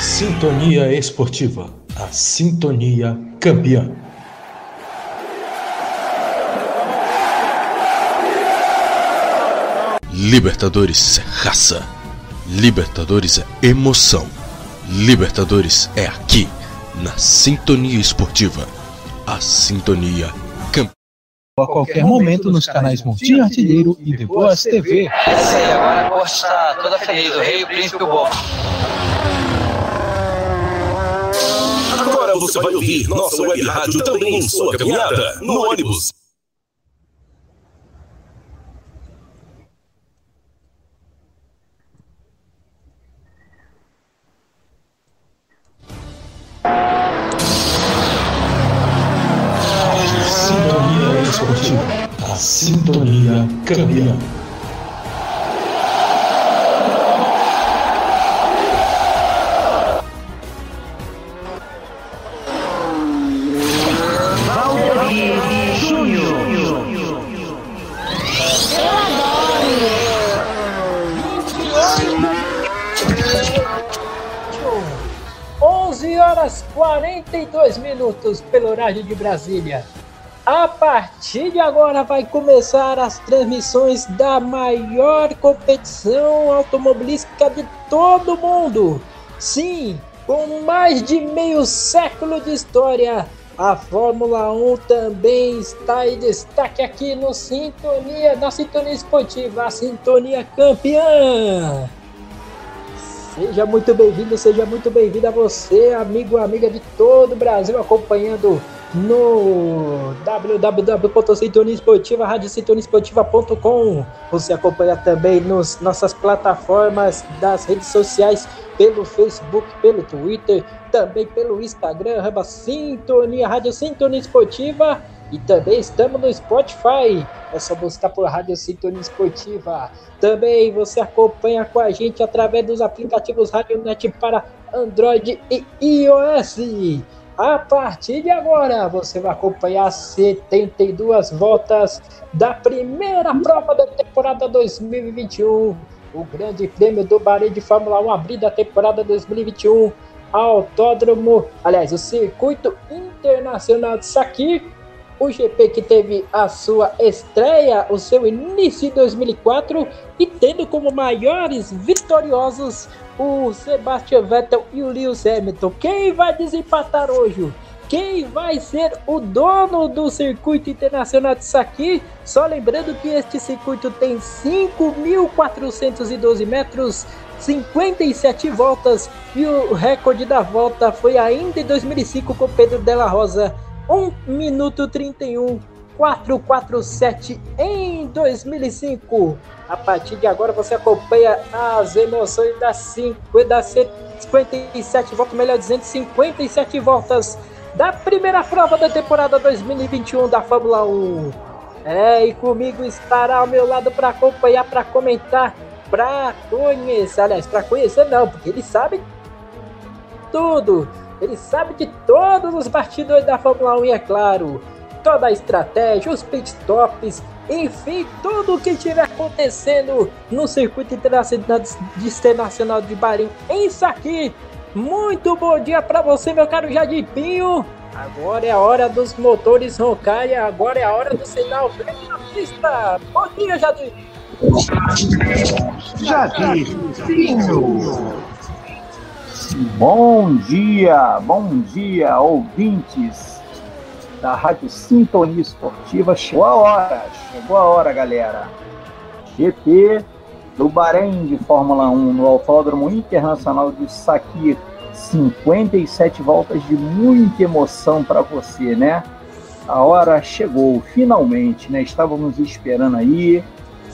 Sintonia Esportiva, a sintonia campeã. Libertadores é raça. Libertadores é emoção. Libertadores é aqui, na Sintonia Esportiva, a sintonia campeã. A qualquer momento nos canais Montinho Artilheiro e De Boas TV. Essa aí, agora a está toda feliz, o rei, o príncipe e o bom. Agora você vai ouvir nossa web rádio também em sua caminhada, no ônibus. Sintonia Esportiva, a sintonia campeã. 42 minutos pelo horário de Brasília. A partir de agora vai começar as transmissões da maior competição automobilística de todo o mundo. Sim, com mais de meio século de história, a Fórmula 1 também está em destaque aqui no Sintonia, na Sintonia Esportiva, a Sintonia Campeã. Seja muito bem-vindo, seja muito bem-vindo a você, amigo, amiga de todo o Brasil, acompanhando no www.sintoniaesportiva. Você acompanha também nas nossas plataformas das redes sociais, pelo Facebook, pelo Twitter, também pelo Instagram, arroba Sintonia, Rádio Sintonia Esportiva. E também estamos no Spotify. É só buscar por Rádio Sintonia Esportiva. Também você acompanha com a gente através dos aplicativos RadioNet para Android e iOS. A partir de agora, você vai acompanhar 72 voltas da primeira prova da temporada 2021. O Grande Prêmio do Bahrein de Fórmula 1 abrindo a temporada 2021. Autódromo, aliás, o Circuito Internacional de Saki. O GP que teve a sua estreia, o seu início em 2004 e tendo como maiores vitoriosos o Sebastian Vettel e o Lewis Hamilton. Quem vai desempatar hoje? Quem vai ser o dono do circuito internacional de Saki? Só lembrando que este circuito tem 5.412 metros, 57 voltas e o recorde da volta foi ainda em 2005 com Pedro Della Rosa, 1 minuto 31 447 em 2005. A partir de agora você acompanha as emoções das, 5, das 57 voltas, melhor dizendo, 57 voltas da primeira prova da temporada 2021 da Fórmula 1. É, e comigo estará ao meu lado para acompanhar, para comentar, para conhecer, aliás, para conhecer não, porque ele sabe tudo. Ele sabe de todos os bastidores da Fórmula 1 e é claro, toda a estratégia, os pitstops, enfim, tudo o que estiver acontecendo no circuito internacional de Bahrein. É isso aqui. Muito bom dia para você, meu caro Jadipinho. Agora é a hora dos motores roncarem, agora é a hora do sinal verde na pista. Bom dia, Jadir. Jadipinho. Bom dia, bom dia, ouvintes da Rádio Sintonia Esportiva. Chegou a hora, chegou a hora, galera. GP do Bahrein de Fórmula 1 no Autódromo Internacional de Sakir. 57 voltas de muita emoção para você, né? A hora chegou, finalmente, né? Estávamos esperando aí,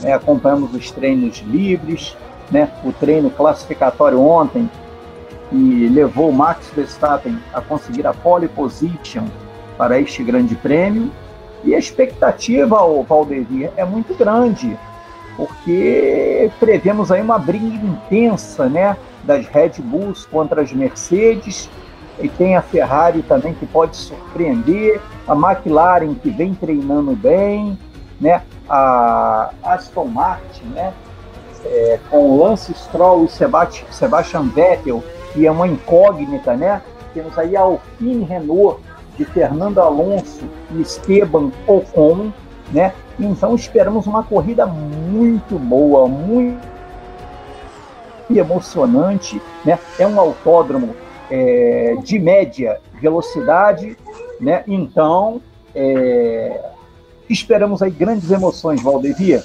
né? acompanhamos os treinos livres, né? O treino classificatório ontem e levou Max Verstappen a conseguir a pole position para este grande prêmio. E a expectativa, o Valdemir, é muito grande, porque prevemos aí uma briga intensa, né, das Red Bulls contra as Mercedes, e tem a Ferrari também que pode surpreender, a McLaren que vem treinando bem, né, a Aston Martin, né, é, com Lance Stroll e Sebastian Vettel que é uma incógnita, né? Temos aí a Alpine Renault de Fernando Alonso e Esteban Ocon, né? Então esperamos uma corrida muito boa, muito emocionante, né? É um autódromo é, de média velocidade, né? Então é, esperamos aí grandes emoções, Valdevia.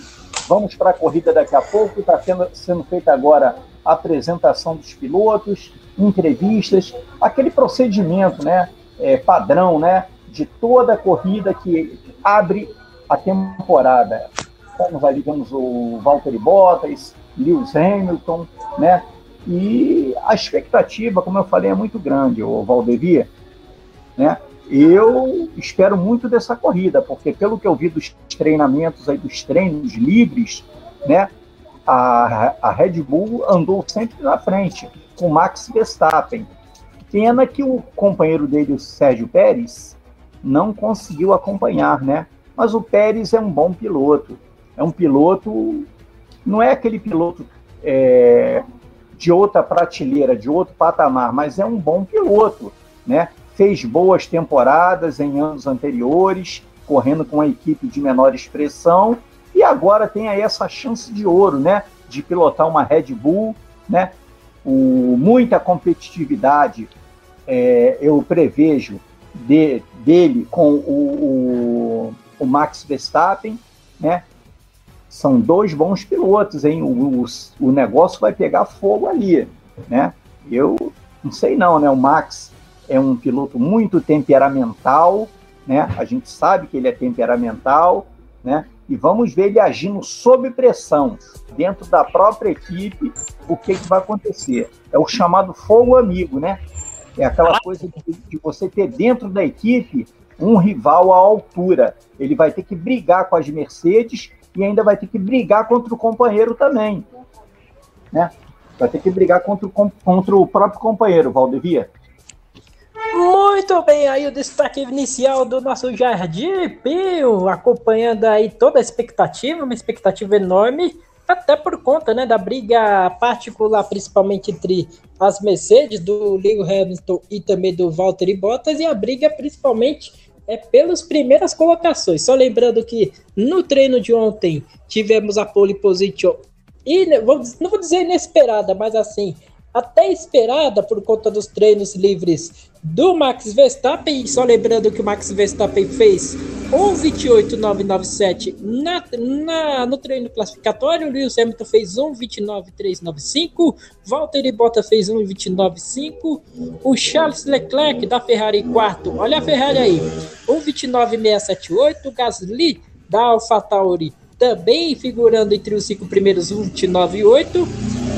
Vamos para a corrida daqui a pouco. Está sendo, sendo feita agora a apresentação dos pilotos, entrevistas, aquele procedimento, né? É, padrão, né? De toda a corrida que abre a temporada. Estamos ali, vemos o Valtteri Bottas, Lewis Hamilton, né? E a expectativa, como eu falei, é muito grande, o Valdevia, né? Eu espero muito dessa corrida, porque pelo que eu vi dos treinamentos aí, dos treinos livres, né? A, a Red Bull andou sempre na frente, com Max Verstappen. Pena que o companheiro dele, o Sérgio Pérez, não conseguiu acompanhar, né? Mas o Pérez é um bom piloto. É um piloto, não é aquele piloto é, de outra prateleira, de outro patamar, mas é um bom piloto, né? Fez boas temporadas em anos anteriores, correndo com a equipe de menor expressão, e agora tem aí essa chance de ouro, né? De pilotar uma Red Bull, né? O, muita competitividade é, eu prevejo de, dele com o, o, o, Max Verstappen, né? São dois bons pilotos, hein? O, o, negócio vai pegar fogo ali, né? Eu não sei não, né? O Max é um piloto muito temperamental, né? A gente sabe que ele é temperamental, né? E vamos ver ele agindo sob pressão dentro da própria equipe, o que, que vai acontecer. É o chamado fogo amigo, né? É aquela coisa de, de você ter dentro da equipe um rival à altura. Ele vai ter que brigar com as Mercedes e ainda vai ter que brigar contra o companheiro também. Né? Vai ter que brigar contra o, contra o próprio companheiro, Valdevia. Muito bem, aí o destaque inicial do nosso Jardim Pio, acompanhando aí toda a expectativa, uma expectativa enorme até por conta né, da briga particular, principalmente entre as Mercedes, do Lewis Hamilton e também do Valtteri Bottas, e a briga principalmente é pelas primeiras colocações. Só lembrando que no treino de ontem tivemos a pole position, e não vou dizer inesperada, mas assim, até esperada por conta dos treinos livres do Max Verstappen. Só lembrando que o Max Verstappen fez 1,28,997 na, na, no treino classificatório. O Lewis Hamilton fez 1,29,395. Valtteri Bottas fez 1,29,5. O Charles Leclerc da Ferrari quarto. Olha a Ferrari aí. 1,29,678. O Gasly da AlphaTauri também figurando entre os cinco primeiros 1,29,8.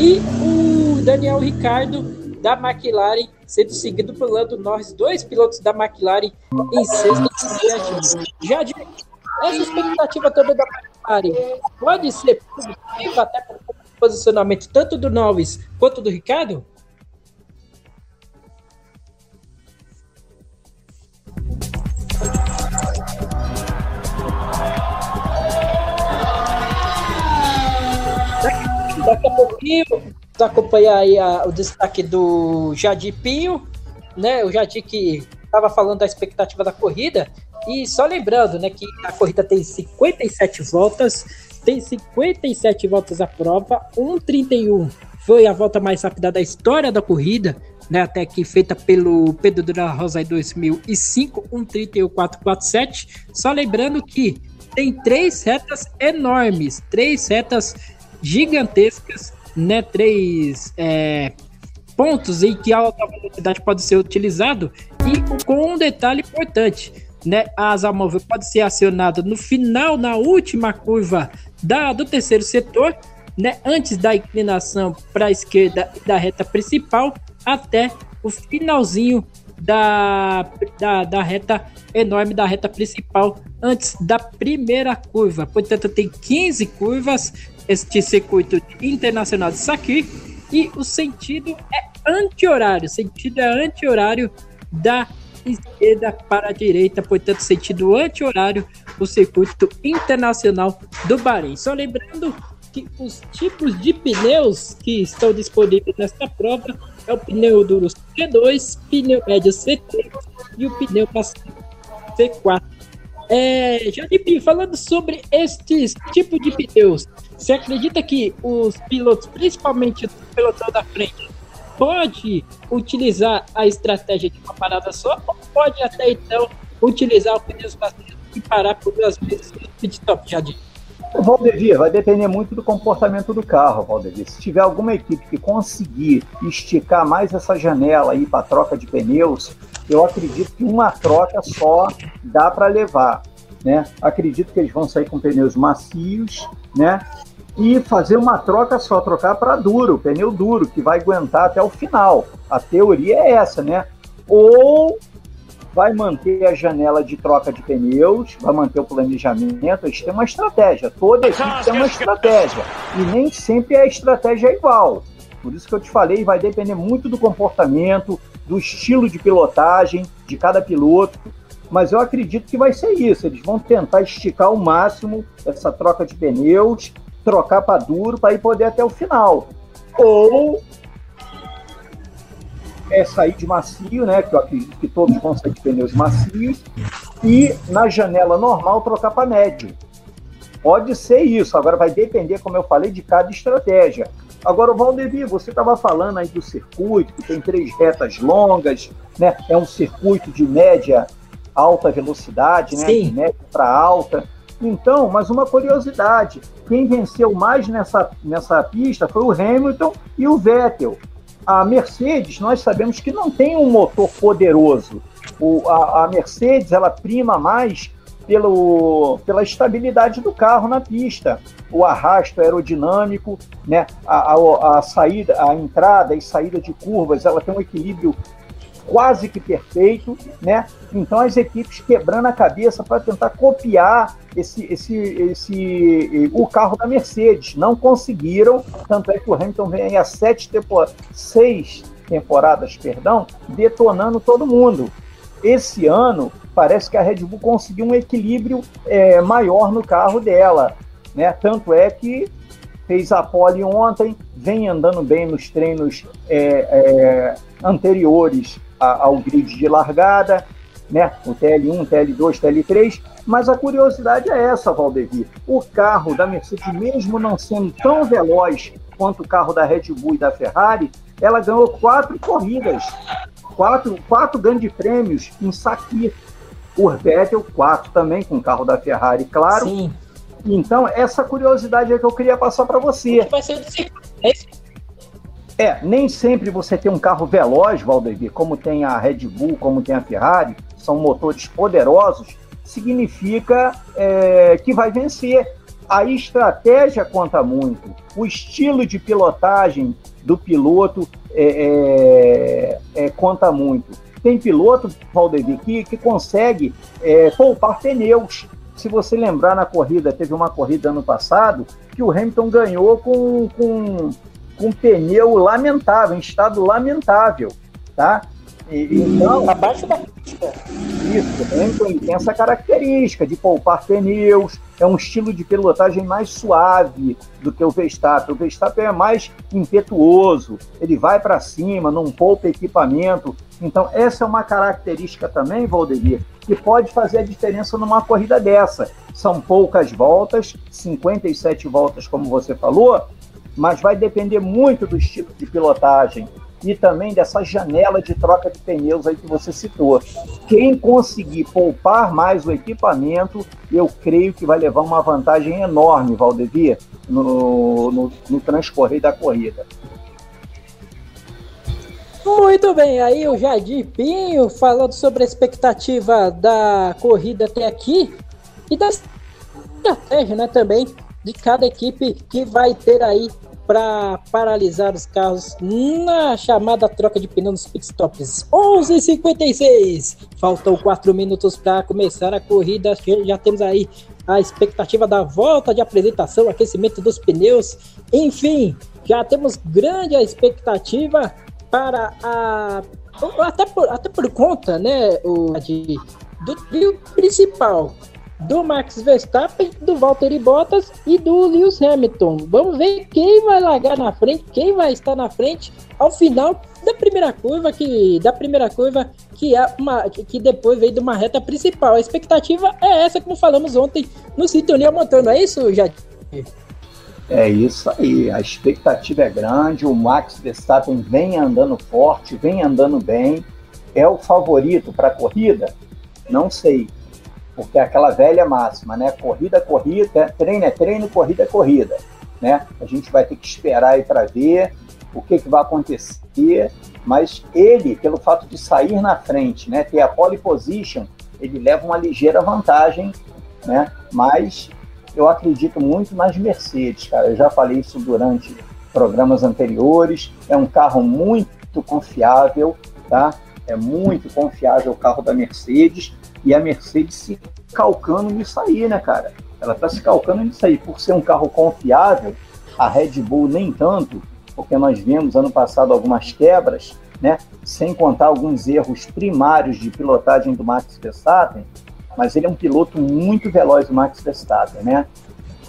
E o Daniel Ricardo da McLaren, sendo seguido pelo Lando Norris, dois pilotos da McLaren em sexto e sétimo. Já de essa expectativa também da McLaren pode ser positiva até por posicionamento tanto do Norris quanto do Ricardo? Daqui a pouquinho acompanhar aí a, o destaque do Jadir Pinho, né? O Jadir que estava falando da expectativa da corrida. E só lembrando, né, que a corrida tem 57 voltas, tem 57 voltas a prova, 1:31 foi a volta mais rápida da história da corrida, né, até que feita pelo Pedro da Rosa em 2005, 1:31.447. Só lembrando que tem três retas enormes, três retas gigantescas né, três é, pontos em que a alta velocidade pode ser utilizado e com um detalhe importante, né, a asa móvel pode ser acionada no final, na última curva da, do terceiro setor, né, antes da inclinação para a esquerda da reta principal até o finalzinho da, da, da reta enorme da reta principal antes da primeira curva. Portanto, tem 15 curvas este circuito internacional de Sakir e o sentido é anti-horário, sentido é anti-horário da esquerda para a direita, portanto, sentido anti-horário o circuito internacional do Bahrein. Só lembrando que os tipos de pneus que estão disponíveis nesta prova é o pneu duro C2, pneu médio C3 e o pneu macio C4. É, Janipi, falando sobre estes tipos de pneus, você acredita que os pilotos, principalmente o pelotão da frente, pode utilizar a estratégia de uma parada só ou pode até então utilizar o pneus macios e parar por duas vezes no pit stop? Vai depender muito do comportamento do carro, Valdevir. Se tiver alguma equipe que conseguir esticar mais essa janela aí para troca de pneus, eu acredito que uma troca só dá para levar, né? Acredito que eles vão sair com pneus macios, né? E fazer uma troca só, trocar para duro, pneu duro, que vai aguentar até o final. A teoria é essa, né? Ou vai manter a janela de troca de pneus, vai manter o planejamento, eles têm uma estratégia, toda equipe tem uma estratégia, e nem sempre a estratégia é igual. Por isso que eu te falei, vai depender muito do comportamento, do estilo de pilotagem de cada piloto, mas eu acredito que vai ser isso, eles vão tentar esticar ao máximo essa troca de pneus, trocar para duro para ir poder até o final. Ou é sair de macio, né? Que eu acredito que todos vão sair de pneus macios, e na janela normal trocar para médio. Pode ser isso, agora vai depender, como eu falei, de cada estratégia. Agora, o Valdemir, você estava falando aí do circuito, que tem três retas longas, né? É um circuito de média alta velocidade, né? Sim. De média para alta. Então, mas uma curiosidade: quem venceu mais nessa, nessa pista foi o Hamilton e o Vettel a Mercedes, nós sabemos que não tem um motor poderoso. O, a, a, Mercedes, ela prima mais pelo, pela estabilidade do carro na pista, o arrasto aerodinâmico, né? a, a, a saída, a entrada e saída de curvas, ela tem um equilíbrio quase que perfeito, né? Então as equipes quebrando a cabeça para tentar copiar esse, esse, esse o carro da Mercedes, não conseguiram. Tanto é que o Hamilton vem há sete tempo, seis temporadas, perdão, detonando todo mundo. Esse ano parece que a Red Bull conseguiu um equilíbrio é, maior no carro dela, né? Tanto é que fez a pole ontem, vem andando bem nos treinos é, é, anteriores ao grid de largada, né? O TL1, TL2, TL3. Mas a curiosidade é essa, Valdevir. O carro da Mercedes, mesmo não sendo tão veloz quanto o carro da Red Bull e da Ferrari, ela ganhou quatro corridas, quatro, quatro grandes prêmios em Sakir. O Vettel, quatro também com o carro da Ferrari, claro. Sim. Então, essa curiosidade é que eu queria passar para você. Vai ser é, nem sempre você tem um carro veloz, Valdevir, como tem a Red Bull, como tem a Ferrari, são motores poderosos, significa é, que vai vencer. A estratégia conta muito, o estilo de pilotagem do piloto é, é, é conta muito. Tem piloto, Valdevir, que, que consegue é, poupar pneus. Se você lembrar na corrida, teve uma corrida ano passado que o Hamilton ganhou com, com com pneu lamentável, em estado lamentável, tá? E, então, abaixo da pista. Isso, Hamilton tem essa característica de poupar pneus, é um estilo de pilotagem mais suave do que o Verstappen. O Verstappen é mais impetuoso, ele vai para cima, não poupa equipamento. Então, essa é uma característica também, Valdemir, que pode fazer a diferença numa corrida dessa. São poucas voltas, 57 voltas, como você falou, mas vai depender muito do estilo de pilotagem e também dessa janela de troca de pneus aí que você citou. Quem conseguir poupar mais o equipamento, eu creio que vai levar uma vantagem enorme, Valdevia, no, no, no transcorrer da corrida. Muito bem, aí o Jadir Pinho falando sobre a expectativa da corrida até aqui e da estratégia, né, também de cada equipe que vai ter aí para paralisar os carros na chamada troca de pneu nos pitstops. 11:56. Faltam 4 minutos para começar a corrida. Já temos aí a expectativa da volta de apresentação, aquecimento dos pneus. Enfim, já temos grande expectativa para a até por, até por conta, né, o do trio principal do Max Verstappen, do Valtteri Bottas e do Lewis Hamilton. Vamos ver quem vai largar na frente, quem vai estar na frente ao final da primeira curva que da primeira curva que é uma que depois veio de uma reta principal. A expectativa é essa como falamos ontem no Sintonia Montano. É isso, Jadir? É isso aí, a expectativa é grande, o Max Verstappen vem andando forte, vem andando bem, é o favorito para a corrida? Não sei, porque é aquela velha máxima, né? Corrida, corrida, treino é treino, corrida é corrida, né? A gente vai ter que esperar aí para ver o que, que vai acontecer, mas ele, pelo fato de sair na frente, né, ter a pole position, ele leva uma ligeira vantagem, né? Mas eu acredito muito nas Mercedes, cara. Eu já falei isso durante programas anteriores. É um carro muito confiável, tá? É muito confiável o carro da Mercedes e a Mercedes se calcando nisso aí, né, cara? Ela tá se calcando nisso aí. Por ser um carro confiável, a Red Bull nem tanto, porque nós vimos ano passado algumas quebras, né? Sem contar alguns erros primários de pilotagem do Max Verstappen, mas ele é um piloto muito veloz, o Max Verstappen, né?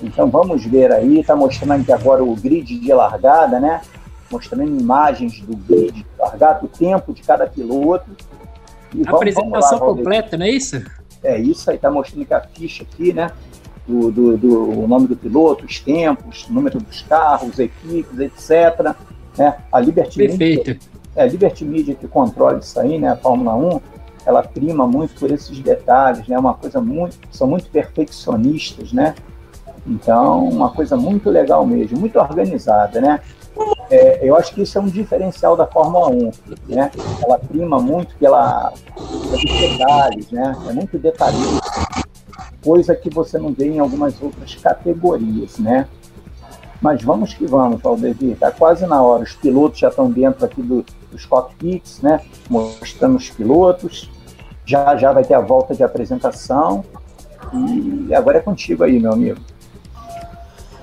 Então vamos ver aí, está mostrando aqui agora o grid de largada, né? Mostrando imagens do grid de largada, o tempo de cada piloto. Vamos, Apresentação vamos lá, completa, não é isso? É isso aí, está mostrando aqui a ficha aqui, né? Do, do, do o nome do piloto, os tempos, número dos carros, equipes, etc. Né? A Liberty Perfeito. Media, é, a Liberty Media que controla isso aí, né? A Fórmula 1 ela prima muito por esses detalhes, né? Uma coisa muito, são muito perfeccionistas, né? Então, uma coisa muito legal mesmo, muito organizada, né? É, eu acho que isso é um diferencial da Fórmula 1, né? Ela prima muito pela, pelos detalhes, né? É muito detalhista, coisa que você não vê em algumas outras categorias, né? Mas vamos que vamos, Valdevi, está quase na hora. Os pilotos já estão dentro aqui do, dos cockpits, né? Mostrando os pilotos. Já já vai ter a volta de apresentação. E agora é contigo aí, meu amigo.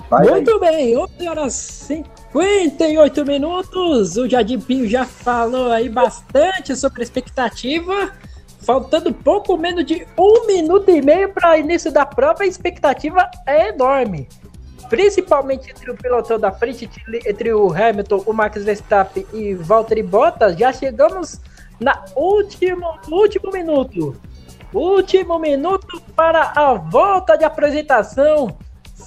Vai Muito aí. bem, 11 horas 58 minutos. O Jardim Pinho já falou aí bastante sobre a expectativa. Faltando pouco menos de um minuto e meio para início da prova, a expectativa é enorme. Principalmente entre o pilotão da frente, entre o Hamilton, o Max Verstappen e Valtteri Bottas, já chegamos na último, último minuto. Último minuto para a volta de apresentação.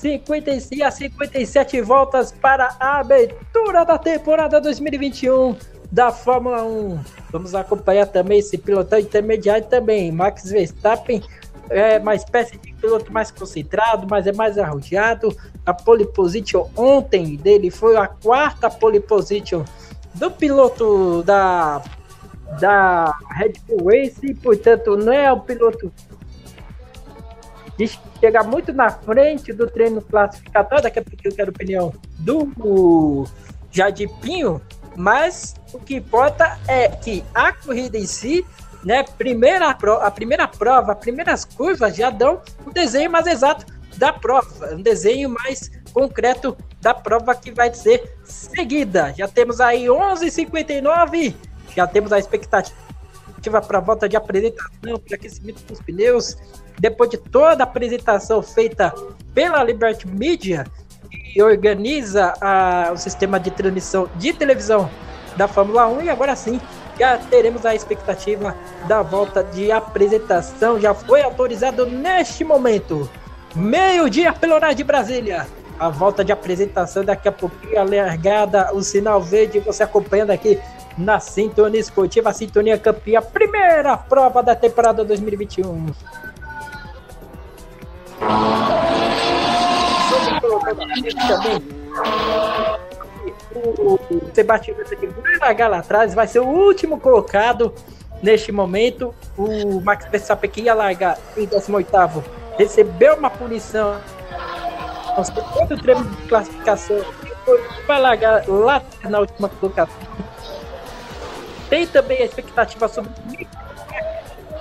56 a 57 voltas para a abertura da temporada 2021 da Fórmula 1. Vamos acompanhar também esse pilotão intermediário também. Max Verstappen é uma espécie de piloto mais concentrado, mas é mais arrojado. A pole position ontem dele foi a quarta pole position do piloto da da Red Bull Race, portanto, não é o piloto de chegar muito na frente do treino classificatório, daqui a pouco eu quero opinião do Jadipinho, mas o que importa é que a corrida em si, né, primeira, a primeira prova, as primeiras curvas já dão o um desenho mais exato da prova, um desenho mais concreto da prova que vai ser seguida. Já temos aí 11:59 já temos a expectativa para a volta de apresentação, para aquecimento dos pneus. Depois de toda a apresentação feita pela Liberty Media, que organiza a, o sistema de transmissão de televisão da Fórmula 1, e agora sim já teremos a expectativa da volta de apresentação. Já foi autorizado neste momento, meio-dia pelo horário de Brasília. A volta de apresentação daqui a pouquinho, a largada, o sinal verde, você acompanhando aqui na Sintonia Esportiva, a Sintonia campeã, primeira prova da temporada 2021. O Sebastião Vettel vai largar lá atrás, vai ser o último colocado neste momento. O Max Verstappen que ia largar em 18 recebeu uma punição. Outro treino de classificação vai largar lá na última colocação. Tem também a expectativa sobre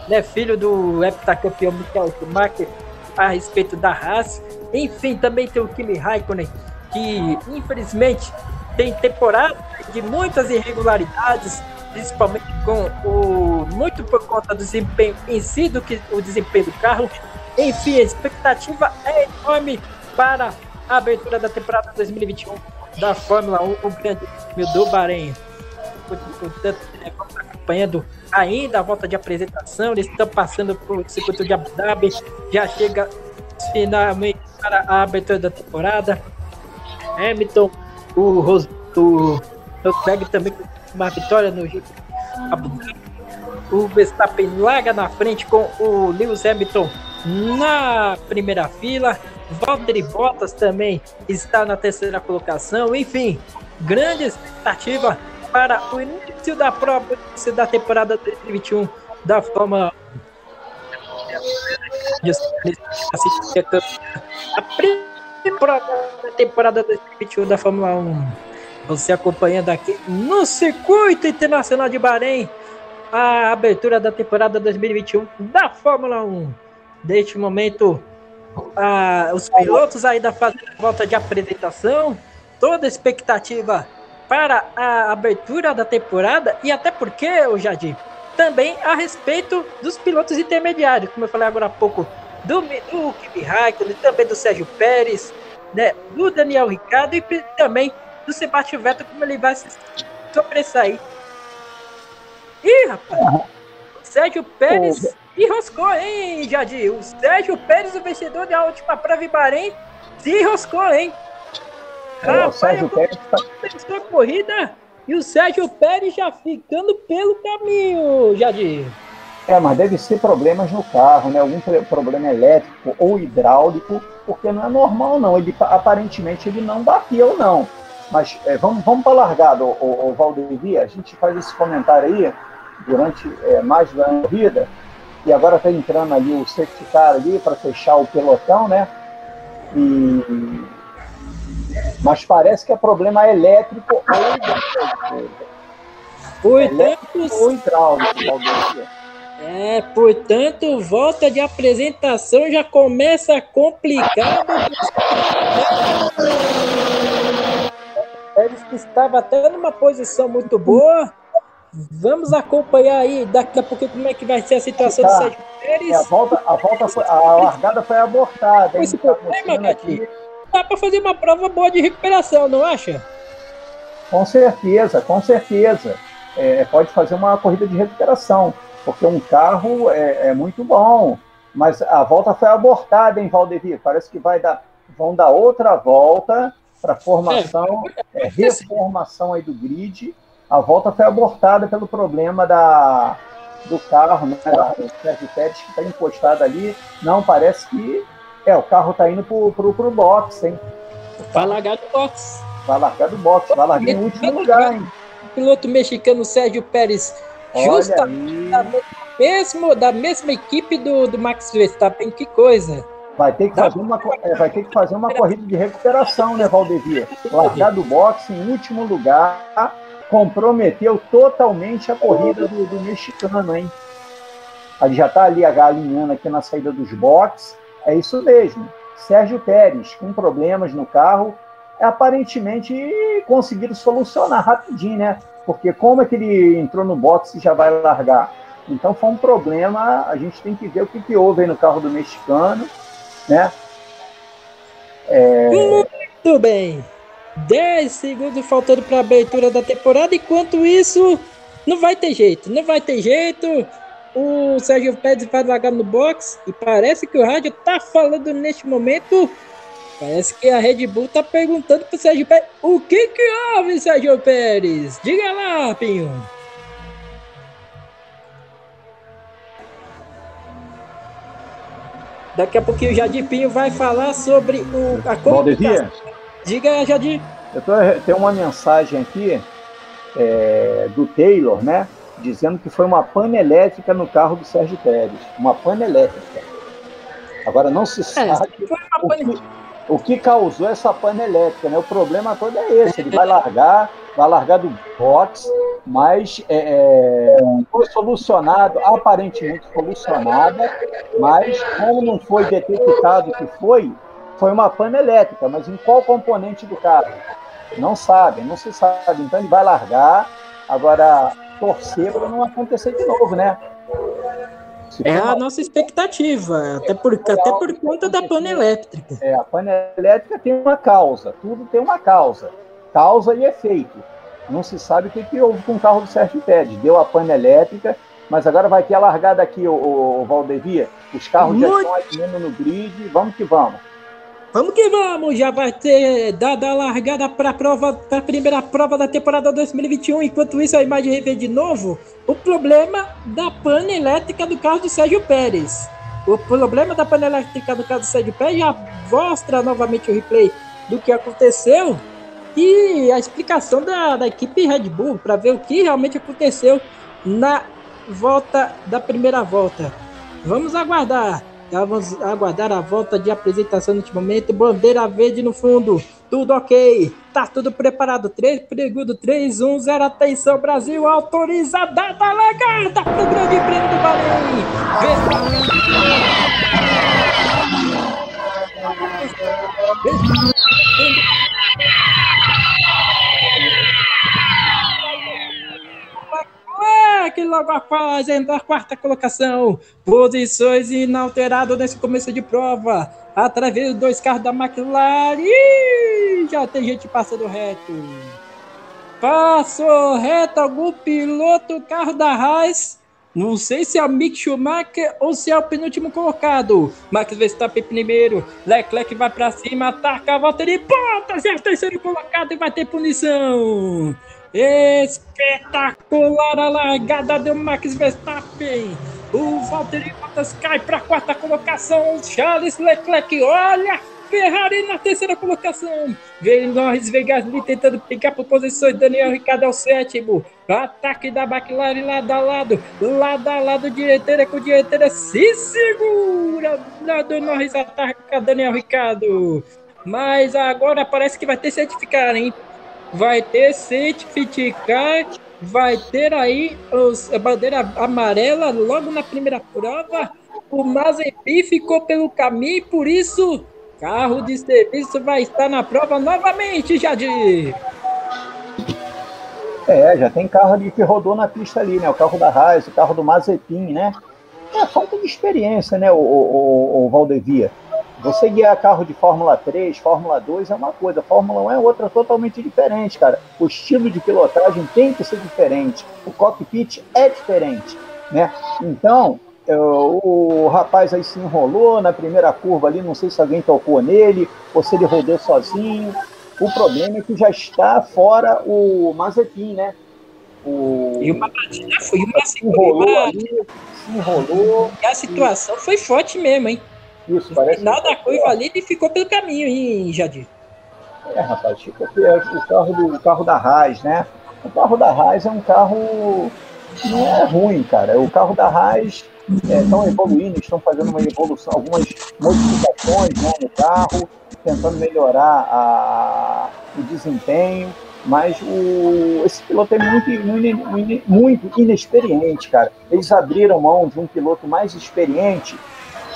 né, filho do heptacampeão Michael Schumacher a respeito da Haas. Enfim, também tem o Kimi Raikkonen, que infelizmente tem temporada de muitas irregularidades, principalmente com o muito por conta do desempenho em si do que o desempenho do carro. Enfim, a expectativa é enorme para a abertura da temporada 2021 da Fórmula 1, o grande do Bahrein. Portanto, vamos acompanhando ainda a volta de apresentação, eles estão passando por circuito de Abu Dhabi, já chega finalmente para a abertura da temporada. Hamilton, o, Ros, o Rosberg também com uma vitória no Abu Dhabi. O Verstappen larga na frente com o Lewis Hamilton na primeira fila. Valtteri Bottas também está na terceira colocação. Enfim, grande expectativa para o início da prova da temporada 2021 da Fórmula 1. A primeira temporada 2021 da Fórmula 1. Você acompanhando aqui no Circuito Internacional de Bahrein a abertura da temporada 2021 da Fórmula 1. Neste momento, ah, os pilotos ainda fazem a volta de apresentação, toda expectativa para a abertura da temporada e até porque, o Jardim, também a respeito dos pilotos intermediários, como eu falei agora há pouco, do, do Kimi Raikkonen, também do Sérgio Pérez, né, do Daniel Ricciardo e também do Sebastião Vettel, como ele vai se sobressair. Ih, rapaz! Sérgio Pérez enroscou, hein, Jadir? O Sérgio Pérez, o vencedor da última prova em Bahrein, se enroscou, hein? Rapaz, o Sérgio Pérez tá... a corrida e o Sérgio Pérez já ficando pelo caminho, Jadir. É, mas deve ser problemas no carro, né? Algum problema elétrico ou hidráulico, porque não é normal, não. Ele aparentemente ele não bateu, não. Mas é, vamos, vamos para a largada, o, o, o Valdevia. A gente faz esse comentário aí durante é, mais da vida e agora está entrando ali o safety car ali para fechar o pelotão, né? E... Mas parece que é problema elétrico ou elétrico ou hidráulico, é, portanto, volta de apresentação já começa complicado. Ele estava até numa posição muito boa, Vamos acompanhar aí daqui a pouco como é que vai ser a situação tá. do Sérgio Pérez. É, a, volta, a, volta foi, a largada foi abortada. Esse tá problema, aqui. Dá para fazer uma prova boa de recuperação, não acha? Com certeza, com certeza. É, pode fazer uma corrida de recuperação, porque um carro é, é muito bom. Mas a volta foi abortada em Valdevia. Parece que vai dar, vão dar outra volta para formação, é, é reformação aí do grid a volta foi abortada pelo problema da, do carro, né? Do Sérgio Pérez que está encostado ali. Não, parece que é, o carro está indo pro, pro, pro box, hein? Vai largar do box. Vai largar do box, vai largar em último lugar, hein? O piloto mexicano Sérgio Pérez, justamente da mesma, da mesma equipe do, do Max Verstappen, que coisa. Vai ter, que fazer uma, é, vai ter que fazer uma corrida de recuperação, né, Valdevia? Largar do boxe em último lugar comprometeu totalmente a corrida do, do mexicano, hein? Ele já está ali alinhando aqui na saída dos boxes. É isso mesmo. Sérgio Pérez, com problemas no carro, aparentemente conseguiram solucionar rapidinho, né? Porque como é que ele entrou no box e já vai largar? Então foi um problema, a gente tem que ver o que, que houve aí no carro do mexicano, né? É... Muito bem. 10 segundos faltando para a abertura da temporada. Enquanto isso, não vai ter jeito, não vai ter jeito. O Sérgio Pérez vai largar no box e parece que o rádio tá falando neste momento. Parece que a Red Bull tá perguntando pro Sérgio Pérez o que que houve, Sérgio Pérez? Diga lá, Pinho. Daqui a pouquinho o Jadir Pinho vai falar sobre o, a comunicação. Diga, Jadir. Eu tô, tem uma mensagem aqui é, do Taylor, né? Dizendo que foi uma pane elétrica no carro do Sérgio Pérez. Uma pane elétrica. Agora não se é, sabe o, que, o que causou essa pane elétrica, né? O problema todo é esse. Ele vai largar, vai largar do box, mas é, é, foi solucionado, aparentemente solucionada, mas como não foi detectado que foi, foi uma pane elétrica, mas em qual componente do carro? Não sabe, não se sabe. Então ele vai largar, agora torcer para não acontecer de novo, né? É a nossa expectativa, até por, até por conta da pane elétrica. É, a pane elétrica tem uma causa, tudo tem uma causa. Causa e efeito. Não se sabe o que, que houve com o carro do Sérgio Pérez. Deu a pane elétrica, mas agora vai ter a largada aqui, o, o Valdevia. Os carros Muito... já estão alinhando no grid, vamos que vamos. Vamos que vamos, já vai ter dada a largada para a prova, para a primeira prova da temporada 2021. Enquanto isso, a imagem revê de novo o problema da pane elétrica do carro do Sérgio Pérez. O problema da pane elétrica do carro do Sérgio Pérez já mostra novamente o replay do que aconteceu e a explicação da, da equipe Red Bull para ver o que realmente aconteceu na volta da primeira volta. Vamos aguardar. Vamos aguardar a volta de apresentação neste momento. Bandeira verde no fundo. Tudo ok. Tá tudo preparado. 3, período 3, 1, 0. Atenção, Brasil. Autoriza data largada pro Grande Prêmio do Bahrein. Que logo após a quarta colocação, posições inalteradas nesse começo de prova, através dos dois carros da McLaren, já tem gente passando reto. Passou reto algum piloto, carro da Haas, não sei se é o Mick Schumacher ou se é o penúltimo colocado. Max Verstappen primeiro. Leclerc vai para cima, ataca a volta de ponta. É o terceiro colocado e vai ter punição. Espetacular a largada do Max Verstappen. O Valtteri Bottas cai para a quarta colocação. Charles Leclerc, olha Ferrari na terceira colocação. Vem Norris Vegasly tentando pegar por posições. Daniel Ricciardo é o sétimo. Ataque da McLaren lado a lado. Lado a lado, direiteira com direiteira. Se segura. Lado Norris ataca Daniel Ricciardo. Mas agora parece que vai ter certificado, hein? Vai ter certificar, vai ter aí os, a bandeira amarela logo na primeira prova. O Mazepin ficou pelo caminho por isso carro de serviço vai estar na prova novamente, Jadir. É, já tem carro ali que rodou na pista ali, né? O carro da Raiz, o carro do Mazepin, né? É falta de experiência, né, o, o, o Valdevia. Você guiar carro de Fórmula 3, Fórmula 2 é uma coisa, Fórmula 1 é outra totalmente diferente, cara. O estilo de pilotagem tem que ser diferente, o cockpit é diferente, né? Então, o rapaz aí se enrolou na primeira curva ali, não sei se alguém tocou nele, ou se ele rodou sozinho. O problema é que já está fora o Mazepin, né? O... E uma batida foi uma se enrolou ali, se enrolou. E a situação e... foi forte mesmo, hein? Isso, parece. No final da curva ali, ele ficou pelo caminho, hein, Jadir? É, rapaz, tipo, é o carro do o carro da Haas, né? O carro da Haas é um carro não é ruim, cara. O carro da Haas estão é, evoluindo, estão fazendo uma evolução, algumas modificações né, no carro, tentando melhorar a, o desempenho. Mas o, esse piloto é muito, muito, inexperiente, cara. Eles abriram mão de um piloto mais experiente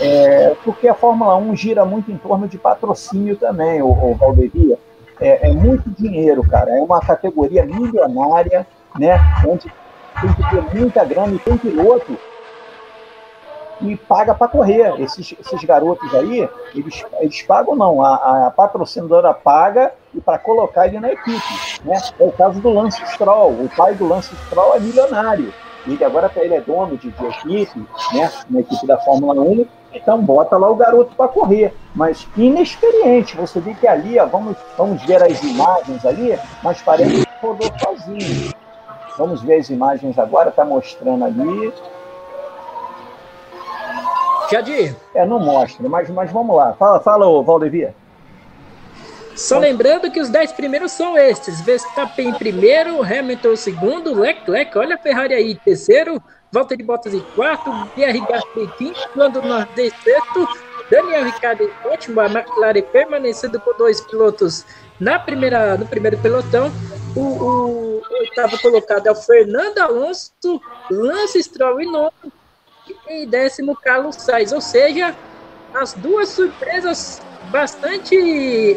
é, porque a Fórmula 1 gira muito em torno de patrocínio também, o, o. É, é, muito dinheiro, cara. É uma categoria milionária, né? Onde tem que ter muita grana e tem piloto e paga para correr. Esses, esses garotos aí, eles, eles pagam não, a, a patrocinadora paga e para colocar ele na equipe. Né? É o caso do Lance Stroll. O pai do Lance Stroll é milionário. Ele agora ele é dono de, de equipe, né? Na equipe da Fórmula 1 então bota lá o garoto para correr, mas inexperiente. Você vê que ali, ó, vamos, vamos ver as imagens ali, mas parece que rodou sozinho. Vamos ver as imagens agora, tá mostrando ali. Jadir. É, não mostra, mas, mas vamos lá. Fala, fala, Valdevia. Só lembrando que os 10 primeiros são estes: Verstappen em primeiro, Hamilton em segundo, Leclerc, olha a Ferrari aí, terceiro, Volta de Bottas em quarto, Pierre Gasly em quinto, Lando Norris em sexto, Daniel Ricciardo em último, a McLaren permanecendo com dois pilotos na primeira, no primeiro pelotão. O, o, o oitavo colocado é o Fernando Alonso, Lance Stroll em nono e décimo Carlos Sainz. Ou seja, as duas surpresas bastante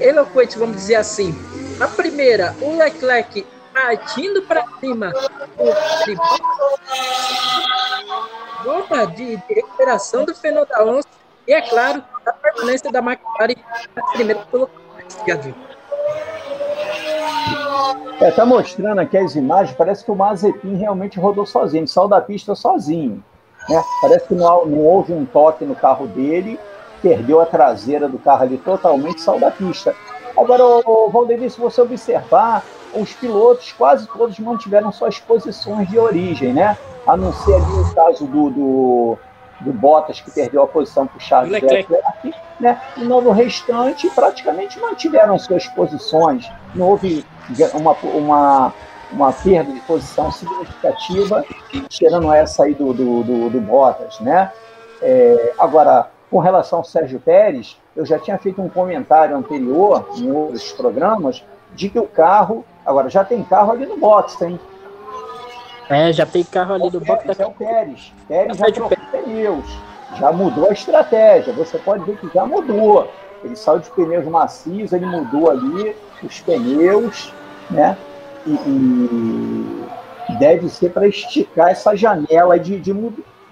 eloquentes, vamos dizer assim. A primeira, o Leclerc partindo para cima. volta de, de recuperação do Fernando Alonso e, é claro, a permanência da McLaren na primeira colocação. É, tá mostrando aqui as imagens, parece que o Mazepin realmente rodou sozinho, saiu da pista sozinho. Né? Parece que não, não, houve um toque no carro dele, perdeu a traseira do carro ali totalmente, saiu da pista. Agora, o, Valdemir, se você observar, os pilotos quase todos mantiveram suas posições de origem, né? A não ser ali o caso do, do, do Bottas, que perdeu a posição para o Charles Leclerc, né? E no restante, praticamente mantiveram suas posições. Não houve uma, uma, uma perda de posição significativa, tirando essa aí do, do, do, do Bottas, né? É, agora, com relação ao Sérgio Pérez, eu já tinha feito um comentário anterior, em outros programas, de que o carro. Agora, já tem carro ali no box, hein? É, já tem carro ali do box. É o Pérez. Pérez já trocou pneus. Já mudou a estratégia. Você pode ver que já mudou. Ele saiu de pneus macios, ele mudou ali os pneus, né? E, e deve ser para esticar essa janela de, de,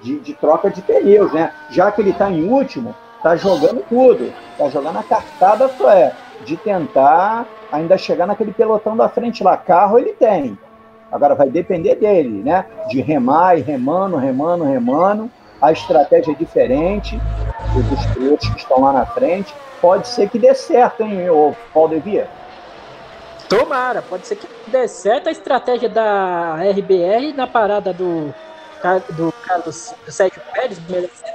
de, de, troca de pneus, né? Já que ele está em último, está jogando tudo. Está jogando a cartada é, de tentar ainda chegar naquele pelotão da frente lá. Carro ele tem. Agora vai depender dele, né? De remar e remando, remando, remando. A estratégia é diferente dos pilotos que estão lá na frente. Pode ser que dê certo, hein, o Valdevia? Tomara, pode ser que dê certo a estratégia da RBR na parada do, do Carlos do Sérgio Pérez,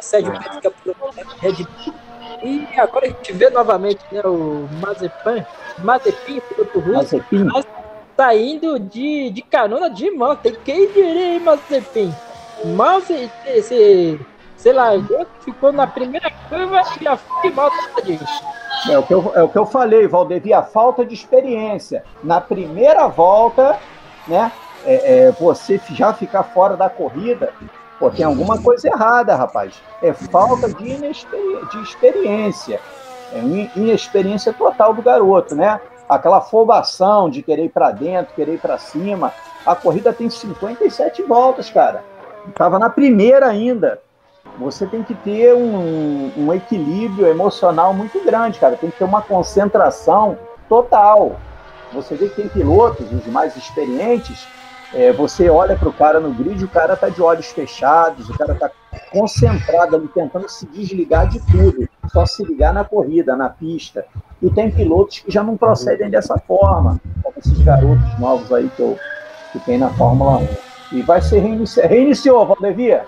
Sérgio Pérez, que é o Red Bull. E agora a gente vê novamente né, o Mazepin, Mazepin, piloto russo, saindo de, de carona de moto. Quem diria, hein, Mazepin? Mal se, se, se largou, ficou na primeira curva e já foi disso. É o, que eu, é o que eu falei, Valdevia, a falta de experiência. Na primeira volta, né, é, é, você já ficar fora da corrida, pô, tem alguma coisa errada, rapaz. É falta de, inexperi de experiência. É inexperiência total do garoto, né? Aquela afobação de querer ir para dentro, querer ir para cima. A corrida tem 57 voltas, cara. Estava na primeira ainda você tem que ter um, um, equilíbrio emocional muito grande, cara. Tem que ter uma concentração total. Você vê que tem pilotos, os mais experientes, é, você olha para o cara no grid, o cara tá de olhos fechados, o cara tá concentrado ali, tentando se desligar de tudo, só se ligar na corrida, na pista. E tem pilotos que já não procedem dessa forma, como esses garotos novos aí que, eu, que tem na Fórmula 1. E vai ser reiniciado. Reiniciou, Valdevia?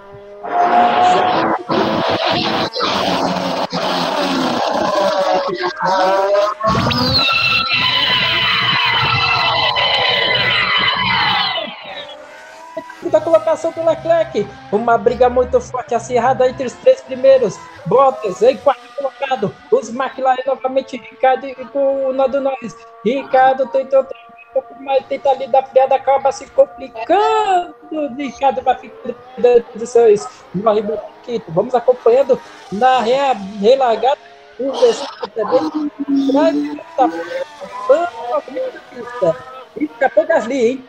Da colocação do Leclerc, uma briga muito forte, acirrada entre os três primeiros. Bottas em quarto colocado, os McLaren novamente, Ricardo e o Nando Norris. Ricardo tentou mais tenta ali da freada, acaba se complicando. Ricardo vai ficando. Morre Quito. Vamos acompanhando na relargada. O Verstappen também pista. E escapou Gasly, hein?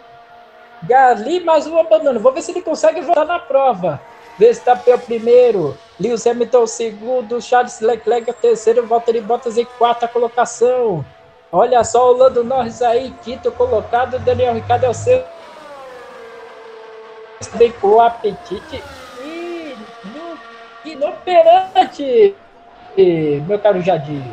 Gasly mais um abandono. Vou ver se ele consegue voltar na prova. Verstappen é o primeiro, Lewis Hamilton o segundo, Charles Leclerc é o terceiro, Valtteri Bottas em quarta colocação. Olha só o Lando Norris aí, quinto colocado, Daniel Ricciardo é o seu. Bem com apetite e inoperante, meu caro Jadir.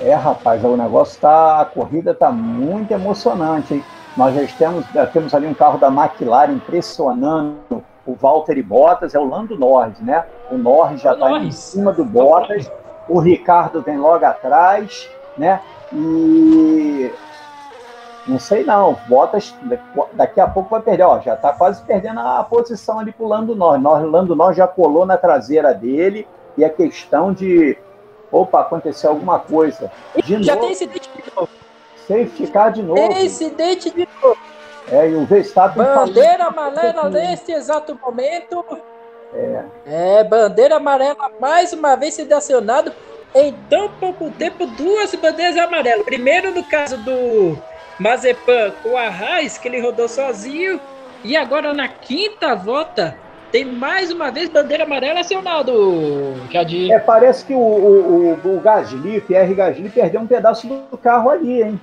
É, rapaz, o negócio tá. A corrida tá muito emocionante, hein? Nós já temos, já temos ali um carro da McLaren impressionando o Valtteri Bottas, é o Lando Norris, né? O Norris já está em cima do Bottas, o Ricardo vem logo atrás, né? E não sei não, Bottas daqui a pouco vai perder, ó, já está quase perdendo a posição ali pro Lando Norris. O Lando Norris já colou na traseira dele e a questão de opa, aconteceu alguma coisa. De já novo, tem incidente de novo. ficar de novo. Tem incidente de novo. É, e o Verstappen Bandeira amarela neste exato momento. É. é, bandeira amarela mais uma vez sendo acionado em tão pouco tempo duas bandeiras amarelas. Primeiro no caso do Mazepan com a Raiz, que ele rodou sozinho, e agora na quinta volta tem mais uma vez bandeira amarela, seu Naldo. Jadir. É, parece que o, o, o, o Gasly, Pierre Gasly, perdeu um pedaço do carro ali, hein?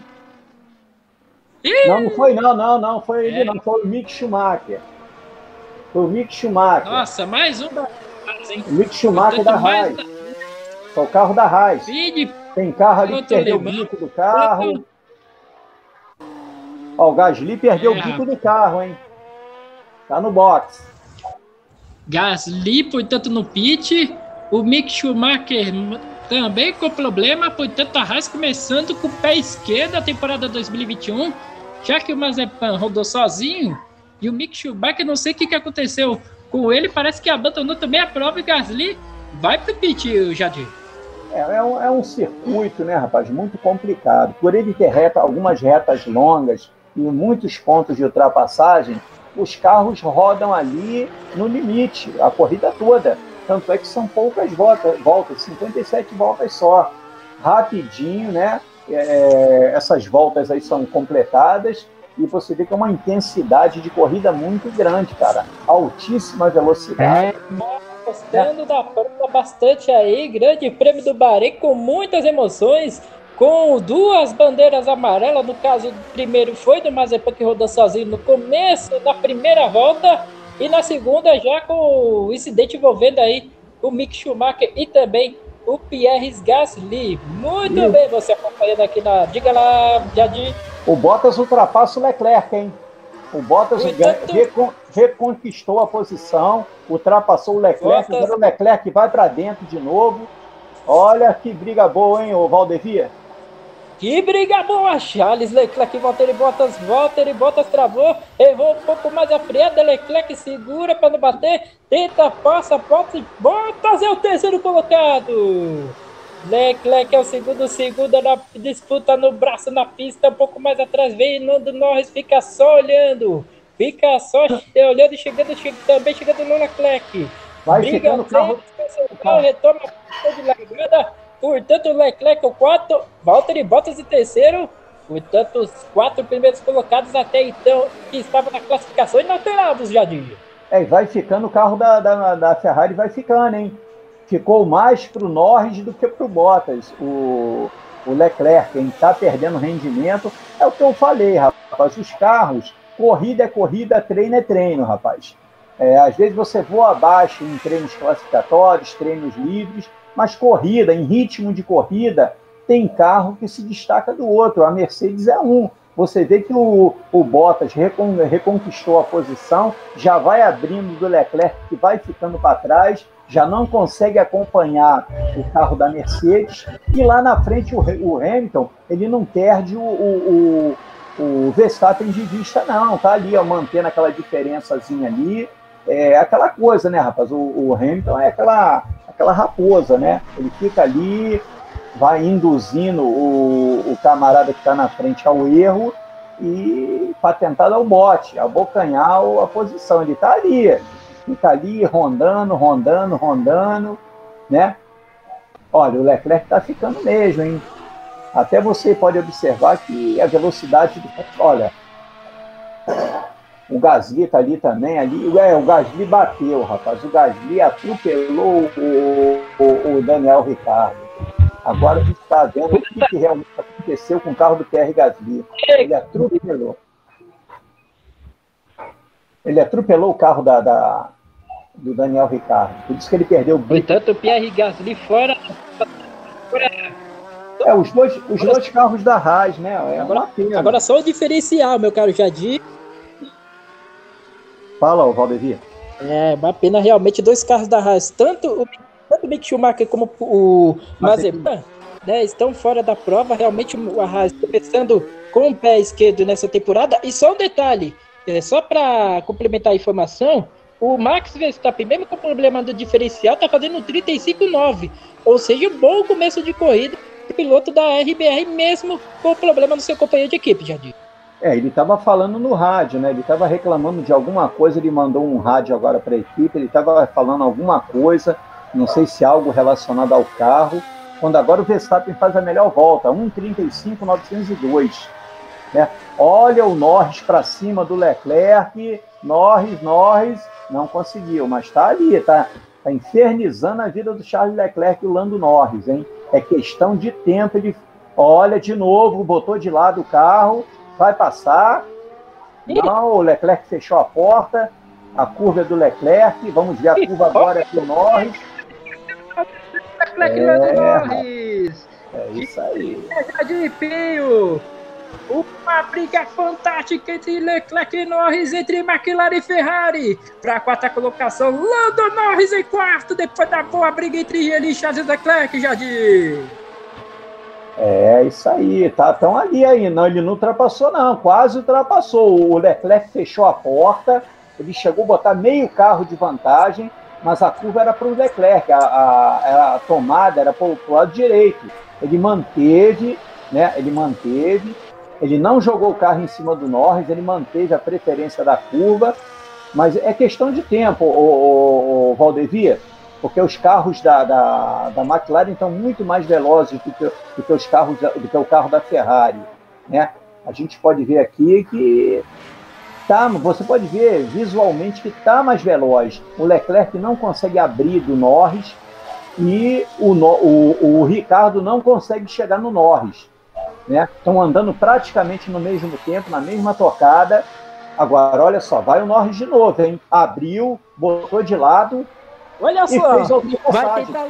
Ih! Não, não foi não, não, não, foi ele É. não, foi o Mick Schumacher. Foi o Mick Schumacher. Nossa, mais um da hein? O Mick Schumacher da mais Haas. Foi o carro da. Vide Tem carro ali que perdeu o bico do carro. Ó, o Gasly perdeu É, o bico do carro, hein? Tá no box. Gasly, portanto, no pit. O Mick Schumacher também com problema, portanto, a Haas começando com o pé esquerdo a temporada 2021, já que o Mazepan rodou sozinho. E o Mick Schumacher, não sei o que, que aconteceu com ele, parece que abandonou também a prova e Gasly vai pro pit, Jadir. É, é um, é um circuito, né, rapaz, muito complicado. Por ele ter reta, algumas retas longas e muitos pontos de ultrapassagem, os carros rodam ali no limite, a corrida toda. Tanto é que são poucas voltas, voltas 57 voltas só. Rapidinho, né? É, essas voltas aí são completadas e você vê que é uma intensidade de corrida muito grande, cara. Altíssima velocidade. Gostando da prova bastante aí, grande prêmio do Bahrein com muitas emoções, com duas bandeiras amarelas, no caso primeiro foi do Mazepan que rodou sozinho no começo da primeira volta e na segunda já com o incidente envolvendo aí o Mick Schumacher e também o Pierre Gasly. Muito bem, você acompanhando aqui na... Diga lá, Jadir. O Bottas ultrapassa o Leclerc, hein? O Bottas Portanto- recon- reconquistou a posição, ultrapassou o Leclerc, Bottas- agora o Leclerc vai para dentro de novo. Olha que briga boa, hein, o Valdevia? Que briga boa, Charles Leclerc, Valtteri Bottas, Valtteri Bottas travou, errou um pouco mais a freada, Leclerc segura para não bater, tenta, passa, Bottas, Bottas é o terceiro colocado. Leclerc é o segundo, segundo na disputa no braço na pista, um pouco mais atrás vem Nando Norris, fica só olhando, fica só olhando e chegando, che- também chegando no Leclerc. Vai Briga ficando o carro. retoma a de largada. Portanto, o Leclerc o quarto, Valtteri Bottas em terceiro. Portanto, os quatro primeiros colocados até então que estavam na classificação inalterados, Jadir. É, e vai ficando o carro da, da, da Ferrari, vai ficando, hein? Ficou mais para o Norris do que para o Bottas. O, o Leclerc, quem está perdendo rendimento, é o que eu falei, rapaz. Os carros, corrida é corrida, treino é treino, rapaz. É, às vezes você voa abaixo em treinos classificatórios, treinos livres, mas corrida, em ritmo de corrida, tem carro que se destaca do outro. A Mercedes é um. Você vê que o, o Bottas recon- reconquistou a posição, já vai abrindo do Leclerc, que vai ficando para trás, já não consegue acompanhar o carro da Mercedes, e lá na frente o, o Hamilton, ele não perde o, o, o, o Verstappen de vista, não, tá ali, ó, mantendo aquela diferençazinha ali, é aquela coisa, né, rapaz, o, o Hamilton é aquela, aquela raposa, né, ele fica ali, vai induzindo o, o camarada que está na frente ao erro e para tentar o bote, abocanhar a posição. Ele está ali, fica ali rondando, rondando, rondando, né? Olha, o Leclerc está ficando mesmo, hein? Até você pode observar que a velocidade do. Olha, o Gasly tá ali também, ali. É, o Gasly bateu, rapaz. O Gasly atropelou o, o, o Daniel Ricardo. Agora a gente está vendo o que, que realmente aconteceu com o carro do Pierre Gasly. Ele atropelou. Ele atropelou o carro da, da- do Daniel Ricardo. Por isso que ele perdeu o bico. Portanto, Pierre Gasly fora. É, os dois, os dois carros da Haas, né? É Agora-. Agora só o diferencial, meu caro Jadir. Fala, ô Valdevia. É, uma pena realmente dois carros da Haas, tanto o, tanto o Mick Schumacher como o Mazepan, né, estão fora da prova. Realmente o Haas começando com o pé esquerdo nessa temporada. E só um detalhe, é, só para complementar a informação, o Max Verstappen, mesmo com o problema do diferencial, tá fazendo um 35,9. Ou seja, um bom começo de corrida. Piloto da RBR, mesmo com problema no seu companheiro de equipe, Jadir. É, ele estava falando no rádio, né? Ele estava reclamando de alguma coisa, ele mandou um rádio agora para a equipe, ele estava falando alguma coisa, não sei se algo relacionado ao carro, quando agora o Verstappen faz a melhor volta, 1,35,902. Né? Olha o Norris para cima do Leclerc, Norris, Norris, não conseguiu, mas está ali, está tá infernizando a vida do Charles Leclerc e o Lando Norris, hein? É questão de tempo, ele olha de novo, botou de lado o carro, vai passar. Não, o Leclerc fechou a porta, a curva é do Leclerc, vamos ver a curva agora aqui o Norris. Leclerc é, Lando Norris! É isso aí. de Pio! Uma briga fantástica entre Leclerc e Norris, entre McLaren e Ferrari. Para a quarta colocação, Lando Norris em quarto, depois da boa briga entre ele e Charles Leclerc, Jardim. É isso aí, tá tão ali aí. Não, ele não ultrapassou, não, quase ultrapassou. O Leclerc fechou a porta, ele chegou a botar meio carro de vantagem, mas a curva era para o Leclerc, a, a, a, tomada era para o lado direito. Ele manteve, né? Ele manteve, ele não jogou o carro em cima do Norris, ele manteve a preferência da curva, mas é questão de tempo, o, o, o Valdevia, porque os carros da, da, da McLaren estão muito mais velozes do que, do que os carros do que o carro da Ferrari, né? A gente pode ver aqui que tá, você pode ver visualmente que está mais veloz. O Leclerc não consegue abrir do Norris e o, o, o Ricardo não consegue chegar no Norris né? Estão andando praticamente no mesmo tempo, na mesma tocada. Agora, olha só, vai o Norris de novo, hein? Abriu, botou de lado, Olha só, vai tentar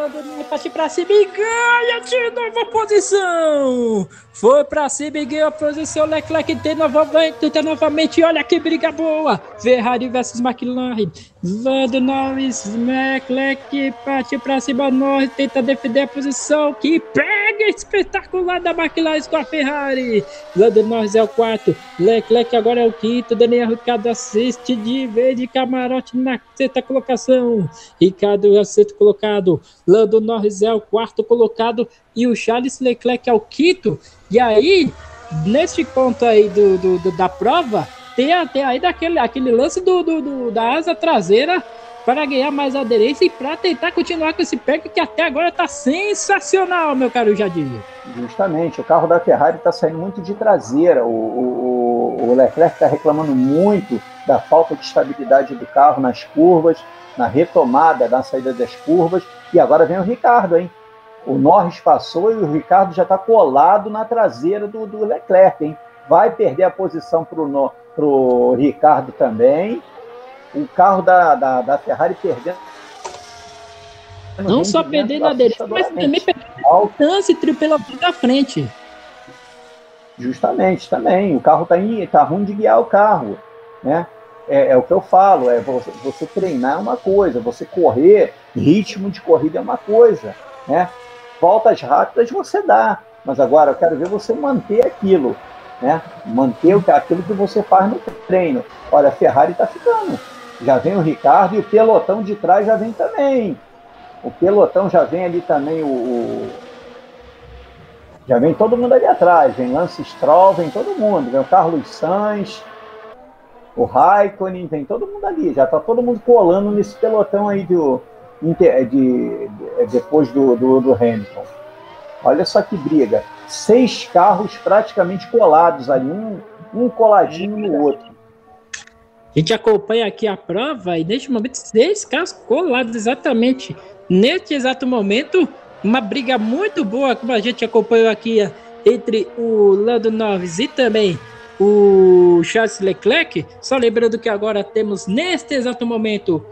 partir pra cima e ganha de novo a posição. Foi pra cima e ganhou a posição. Leclerc tem novamente, tenta novamente. Olha que briga boa. Ferrari versus McLaren. Lando Norris, Leclerc parte pra cima. Norris tenta defender a posição. Que pega espetacular da McLaren com a Ferrari. Lando Norris é o quarto. Leclerc agora é o quinto. Daniel Ricciardo assiste de vez de camarote na sexta colocação. Ricardo é o sexto colocado, Lando Norris é o quarto colocado e o Charles Leclerc é o quinto. E aí, neste ponto aí do, do, do da prova, tem até aí daquele, aquele lance do, do, do, da asa traseira para ganhar mais aderência e para tentar continuar com esse pack que até agora está sensacional, meu caro Jadir. Justamente, o carro da Ferrari está saindo muito de traseira. O, o, o Leclerc está reclamando muito da falta de estabilidade do carro nas curvas na retomada da saída das curvas. E agora vem o Ricardo, hein? O Norris passou e o Ricardo já está colado na traseira do, do, Leclerc, hein? Vai perder a posição para o Ricardo também. O carro da, da, da Ferrari perdendo. Não só perdendo a dele, mas também perdendo a pela da frente. Justamente, também. O carro está tá ruim de guiar o carro, né? é, é, o que eu falo, é você, você, treinar é uma coisa, você correr, ritmo de corrida é uma coisa, né? Voltas rápidas você dá, mas agora eu quero ver você manter aquilo, né? Manter aquilo que você faz no treino. Olha, a Ferrari está ficando. Já vem o Ricardo e o pelotão de trás já vem também. O pelotão já vem ali também o, o já vem todo mundo ali atrás, vem Lance Stroll, vem todo mundo, vem o Carlos Sainz, o Raikkonen, tem todo mundo ali, já está todo mundo colando nesse pelotão aí do, de, de, de depois do, do, do, Hamilton. Olha só que briga. Seis carros praticamente colados ali, um, um coladinho no outro. A gente acompanha aqui a prova e neste momento seis carros colados exatamente. Neste exato momento, uma briga muito boa, como a gente acompanhou aqui entre o Lando Norris e também o Charles Leclerc. Só lembrando que agora temos neste exato momento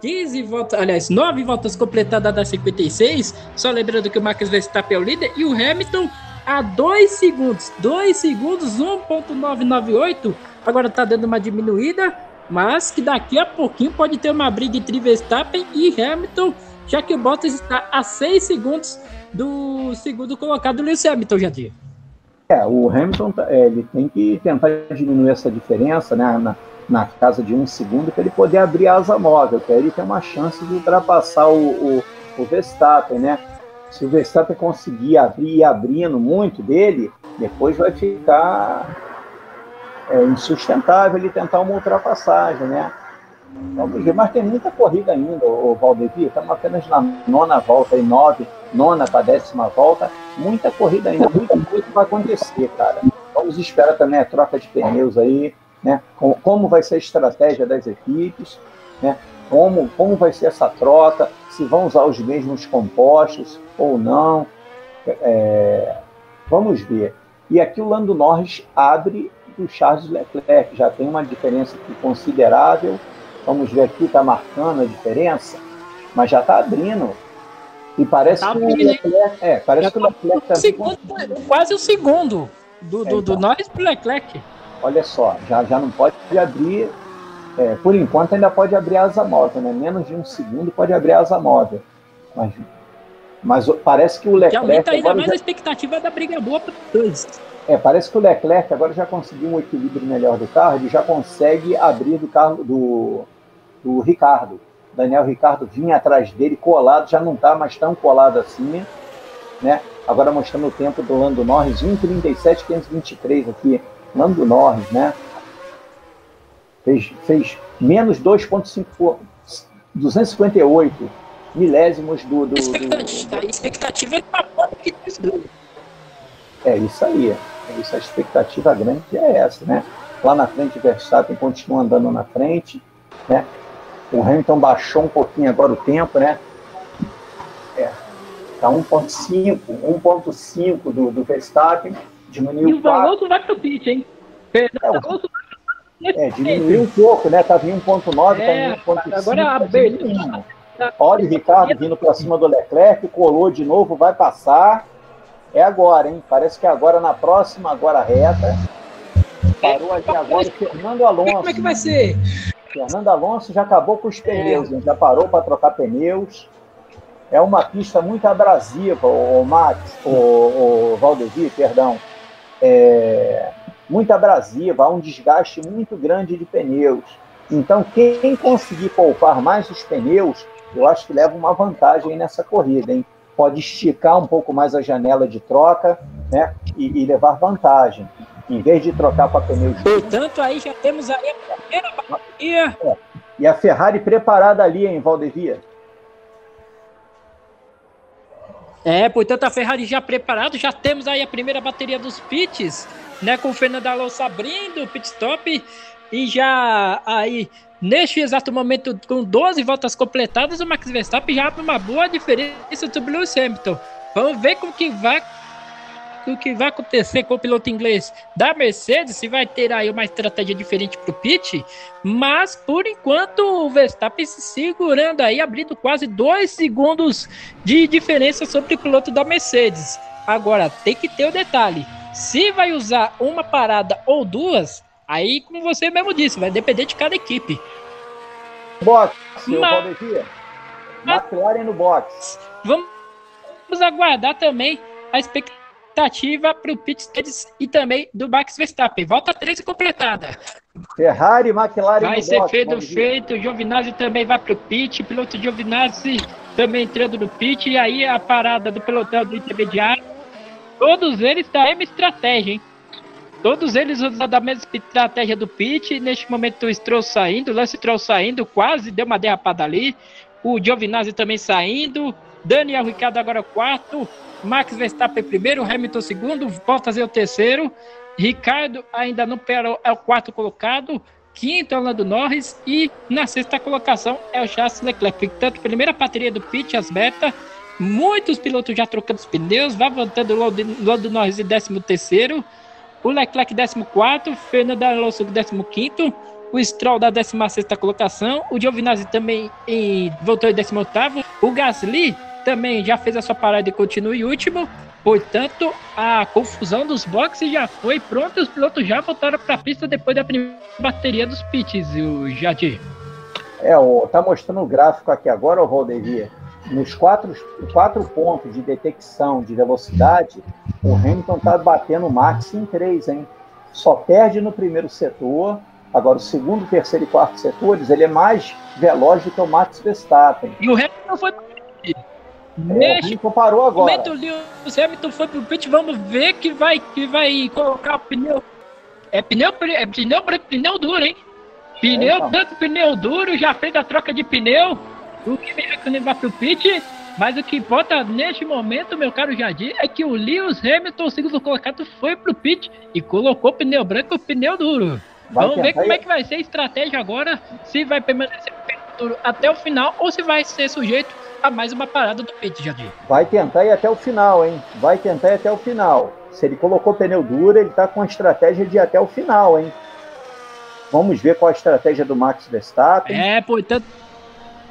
15 voltas, aliás, 9 voltas completadas das 56. Só lembrando que o Max Verstappen é o líder e o Hamilton a 2 segundos. 2 segundos, 1.998. Agora tá dando uma diminuída, mas que daqui a pouquinho pode ter uma briga entre Verstappen e Hamilton, já que o Bottas está a 6 segundos do segundo colocado Lewis Hamilton, Jadir. É, o Hamilton tá, é, ele tem que tentar diminuir essa diferença né, na, na casa de um segundo para ele poder abrir a asa móvel, que aí ele tem uma chance de ultrapassar o, o, o Verstappen, né? Se o Verstappen conseguir abrir e abrindo muito dele, depois vai ficar é, insustentável ele tentar uma ultrapassagem, né? Ver, mas tem muita corrida ainda, o Valdevi, estamos apenas na nona volta, aí nove, nona para décima volta, muita corrida ainda, muita coisa vai acontecer, cara. Vamos esperar também a troca de pneus aí, né? Como, vai ser a estratégia das equipes, né? Como, como vai ser essa troca, se vão usar os mesmos compostos ou não. É, vamos ver. E aqui o Lando Norris abre do Charles Leclerc, já tem uma diferença considerável. Vamos ver aqui, está marcando a diferença, mas já está abrindo. E parece tá que o Leclerc. É, parece já que o Leclerc tá segundo, quase o segundo do, do, é, então. do Norris para o Leclerc. Olha só, já, já não pode abrir. É, por enquanto ainda pode abrir a asa móvel, né? Menos de um segundo pode abrir a asa móvel. Mas mas parece que o Leclerc. Que aumenta ainda mais já... a expectativa da briga boa para dois. É, parece que o Leclerc agora já conseguiu um equilíbrio melhor do carro, ele já consegue abrir do carro do, do Ricardo. Daniel Ricardo vinha atrás dele colado, já não está mais tão colado assim, né? Agora mostrando o tempo do Lando Norris, 1,37,523 aqui. Lando Norris, né? Fez, fez menos 2,5 258 milésimos do. do, do... A expectativa é para que É isso aí. É isso, a expectativa grande é essa, né? Lá na frente, o Verstappen continua andando na frente, né? O Hamilton baixou um pouquinho agora o tempo, né? É, tá 1.5, 1.5 do, do Verstappen, diminuiu E o Alonso vai pro pit, hein? É, o... é, diminuiu um pouco, né? Tava em 1.9, é, tá em 1.5. Agora a tá Olha o Ricardo vindo para cima do Leclerc, colou de novo, vai passar. É agora, hein? Parece que agora na próxima, agora reta. Parou ali agora o Fernando Alonso. Como é que vai ser? Fernando Alonso já acabou com os pneus, é. já parou para trocar pneus. É uma pista muito abrasiva, o Max, o, o Valdevir, perdão. É muito abrasiva, há um desgaste muito grande de pneus. Então, quem conseguir poupar mais os pneus eu acho que leva uma vantagem nessa corrida, hein? Pode esticar um pouco mais a janela de troca, né? E, e levar vantagem. Em vez de trocar para pneus. Portanto, aí já temos aí a primeira bateria. É. E a Ferrari preparada ali, em Valdevia. É, portanto, a Ferrari já preparada, já temos aí a primeira bateria dos pits, né? Com o Fernando Alonso abrindo o pit stop e já aí Neste exato momento, com 12 voltas completadas, o Max Verstappen já abre uma boa diferença sobre o Lewis Hamilton. Vamos ver como que vai o que vai acontecer com o piloto inglês da Mercedes, se vai ter aí uma estratégia diferente para o pit, mas por enquanto o Verstappen se segurando aí, abrindo quase dois segundos de diferença sobre o piloto da Mercedes. Agora tem que ter o detalhe: se vai usar uma parada ou duas, Aí, como você mesmo disse, vai depender de cada equipe. Box, Mas... McLaren no box. Vamos aguardar também a expectativa para o pit e também do Max Verstappen. Volta 13 completada. Ferrari, McLaren vai ser box, feito, feito. Giovinazzi também vai para o pit. Piloto Giovinazzi também entrando no pit. E aí a parada do pelotão do intermediário. Todos eles da M estratégia, hein? Todos eles usando a mesma estratégia do Pit. Neste momento, o Stroll saindo, o Lance Stroll saindo, quase deu uma derrapada ali. O Giovinazzi também saindo. Daniel Ricciardo agora quarto. Max Verstappen primeiro, Hamilton segundo, Bottas é o terceiro. Ricardo ainda não parou, é o quarto colocado. Quinto é o Lando Norris. E na sexta colocação é o Charles Leclerc. Portanto, primeira bateria do Pit, as beta. Muitos pilotos já trocando os pneus. Vai voltando o Lando Norris em décimo terceiro o Leclerc 14, Fernando Alonso 15, o Stroll da 16 colocação, o Giovinazzi também em, voltou em 18, o Gasly também já fez a sua parada e continua em último. Portanto, a confusão dos boxes já foi pronta, os pilotos já voltaram para a pista depois da primeira bateria dos pits, o Jadir. É, o, tá mostrando o gráfico aqui agora, o Valdevia nos quatro, quatro pontos de detecção de velocidade, o Hamilton está batendo o Max em três, hein? Só perde no primeiro setor. Agora, o segundo, terceiro e quarto setores, ele é mais veloz do que o Max Verstappen. E o Hamilton foi é, o Hamilton parou agora. Momento, o Hamilton foi pro pit, vamos ver que vai, que vai colocar o pneu. É pneu, é pneu, pneu duro, hein? Pneu, é, então. tanto pneu duro, já fez a troca de pneu. O Kimi Raikkonen vai pro pit Mas o que importa neste momento, meu caro Jardim, é que o Lewis Hamilton, segundo colocado, foi pro pit e colocou pneu branco e pneu duro. Vai Vamos ver como é que vai ser a estratégia agora, se vai permanecer pneu duro até o final ou se vai ser sujeito a mais uma parada do pit, Jardim. Vai tentar ir até o final, hein? Vai tentar ir até o final. Se ele colocou pneu duro, ele tá com a estratégia de ir até o final, hein? Vamos ver qual a estratégia do Max Verstappen. É, portanto.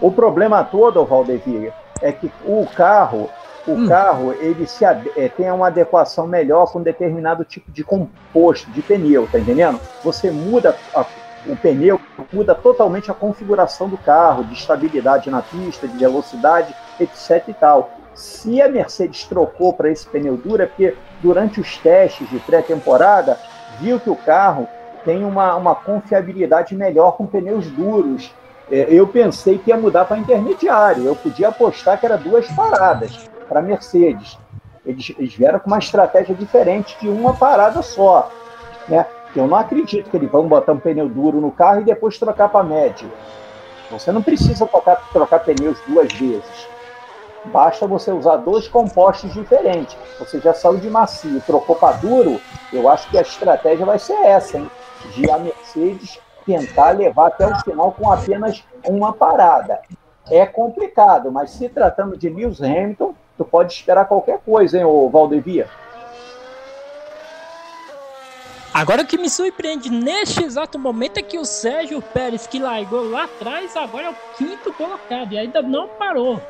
O problema todo, Valdevia, é que o carro, o hum. carro, ele se é, tem uma adequação melhor com determinado tipo de composto, de pneu, tá entendendo? Você muda a, o pneu, muda totalmente a configuração do carro, de estabilidade na pista, de velocidade, etc e tal. Se a Mercedes trocou para esse pneu duro, é porque durante os testes de pré-temporada, viu que o carro tem uma, uma confiabilidade melhor com pneus duros. É, eu pensei que ia mudar para intermediário. Eu podia apostar que era duas paradas para Mercedes. Eles, eles vieram com uma estratégia diferente de uma parada só. Né? Eu não acredito que eles vão botar um pneu duro no carro e depois trocar para médio. Você não precisa trocar, trocar pneus duas vezes. Basta você usar dois compostos diferentes. Você já saiu de macio, trocou para duro. Eu acho que a estratégia vai ser essa, hein? de a Mercedes tentar levar até o final com apenas uma parada. É complicado, mas se tratando de Lewis Hamilton, tu pode esperar qualquer coisa, hein, ô Valdevia? Agora o que me surpreende neste exato momento é que o Sérgio Pérez, que largou lá atrás, agora é o quinto colocado e ainda não parou.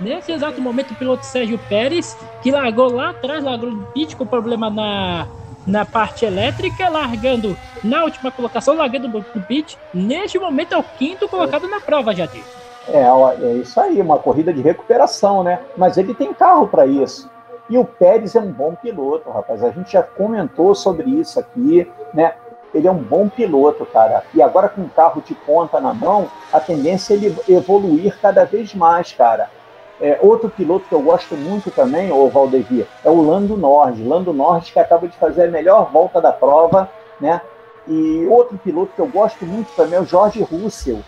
Nesse exato momento, o piloto Sérgio Pérez, que largou lá atrás, largou no pit com problema na na parte elétrica, largando na última colocação, largando no pit. Neste momento é o quinto colocado na prova, Jadir. É, é isso aí, uma corrida de recuperação, né? Mas ele tem carro para isso. E o Pérez é um bom piloto, rapaz. A gente já comentou sobre isso aqui, né? Ele é um bom piloto, cara. E agora com um carro de ponta na mão, a tendência é ele evoluir cada vez mais, cara. É, outro piloto que eu gosto muito também, o Valdevia, é o Lando Norris. Lando Norris que acaba de fazer a melhor volta da prova, né? E outro piloto que eu gosto muito também é o George Russell,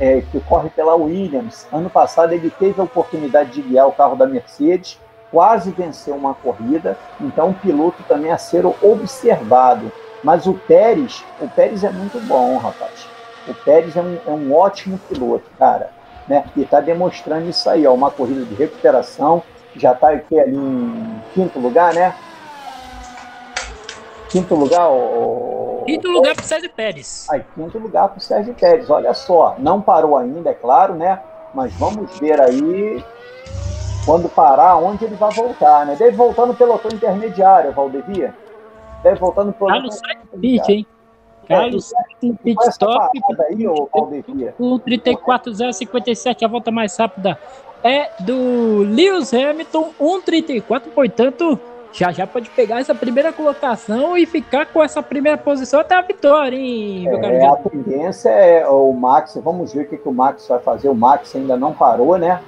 é, que corre pela Williams. Ano passado ele teve a oportunidade de guiar o carro da Mercedes, quase venceu uma corrida, então um piloto também a ser observado. Mas o Pérez, o Pérez é muito bom, rapaz. O Pérez é um, é um ótimo piloto, cara né? E está demonstrando isso aí, ó, uma corrida de recuperação, já está aqui ali em quinto lugar, né? Quinto lugar, o. Quinto lugar para o Sérgio Pérez. Aí, quinto lugar para o Sérgio Pérez. Olha só, não parou ainda, é claro, né? Mas vamos ver aí quando parar, onde ele vai voltar, né? Deve voltar no pelotão intermediário, Valdevia. Deve voltar no pelotão. Ah, no site hein? Carlos Sainz pit stop com 34,057, a volta mais rápida é do Lewis Hamilton, 1,34, portanto, já já pode pegar essa primeira colocação e ficar com essa primeira posição até a vitória, hein, meu é, A tendência é o Max, vamos ver o que, que o Max vai fazer. O Max ainda não parou, né?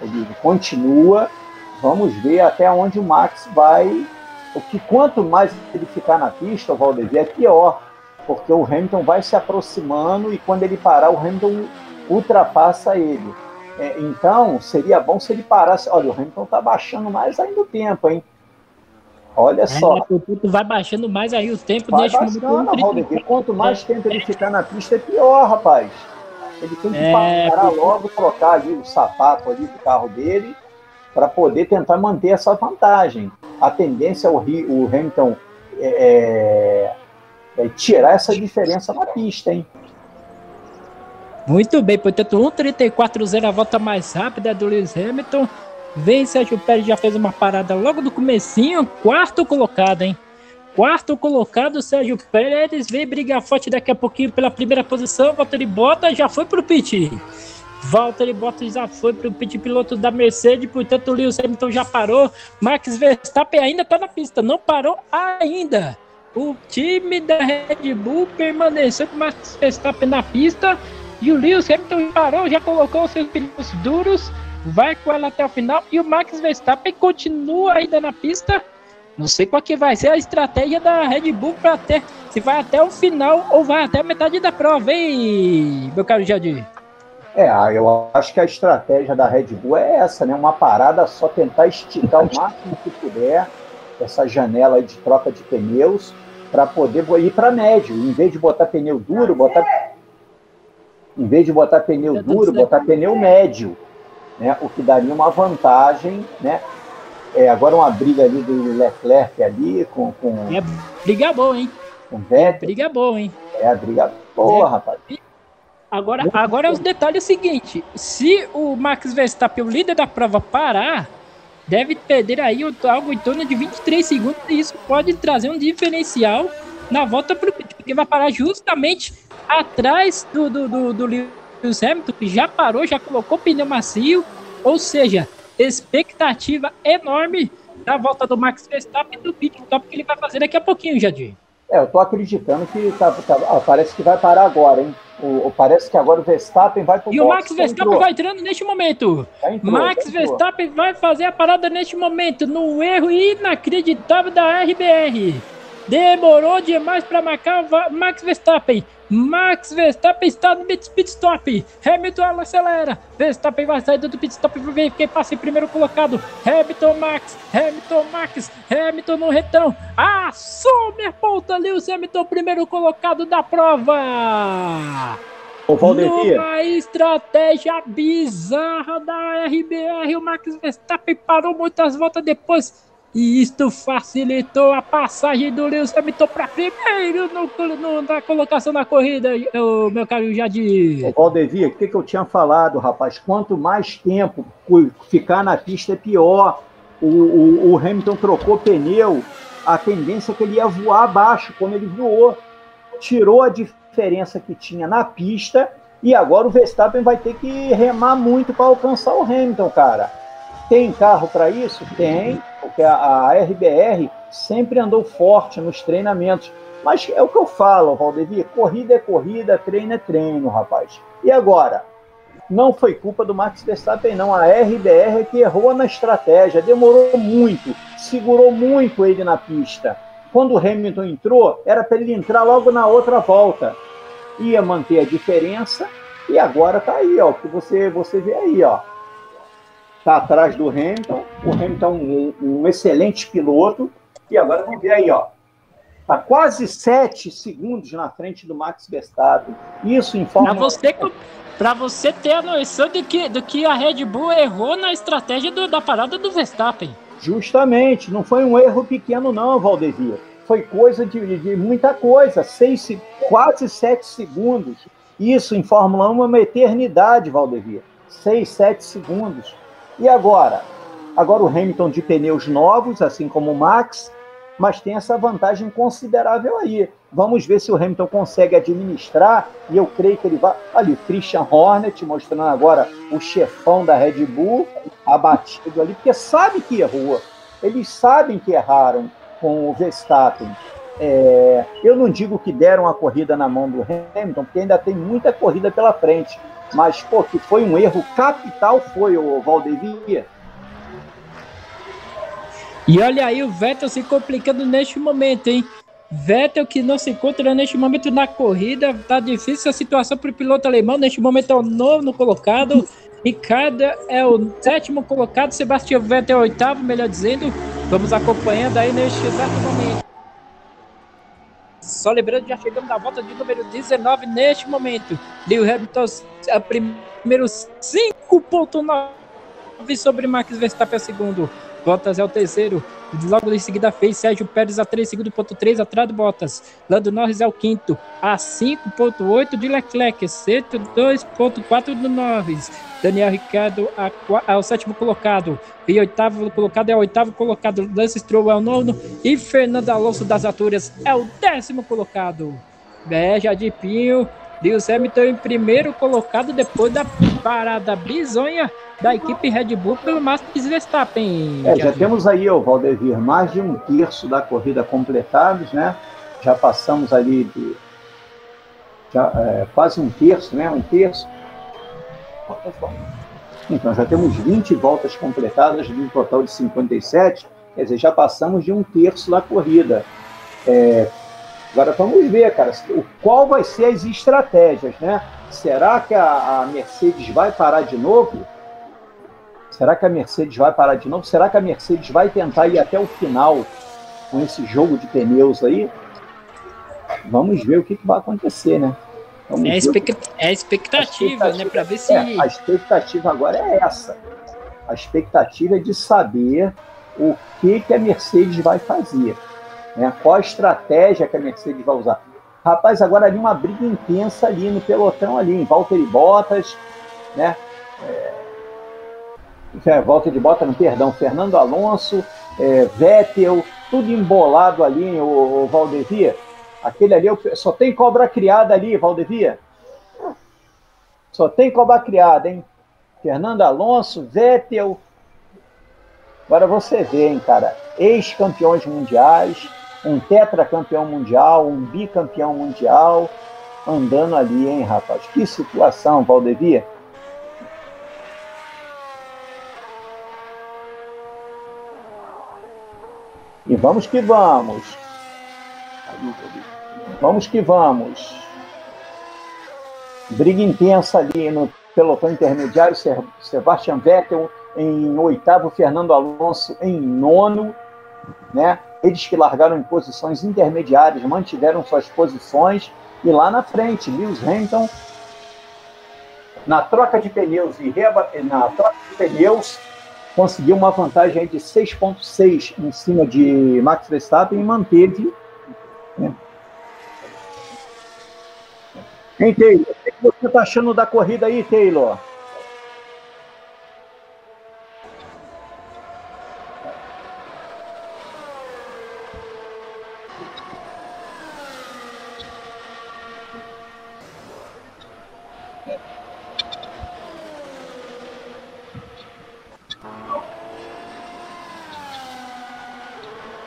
Ele continua. Vamos ver até onde o Max vai. O que quanto mais ele ficar na pista, o Valdevia, é pior porque o Hamilton vai se aproximando e quando ele parar, o Hamilton ultrapassa ele. É, então, seria bom se ele parasse. Olha, o Hamilton está baixando mais ainda o tempo, hein? Olha é, só. vai baixando mais aí o tempo vai neste momento. Quanto mais tempo ele ficar na pista, é pior, rapaz. Ele tem que é, parar porque... logo, trocar ali o sapato ali do carro dele para poder tentar manter essa vantagem. A tendência é o, o Hamilton é, é, tirar essa diferença na pista, hein? Muito bem, portanto, 1,34,0 a volta mais rápida do Lewis Hamilton. Vem Sérgio Pérez, já fez uma parada logo do comecinho, quarto colocado, hein? Quarto colocado, Sérgio Pérez vem brigar forte daqui a pouquinho pela primeira posição. Valtteri Bottas já foi pro pit. Valtteri Bottas já foi pro pit piloto da Mercedes, portanto o Lewis Hamilton já parou. Max Verstappen ainda tá na pista, não parou ainda. O time da Red Bull permaneceu com o Max Verstappen na pista e o Lewis Hamilton parou, já colocou os seus pneus duros, vai com ela até o final e o Max Verstappen continua ainda na pista. Não sei qual que vai ser a estratégia da Red Bull para até se vai até o final ou vai até a metade da prova, hein, meu caro Jadir? É, eu acho que a estratégia da Red Bull é essa, né? Uma parada só tentar esticar o máximo que puder essa janela de troca de pneus para poder ir para médio. Em vez de botar pneu duro, botar em vez de botar pneu duro, botar pneu médio, né? O que daria uma vantagem, né? É, agora uma briga ali do Leclerc ali com, com É briga boa, hein? com Vettel. Briga boa, hein? É a briga boa, É. rapaz. Agora, agora os detalhes é o seguinte: se o Max Verstappen, o líder da prova, parar, deve perder aí algo em torno de 23 segundos, e isso pode trazer um diferencial na volta para o porque vai parar justamente atrás do, do, do, do Lewis Hamilton, que já parou, já colocou pneu macio, ou seja, expectativa enorme da volta do Max Verstappen do pit stop que ele vai fazer daqui a pouquinho, Jadir. É, eu tô acreditando que tá, tá- ah, parece que vai parar agora, hein? O, o- parece que agora o Verstappen vai pro E o box, Max Verstappen entrou, vai entrando neste momento. já entrou, Max entrou. Verstappen vai fazer a parada neste momento, no erro inacreditável da RBR. Demorou demais para marcar o Max Verstappen. Max Verstappen está no pit stop. Hamilton acelera. Verstappen vai sair do pit stop para ver quem passa em primeiro colocado. Hamilton Max, Hamilton Max, Hamilton no retão. Assume a ponta Lewis Hamilton, primeiro colocado da prova. Ô, Numa estratégia bizarra da RBR, o Max Verstappen parou muitas voltas depois. E isto facilitou a passagem do Lewis Hamilton para primeiro no, no- na colocação da corrida, o meu caro Ô, Jadir. Valdevia, o que, que eu tinha falado, rapaz? Quanto mais tempo ficar na pista é pior. O, o- o Hamilton trocou pneu, a tendência é que ele ia voar abaixo, como ele voou. Tirou a diferença que tinha na pista e agora o Verstappen vai ter que remar muito para alcançar o Hamilton, cara. Tem carro para isso? Tem, porque a, a RBR sempre andou forte nos treinamentos. Mas é o que eu falo, Valdevia, corrida é corrida, treino é treino, rapaz. E agora? Não foi culpa do Max Verstappen, não. A RBR é que errou na estratégia, demorou muito, segurou muito ele na pista. Quando o Hamilton entrou, era para ele entrar logo na outra volta. Ia manter a diferença e agora tá aí, ó, que você, você vê aí, ó. Tá atrás do Hamilton, o Hamilton é um, um excelente piloto e agora vamos ver aí, ó. Tá quase sete segundos na frente do Max Verstappen. Isso em Para Fórmula você, pra você ter a noção de que, do que a Red Bull errou na estratégia do- da parada do Verstappen. Justamente, não foi um erro pequeno, não, Valdevia. Foi coisa de, de muita coisa, seis, se- quase sete segundos. Isso em Fórmula 1 é uma eternidade, Valdevia. Seis, sete segundos. E agora? Agora o Hamilton de pneus novos, assim como o Max, mas tem essa vantagem considerável aí. Vamos ver se o Hamilton consegue administrar, e eu creio que ele vai. Ali, o Christian Hornet mostrando agora o chefão da Red Bull, abatido ali, porque sabe que errou. Eles sabem que erraram com o Verstappen. É, eu não digo que deram a corrida na mão do Hamilton, porque ainda tem muita corrida pela frente. Mas, pô, que foi um erro capital, foi o Valdevia. E olha aí o Vettel se complicando neste momento, hein? Vettel que não se encontra neste momento na corrida, tá difícil a situação para o piloto alemão. Neste momento é o nono colocado, Ricardo é o sétimo colocado, Sebastian Vettel é o oitavo, melhor dizendo. Vamos acompanhando aí neste exato momento. Só lembrando, já chegamos na volta de número 19 neste momento. Lewis Hamilton o primeiro 5.9 sobre Max Verstappen o segundo. Bottas é o terceiro. Logo em seguida fez Sérgio Pérez a 3, segundo ponto 3, atrás do Bottas. Lando Norris é o quinto, a 5.8 de Leclerc, 102.4 do Norris. Daniel Ricciardo a, qua- é o sétimo colocado. E oitavo colocado é o oitavo colocado. Lance Stroll é o nono. E Fernando Alonso das Aturas é o décimo colocado. É, Jardim Pinho. Lewis Hamilton em primeiro colocado depois da parada bizonha da equipe Red Bull pelo Max Verstappen. É, já temos aí, o Valdevir, mais de um terço da corrida completados, né? Já passamos ali de já, é, quase um terço, né? Um terço. Então, já temos 20 voltas completadas de um total de 57, quer dizer, já passamos de um terço da corrida. É, Agora vamos ver, cara, qual vai ser as estratégias, né? Será que a, a Mercedes vai parar de novo? Será que a Mercedes vai parar de novo? Será que a Mercedes vai tentar ir até o final com esse jogo de pneus aí? Vamos ver o que, que vai acontecer, né? É expect- é a expectativa, né? Pra ver se. é, a expectativa agora é essa. A expectativa é de saber o que, que a Mercedes vai fazer. Né? Qual a estratégia que a Mercedes vai usar. Rapaz, agora ali uma briga intensa ali no pelotão ali, em Valtteri Bottas, né? É, é, Valtteri Bottas, não, perdão, Fernando Alonso, é, Vettel, tudo embolado ali, o, o Valdevia. Aquele ali, eu- só tem cobra criada ali, Valdevia. Só tem cobra criada, hein? Fernando Alonso, Vettel. Agora você vê, hein, cara, ex-campeões mundiais, um tetracampeão mundial, um bicampeão mundial, andando ali, hein, rapaz? Que situação, Valdevia. E vamos que vamos. Vamos que vamos. Briga intensa ali no pelotão intermediário, Sebastian Vettel em oitavo, Fernando Alonso em nono, né? Eles que largaram em posições intermediárias, mantiveram suas posições e lá na frente, Lewis Hamilton na troca de pneus e reaba- na troca de pneus conseguiu uma vantagem de 6.6 em cima de Max Verstappen e manteve né? Hein, Taylor? O que você está achando da corrida aí, Taylor?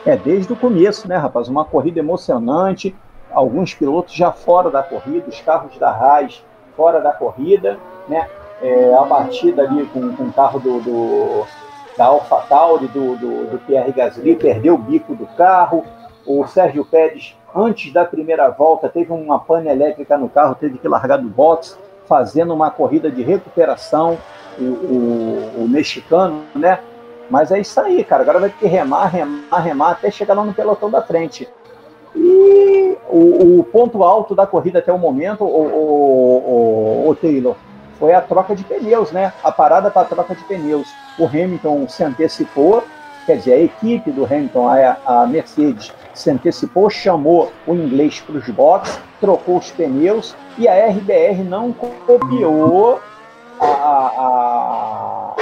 É, desde o começo, né, rapaz? Uma corrida emocionante, alguns pilotos já fora da corrida, os carros da Haas fora da corrida, né? É, a batida ali com, com o carro do, do- da AlphaTauri, do, do, do Pierre Gasly, perdeu o bico do carro. O Sérgio Pérez, antes da primeira volta, teve uma pane elétrica no carro, teve que largar do box, fazendo uma corrida de recuperação, o, o- o mexicano, né? Mas é isso aí, cara. Agora vai ter que remar, remar, remar até chegar lá no pelotão da frente. E o, o ponto alto da corrida até o momento, o, o, o, Taylor, foi a troca de pneus, né? A parada para troca de pneus. O Hamilton se antecipou, quer dizer, a equipe do Hamilton, a, a Mercedes, se antecipou, chamou o inglês para os boxes, trocou os pneus e a RBR não copiou a, a,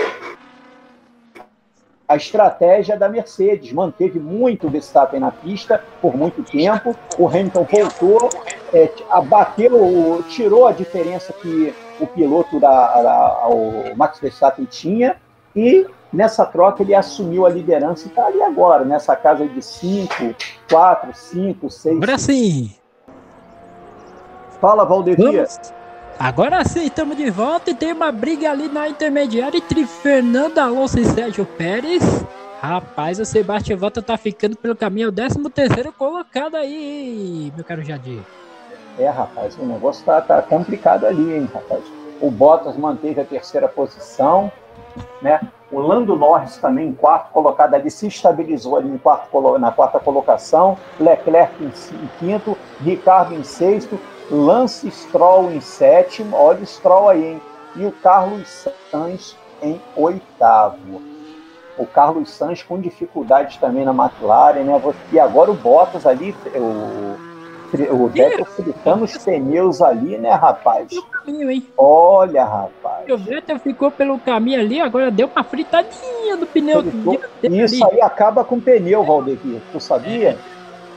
a estratégia da Mercedes. Manteve muito o Verstappen na pista por muito tempo. O Hamilton voltou, é, abateu, tirou a diferença que o piloto da, da- o Max Verstappen tinha e nessa troca ele assumiu a liderança e está ali agora, nessa casa de 5, 4, 5, 6. Agora sim! Fala, Valdevia. Vamos. Agora sim, estamos de volta e tem uma briga ali na intermediária entre Fernando Alonso e Sérgio Pérez. Rapaz, o Sebastião Vettel tá ficando pelo caminho, é o 13 terceiro colocado aí, meu caro Jadir. É, rapaz, o negócio tá, tá complicado ali, hein, rapaz. O Bottas manteve a terceira posição, né? O Lando Norris também em quarto colocado ali, se estabilizou ali em quarto, na quarta colocação. Leclerc em, em quinto, Ricardo em sexto, Lance Stroll em sétimo. Olha o Stroll aí, hein? E o Carlos Sainz em oitavo. O Carlos Sainz com dificuldades também na McLaren, né? E agora o Bottas ali, o o Vettel fritando os pneus ali, né, rapaz? Caminho, hein? Olha, rapaz. O Vettel ficou pelo caminho ali, agora deu uma fritadinha no pneu Isso ali. aí acaba com o pneu, Valdevir. Tu sabia?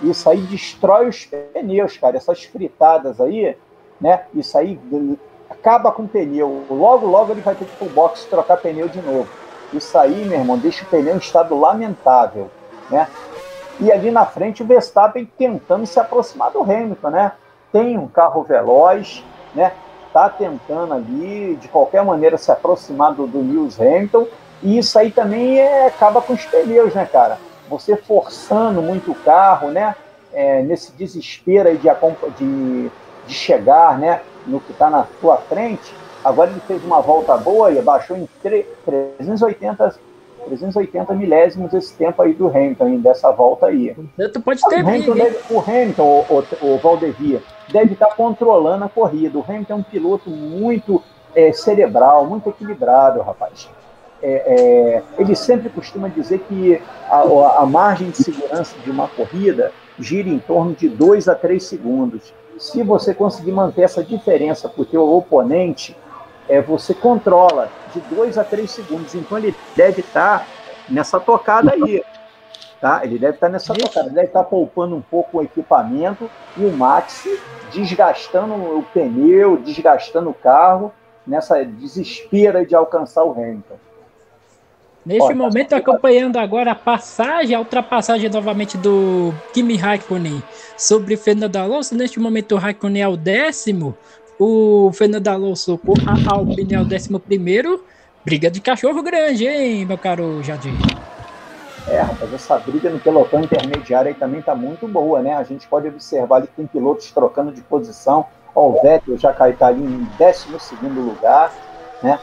Isso aí destrói os pneus, cara. Essas fritadas aí, né? Isso aí acaba com o pneu. Logo, logo ele vai ter que ir pro box trocar pneu de novo. Isso aí, meu irmão, deixa o pneu em estado lamentável, né? E ali na frente o Verstappen tentando se aproximar do Hamilton, né? Tem um carro veloz, né? Tá tentando ali, de qualquer maneira, se aproximar do, do Lewis Hamilton. E isso aí também é, acaba com os pneus, né, cara? Você forçando muito o carro, né? é, nesse desespero aí de, de, de chegar né, no que está na sua frente, agora ele fez uma volta boa e abaixou em 380, 380 milésimos esse tempo aí do Hamilton, dessa volta aí. Tu pode ter o Hamilton, deve, o, Hamilton o, o, o Valdevia, deve estar tá controlando a corrida. O Hamilton é um piloto muito é, cerebral, muito equilibrado, rapaz. É, é, ele sempre costuma dizer que a, a, margem de segurança de uma corrida gira em torno de 2 a 3 segundos. Se você conseguir manter essa diferença para o teu oponente, é, você controla de 2 a 3 segundos. Então ele deve estar tá nessa tocada aí. Tá? Ele deve estar tá nessa tocada, ele deve estar tá poupando um pouco o equipamento e o Max desgastando o pneu, desgastando o carro, nessa desespera de alcançar o Hamilton. Neste Olha, momento, acompanhando agora a passagem, a ultrapassagem novamente do Kimi Raikkonen sobre Fernando Alonso. Neste momento, o Raikkonen é o décimo, o Fernando Alonso com a Alpine é o décimo primeiro. Briga de cachorro grande, hein, meu caro Jadir? É, rapaz, essa briga no pelotão intermediário aí também tá muito boa, né? A gente pode observar ali que tem pilotos trocando de posição. Ó, o Vettel já caiu tá ali em 12 lugar, né?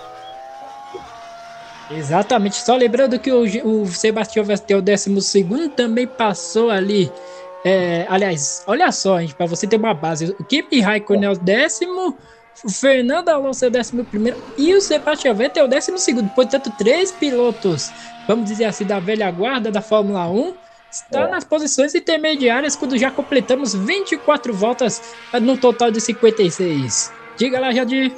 Exatamente, só lembrando que o, o Sebastião Vettel, 12 também passou ali. É, aliás, olha só, gente, para você ter uma base: o Kimi Raikkonen é o décimo, o Fernando Alonso é o décimo primeiro e o Sebastião Vettel é o décimo segundo. Portanto, três pilotos, vamos dizer assim, da velha guarda da Fórmula 1 está é. nas posições intermediárias quando já completamos 24 voltas no total de 56. Diga lá, Jadir.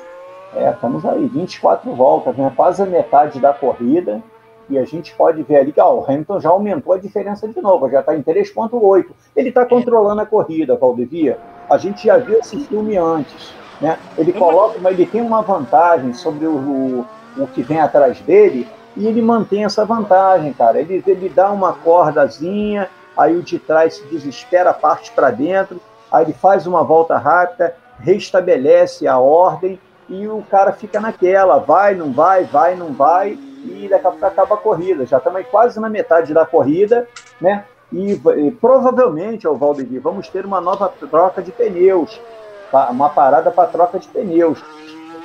É, estamos aí, 24 voltas, né? quase a metade da corrida. E a gente pode ver ali que ó, o Hamilton já aumentou a diferença de novo, já está em 3,8. Ele está controlando a corrida, Valdevia. A gente já viu esse filme antes. Né? Ele coloca, mas ele tem uma vantagem sobre o, o, o que vem atrás dele, e ele mantém essa vantagem, cara. Ele, ele dá uma cordazinha, aí o de trás se desespera, parte para dentro, aí ele faz uma volta rápida, restabelece a ordem e o cara fica naquela, vai, não vai, vai, não vai, e daqui a pouco acaba a corrida. Já estamos quase na metade da corrida, né? E, e provavelmente, o Valdemir, vamos ter uma nova troca de pneus, uma parada para troca de pneus.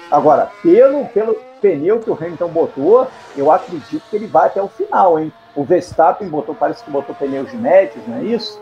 Agora, pelo, pelo pneu que o Hamilton botou, eu acredito que ele vai até o final, hein? O Verstappen botou, parece que botou pneus médios, não é isso?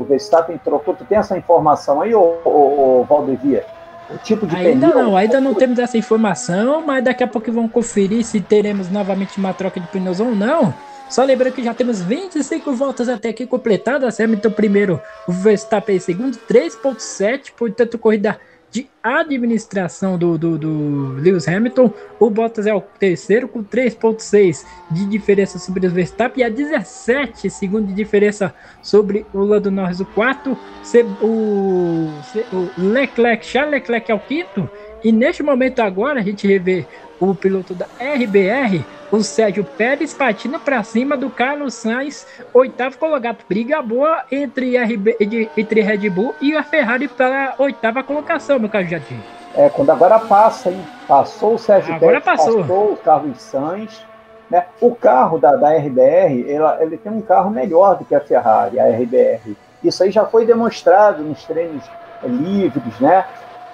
O Verstappen trocou. Tu tem essa informação aí, ô, ô, ô Valdevia? O tipo de ainda pneu? não, ainda não temos essa informação, mas daqui a pouco vamos conferir se teremos novamente uma troca de pneus ou não. Só lembrando que já temos 25 voltas até aqui completadas. Hamilton primeiro, o Verstappen segundo, 3.7, portanto corrida de administração do, do, do, Lewis Hamilton. O Bottas é o terceiro com 3.6 de diferença sobre o Verstappen e a 17 segundos de diferença sobre o Lando Norris, o quarto. O, o Leclerc, Charles Leclerc é o quinto. E neste momento agora a gente revê o piloto da RBR, o Sérgio Pérez, partindo para cima do Carlos Sainz, oitavo colocado. Briga boa entre, RB, entre Red Bull e a Ferrari para a oitava colocação, meu caro Jardim. É, quando agora passa, hein? Passou o Sérgio agora Pérez, passou. passou o Carlos Sainz. Né? O carro da, da RBR, ele, ele tem um carro melhor do que a Ferrari, a RBR. Isso aí já foi demonstrado nos treinos livres, né?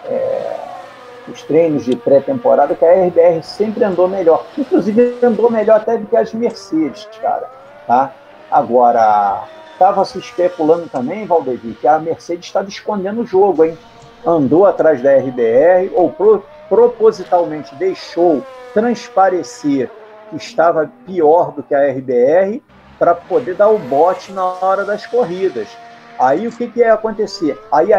É, os treinos de pré-temporada, que a RBR sempre andou melhor. Inclusive andou melhor até do que as Mercedes, cara. Tá? Agora, estava se especulando também, Valdevi, que a Mercedes estava escondendo o jogo, hein? Andou atrás da RBR ou pro, propositalmente deixou transparecer que estava pior do que a RBR para poder dar o bote na hora das corridas. Aí o que, que ia acontecer? Aí a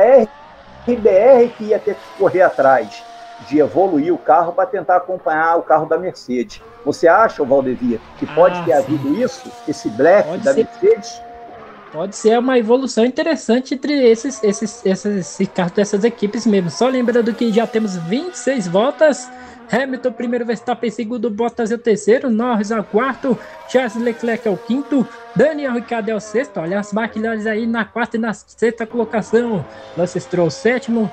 RBR que ia ter que correr atrás de evoluir o carro para tentar acompanhar o carro da Mercedes. Você acha, Valdevia, que pode ah, ter sim. havido isso, esse black pode da ser, Mercedes? Pode ser uma evolução interessante entre esses, esses, esses, esses carros dessas equipes mesmo. Só lembrando que já temos 26 voltas. Hamilton primeiro, Verstappen segundo, Bottas é o terceiro, Norris é o quarto, Charles Leclerc é o quinto, Daniel Ricciardo é o sexto. Olha as McLaren aí na quarta e na sexta colocação. Lance Stroll sétimo,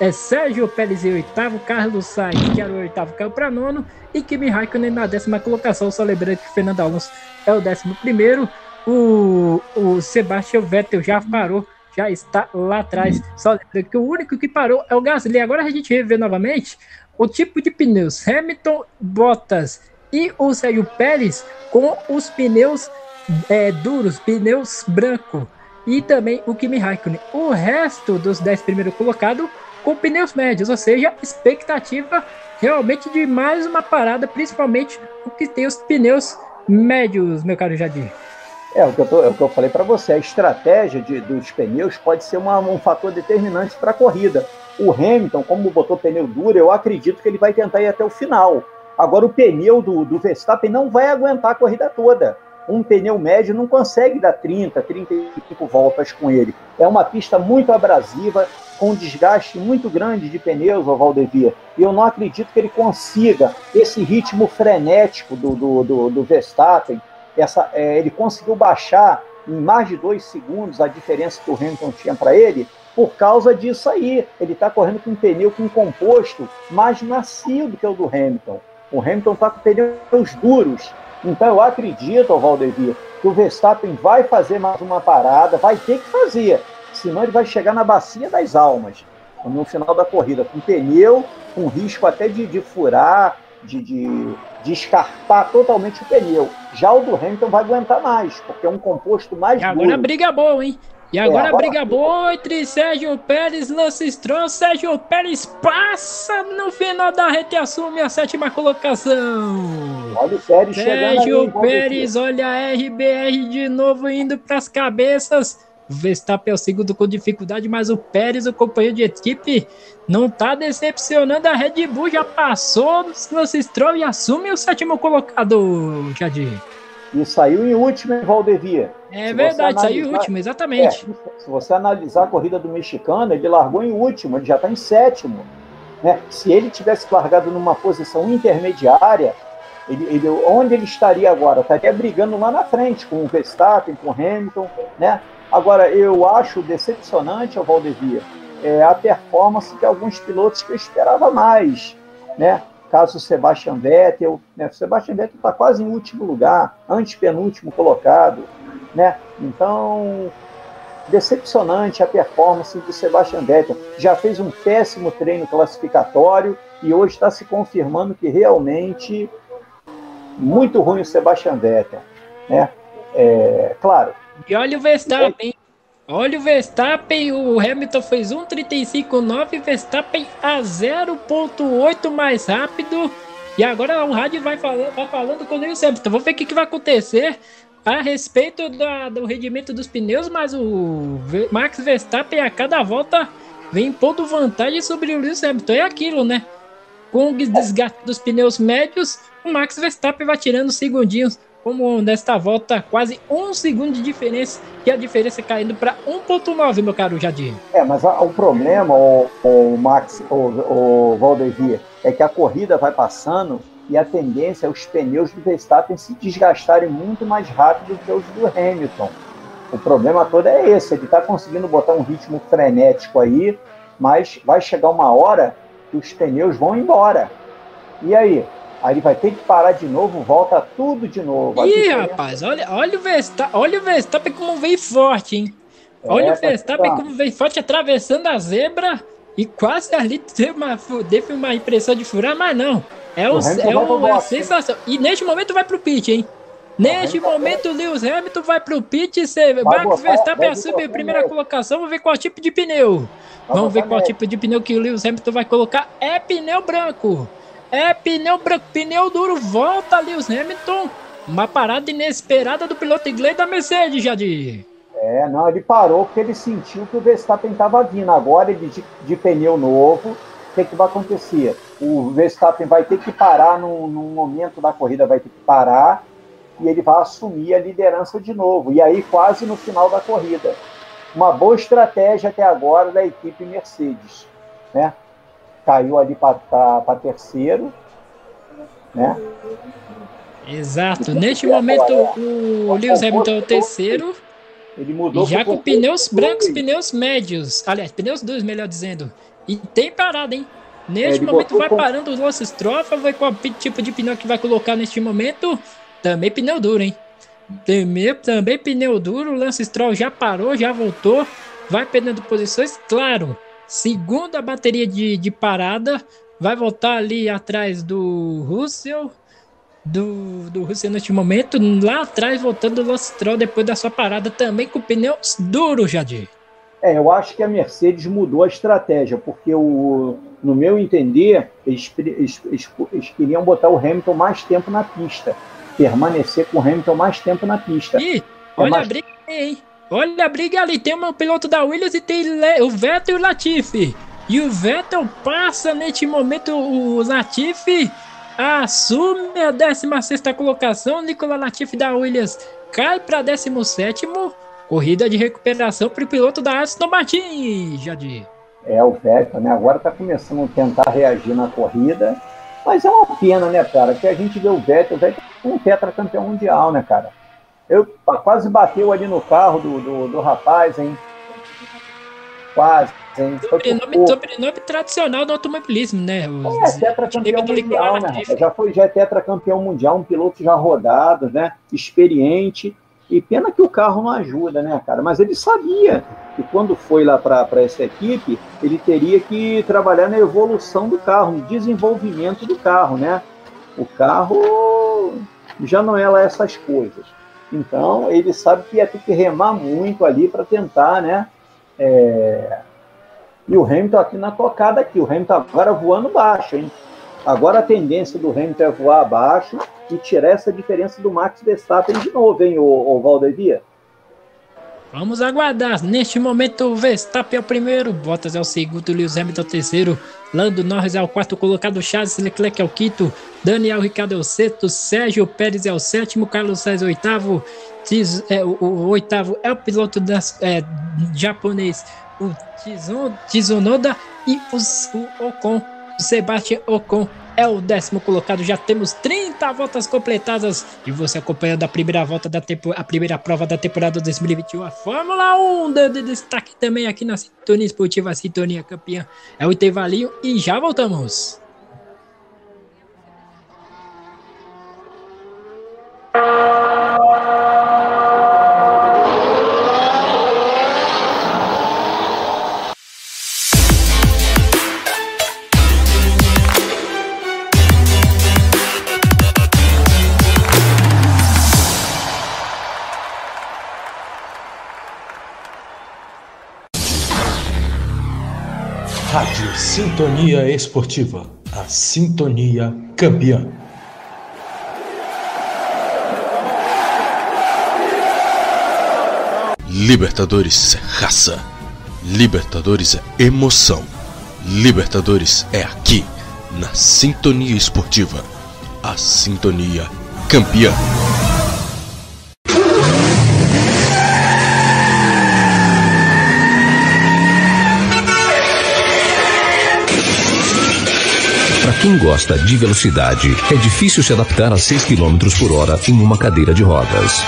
é Sérgio Pérez em oitavo, Carlos Sainz, que era o oitavo, caiu para nono, e Kimi Raikkonen na décima colocação, só lembrando que Fernando Alonso é o décimo primeiro, o, o Sebastian Vettel já parou já está lá atrás. Só que o único que parou é o Gasly. Agora a gente vê novamente o tipo de pneus. Hamilton, Bottas e o Sérgio Pérez com os pneus é, duros, pneus branco. E também o Kimi Raikkonen. O resto dos 10 primeiros colocados com pneus médios, ou seja, expectativa realmente de mais uma parada, principalmente o que tem os pneus médios, meu caro Jadir. É, o que eu, tô, é o que eu falei para você, a estratégia de, dos pneus pode ser uma, um fator determinante para a corrida. O Hamilton, como botou pneu duro, eu acredito que ele vai tentar ir até o final. Agora, o pneu do, do Verstappen não vai aguentar a corrida toda. Um pneu médio não consegue dar 30, 35 voltas com ele. É uma pista muito abrasiva, com um desgaste muito grande de pneus, o Valdevia. E eu não acredito que ele consiga esse ritmo frenético do, do, do, do Verstappen. Essa, é, ele conseguiu baixar em mais de dois segundos a diferença que o Hamilton tinha para ele, por causa disso aí. Ele está correndo com um pneu com um composto mais macio que o do Hamilton. O Hamilton está com pneus duros. Então eu acredito, Valdevia, que o Verstappen vai fazer mais uma parada, vai ter que fazer, senão ele vai chegar na bacia das almas no final da corrida, com pneu, com risco até de, de furar, de, de, de, escarpar totalmente o pneu. Já o do Hamilton vai aguentar mais, porque é um composto mais e agora duro. a briga é boa, hein? E agora, é, agora briga boa entre Sérgio Pérez e Lance Stroll. Sérgio Pérez passa no final da reta e assume a sétima colocação. Olha o Pérez Sérgio Pérez, olha a RBR de novo indo para as cabeças. O Verstappen é o segundo com dificuldade, mas o Pérez, o companheiro de equipe, não está decepcionando. A Red Bull já passou no Lance Stroll e assume o sétimo colocado, Jadir. E saiu em último em Valdevia. É se verdade, analisar, saiu em último, exatamente. É, se você analisar a corrida do mexicano, ele largou em último, ele já está em sétimo. Né? Se ele tivesse largado numa posição intermediária, ele, ele, onde ele estaria agora? Estaria brigando lá na frente com o Verstappen, com o Hamilton. Né? Agora, eu acho decepcionante ao Valdevia é, a performance de alguns pilotos que eu esperava mais. Né? caso o Sebastian Vettel, né? O Sebastian Vettel está quase em último lugar, antepenúltimo colocado, né? Então, decepcionante a performance do Sebastian Vettel. Já fez um péssimo treino classificatório e hoje está se confirmando que realmente muito ruim o Sebastian Vettel, né? É, claro. E olha o Verstappen, Olha o Verstappen, o Hamilton fez 1,35,9, Verstappen a 0,8 mais rápido. E agora o rádio vai falando, vai falando com o Lewis Hamilton. Vamos ver o que, que vai acontecer a respeito da, do rendimento dos pneus, mas o Max Verstappen a cada volta vem pondo vantagem sobre o Lewis Hamilton. É aquilo, né? Com o desgaste dos pneus médios, o Max Verstappen vai tirando segundinhos como nesta volta quase um segundo de diferença e a diferença caindo para 1.9, meu caro Jadir. É, mas o problema, o, o Max, o, o Valdevia, é que a corrida vai passando e a tendência é os pneus do Verstappen se desgastarem muito mais rápido que os do Hamilton. O problema todo é esse, ele está conseguindo botar um ritmo frenético aí, mas vai chegar uma hora que os pneus vão embora. E aí? Aí ele vai ter que parar de novo, volta tudo de novo. Ih, rapaz, olha, olha o Verstappen, olha o Verstappen como veio forte, hein? É, olha o tá Verstappen como veio forte atravessando a zebra e quase ali teve uma, teve uma impressão de furar, mas não. É, o, é, o, é a sensação. E neste momento vai pro pit, hein? Neste momento, o Lewis Hamilton vai pro pit, você, Max Verstappen assume a primeira colocação, vamos ver qual tipo de pneu. Vamos ver qual tipo de pneu que o Lewis Hamilton vai colocar. É pneu branco. É pneu branco, pneu duro, volta os Hamilton. Uma parada inesperada do piloto inglês da Mercedes, Jadir. É, não, ele parou porque ele sentiu que o Verstappen estava vindo. Agora ele de, de pneu novo, o que, que vai acontecer? O Verstappen vai ter que parar num, num momento da corrida, vai ter que parar e ele vai assumir a liderança de novo. E aí, quase no final da corrida. Uma boa estratégia até agora da equipe Mercedes. Né? Caiu ali para terceiro, né? Exato. Neste momento, o Lewis Hamilton é o terceiro. Ele mudou já com pneus brancos, pneus médios. Aliás, pneus dois, melhor dizendo. E tem parada, hein? Neste momento vai parando os Lance Stroll, vai qual tipo de pneu que vai colocar neste momento. Também pneu duro, hein? Também, também pneu duro, o Lance Stroll já parou, já voltou. vai perdendo posições, claro. Segunda bateria de, de parada, vai voltar ali atrás do Russell, do, do Russell neste momento, lá atrás voltando o Lance Stroll depois da sua parada também com pneus duros, Jadir. É, eu acho que a Mercedes mudou a estratégia, porque o, no meu entender, eles, eles, eles, queriam botar o Hamilton mais tempo na pista, permanecer com o Hamilton mais tempo na pista. Ih, olha é mais... a briga aí, hein? Olha a briga ali, tem um piloto da Williams e tem o Vettel e o Latifi. E o Vettel passa neste momento o Latifi assume a 16 colocação. Nicolas Latifi da Williams cai para 17. Corrida de recuperação para o piloto da Aston Martin, Jadir. É, o Vettel, né? Agora está começando a tentar reagir na corrida. Mas é uma pena, né, cara? Que a gente vê o Vettel, o Vettel é um tetracampeão mundial, né, cara? Eu quase bateu ali no carro do, do, do rapaz, hein? Quase. Sobrenome, sobrenome tradicional do automobilismo, né? Os, é, tetracampeão mundial, né? Já foi já é tetracampeão mundial, um piloto já rodado, né? Experiente. E pena que o carro não ajuda, né, cara? Mas ele sabia que quando foi lá para essa equipe, ele teria que trabalhar na evolução do carro, no desenvolvimento do carro, né? O carro já não é lá essas coisas. Então, ele sabe que ia ter que remar muito ali para tentar, né? É... E o Hamilton aqui na tocada aqui, o Hamilton agora voando baixo, hein? Agora a tendência do Hamilton é voar abaixo e tirar essa diferença do Max Verstappen de novo, hein, o, o Valdevia? Vamos aguardar. Neste momento, o Verstappen é o primeiro, Bottas é o segundo, Lewis Hamilton é o terceiro, Lando Norris é o quarto colocado, Charles Leclerc é o quinto, Daniel Ricciardo é o sexto, Sérgio Pérez é o sétimo, Carlos Sainz é o oitavo, Tiz, é, o, o, oitavo é o piloto das, é, japonês, o Tizon, Tizonoda e o Ocon, o Sebastian Ocon é o décimo colocado. Já temos 30 voltas completadas e você acompanhando a primeira volta da tempo, a primeira prova da temporada 2021, a Fórmula 1 de destaque também aqui na Sintonia Esportiva, Sintonia Campeã. É o intervalinho e já voltamos. Rádio Sintonia Esportiva, a sintonia campeã. Libertadores é raça. Libertadores é emoção. Libertadores é aqui, na Sintonia Esportiva, a sintonia campeã. Quem gosta de velocidade, é difícil se adaptar a 6 km por hora em uma cadeira de rodas.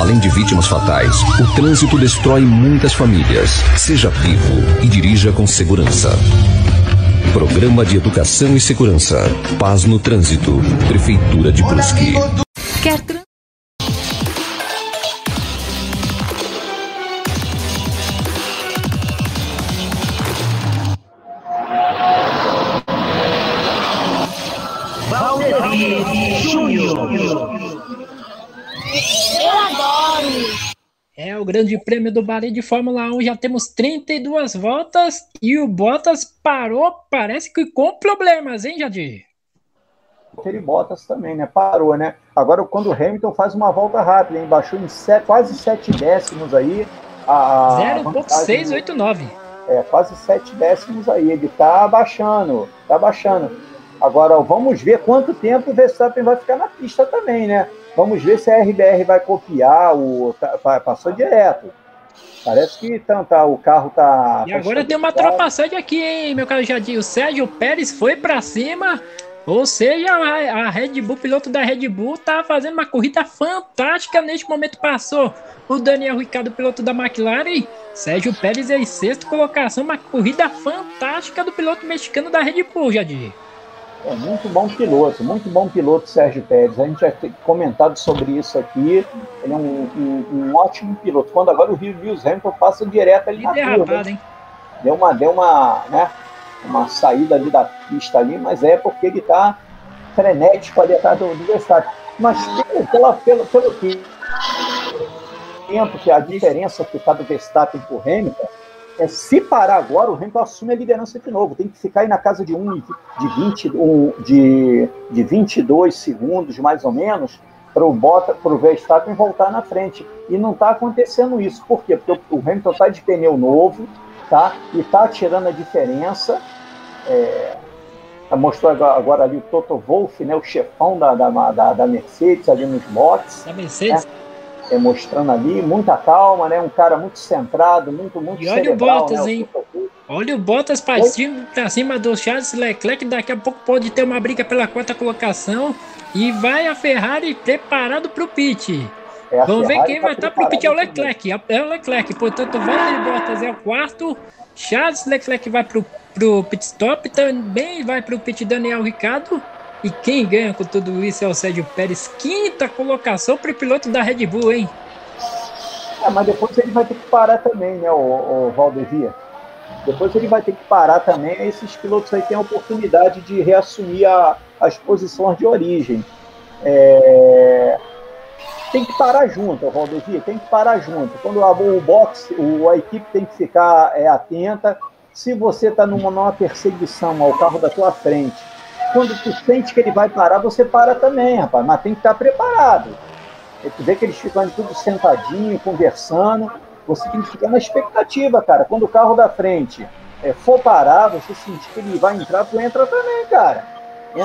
Além de vítimas fatais, o trânsito destrói muitas famílias. Seja vivo e dirija com segurança. Programa de Educação e Segurança. Paz no Trânsito. Prefeitura de Brusque. Quer Grande Prêmio do Bahrein de Fórmula 1. Já temos 32 voltas e o Bottas parou, parece que com problemas, hein, Jadir? Ele Bottas também, né? Parou, né? Agora, quando o Hamilton faz uma volta rápida, hein? baixou em sete, quase 7 décimos aí. 0,689. É, quase 7 décimos aí. Ele tá baixando, tá baixando. Agora, vamos ver quanto tempo o Verstappen vai ficar na pista também, né? Vamos ver se a RBR vai copiar o. Tá, passou direto. Parece que tá, tá, o carro tá. E agora tem uma ultrapassagem aqui, hein, meu caro Jardim? O Sérgio Pérez foi para cima. Ou seja, a, Red Bull, piloto da Red Bull, tá fazendo uma corrida fantástica. Neste momento passou o Daniel Ricciardo, piloto da McLaren. Sérgio Pérez em sexta colocação, uma corrida fantástica do piloto mexicano da Red Bull, Jadir. É muito bom piloto, muito bom piloto Sérgio Pérez. A gente já tem comentado sobre isso aqui. Ele é um, um, um ótimo piloto. Quando agora o Rio Lewis Hamilton passa direto ali E na curva. hein? Deu uma, deu uma, né, uma saída ali da pista ali, mas é porque ele está frenético ali atrás do, do Verstappen. Mas pelo, pela, pelo, pelo que tempo que a diferença que está do Verstappen para o Hamilton, é, se parar agora, o Hamilton assume a liderança de novo. Tem que ficar aí na casa de, um, de, 20, um, de, de 22 segundos, mais ou menos, para o Bota, para o Verstappen voltar na frente. E não está acontecendo isso. Por quê? Porque o Hamilton está de pneu novo, tá? E está tirando a diferença. É, mostrou agora, ali o Toto Wolff, né, o chefão da, da, da, da Mercedes ali nos boxes Da Mercedes. É, mostrando ali, muita calma, né? Um cara muito centrado, muito, muito E olha o cerebral, Bottas, né? hein? Olha o Bottas Oi? cima, do Charles Leclerc. Daqui a pouco pode ter uma briga pela quarta colocação. E vai a Ferrari preparado pro pit. É, Vamos ver Ferrari quem tá vai estar pro pit. É o Leclerc. É o Leclerc. Portanto, Valtteri Bottas é o quarto. Charles Leclerc vai pro, pro pit stop. Também vai pro pit Daniel Ricciardo. E quem ganha com tudo isso é o Sérgio Pérez. Quinta colocação pro piloto da Red Bull, hein? É, mas depois ele vai ter que parar também, né, o, o Valdevia? Depois ele vai ter que parar também. Esses pilotos aí têm a oportunidade de reassumir a- as posições de origem. É, Tem que parar junto, o Valdevia, tem que parar junto. Quando a- o boxe, o, a equipe tem que ficar é, atenta. Se você está numa, numa perseguição ao carro da tua frente, quando tu sente que ele vai parar, você para também, rapaz. Mas tem que estar preparado. É, Tu vê que eles ficam tudo sentadinho, conversando. Você tem que ficar na expectativa, cara. Quando o carro da frente é, for parar, você sentir que ele vai entrar, tu entra também, cara.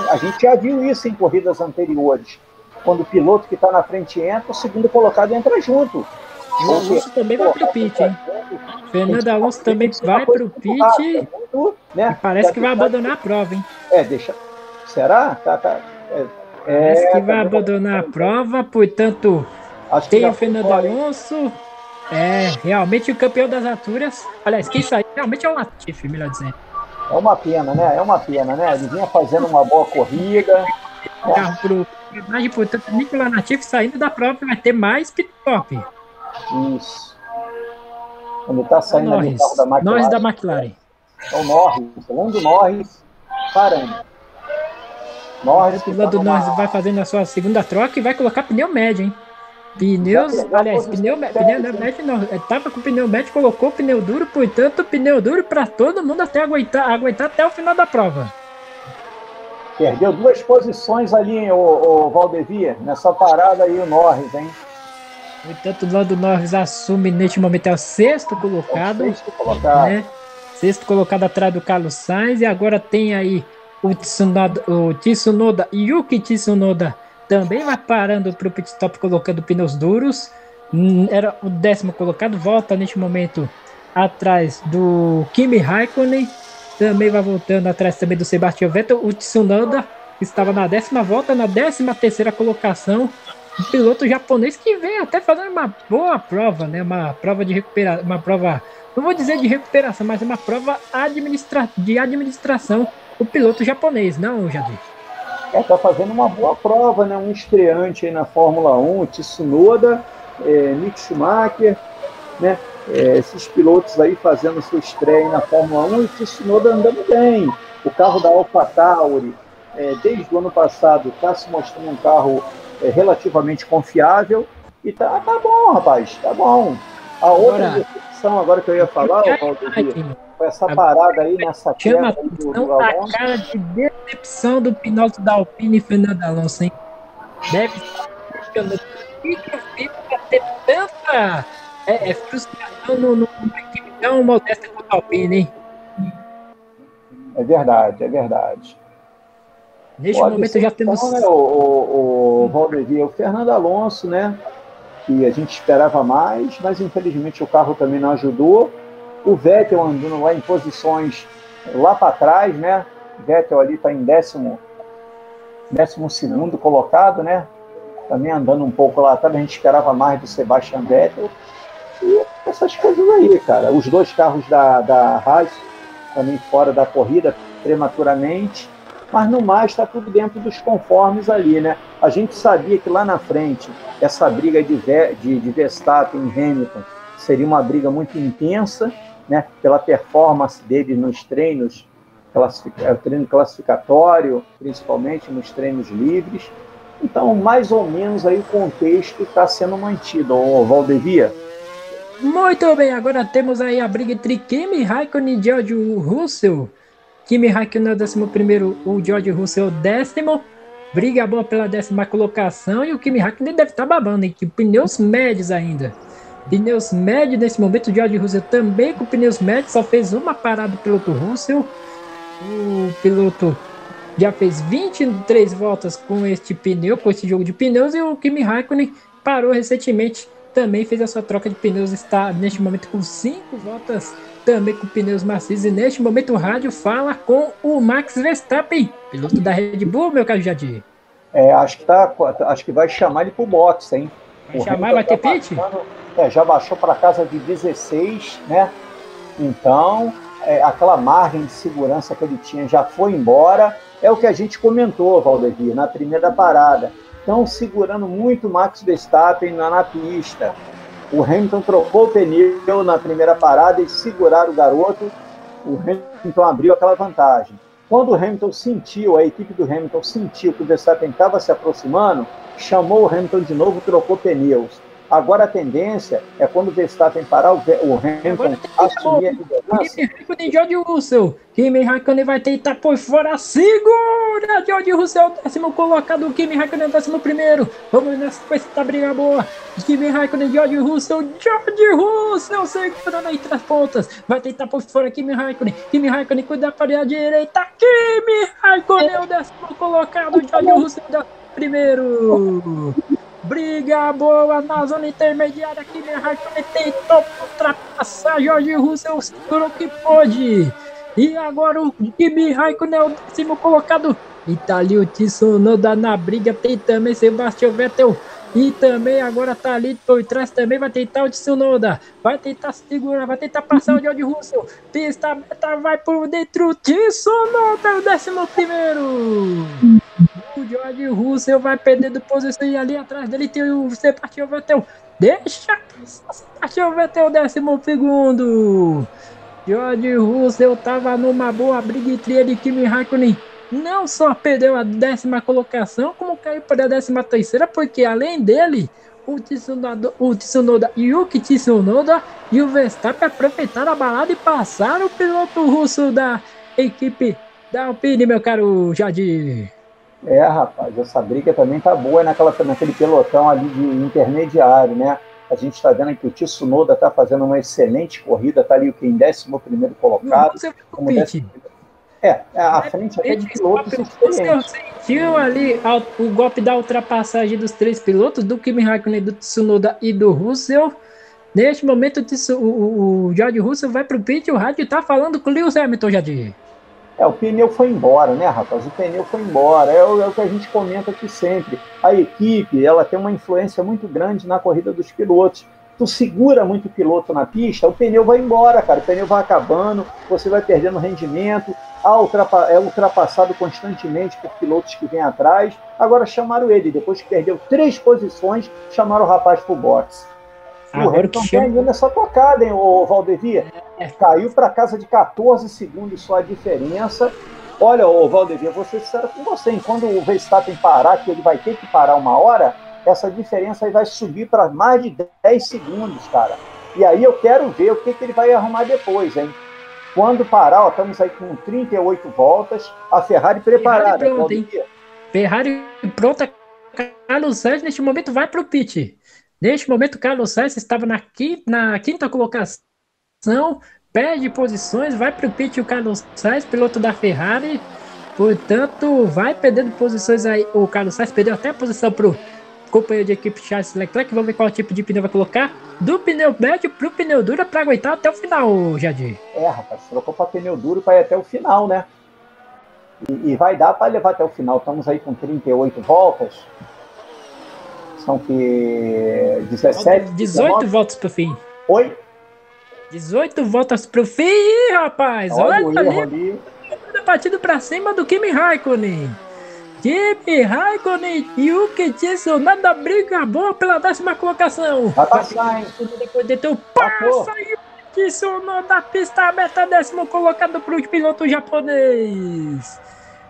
A gente já viu isso em corridas anteriores. Quando o piloto que está na frente entra, o segundo colocado entra junto. E o Alonso também vai pro pit, hein? Fernando Alonso também vai pro pit. Né? Parece que vai abandonar a prova, hein? É, deixa. Será? Tá, tá. É, Parece é, que vai tá- abandonar a prova, portanto, tem o Fernando? Alonso. É, realmente o campeão das alturas. Aliás, quem saiu realmente é o Latifi, melhor dizendo. É uma pena, né? É uma pena, né? Ele vinha fazendo uma boa corrida. Carro pro imagem, portanto, Nicolas Latifi saindo da prova vai ter mais pit stop. Isso. Quando tá saindo Norris, carro da McLaren. Norris da McLaren. É o Norris, Lando Norris parando. Norris que O lado tá do Norris vai fazendo a sua segunda troca e vai colocar pneu médio, hein? Pneus, Já aliás, pneu, pneu médio não, tava com pneu médio, colocou pneu duro, portanto, pneu duro para todo mundo até aguentar, aguentar até o final da prova. Perdeu duas posições ali, o, o Valdevia, nessa parada aí, o Norris, hein? Portanto, o Lando Norris assume neste momento é o sexto É o colocado, sexto colocado. né? Sexto colocado atrás do Carlos Sainz e agora tem aí o Tsunoda, o Tsunoda Yuki Tsunoda também vai parando para o pit stop colocando pneus duros. Hum, Era o décimo colocado, volta neste momento atrás do Kimi Raikkonen. Também vai voltando atrás também do Sebastian Vettel. O Tsunoda estava na décima volta, na décima terceira colocação. Um piloto japonês que vem até fazendo uma boa prova, né? Uma prova de recuperação, uma prova, não vou dizer de recuperação, mas uma prova administra de administração. O piloto japonês, não, Jadir? É, tá fazendo uma boa prova, né? Um estreante aí na Fórmula 1, Tsunoda, é, Mick Schumacher, né? É, esses pilotos aí fazendo sua estreia na Fórmula 1 e o Tsunoda andando bem. O carro da AlphaTauri, é, desde o ano passado, está se mostrando um carro é, relativamente confiável e tá, tá bom, rapaz, tá bom. A outra Agora- decepção agora que eu ia falar, ô, Valdemir, foi essa parada aí nessa Chama aí do, do Alonso. cara de decepção do piloto da Alpine e Fernando Alonso, hein? Deve estar o que eu fiz para ter tanta é, é, frustração numa equipe tão modesta quanto a Alpine, hein? É verdade, é verdade. Neste Pode momento já temos. né, o, o, o Valdevia, o Fernando Alonso, né? Que a gente esperava mais, mas infelizmente o carro também não ajudou. O Vettel andando lá em posições lá para trás, né? Vettel ali está em décimo, décimo segundo colocado, né? Também andando um pouco lá atrás, a gente esperava mais do Sebastian Vettel. E essas coisas aí, cara. Os dois carros da, da Haas também fora da corrida prematuramente. Mas no mais está tudo dentro dos conformes ali, né? A gente sabia que lá na frente essa briga de, de, de Verstappen e Hamilton seria uma briga muito intensa, né? Pela performance dele nos treinos, é, treino classificatório, principalmente nos treinos livres. Então, mais ou menos aí o contexto está sendo mantido, ô Valdevia. Muito bem, agora temos aí a briga entre Kimi Raikkonen e George Russell. Kimi Raikkonen é o décimo primeiro, o George Russell é o décimo. Briga boa pela décima colocação e o Kimi Raikkonen deve estar tá babando, hein? Que pneus médios ainda. Pneus médios nesse momento, o George Russell também com pneus médios, só fez uma parada do piloto Russell. O piloto já fez 23 voltas com este pneu, com este jogo de pneus, e o Kimi Raikkonen parou recentemente, também fez a sua troca de pneus, está neste momento com 5 voltas também com pneus macios, e neste momento o rádio fala com o Max Verstappen, piloto da Red Bull, meu caro Jadir. É, acho que, tá, acho que vai chamar ele pro boxe, hein? Vai chamar, vai ter tá pit? É, já baixou para casa de 16, né? Então, é, aquela margem de segurança que ele tinha já foi embora. É o que a gente comentou, Valdevir, na primeira parada. Estão segurando muito Max Verstappen na, na pista. O Hamilton trocou o pneu na primeira parada e seguraram o garoto. O Hamilton abriu aquela vantagem. Quando o Hamilton sentiu, a equipe do Hamilton sentiu que o Verstappen estava se aproximando, chamou o Hamilton de novo, trocou pneus. Agora a tendência é quando o Verstappen parar o, o Hamilton assumir a liderança. Kimi Raikkonen George Russell. Kimi Raikkonen vai tentar por fora. Segura! George Russell, décimo colocado. Kimi Raikkonen, décimo primeiro. Vamos nessa essa briga boa. Kimi Raikkonen, George Russell. George Russell segurando aí três pontas. Vai tentar por fora Kimi Raikkonen. Kimi Raikkonen cuida para a direita. Kimi Raikkonen, o décimo colocado. George Russell, décimo primeiro. Briga boa na zona intermediária. Raikkonen tentou ultrapassar Jorge Russell, segurou que pôde. E agora o Kimi Raikkonen é o décimo colocado. E tá ali o Tsunoda na briga. Tem também Sebastian Vettel. E também agora tá ali por trás também. Vai tentar o Tsunoda. Vai tentar segurar. Vai tentar passar o George Russell. Pista meta vai por dentro. Tsunoda é o décimo primeiro. George Russell vai perdendo posição e ali atrás dele tem o Sebastian Vettel. Deixa o Sebastian Vettel décimo segundo. George Russell tava numa boa briga entre ele e Kimi Raikkonen. Não só perdeu a décima colocação, como caiu para a décima terceira, porque além dele, o Tsunoda, o Tsunoda e o Tsunoda e o Verstappen aproveitaram a balada e passaram o piloto russo da equipe da Alpine, meu caro Jadir. É, rapaz, essa briga também tá boa naquela, naquele pelotão ali de intermediário, né? A gente está vendo que o Tsunoda está fazendo uma excelente corrida, está ali o que em 11 colocado. Você como décimo... É, a frente até de pilotos Você sentiu ali o golpe da ultrapassagem dos três pilotos, do Kimi Raikkonen, do Tsunoda e do Russell. Neste momento, o, o, o George Russell vai para o pit e o rádio está falando com o Lewis Hamilton, Jadir. É, o pneu foi embora, né, rapaz? O pneu foi embora. É o, é o, que a gente comenta aqui sempre. A equipe, ela tem uma influência muito grande na corrida dos pilotos. Tu segura muito o piloto na pista, o pneu vai embora, cara. O pneu vai acabando, você vai perdendo rendimento. É ultrapassado constantemente por pilotos que vêm atrás. Agora chamaram ele, depois que perdeu três posições, chamaram o rapaz pro boxe. O Hamilton chama... tem ainda essa tocada, hein, o Valdevia? É. Caiu para casa de 14 segundos só a diferença. Olha, o Valdevia, vou ser sincero com você, hein? quando o Verstappen parar, que ele vai ter que parar uma hora, essa diferença aí vai subir para mais de 10 segundos, cara. E aí eu quero ver o que, que ele vai arrumar depois, hein? Quando parar, ó, estamos aí com 38 voltas, a Ferrari preparada. Ferrari pronta, hein? Ferrari pronta, Carlos Sainz neste momento vai para o pit. Neste momento, Carlos Sainz estava na quinta, na quinta colocação, perde posições, vai para o pit o Carlos Sainz, piloto da Ferrari. Portanto, vai perdendo posições aí. O Carlos Sainz perdeu até a posição para o companheiro de equipe Charles Leclerc. Vamos ver qual tipo de pneu vai colocar. Do pneu médio para o pneu duro para aguentar até o final, Jadir. É, rapaz, trocou para pneu duro para ir até o final, né? E, e vai dar para levar até o final. Estamos aí com 38 voltas. São que 17. 18 19... votos pro fim. Oi? 18 votos pro fim, rapaz. Olha, Olha ali. ali. segunda batida pra cima do Kimi Raikkonen. Kimi Raikkonen e Yuki Tsunoda briga boa pela décima colocação. Vai passar, hein? Depois de teu passa e Tsunoda pista aberta, décimo colocado pro piloto japonês.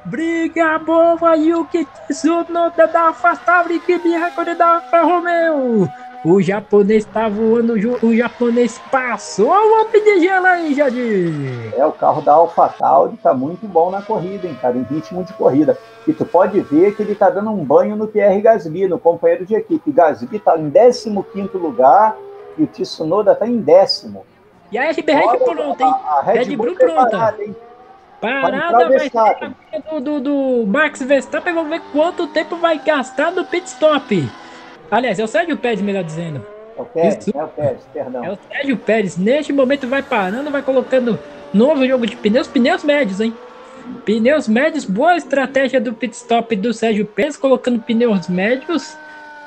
Briga boa, Yuki Tsunoda da AlphaTauri, Kimi Raikkonen da Alfa Romeo. O japonês tá voando, o japonês passou o gelo aí, Jadir. É, o carro da AlphaTauri tá muito bom na corrida, hein, cara, em ritmo de corrida. E tu pode ver que ele tá dando um banho no Pierre Gasly, no companheiro de equipe. Gasly tá em 15º lugar e o Tsunoda tá em décimo. E a RBR Olha, pronta, hein? a, a Red, Red Bull Bull pronta. preparada, hein? Parada vai ser do, do, do Max Verstappen. Vamos ver quanto tempo vai gastar no pit stop. Aliás, é o Sérgio Pérez, melhor dizendo. É o Pérez, Isso. é o Pérez, perdão. É o Sérgio Pérez. Neste momento vai parando, vai colocando novo jogo de pneus, pneus médios, hein? Pneus médios, boa estratégia do pit stop do Sérgio Pérez, colocando pneus médios.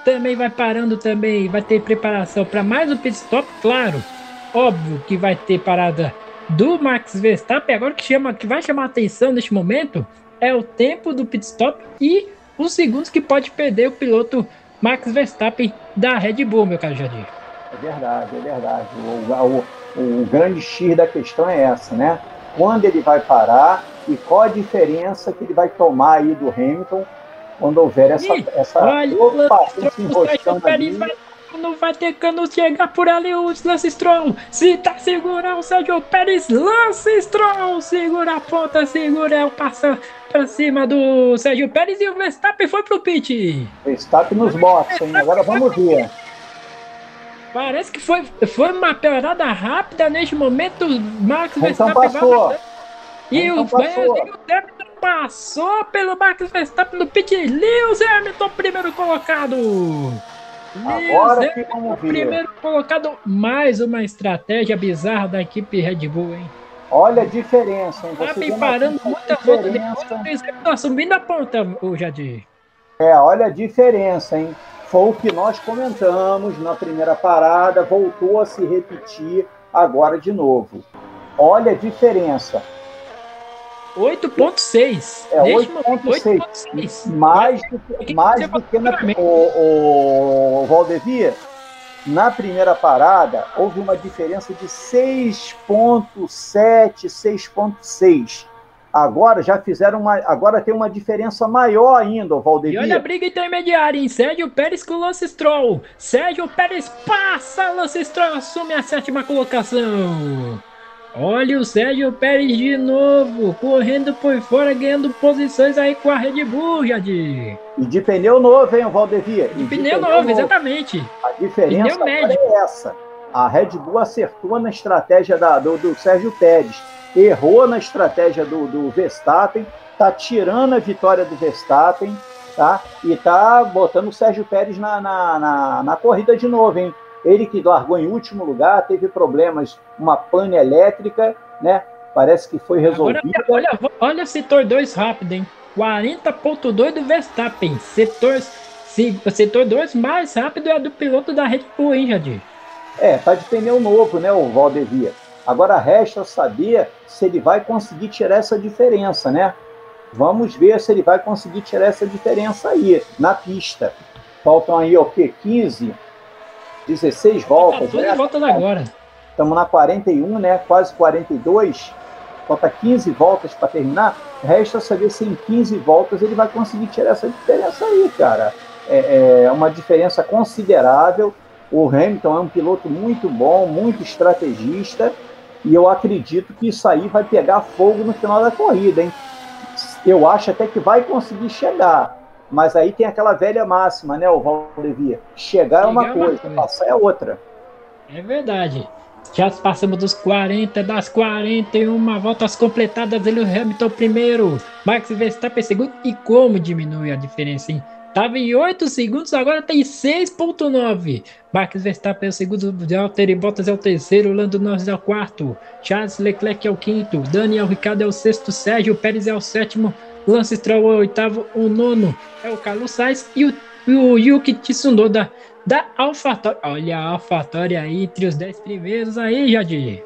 Também vai parando também, vai ter preparação para mais um pit stop, claro. Óbvio que vai ter parada do Max Verstappen. Agora que chama, que vai chamar atenção neste momento é o tempo do pit stop e os segundos que pode perder o piloto Max Verstappen da Red Bull, meu caro Jardim. É verdade, é verdade. O, o, o grande X da questão é essa, né? Quando ele vai parar e qual a diferença que ele vai tomar aí do Hamilton quando houver essa. Ih, essa olha, opa, se enroscando Pérez ali. vai, não vai ter cano chegar por ali o Lance Stroll. Se tá segurando o Sérgio Pérez, Lance Stroll. Segura a ponta, segura o passa pra cima do Sérgio Pérez e o Verstappen foi pro pit. Verstappen nos boxes, hein? Agora vamos ver. Parece que foi, foi uma parada rápida neste momento. Max Então Verstappen vai passou. passar. E Então e o Hamilton passou pelo Max Verstappen no pit. Lewis Hamilton, primeiro colocado. Agora Hamilton, vamos ver. primeiro colocado. Mais uma estratégia bizarra da equipe Red Bull, hein? Olha a diferença, hein? Tá Você vê na parando muita volta depois. diferença. O Lewis Hamilton assumindo a ponta, o Jadir. É, olha a diferença, hein? Foi o que nós comentamos na primeira parada, voltou a se repetir agora de novo. Olha a diferença. 8.6. É, Neste 8.6. momento, 8.6. Mais do que, mais do que na, o, o Valdevia, na primeira parada, houve uma diferença de 6.7, 6.6. Agora já fizeram uma. Agora tem uma diferença maior ainda, o E olha a Valdevia. briga intermediária, hein? Sérgio Pérez com o Lance Stroll. Sérgio Pérez passa, Lance Stroll assume a sétima colocação. Olha o Sérgio Pérez de novo, correndo por fora, ganhando posições aí com a Red Bull, Jadir. E de pneu novo, hein, o Valdevia? E De pneu novo, exatamente. A diferença Pneu é essa. A Red Bull acertou na estratégia da- do, do Sérgio Pérez, errou na estratégia do, do Verstappen, tá tirando a vitória do Verstappen, tá? E tá botando o Sérgio Pérez na, na, na, na corrida de novo, hein? Ele que largou em último lugar, teve problemas, uma pane elétrica, né? Parece que foi Agora, resolvida. olha, olha o setor 2 rápido, hein? 40.2 do Verstappen. Setor, se, setor 2 mais rápido é do piloto da Red Bull, hein, Jadir? É, tá de pneu novo, né, o Valdevia. Agora resta saber se ele vai conseguir tirar essa diferença, né? Vamos ver se ele vai conseguir tirar essa diferença aí, na pista. Faltam aí, o quê? 15, 16 voltas, Tá né? voltas agora. Estamos na 41, né? Quase 42. Falta 15 voltas para terminar. Resta saber se em 15 voltas ele vai conseguir tirar essa diferença aí, cara. É, é uma diferença considerável. O Hamilton é um piloto muito bom, muito estrategista. E eu acredito que isso aí vai pegar fogo no final da corrida, hein? Eu acho até que vai conseguir chegar. Mas aí tem aquela velha máxima, né, o Valdevia? Chegar é uma Chegar é uma coisa, coisa. passar é outra. É verdade. Já passamos dos 40, das 41 voltas completadas. Ele, o Hamilton primeiro, Max Verstappen segundo. E como diminui a diferença, hein? Tava em 8 segundos, agora tem 6.9. Max Verstappen é o segundo, Valtteri Bottas é o terceiro, Lando Norris é o quarto, Charles Leclerc é o quinto, Daniel Ricciardo é o sexto, Sérgio Pérez é o sétimo, Lance Stroll é o oitavo, o nono é o Carlos Sainz e o, o Yuki Tsunoda da AlphaTauri. Olha a AlphaTauri aí entre os 10 primeiros aí, Jadir.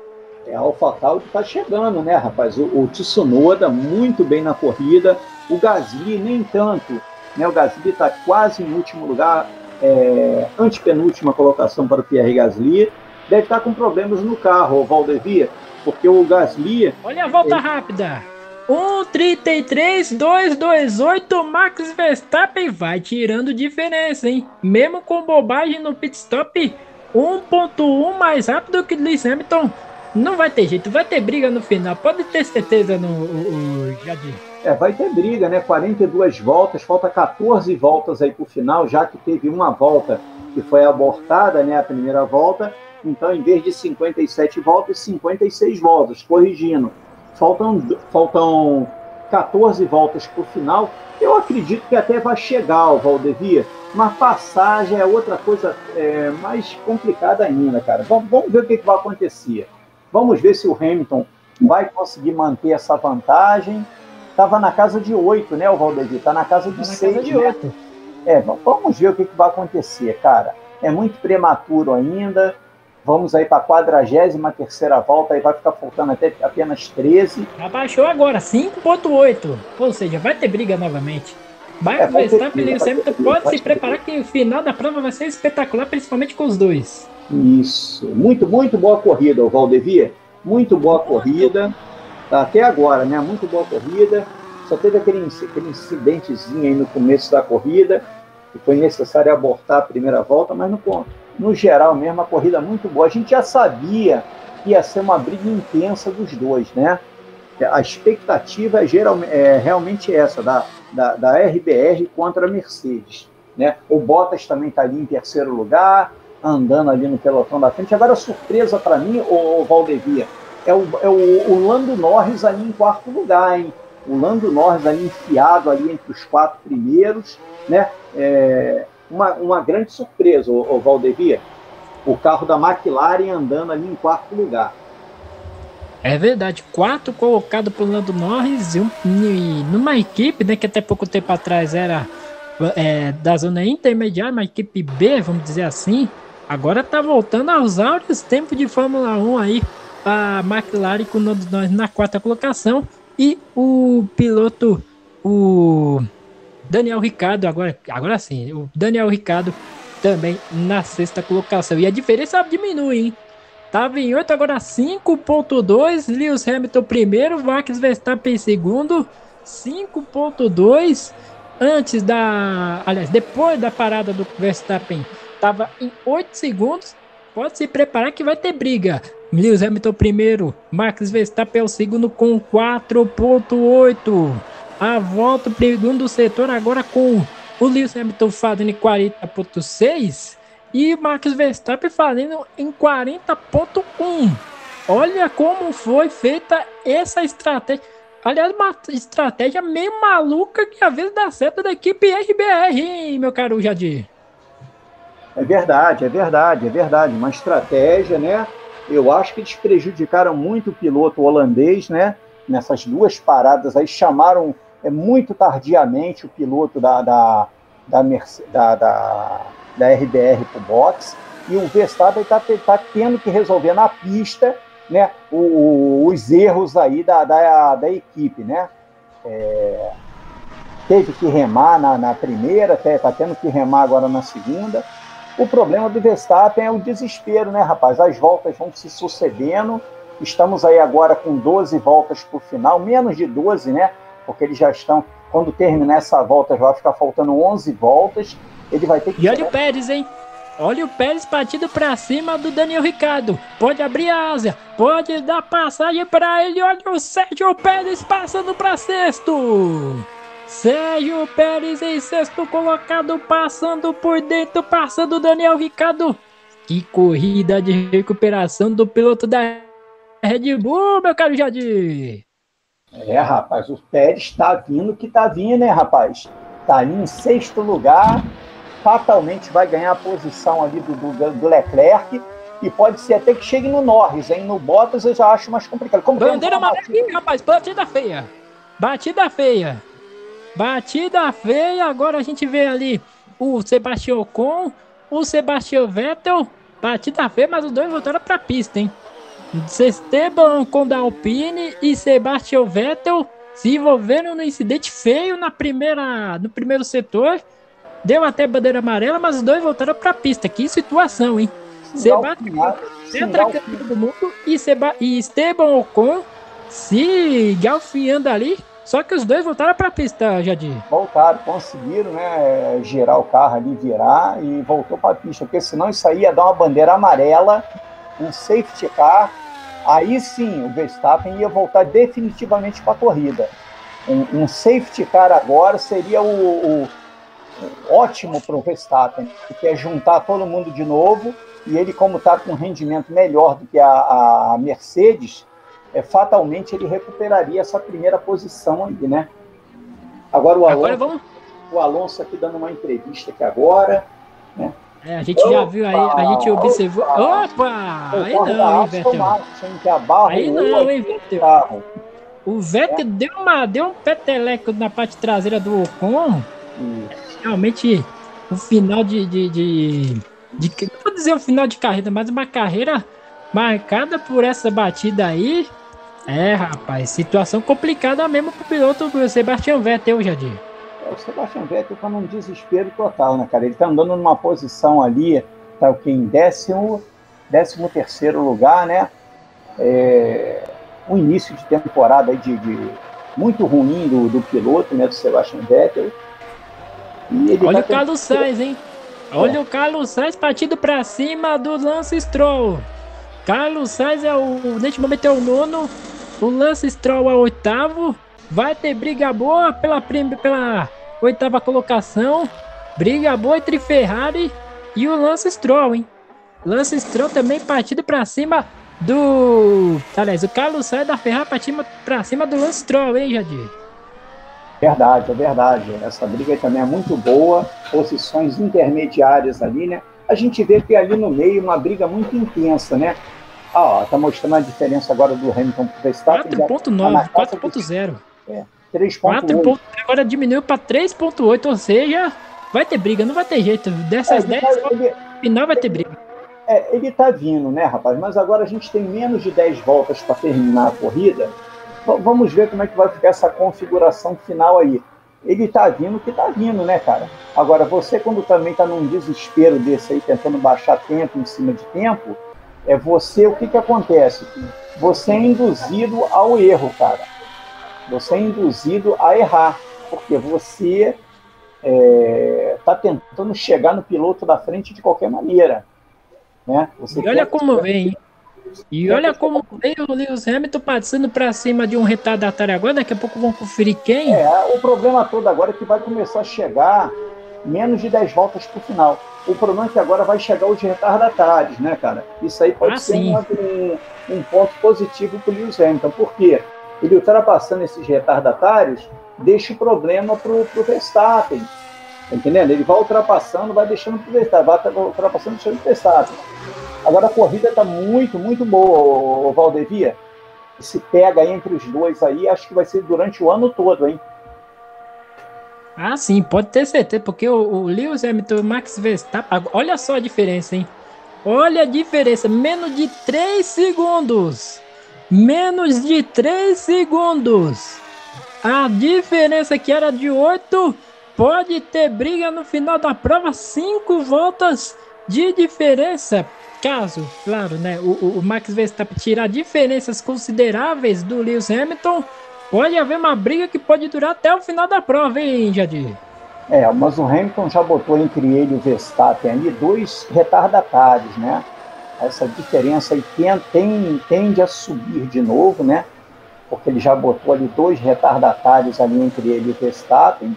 É, a AlphaTauri está chegando, né, rapaz? O, o Tsunoda muito bem na corrida, o Gasly nem tanto, né? O Gasly está quase em último lugar, é, antepenúltima colocação para o Pierre Gasly. Deve estar tá com problemas no carro, o Valdevia, porque o Gasly. Olha a volta ele... rápida! 1,33,228 Max Verstappen vai tirando diferença, hein? Mesmo com bobagem no pit stop, 1.1 mais rápido que Lewis Hamilton. Não vai ter jeito, vai ter briga no final. Pode ter certeza no o, o Jadir. É, vai ter briga, né? 42 voltas, falta 14 voltas aí pro final, já que teve uma volta que foi abortada, né? A primeira volta. Então, em vez de 57 voltas, 56 voltas, corrigindo. Faltam, faltam 14 voltas para o final. Eu acredito que até vai chegar o Valdevia. Uma passagem é outra coisa é, mais complicada ainda, cara. Vamos, vamos ver o que, que vai acontecer. Vamos ver se o Hamilton vai conseguir manter essa vantagem. Estava na casa de 8, né, o Valdevia? Está na casa de 6. Tá né? É, vamos ver o que, que vai acontecer, cara. É muito prematuro ainda. Vamos aí para a 43 volta, aí vai ficar faltando até apenas 13. Abaixou agora, 5,8. Ou seja, vai ter briga novamente. Vai, é, vai Verstappen e Hamilton pode se preparar que o final da prova vai ser espetacular, principalmente com os dois. Isso. Muito, muito boa corrida, o Valdevia. Muito boa corrida. Até agora, né? Muito boa corrida. Só teve aquele, aquele incidentezinho aí no começo da corrida, que foi necessário abortar a primeira volta, mas não conta no geral mesmo, a corrida muito boa. A gente já sabia que ia ser uma briga intensa dos dois, né? A expectativa é, geral, é realmente essa, da, da, da RBR contra a Mercedes. Né? O Bottas também está ali em terceiro lugar, andando ali no pelotão da frente. Agora, a surpresa para mim, o Valdevia, é o, é o, o Lando Norris ali em quarto lugar, hein? O Lando Norris ali enfiado ali entre os quatro primeiros, né? É, uma, uma grande surpresa, o, Valdevia. O carro da McLaren andando ali em quarto lugar. É verdade, quatro colocado por Lando Norris e, um, e numa equipe né, que até pouco tempo atrás era é, da zona intermediária, uma equipe B, vamos dizer assim, agora tá voltando aos áureos tempos de Fórmula 1 aí, a McLaren com o Lando Norris na quarta colocação e o piloto, o Daniel Ricardo, agora, agora sim, o Daniel Ricardo também na sexta colocação. E a diferença diminui, hein? Tava em 8, agora 5.2. Lewis Hamilton primeiro, Max Verstappen segundo, 5.2. Antes da. Aliás, depois da parada do Verstappen, tava em 8 segundos. Pode se preparar que vai ter briga. Lewis Hamilton primeiro, Max Verstappen é o segundo com 4.8 a volta para o segundo setor agora com o Lewis Hamilton fazendo em 40.6 e Max Verstappen fazendo em 40.1. Olha como foi feita essa estratégia. Aliás, uma estratégia meio maluca que às vezes dá certo da equipe RBR, hein, meu caro Jadir? É verdade, é verdade, é verdade. Uma estratégia, né? Eu acho que eles prejudicaram muito o piloto holandês, né? Nessas duas paradas aí, chamaram é muito tardiamente o piloto da, da, da, da, da, da RBR para o box, e o Verstappen está tá tendo que resolver na pista né, o, os erros aí da, da, da equipe. Né? É, teve que remar na, na primeira, está tendo que remar agora na segunda. O problema do Verstappen é o desespero, né, rapaz? As voltas vão se sucedendo. Estamos aí agora com 12 voltas para o final, menos de 12, né? Porque eles já estão, quando terminar essa volta, já vai ficar faltando 11 voltas, ele vai ter que... E olha o Pérez, hein? Olha o Pérez partido para cima do Daniel Ricardo. Pode abrir a asa, pode dar passagem para ele. Olha o Sérgio Pérez passando para sexto. Sérgio Pérez em sexto colocado, passando por dentro, passando o Daniel Ricardo. Que corrida de recuperação do piloto da Red Bull, meu caro Jadir. É, rapaz, o Pérez está vindo que está vindo, né, rapaz? Está ali em sexto lugar, fatalmente vai ganhar a posição ali do, do, do, Leclerc e pode ser até que chegue no Norris, hein? No Bottas eu já acho mais complicado. Como Bandeira amarela aqui, rapaz, batida feia. Batida feia. Batida feia, agora a gente vê ali o Sebastião Ocon, o Sebastião Vettel, batida feia, mas os dois voltaram para a pista, hein? Esteban Ocon da Alpine e Sebastian Vettel se envolveram no incidente feio na primeira, no primeiro setor. Deu até bandeira amarela, mas os dois voltaram para a pista. Que situação, hein? Sebastian Vettel todo mundo e, Seba, e Esteban Ocon se galfiando ali. Só que os dois voltaram para a pista, Jadir. Voltaram, conseguiram né, girar o carro ali, virar e voltou para a pista, porque senão isso aí ia dar uma bandeira amarela, um safety car. Aí sim o Verstappen ia voltar definitivamente para a corrida. Um, um, safety car agora seria o, o, ótimo para o Verstappen, que é juntar todo mundo de novo e ele, como está com um rendimento melhor do que a, a Mercedes, é, fatalmente ele recuperaria essa primeira posição aí, né? Agora o Alonso, agora vamos... o Alonso aqui dando uma entrevista aqui agora, né? É, a gente opa, já viu aí, a gente observou. Opa! opa aí não, hein, Vettel? aí não, hein, Vettel? O Vettel é. deu, uma, deu um peteleco na parte traseira do Ocon. Isso. Realmente, o final de, de, de, de. Não vou dizer o final de carreira, mas uma carreira marcada por essa batida aí. É, rapaz, situação complicada mesmo pro piloto do Sebastian Vettel, Jadir. O Sebastian Vettel tá num desespero total, né, cara? Ele tá andando numa posição ali, tá o que? Em décimo, décimo terceiro lugar, né? É, um início de temporada de, de muito ruim do, do, piloto, né, do Sebastian Vettel. Olha tá o Carlos Sainz, hein? Olha é. o Carlos Sainz partindo para cima do Lance Stroll. Carlos Sainz é o, neste momento é o nono, o Lance Stroll é o oitavo. Vai ter briga boa pela, pela oitava colocação. Briga boa entre Ferrari e o Lance Stroll, hein? Lance Stroll também partido para cima do. Aliás, o Carlos Sainz da Ferrari para cima do Lance Stroll, hein, Jadir? Verdade, é verdade. Essa briga também é muito boa. Posições intermediárias ali, né? A gente vê que ali no meio uma briga muito intensa, né? Ah, ó, tá mostrando a diferença agora do Hamilton pro Verstappen. 4.9, 4.0. Tá é, 3.8. Agora diminuiu para 3.8, ou seja, vai ter briga, não vai ter jeito. Dessas é, 10, tá, ele, final vai ter briga. É, ele tá vindo, né, rapaz? Mas agora a gente tem menos de 10 voltas para terminar a corrida. vamos ver como é que vai ficar essa configuração final aí. Ele tá vindo que tá vindo, né, cara? Agora, você quando também tá num desespero desse aí, tentando baixar tempo em cima de tempo, é você, o que que acontece? Você é induzido ao erro, cara. Você é induzido a errar, porque você está é, tá tentando chegar no piloto da frente de qualquer maneira. Né? Você e olha como vem. E olha como veio o Lewis Hamilton passando para cima de um retardatário agora. Daqui a pouco vão conferir quem. É, o problema todo agora é que vai começar a chegar menos de 10 voltas para o final. O problema é que agora vai chegar os retardatários, né, cara? Isso aí pode ah, ser um, um, ponto positivo para o Lewis Hamilton. Por quê? Ele ultrapassando esses retardatários deixa o problema para o Verstappen. Tá entendendo? Ele vai ultrapassando, vai deixando para o Verstappen, vai ultrapassando, deixando para o Verstappen. Agora a corrida está muito, muito boa, Valdevia. Se pega entre os dois aí, acho que vai ser durante o ano todo, hein? Ah, sim, pode ter certeza, porque o, o Lewis Hamilton e o Max Verstappen, olha só a diferença, hein? Olha a diferença, menos de 3 segundos. Menos de 3 segundos. A diferença que era de 8 pode ter briga no final da prova, 5 voltas de diferença. Caso, claro, né, o, o Max Verstappen tirar diferenças consideráveis do Lewis Hamilton, pode haver uma briga que pode durar até o final da prova, hein, Jadir? É, mas o Hamilton já botou entre ele e o Verstappen ali dois retardatários, né? Essa diferença aí tem, tende a subir de novo, né? Porque ele já botou ali dois retardatários ali entre ele e o Verstappen.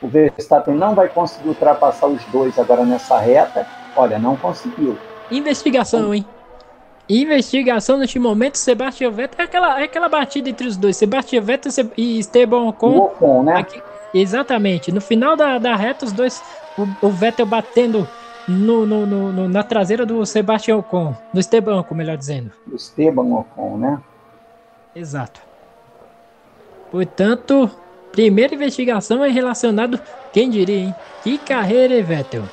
O Verstappen não vai conseguir ultrapassar os dois agora nessa reta. Olha, não conseguiu. Investigação, hein? Investigação neste momento, Sebastião Vettel é aquela, é aquela batida entre os dois, Sebastião Vettel e Esteban Ocon. Ocon, né? Aqui, exatamente. No final da, da reta, os dois, o, o Vettel batendo no, no, no, na traseira do Sebastião Ocon, do Esteban Ocon, melhor dizendo. Do Esteban Ocon, né? Exato. Portanto, primeira investigação é relacionado, quem diria, hein? Que carreira, hein, Vettel?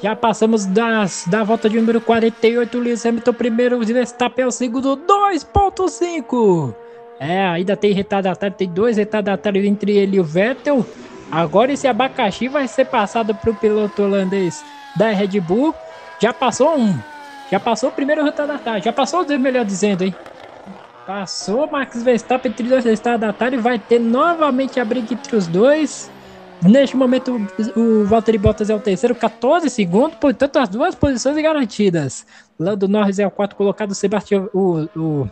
Já passamos das, da volta de número 48, Lewis Hamilton primeiro, Verstappen é o segundo, 2.5. É, ainda tem retardatário, tem dois retardatários entre ele e o Vettel. Agora esse abacaxi vai ser passado para o piloto holandês da Red Bull. Já passou um. Já passou o primeiro retardatário. Já passou os dois, melhor dizendo, hein? Passou Max Verstappen entre dois retardatários. Vai ter novamente a briga entre os dois. Neste momento, o Valtteri Bottas é o terceiro, 14 segundos, portanto, as duas posições garantidas. Lando Norris é o quarto colocado, Sebastião, o, o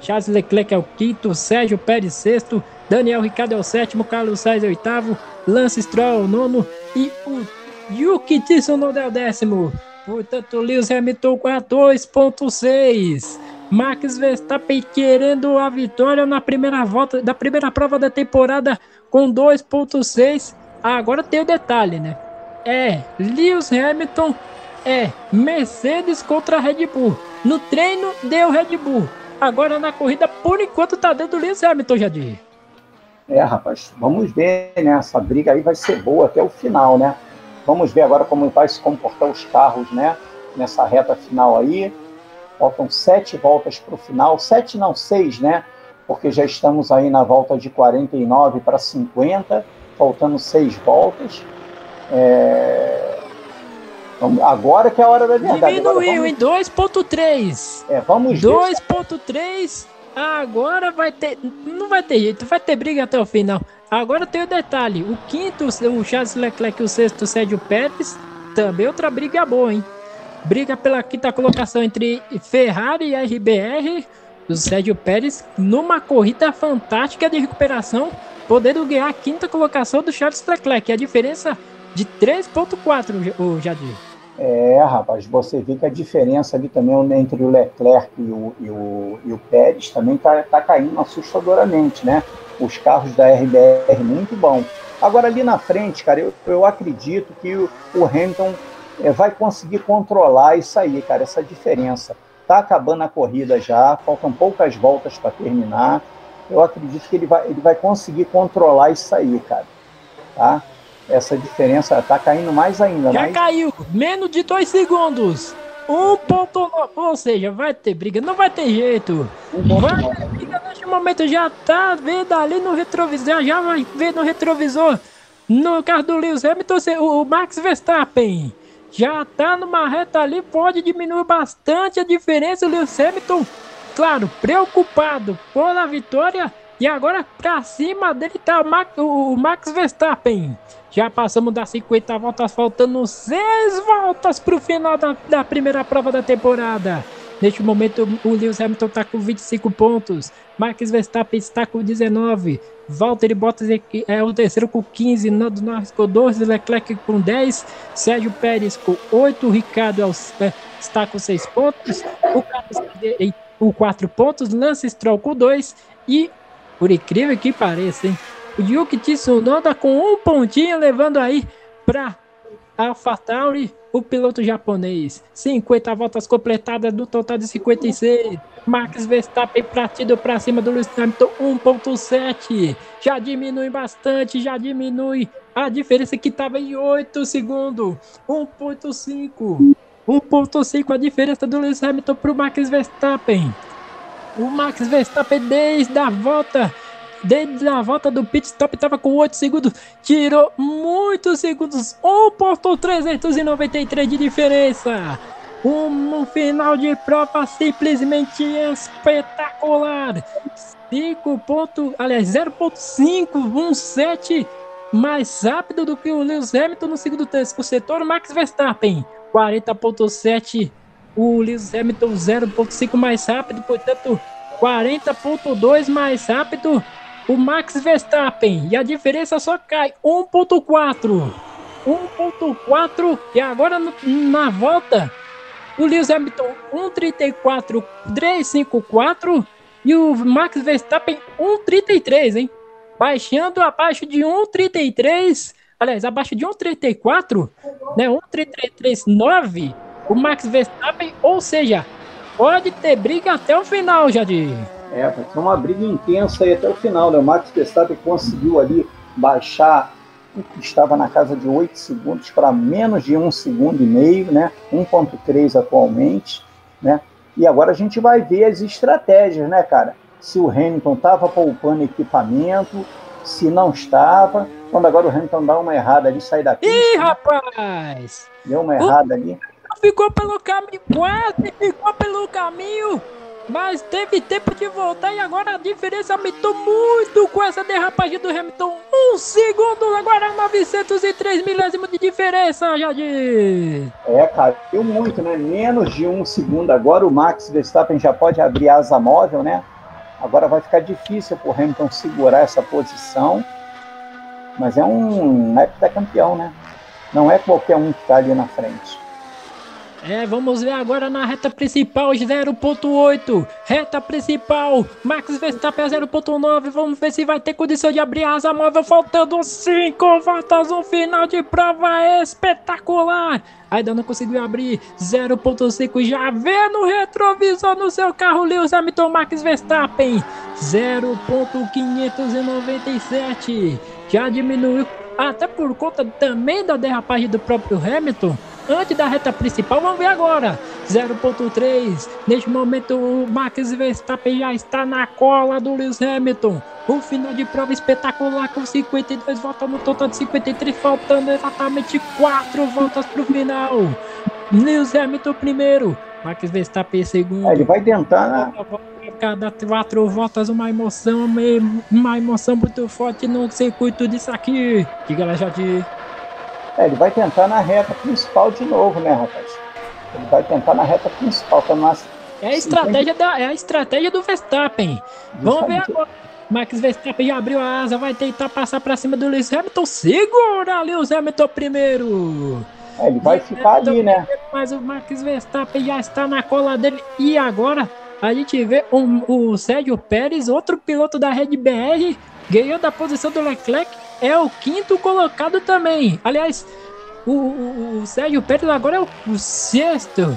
Charles Leclerc é o quinto, Sérgio Pérez sexto, Daniel Ricciardo é o sétimo, Carlos Sainz é o oitavo, Lance Stroll é o nono e o Yuki Tsunoda é o décimo. Portanto, Lewis Hamilton com a 2.6. Max Verstappen querendo a vitória na primeira volta da primeira prova da temporada com 2.6 Agora tem o detalhe, né? É Lewis Hamilton, é Mercedes contra Red Bull. No treino deu Red Bull. Agora na corrida, por enquanto, tá dentro do Lewis Hamilton, Jadir. É, rapaz, vamos ver, né? Essa briga aí vai ser boa até o final, né? Vamos ver agora como vai se comportar os carros, né? Nessa reta final aí. Faltam sete voltas para o final. Sete não, seis, né? Porque já estamos aí na volta de 49 para 50 faltando seis voltas. É... Agora que é a hora da verdade. Diminuiu vamos... em 2.3. É, vamos 2.3. Agora vai ter. Não vai ter jeito, vai ter briga até o final. Agora tem o detalhe: o quinto, o Charles Leclerc e o sexto, o Sérgio Pérez. Também outra briga boa, hein? Briga pela quinta colocação entre Ferrari e RBR. O Sérgio Pérez numa corrida fantástica de recuperação podendo ganhar a quinta colocação do Charles Leclerc. A diferença de 3,4, o Jadir. É, rapaz, você vê que a diferença ali também entre o Leclerc e o, e o, e o Pérez também está tá caindo assustadoramente, né? Os carros da RBR muito bom. Agora ali na frente, cara, eu, eu acredito que o, o Hamilton é, vai conseguir controlar isso aí, cara, essa diferença. Tá acabando a corrida já, faltam poucas voltas para terminar eu acredito que ele vai, ele vai conseguir controlar isso aí, cara. Tá? Essa diferença tá caindo mais ainda. Já mais... caiu, menos de dois segundos. 1.9, ou seja, vai ter briga, não vai ter jeito. Vai ter briga neste momento, já tá vendo ali no retrovisor, já vai ver no retrovisor. No carro do Lewis Hamilton, o Max Verstappen já tá numa reta ali, pode diminuir bastante a diferença. O Lewis Hamilton claro, preocupado pela vitória. E agora pra cima dele tá o Max, o Max Verstappen. Já passamos das 50 voltas, faltando 6 voltas pro final da, da primeira prova da temporada. Neste momento, o Lewis Hamilton está com 25 pontos. Max Verstappen está com 19. Valtteri Bottas é o terceiro com 15. Nando Norris com 12. Leclerc com 10. Sérgio Pérez com 8. Ricardo é, está com 6 pontos. O Carlos com 4 pontos, Lance Stroll com 2 e, por incrível que pareça, hein, o Yuki Tsunoda com um pontinho levando aí para AlphaTauri, o piloto japonês. 50 voltas completadas no total de 56. Max Verstappen partido para cima do Lewis Hamilton 1.7. Já diminui bastante, já diminui a diferença que estava em 8 segundos. 1.5. 1.5 a diferença do Lewis Hamilton para o Max Verstappen. O Max Verstappen desde a volta, desde a volta do pit stop estava com 8 segundos, tirou muitos segundos, 1.393 de diferença. Um, final de prova simplesmente espetacular. 5 pontos, aliás, 0.517 mais rápido do que o Lewis Hamilton no segundo o setor, Max Verstappen 40.7, o Lewis Hamilton 0.5 mais rápido, portanto 40.2 mais rápido o Max Verstappen e a diferença só cai. 1.4 1.4 e agora na volta o Lewis Hamilton 1.34 354 e o Max Verstappen 1.33 hein? Baixando abaixo de 1.33 aliás, abaixo de 1,34, né, 1,339, o Max Verstappen, ou seja, pode ter briga até o final, Jadir. É, ser uma briga intensa aí até o final, né? O Max Verstappen conseguiu ali baixar que estava na casa de 8 segundos para menos de 1 segundo e meio, né? 1.3 atualmente, né? E agora a gente vai ver as estratégias, né, cara? Se o Hamilton estava poupando equipamento, se não estava. Quando agora o Hamilton dá uma errada ali, sai da pista. Ih, rapaz! Deu uma errada ali. Ficou pelo caminho, quase ficou pelo caminho, mas teve tempo de voltar e agora a diferença aumentou muito com essa derrapagem do Hamilton. Um segundo, agora 903 milésimos de diferença, Jadir. É, caiu muito, né? Menos de um segundo. Agora o Max Verstappen já pode abrir asa móvel, né? Agora vai ficar difícil para o Hamilton segurar essa posição. Mas é um heptacampeão, né? Não é qualquer um que está ali na frente. É, vamos ver agora na reta principal 0.8. Reta principal, Max Verstappen a 0.9. Vamos ver se vai ter condição de abrir a asa móvel. Faltando 5 voltas. Um final de prova espetacular. Ainda não conseguiu abrir 0.5. Já vê no retrovisor no seu carro Lewis Hamilton Max Verstappen 0.597. Já diminuiu até por conta também da derrapagem do próprio Hamilton antes da reta principal. Vamos ver agora. 0.3. Neste momento, o Max Verstappen já está na cola do Lewis Hamilton. Um final de prova espetacular com 52 voltas no total de 53, faltando exatamente 4 voltas para o final. Lewis Hamilton primeiro, Max Verstappen segundo. É, ele vai tentar, né? Cada quatro voltas, uma emoção, uma emoção muito forte no circuito disso aqui. Diga lá, Jadir. É, ele vai tentar na reta principal de novo, né, rapaz? Ele vai tentar na reta principal, tá na... É a estratégia, da, é a estratégia do Verstappen. Vamos ver agora. Max Verstappen já abriu a asa, vai tentar passar para cima do Lewis Hamilton. Segura Lewis Hamilton primeiro. É, ele vai ficar ali, né? Mas o Max Verstappen já está na cola dele. E agora a gente vê um, o Sérgio Pérez, outro piloto da Red BR, ganhou da posição do Leclerc é o quinto colocado também. Aliás, o, o, o Sérgio Pérez agora é o, o sexto.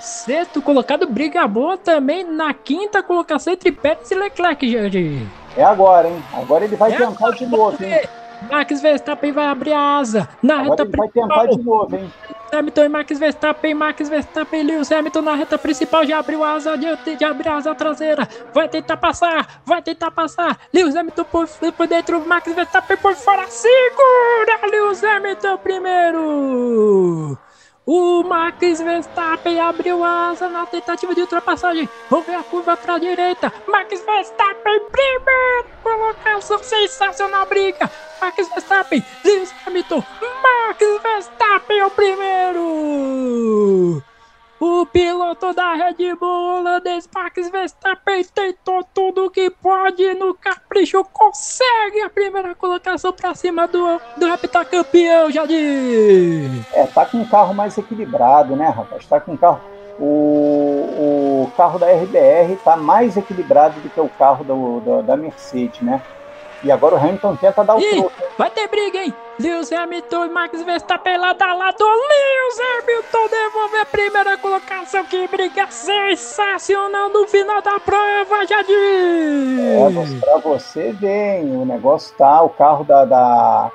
Sexto colocado, briga boa também na quinta colocação entre Pérez e Leclerc, gente. É agora, hein? Agora ele vai é tentar de novo, hein? Max Verstappen vai abrir a asa. Na agora reta ele vai tentar de novo, hein? Hamilton e Max Verstappen, Max Verstappen, Lewis Hamilton na reta principal, já abriu a asa já abriu a asa traseira, vai tentar passar, vai tentar passar, Lewis Hamilton por, por dentro, Max Verstappen por fora, segura! Lewis Hamilton primeiro! O Max Verstappen abriu asa na tentativa de ultrapassagem. Ver a curva para a direita. Max Verstappen, primeiro colocação, sensacional briga. Max Verstappen, Lewis Hamilton, Max Verstappen é o primeiro. O piloto da Red Bull holandês Max Verstappen tentou tudo que pode no capricho, consegue a primeira colocação para cima do, do heptacampeão, Jadir. É, tá com um carro mais equilibrado, né, rapaz? Tá com um carro. O, o carro da RBR tá mais equilibrado do que o carro do, do da Mercedes, né? E agora o Hamilton tenta dar o Ih, troco. vai ter briga, hein? Lewis Hamilton e Max Verstappen lado a lado. Lewis Hamilton devolve a primeira colocação. Que briga sensacional no final da prova, Jadir! É, pra você ver, hein, o negócio tá, o carro da, da,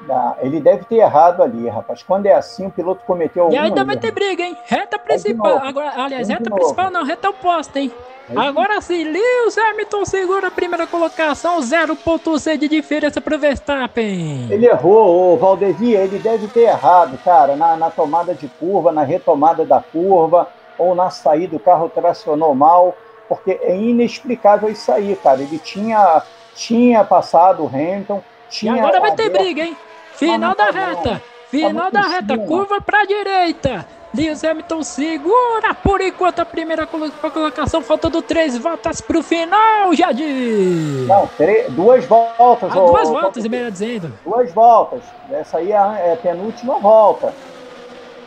da- Ele deve ter errado ali, rapaz. Quando é assim, o piloto cometeu algum E ainda vai erro. ter briga, hein? Reta principal. Agora, aliás, reta principal não, reta oposta, hein? Agora sim, Lewis Hamilton segura a primeira colocação, 0.6 de diferença pro Verstappen. Ele errou, o Valdevia, ele deve ter errado, cara, na, na tomada de curva, na retomada da curva, ou na saída, o carro tracionou mal, porque é inexplicável isso aí, cara. Ele tinha, tinha passado o Hamilton, E tinha. agora vai ter briga, hein? Final da reta. Final da reta. Curva pra direita. Lewis Hamilton segura por enquanto a primeira colo- colocação, faltando três voltas pro final, Jadir. Não, três, duas voltas. Ah, ô- duas ô- voltas, melhor dizendo. Duas voltas. Essa aí é a, é a penúltima volta.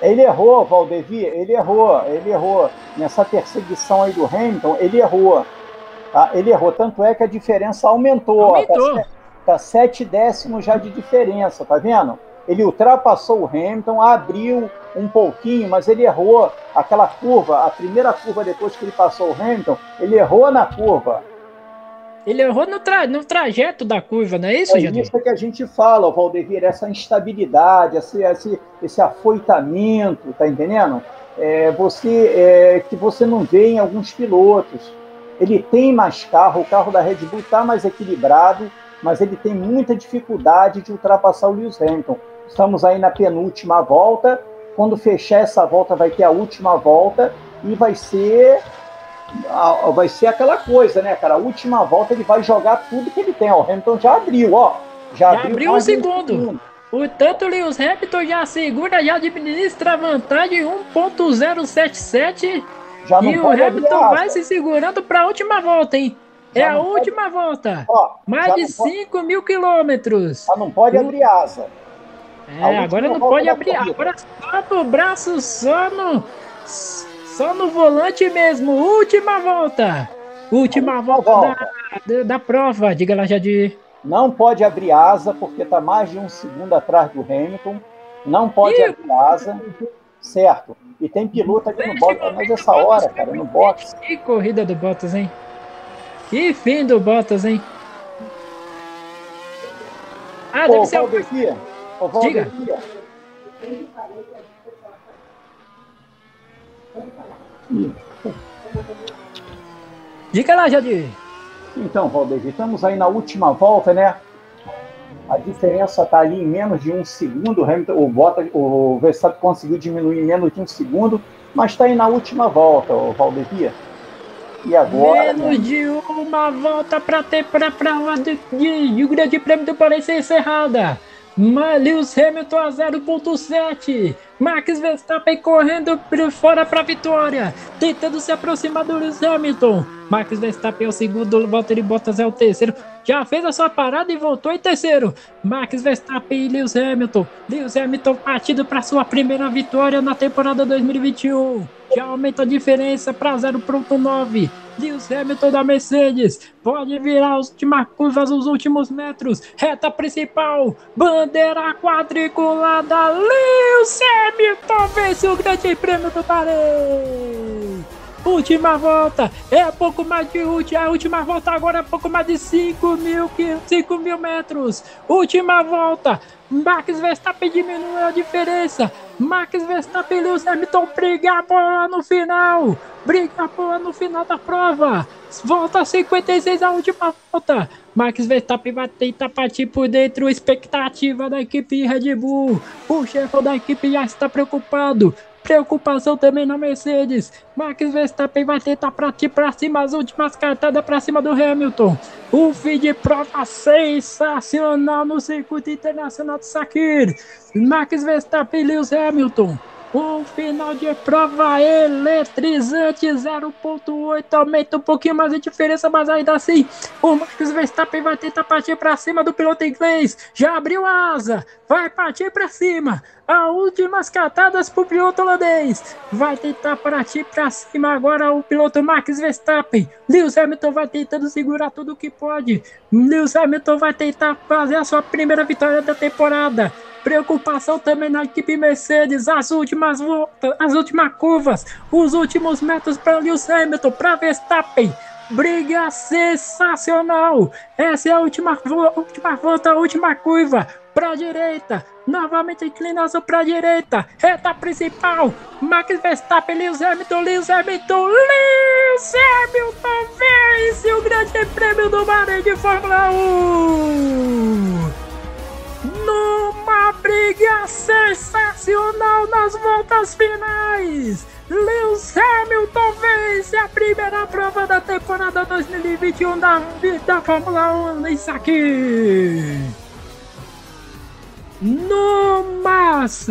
Ele errou, Valdevia, ele errou, ele errou. Nessa perseguição aí do Hamilton, ele errou. Tá? Ele errou, tanto é que a diferença aumentou. Aumentou. Tá, tá sete décimos já de diferença, tá vendo? Ele ultrapassou o Hamilton, abriu um pouquinho, mas ele errou aquela curva, a primeira curva depois que ele passou o Hamilton, ele errou na curva. Ele errou no, tra no trajeto da curva, não é isso, É isso que a gente fala, Valdevir, essa instabilidade, esse, esse, esse afoitamento, tá entendendo? É, você, é, que você não vê em alguns pilotos. Ele tem mais carro, o carro da Red Bull está mais equilibrado, mas ele tem muita dificuldade de ultrapassar o Lewis Hamilton. Estamos aí na penúltima volta. Quando fechar essa volta, vai ter a última volta e vai ser vai ser aquela coisa, né, cara? A última volta ele vai jogar tudo que ele tem. Ó, o Hamilton já abriu, ó. Já, Já abriu um mais de segundo. O tanto Lewis Hamilton já segura, já administra a vantagem 1.077 Já e o Hamilton vai se segurando para a última volta, hein? Já é a não pode- última volta. Ó, Mais de não pode- 5 mil quilômetros. Já não pode abrir asa. É, última agora não pode abrir. corrida. Agora só no braço, só no. Só no volante mesmo. Última volta. Última Última volta, volta. Da, da, da prova. Diga lá, Jadir. Não pode abrir asa, porque está mais de um segundo atrás do Hamilton. Não pode Ih. abrir asa. Certo. E tem piloto ali no box. Mas essa hora, cara, no box. Que corrida do Bottas, hein? Que fim do Bottas, hein? Ah, Ô, deve ser o. Valdevia. Ô, Diga. Diga lá, Jadir. Então, Valdevia, estamos aí na última volta, né? A diferença está ali em menos de um segundo. O, Hamilton, o, Bottas, o Verstappen conseguiu diminuir em menos de um segundo, mas está aí na última volta, o Valdevia. E agora? Menos né? de uma volta para ter para a prova de, de, de Grande Prêmio do Paris ser encerrada. Lewis Hamilton a 0.7. Max Verstappen correndo por fora para a vitória, tentando se aproximar do Lewis Hamilton. Max Verstappen é o segundo, Valtteri Bottas é o terceiro. Já fez a sua parada e voltou em terceiro. Max Verstappen e Lewis Hamilton. Lewis Hamilton partindo para sua primeira vitória na temporada 2021. Já aumenta a diferença para 0.9. Lewis Hamilton da Mercedes pode virar as últimas curvas, os últimos metros. Reta principal, bandeira quadriculada. Lewis Hamilton vence o Grande Prêmio do Bahrein. Última volta, é pouco mais de última, a última volta agora é pouco mais de 5 mil, qui- 5 mil metros. Última volta, Max Verstappen diminui a diferença. Max Verstappen e Lewis Hamilton brigam por no final. Briga por no final da prova. Volta 56 a última volta. Max Verstappen vai tentar partir por dentro. Expectativa da equipe Red Bull. O chefe da equipe já está preocupado. Preocupação também na Mercedes. Max Verstappen vai tentar partir para cima as últimas cartadas para cima do Hamilton. O fim de prova sensacional no circuito internacional de Sakir. Max Verstappen e Lewis Hamilton. Um final de prova eletrizante, 0.8, aumenta um pouquinho mais a diferença, mas ainda assim, o Max Verstappen vai tentar partir para cima do piloto inglês, já abriu a asa, vai partir para cima, as últimas catadas para o piloto holandês, vai tentar partir para cima agora o piloto Max Verstappen, Lewis Hamilton vai tentando segurar tudo que pode, Lewis Hamilton vai tentar fazer a sua primeira vitória da temporada, Preocupação também na equipe Mercedes, as últimas voltas, as últimas curvas, os últimos metros para Lewis Hamilton, para Verstappen. Briga sensacional! Essa é a última, última volta, a última curva. Para a direita, novamente inclinação para a direita. Reta principal, Max Verstappen, Lewis Hamilton, Lewis Hamilton, Lewis Hamilton vence o Grande Prêmio do Bahrein de Fórmula 1! Numa briga sensacional nas voltas finais. Lewis Hamilton vence a primeira prova da temporada 2021 da, da Fórmula 1 isso aqui. Numas,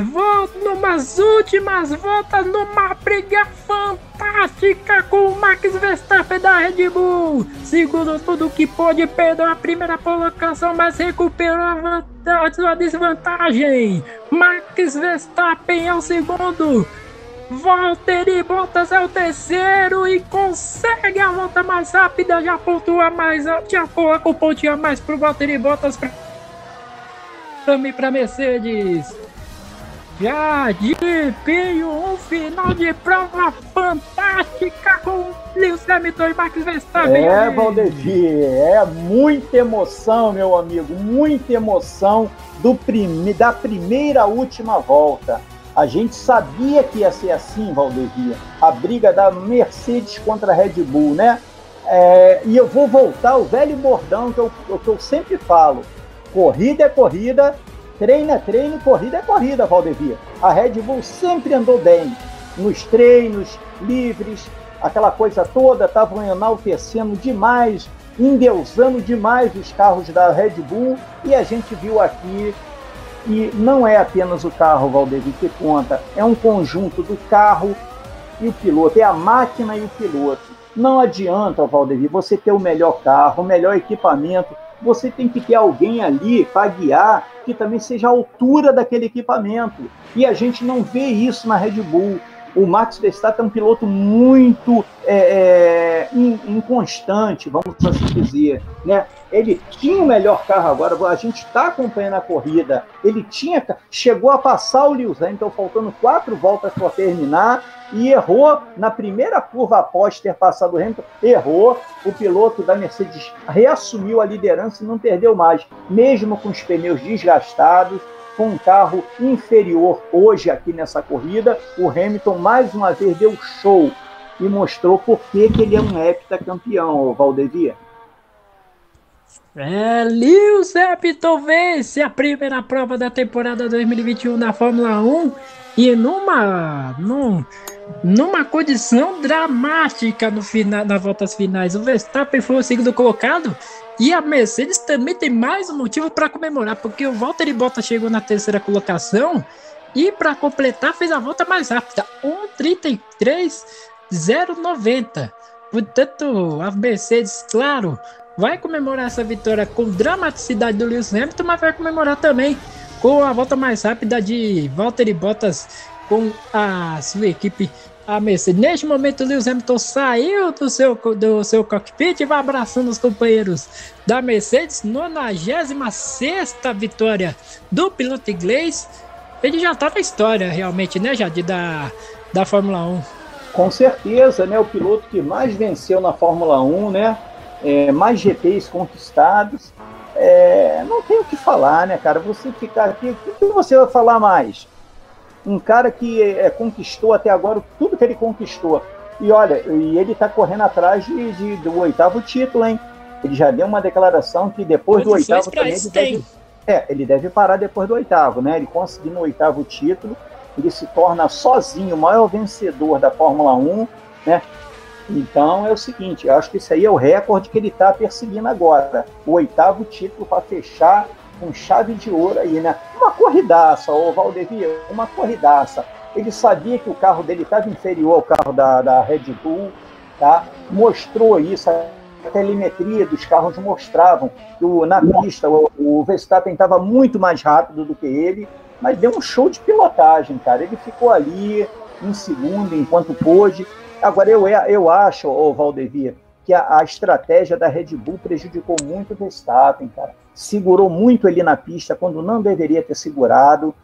numas últimas voltas, numa briga fantástica com o Max Verstappen da Red Bull. Segundo tudo que pôde, perdeu a primeira colocação, mas recuperou a, vanta- a sua desvantagem. Max Verstappen é o segundo. Valtteri Bottas é o terceiro e consegue a volta mais rápida, já pontua mais, já coloca o pontinho a mais pro Valtteri Bottas pra para Mercedes. Jardim Pinho, um final de prova fantástica com Lewis Hamilton e Max Verstappen. É, Valdevi, é muita emoção, meu amigo, muita emoção do prime... da primeira última volta. A gente sabia que ia ser assim, Valdevia, a briga da Mercedes contra a Red Bull, né? É, e eu vou voltar ao velho bordão que eu, que eu sempre falo: corrida é corrida, treino é treino, corrida é corrida, Valdevia. A Red Bull sempre andou bem nos treinos livres, aquela coisa toda, estavam enaltecendo demais, endeusando demais os carros da Red Bull, e a gente viu aqui e não é apenas o carro, Valdevia, que conta, é um conjunto do carro e o piloto, é a máquina e o piloto. Não adianta, Valdevia, você ter o melhor carro, o melhor equipamento, você tem que ter alguém ali para guiar que também seja a altura daquele equipamento. E a gente não vê isso na Red Bull. O Max Verstappen é um piloto muito é, é, inconstante, vamos assim dizer. Né? Ele tinha o melhor carro agora, a gente está acompanhando a corrida. Ele tinha, chegou a passar o Lewis Hamilton, faltando quatro voltas para terminar, e errou na primeira curva após ter passado o Hamilton, errou. O piloto da Mercedes reassumiu a liderança e não perdeu mais, mesmo com os pneus desgastados com um carro inferior hoje aqui nessa corrida, o Hamilton mais uma vez deu show e mostrou por que, que ele é um heptacampeão, Valdevia. É, Lewis Hamilton vence a primeira prova da temporada 2021 da Fórmula 1 e numa, num, numa condição dramática no final, nas voltas finais. O Verstappen foi o segundo colocado e a Mercedes também tem mais um motivo para comemorar, porque o Valtteri Bottas chegou na terceira colocação e para completar fez a volta mais rápida, 1:33.090. Portanto, a Mercedes, claro, vai comemorar essa vitória com dramaticidade do Lewis Hamilton, mas vai comemorar também com a volta mais rápida de Valtteri Bottas com a sua equipe a Mercedes. Neste momento, Lewis Hamilton saiu do seu, do seu cockpit e vai abraçando os companheiros da Mercedes. 96 vitória do piloto inglês. Ele já está na história, realmente, né, Jadir, da, da Fórmula 1. Com certeza, né? O piloto que mais venceu na Fórmula 1, né? É, mais GPs conquistados. É, não tem o que falar, né, cara? Você ficar aqui, o que você vai falar mais? um cara que é, conquistou até agora tudo que ele conquistou. E olha, e ele está correndo atrás de, de, do oitavo título, hein? Ele já deu uma declaração que depois do oitavo também ele deve, é, ele deve parar depois do oitavo, né? Ele conseguindo o oitavo título, ele se torna sozinho o maior vencedor da Fórmula 1, né? Então é o seguinte, eu acho que isso aí é o recorde que ele está perseguindo agora. O oitavo título para fechar com chave de ouro aí, né? Uma corridaça, o Valdevia, uma corridaça. Ele sabia que o carro dele estava inferior ao carro da, da Red Bull, tá? Mostrou isso, a telemetria dos carros mostravam que o, na pista o, o Verstappen estava muito mais rápido do que ele, mas deu um show de pilotagem, cara. Ele ficou ali em segundo enquanto pôde. Agora, eu, eu acho, o Valdevia, que a, a, estratégia da Red Bull prejudicou muito o Verstappen, cara segurou muito ele na pista quando não deveria ter segurado,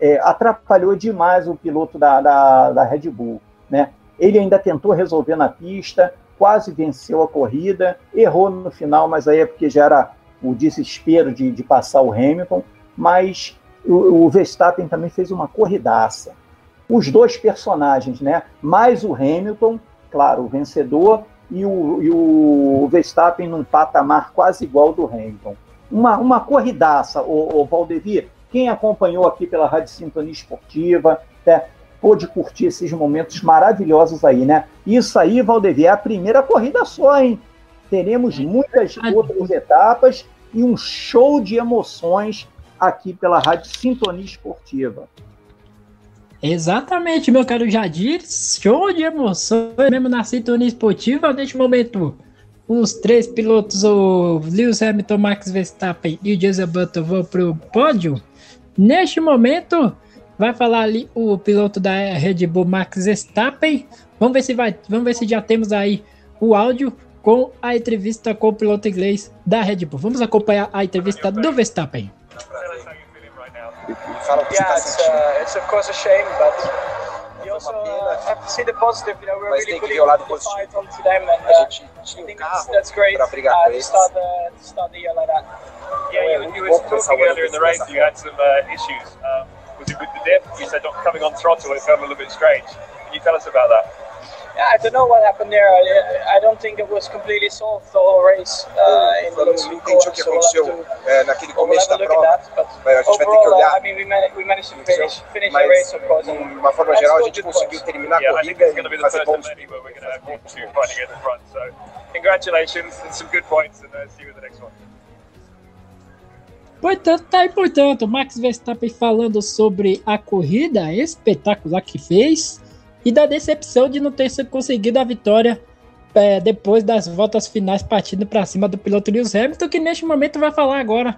é, atrapalhou demais o piloto da, da, da, Red Bull. Né? Ele ainda tentou resolver na pista, quase venceu a corrida, errou no final, mas aí é porque já era o desespero de, de passar o Hamilton, mas o, o Verstappen também fez uma corridaça. Os dois personagens, né? mais o Hamilton, claro, o vencedor, e o, e o Verstappen num patamar quase igual do Hamilton uma, uma corridaça, o, o Valdevir. Quem acompanhou aqui pela Rádio Sintonia Esportiva, né, pôde curtir esses momentos maravilhosos aí, né? Isso aí, Valdevir, é a primeira corrida só, hein? Teremos muitas outras etapas e um show de emoções aqui pela Rádio Sintonia Esportiva. Exatamente, meu caro Jadir, show de emoções mesmo na Sintonia Esportiva neste momento os três pilotos, o Lewis Hamilton, Max Verstappen e o Jason Button vão para o pódio. Neste momento, vai falar ali o piloto da Red Bull, Max Verstappen. Vamos ver se vai, vamos ver se já temos aí o áudio com a entrevista com o piloto inglês da Red Bull. Vamos acompanhar a entrevista do Verstappen. Fala Yeah, it's, uh, it's of course a shame, but you also uh, have to see the positive. You know, we're Mas really tem que putting ver o lado the positivo. fight onto them, and uh, I think that's, carro that's great uh, to start the to start the year like that. Yeah, you, you were talking earlier in the race, you had some uh, issues. Um, was it with the dip? You said not coming on throttle, it felt a little bit strange. Can you tell us about that? Yeah, I don't know what happened there. I, I don't think it was completely solved the whole race uh, in Eu não entendi o que aconteceu é, naquele começo da prova. Mas a gente vai ter que olhar. I mean, we managed, to finish finish the Mas, race, of course. de uma forma geral, a gente conseguiu points. terminar a corrida e fazer bons congratulations and some good points, and uh, see you in the next one. Portanto, tá aí, portanto, Max Verstappen falando sobre a corrida espetacular que fez e da decepção de não ter conseguido a vitória é, depois das voltas finais partindo para cima do piloto Lewis Hamilton, que neste momento vai falar agora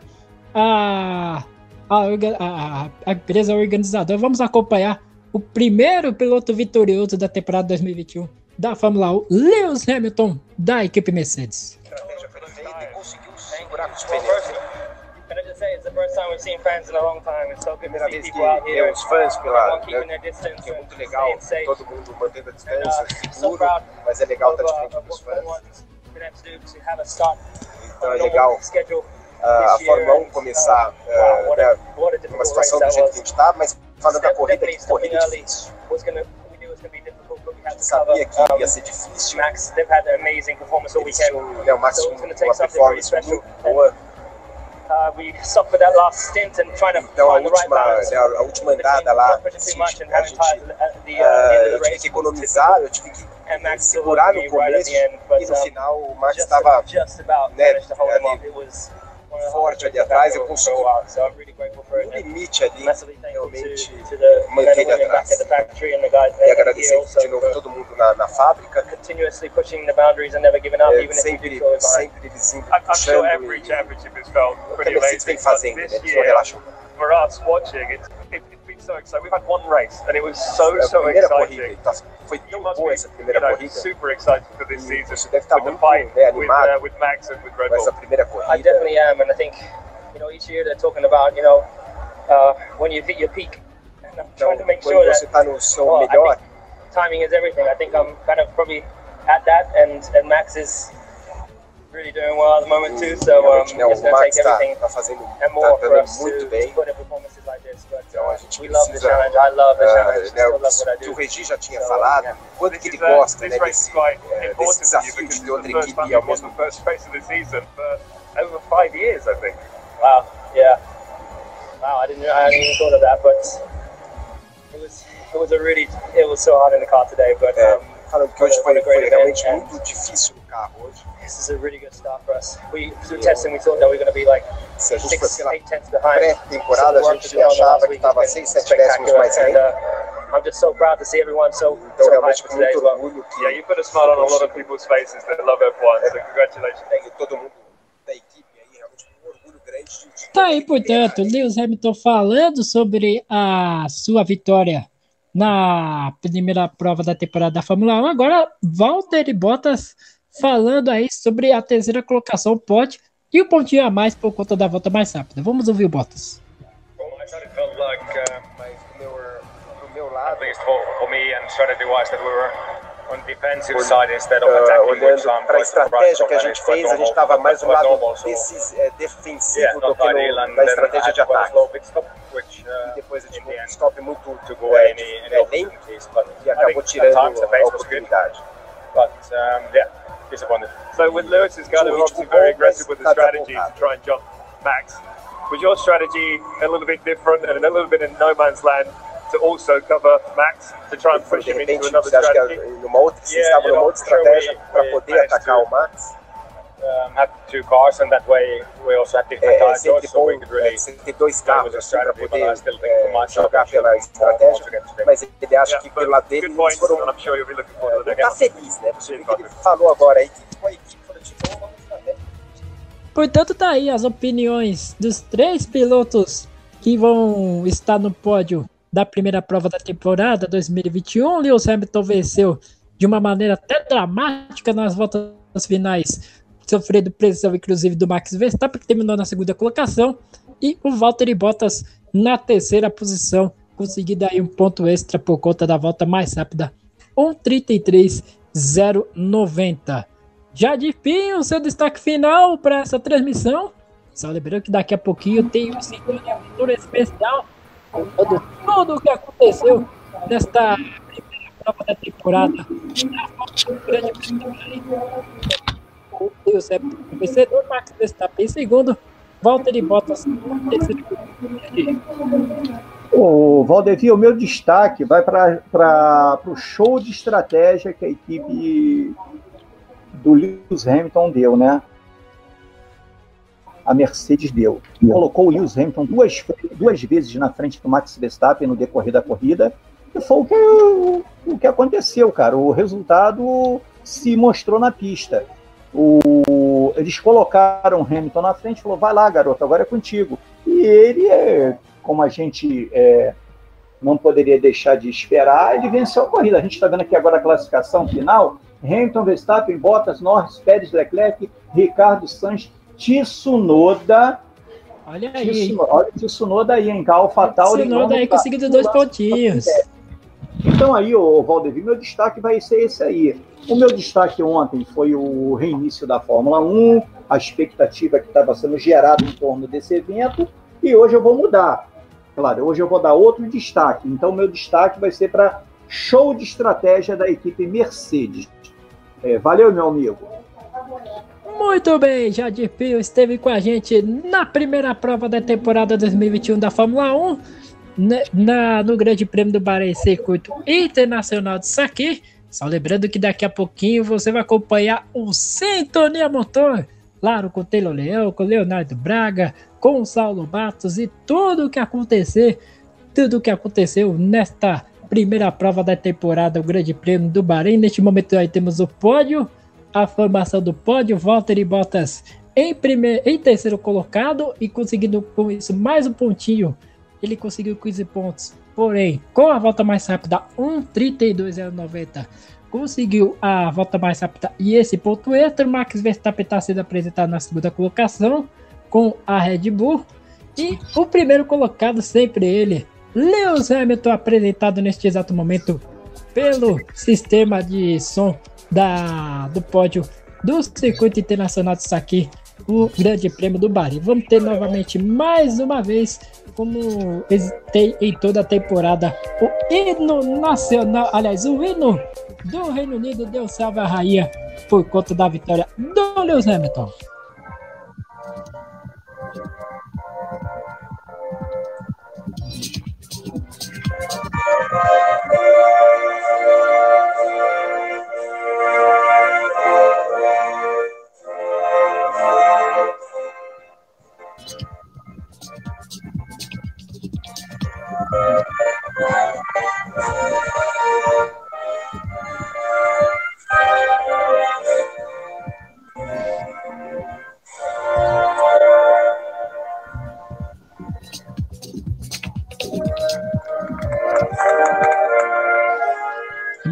a, a, a, a empresa organizadora. Vamos acompanhar o primeiro piloto vitorioso da temporada 2021 da Fórmula 1, Lewis Hamilton, da equipe Mercedes. conseguiu segurar com os pneus. Say it's the first time we've seen fans in a long time. It's so good Primeira vez que people out vê here. os fãs pela, né, keeping their distance que é muito legal, todo mundo mantendo a distância, uh, so seguro, mas é legal estar de uh, frente of com os what fãs. Então é legal ah, a. Fórmula 1 and, começar uh, a, né, what a numa difficult race situação do jeito que a gente está, mas falando da corrida, que corrida difícil. A gente sabia que ia ser difícil. Max, they've had an amazing performance all weekend. né, o Max tinha uma performance muito boa. Uh, we suffered that last stint and trying to Então a find the right última, balance. né, a última andada lá, assim, much and a having gente, tied at the, uh, ah, end of eu the tive race. que economizar, eu tive que And Max still segurar looked no me right at começo the end, but e no um, final o Max just, estava just about né, forte ali atrás, eu ever consegui go out, so I'm really grateful for it. no limite ali, realmente manter ele atrás. E agradecer de novo todo mundo na, na fábrica, é, sempre, sempre eles puxando e o que vem But fazendo, né, eles não relaxam. for us watching, it's, it, it's so exciting. We've had one race, and it was so, É a so exciting. tá, foi You tão must boa be, you know, super excited for this season. você deve estar With the muito fight né, with, animado uh, with Max and with Red com Bull. I definitely am, and I think you know each year they're talking about you know uh, when you hit your peak, and I'm Então, trying to make quando sure você that está no seu well, I melhor, think timing is everything. I think I'm kind of probably at that, and and Max is really doing well at the moment too. So um, it's going to take everything tá fazendo, and tá more for us muito to, bem. to put in performances like this. But Então a uh, gente we love the challenge. I love the ah, challenge. né, love what I o que o do. Regi já tinha So, falado, yeah. quanto que ele uh, gosta né, desse, is desse you desafio because de outra equipe ao mesmo the of the season for over five years, I think. Wow. Yeah. Wow. I didn't. I hadn't even thought of that, but it was. It was a really. It was so hard in the car today, but É, um, falando que hoje foi, foi realmente muito difícil no carro hoje. This is a really good start for us. We through testing, we thought that we were going to be like Se a gente for six, pela eight tenths behind. pré-temporada, a gente achava que estava been 6, 7 décimos mais lento. uh, I'm just so proud to see everyone so Então, so realmente, today well. que Yeah, you put a smile on a lot of people's faces that love F1, so congratulations. e todo mundo da equipe aí, realmente com um orgulho grande de, de Tá aí, portanto, Lewis Hamilton falando sobre a sua vitória na primeira prova da temporada da Fórmula 1. Agora, Valtteri Bottas falando aí sobre a terceira colocação, pode e o pontinho a mais por conta da volta mais rápida. Vamos ouvir o Bottas. Like, uh, do meu, do lado, which olhando para a estratégia que a gente fez, a gente estava mais do quite lado é, yeah, defensivo do que no, da estratégia de ataque. which E uh, depois a gente um stop muito é, any é, lento e acabou tirando a oportunidade. But um, yeah, disappointed. So with Lewis's they were obviously very aggressive with the strategy to try and jump Max. Was your strategy a little bit different and a little bit in no man's land to also cover Max to try and push him into another você acha que strategy? outra, vocês Yeah, estavam you numa outra estratégia para poder atacar to- o Max? Um, had two cars, and that way we also had different É, é sempre so we bom could really é, você ter dois carros assim, para poder é, jogar pela estratégia, mas ele acha Yeah, que lado dele eles foram I'm sure looking the Ele next tá feliz, né? Você vê que ele falou agora aí que com a equipe falou tipo, vamos estratégia. Portanto, tá aí as opiniões dos três pilotos que vão estar no pódio da primeira prova da temporada 2021. Lewis Hamilton venceu de uma maneira até dramática nas voltas finais, sofrendo pressão inclusive do Max Verstappen, que terminou na segunda colocação. E o Valtteri Bottas na terceira posição, conseguindo aí um ponto extra por conta da volta mais rápida, 1:33.090. Já de fim, o seu destaque final para essa transmissão. Só lembrando que daqui a pouquinho tem um aventura especial contando tudo o que aconteceu nesta primeira prova da temporada. O Deus é vencedor, Max Verstappen em segundo, Valtteri Bottas em terceiro. O Valdevia, o meu destaque vai para o show de estratégia que a equipe do Lewis Hamilton deu, né? A Mercedes deu. Colocou o Lewis Hamilton duas, duas vezes na frente do Max Verstappen no decorrer da corrida. E foi o que, o, o que aconteceu, cara. O resultado se mostrou na pista. O, eles colocaram o Hamilton na frente e falou: vai lá, garoto, agora é contigo. E ele, é, como a gente é, não poderia deixar de esperar, ele venceu a corrida. A gente está vendo aqui agora a classificação final. Hamilton, Verstappen, Bottas, Norris, Pérez, Leclerc, Ricardo Sainz, Tsunoda. Olha aí. Tsunoda, olha o Tsunoda aí, hein? AlphaTauri. Tsunoda aí conseguindo dois pontinhos. Então aí, o Valdevir, meu destaque vai ser esse aí. O meu destaque ontem foi o reinício da Fórmula 1, a expectativa que estava sendo gerada em torno desse evento, e hoje eu vou mudar. Claro, hoje eu vou dar outro destaque. Então, meu destaque vai ser para show de estratégia da equipe Mercedes. É, valeu, meu amigo. Muito bem, Jadir Pio esteve com a gente na primeira prova da temporada 2021 da Fórmula 1, na, no Grande Prêmio do Bahrein Circuito Internacional de Saki. Só lembrando que daqui a pouquinho você vai acompanhar o Sintonia Motor, claro, com o Taylor Leão, com o Leonardo Braga, com o Saulo Matos e tudo o que acontecer, tudo o que aconteceu nesta primeira prova da temporada, o Grande Prêmio do Bahrein. Neste momento aí temos o pódio, a formação do pódio, Walter e Bottas em, primeiro, em terceiro colocado e conseguindo com isso mais um pontinho. Ele conseguiu 15 pontos. Porém, com a volta mais rápida, 1:32.90, conseguiu a volta mais rápida e esse ponto extra. Max Verstappen está sendo apresentado na segunda colocação com a Red Bull. E o primeiro colocado, sempre ele, Lewis Hamilton, apresentado neste exato momento pelo sistema de som da, do pódio do Circuito Internacional de Saki, o Grande Prêmio do Bahrein. Vamos ter novamente mais uma vez, como tem em toda a temporada, o hino nacional, aliás, o hino do Reino Unido deu salve à rainha por conta da vitória do Lewis Hamilton.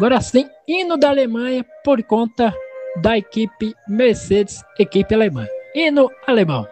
Agora sim, hino da Alemanha por conta da equipe Mercedes, equipe alemã. Hino alemão.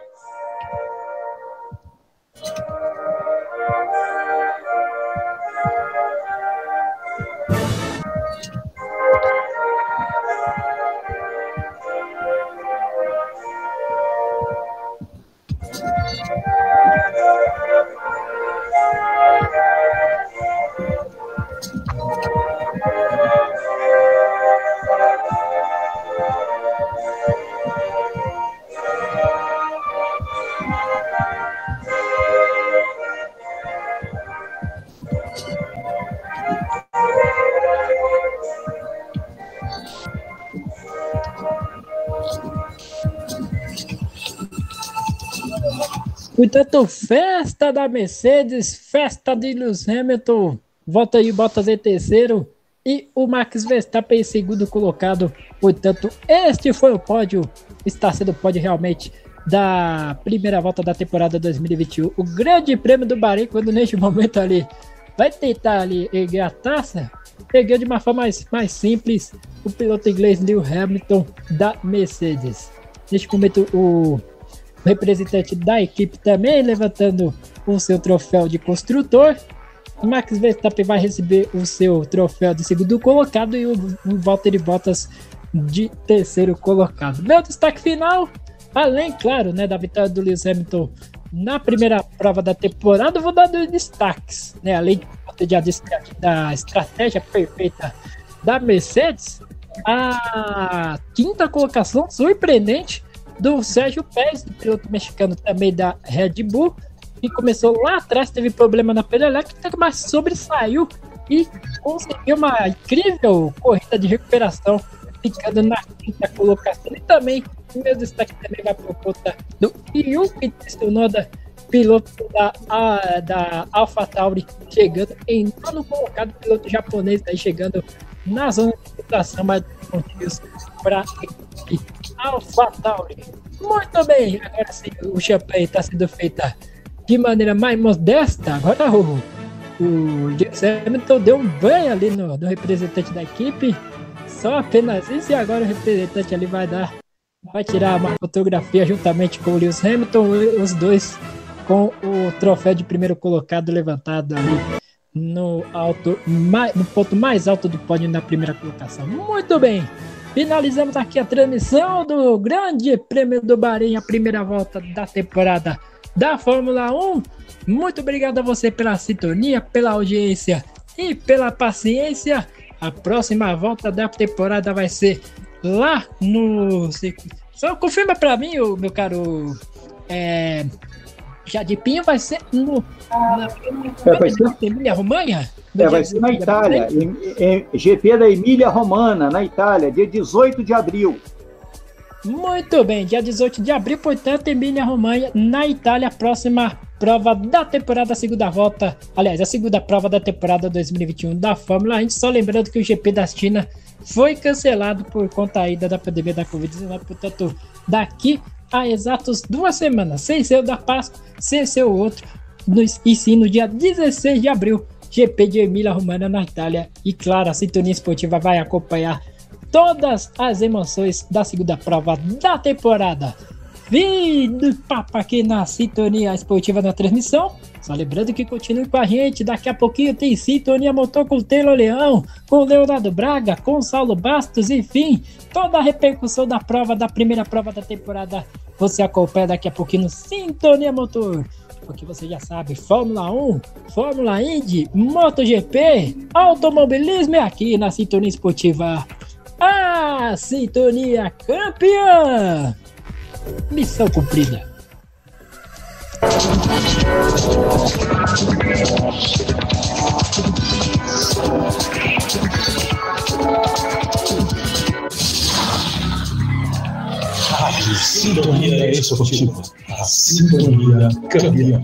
Portanto, festa da Mercedes, festa de Lewis Hamilton, volta aí Bottas em terceiro e o Max Verstappen em segundo colocado. Portanto, este foi o pódio, está sendo o pódio realmente da primeira volta da temporada 2021. O grande prêmio do Bahrein, quando neste momento ali vai tentar ali erguer a taça, ergueu de uma forma mais, mais simples o piloto inglês Lewis Hamilton da Mercedes. Neste momento, o representante da equipe também levantando o seu troféu de construtor. Max Verstappen vai receber o seu troféu de segundo colocado e o, o Valtteri Bottas de terceiro colocado. Meu destaque final, além, claro, né, da vitória do Lewis Hamilton na primeira prova da temporada, vou dar dois destaques, né, além de, da estratégia perfeita da Mercedes, a quinta colocação surpreendente do Sérgio Pérez, piloto mexicano também da Red Bull, que começou lá atrás, teve problema na elétrica, mas sobressaiu e conseguiu uma incrível corrida de recuperação, ficando na quinta colocação. E também, o meu destaque também vai por conta do Yuki Tsunoda, piloto da, a, da AlphaTauri, chegando em nono colocado, piloto japonês aí chegando na zona de situação pontinhos para AlphaTauri. Muito bem, agora sim, o champanhe está sendo feito de maneira mais modesta. Agora o, o Lewis Hamilton deu um banho ali no, no representante da equipe. Só apenas isso, e agora o representante ali vai dar. Vai tirar uma fotografia juntamente com o Lewis Hamilton, os dois com o troféu de primeiro colocado levantado ali no, alto, no ponto mais alto do pódio na primeira colocação. Muito bem! Finalizamos aqui a transmissão do Grande Prêmio do Bahrein, a primeira volta da temporada da Fórmula 1. Muito obrigado a você pela sintonia, pela audiência e pela paciência. A próxima volta da temporada vai ser lá no. Só confirma para mim, meu caro. É, Jadipinho vai ser no. Na, é, vai ser... Emília Romanha? É, vai ser na Itália. Em, em, GP da Emília Romana, na Itália, dia 18 de abril. Muito bem, dia 18 de abril, portanto, Emília Romanha, na Itália, próxima prova da temporada, segunda volta, aliás, a segunda prova da temporada 2021 da Fórmula 1. Só lembrando que o GP da China foi cancelado por conta ainda da pandemia da Covid-19, portanto, daqui a exatos duas semanas, sem ser o da Páscoa, sem ser o outro, no, e sim no dia 16 de abril, GP de Emília Romana na Itália. E claro, a Sintonia Esportiva vai acompanhar todas as emoções da segunda prova da temporada. Vindo papo aqui na Sintonia Esportiva na transmissão. Só lembrando que continue com a gente. Daqui a pouquinho tem Sintonia Motor com o Taylor Leão, com Leonardo Braga, com Saulo Bastos, enfim. Toda a repercussão da prova, da primeira prova da temporada, você acompanha daqui a pouquinho no Sintonia Motor porque você já sabe, Fórmula 1, Fórmula Indy, MotoGP, automobilismo é aqui na Sintonia Esportiva a sintonia campeã! Missão cumprida. Rádio Sintonia Esportiva, a sintonia campeã.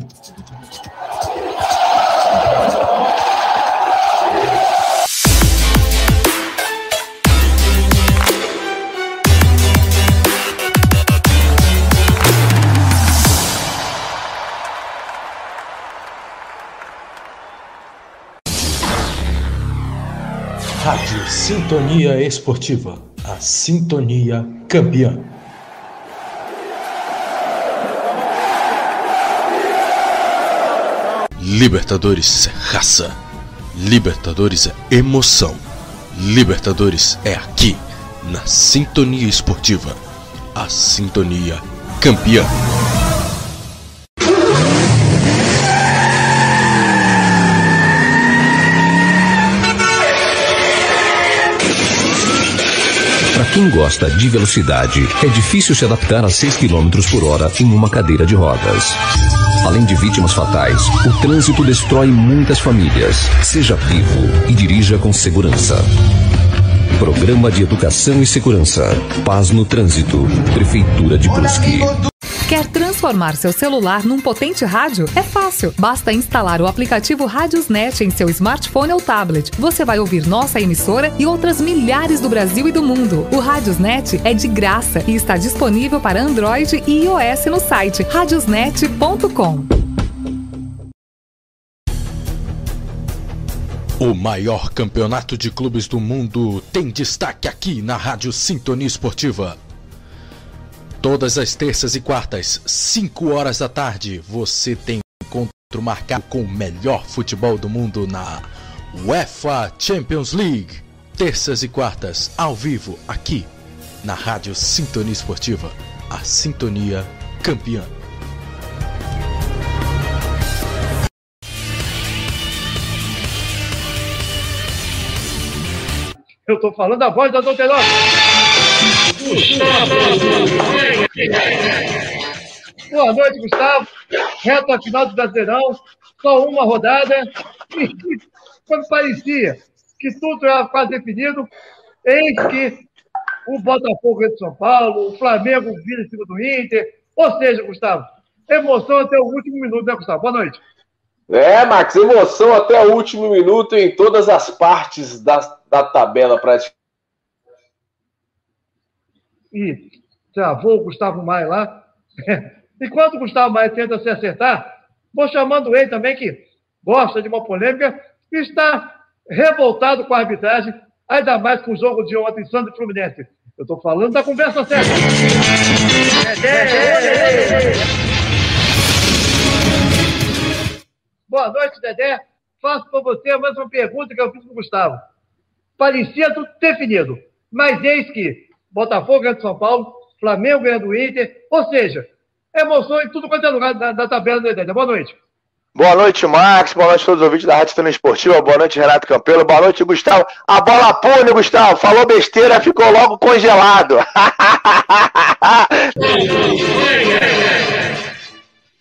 Rádio Sintonia Esportiva, a sintonia campeã. Libertadores é raça. Libertadores é emoção. Libertadores é aqui, na Sintonia Esportiva, a sintonia campeã. Quem gosta de velocidade, é difícil se adaptar a 6 km por hora em uma cadeira de rodas. Além de vítimas fatais, o trânsito destrói muitas famílias. Seja vivo e dirija com segurança. Programa de Educação e Segurança. Paz no Trânsito. Prefeitura de Brusque. Quer transformar seu celular num potente rádio? É fácil. Basta instalar o aplicativo Radiosnet em seu smartphone ou tablet. Você vai ouvir nossa emissora e outras milhares do Brasil e do mundo. O Radiosnet é de graça e está disponível para Android e iOS no site radiosnet.com. O maior campeonato de clubes do mundo tem destaque aqui na Rádio Sintonia Esportiva. Todas as terças e quartas, 5 horas da tarde, você tem marcado com o melhor futebol do mundo na UEFA Champions League. Terças e quartas, ao vivo, aqui na Rádio Sintonia Esportiva, a Sintonia Campeã. Eu tô falando da voz da Douterosa. Boa noite, Gustavo. Reta final do Brasileirão. Só uma rodada. E quando parecia que tudo era quase definido, eis que o Botafogo de São Paulo, o Flamengo vira em cima do Inter. Ou seja, Gustavo, emoção até o último minuto, né, Gustavo? Boa noite. É, Max, emoção até o último minuto em todas as partes da, da tabela praticamente. E travou o Gustavo Maia lá. Enquanto o Gustavo Maia tenta se acertar, vou chamando ele também, que gosta de uma polêmica, e está revoltado com a arbitragem, ainda mais com o jogo de ontem, Santos e Fluminense. Eu estou falando da conversa certa. Boa noite, Dedé. Faço para você a mesma pergunta que eu fiz para o Gustavo. Parecia tudo definido, mas eis que Botafogo ganha do São Paulo, Flamengo ganha do Inter, ou seja, emoção em tudo quanto é lugar da, da tabela do Dedé. Boa noite. Boa noite, Max. Boa noite a todos os ouvintes da Rádio Estânia Esportiva. Boa noite, Renato Campelo. Boa noite, Gustavo. A bola pune, Gustavo. Falou besteira, ficou logo congelado.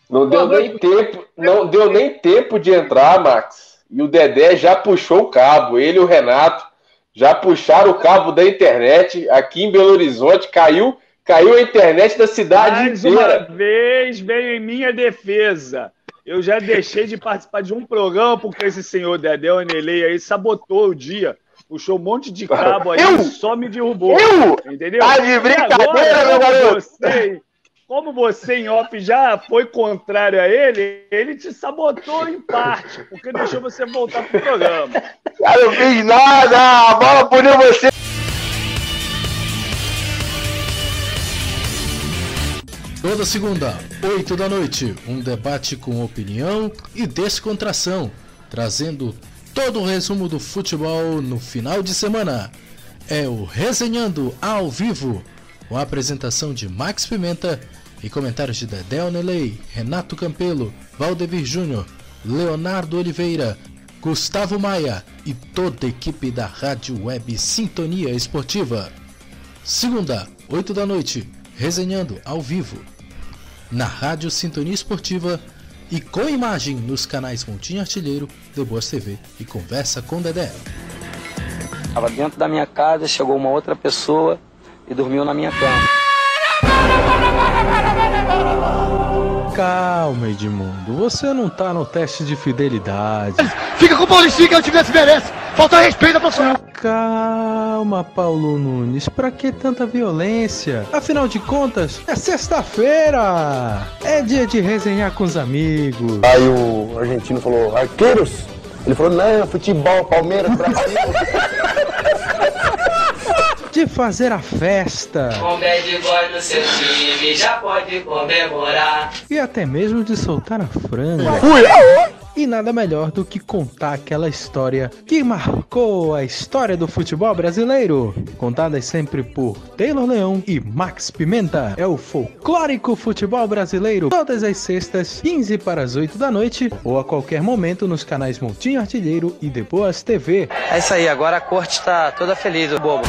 Não deu nem tempo, não deu nem tempo de entrar, Max. E o Dedé já puxou o cabo. Ele e o Renato já puxaram o cabo da internet aqui em Belo Horizonte. Caiu, caiu a internet da cidade Mais inteira. uma vez veio em minha defesa. Eu já deixei de participar de um programa porque esse senhor Dedé Onelei aí sabotou o dia. Puxou um monte de cabo aí Eu? e só me derrubou. Eu? Entendeu? Tá de brincadeira, meu garoto? Você, como você em off já foi contrário a ele, ele te sabotou em parte, porque deixou você voltar pro programa. Cara, eu fiz nada. A bola puniu você. Toda segunda, 8 da noite, um debate com opinião e descontração, trazendo todo o resumo do futebol no final de semana. É o Resenhando ao vivo, com a apresentação de Max Pimenta e comentários de Dedé Onelei, Renato Campelo, Valdevir Júnior, Leonardo Oliveira, Gustavo Maia e toda a equipe da Rádio Web Sintonia Esportiva. Segunda, 8 da noite, resenhando ao vivo. Na Rádio Sintonia Esportiva e com imagem nos canais Montinho Artilheiro, The Boas TV e Conversa com Dedé. Estava dentro da minha casa, chegou uma outra pessoa e dormiu na minha cama. Calma, Edmundo. Você não tá no teste de fidelidade. Fica com o Paulistinho que eu tivesse merece. Falta respeito à profissional. Calma, Paulo Nunes. Pra que tanta violência? Afinal de contas, é sexta-feira. É dia de resenhar com os amigos. Aí o argentino falou, arqueiros? Ele falou, não, futebol, Palmeiras, Brasil. Fazer a festa. Com bad boy no seu time, já pode comemorar. E até mesmo de soltar a franga. Fui. E nada melhor do que contar aquela história que marcou a história do futebol brasileiro. Contadas sempre por Taylor Leão e Max Pimenta. É o folclórico futebol brasileiro. Todas as sextas, 15 para as 8 da noite. Ou a qualquer momento nos canais Montinho Artilheiro e De Boas TV. É isso aí, agora a corte está toda feliz, o bobo.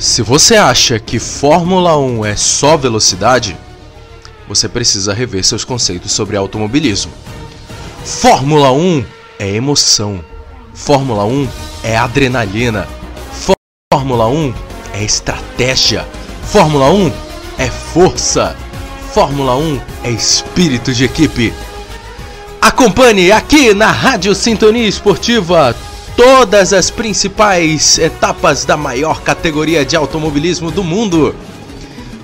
Se você acha que Fórmula 1 é só velocidade, você precisa rever seus conceitos sobre automobilismo. Fórmula 1 é emoção. Fórmula 1 é adrenalina. Fórmula 1 é estratégia. Fórmula 1 é força. Fórmula 1 é espírito de equipe. Acompanhe aqui na Rádio Sintonia Esportiva todas as principais etapas da maior categoria de automobilismo do mundo.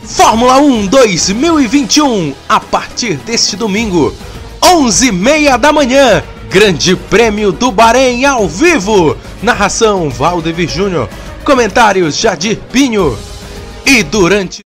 Fórmula 1 2021, a partir deste domingo, 11h30 da manhã, Grande Prêmio do Bahrein ao vivo. Narração Valdevir Júnior, comentários Jadir Pinho. E durante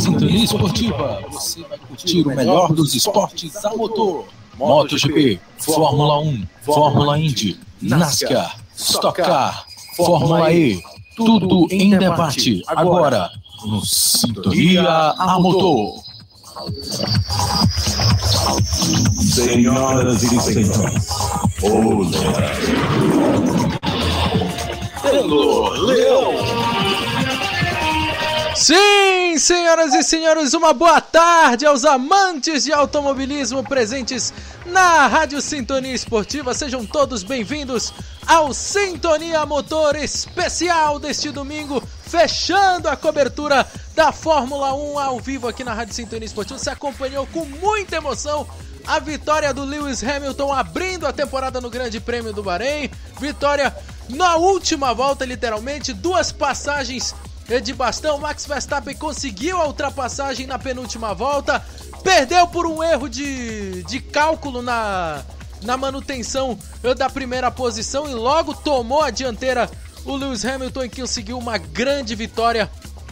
Sintonia Esportiva, você vai curtir o melhor dos esportes a motor. MotoGP, Fórmula 1, Fórmula Indy, NASCAR, Stock Car, Fórmula E, tudo em debate agora no Sintonia a Motor. Senhoras e senhores, o Leão. Leão. Sim, senhoras e senhores, uma boa tarde aos amantes de automobilismo presentes na Rádio Sintonia Esportiva. Sejam todos bem-vindos ao Sintonia Motor especial deste domingo, fechando a cobertura da Fórmula 1 ao vivo aqui na Rádio Sintonia Esportiva. Você acompanhou com muita emoção a vitória do Lewis Hamilton abrindo a temporada no Grande Prêmio do Bahrein. Vitória na última volta, literalmente, duas passagens de bastão. Max Verstappen conseguiu a ultrapassagem na penúltima volta, perdeu por um erro de, de cálculo na, na manutenção da primeira posição e logo tomou a dianteira o Lewis Hamilton e conseguiu uma grande vitória.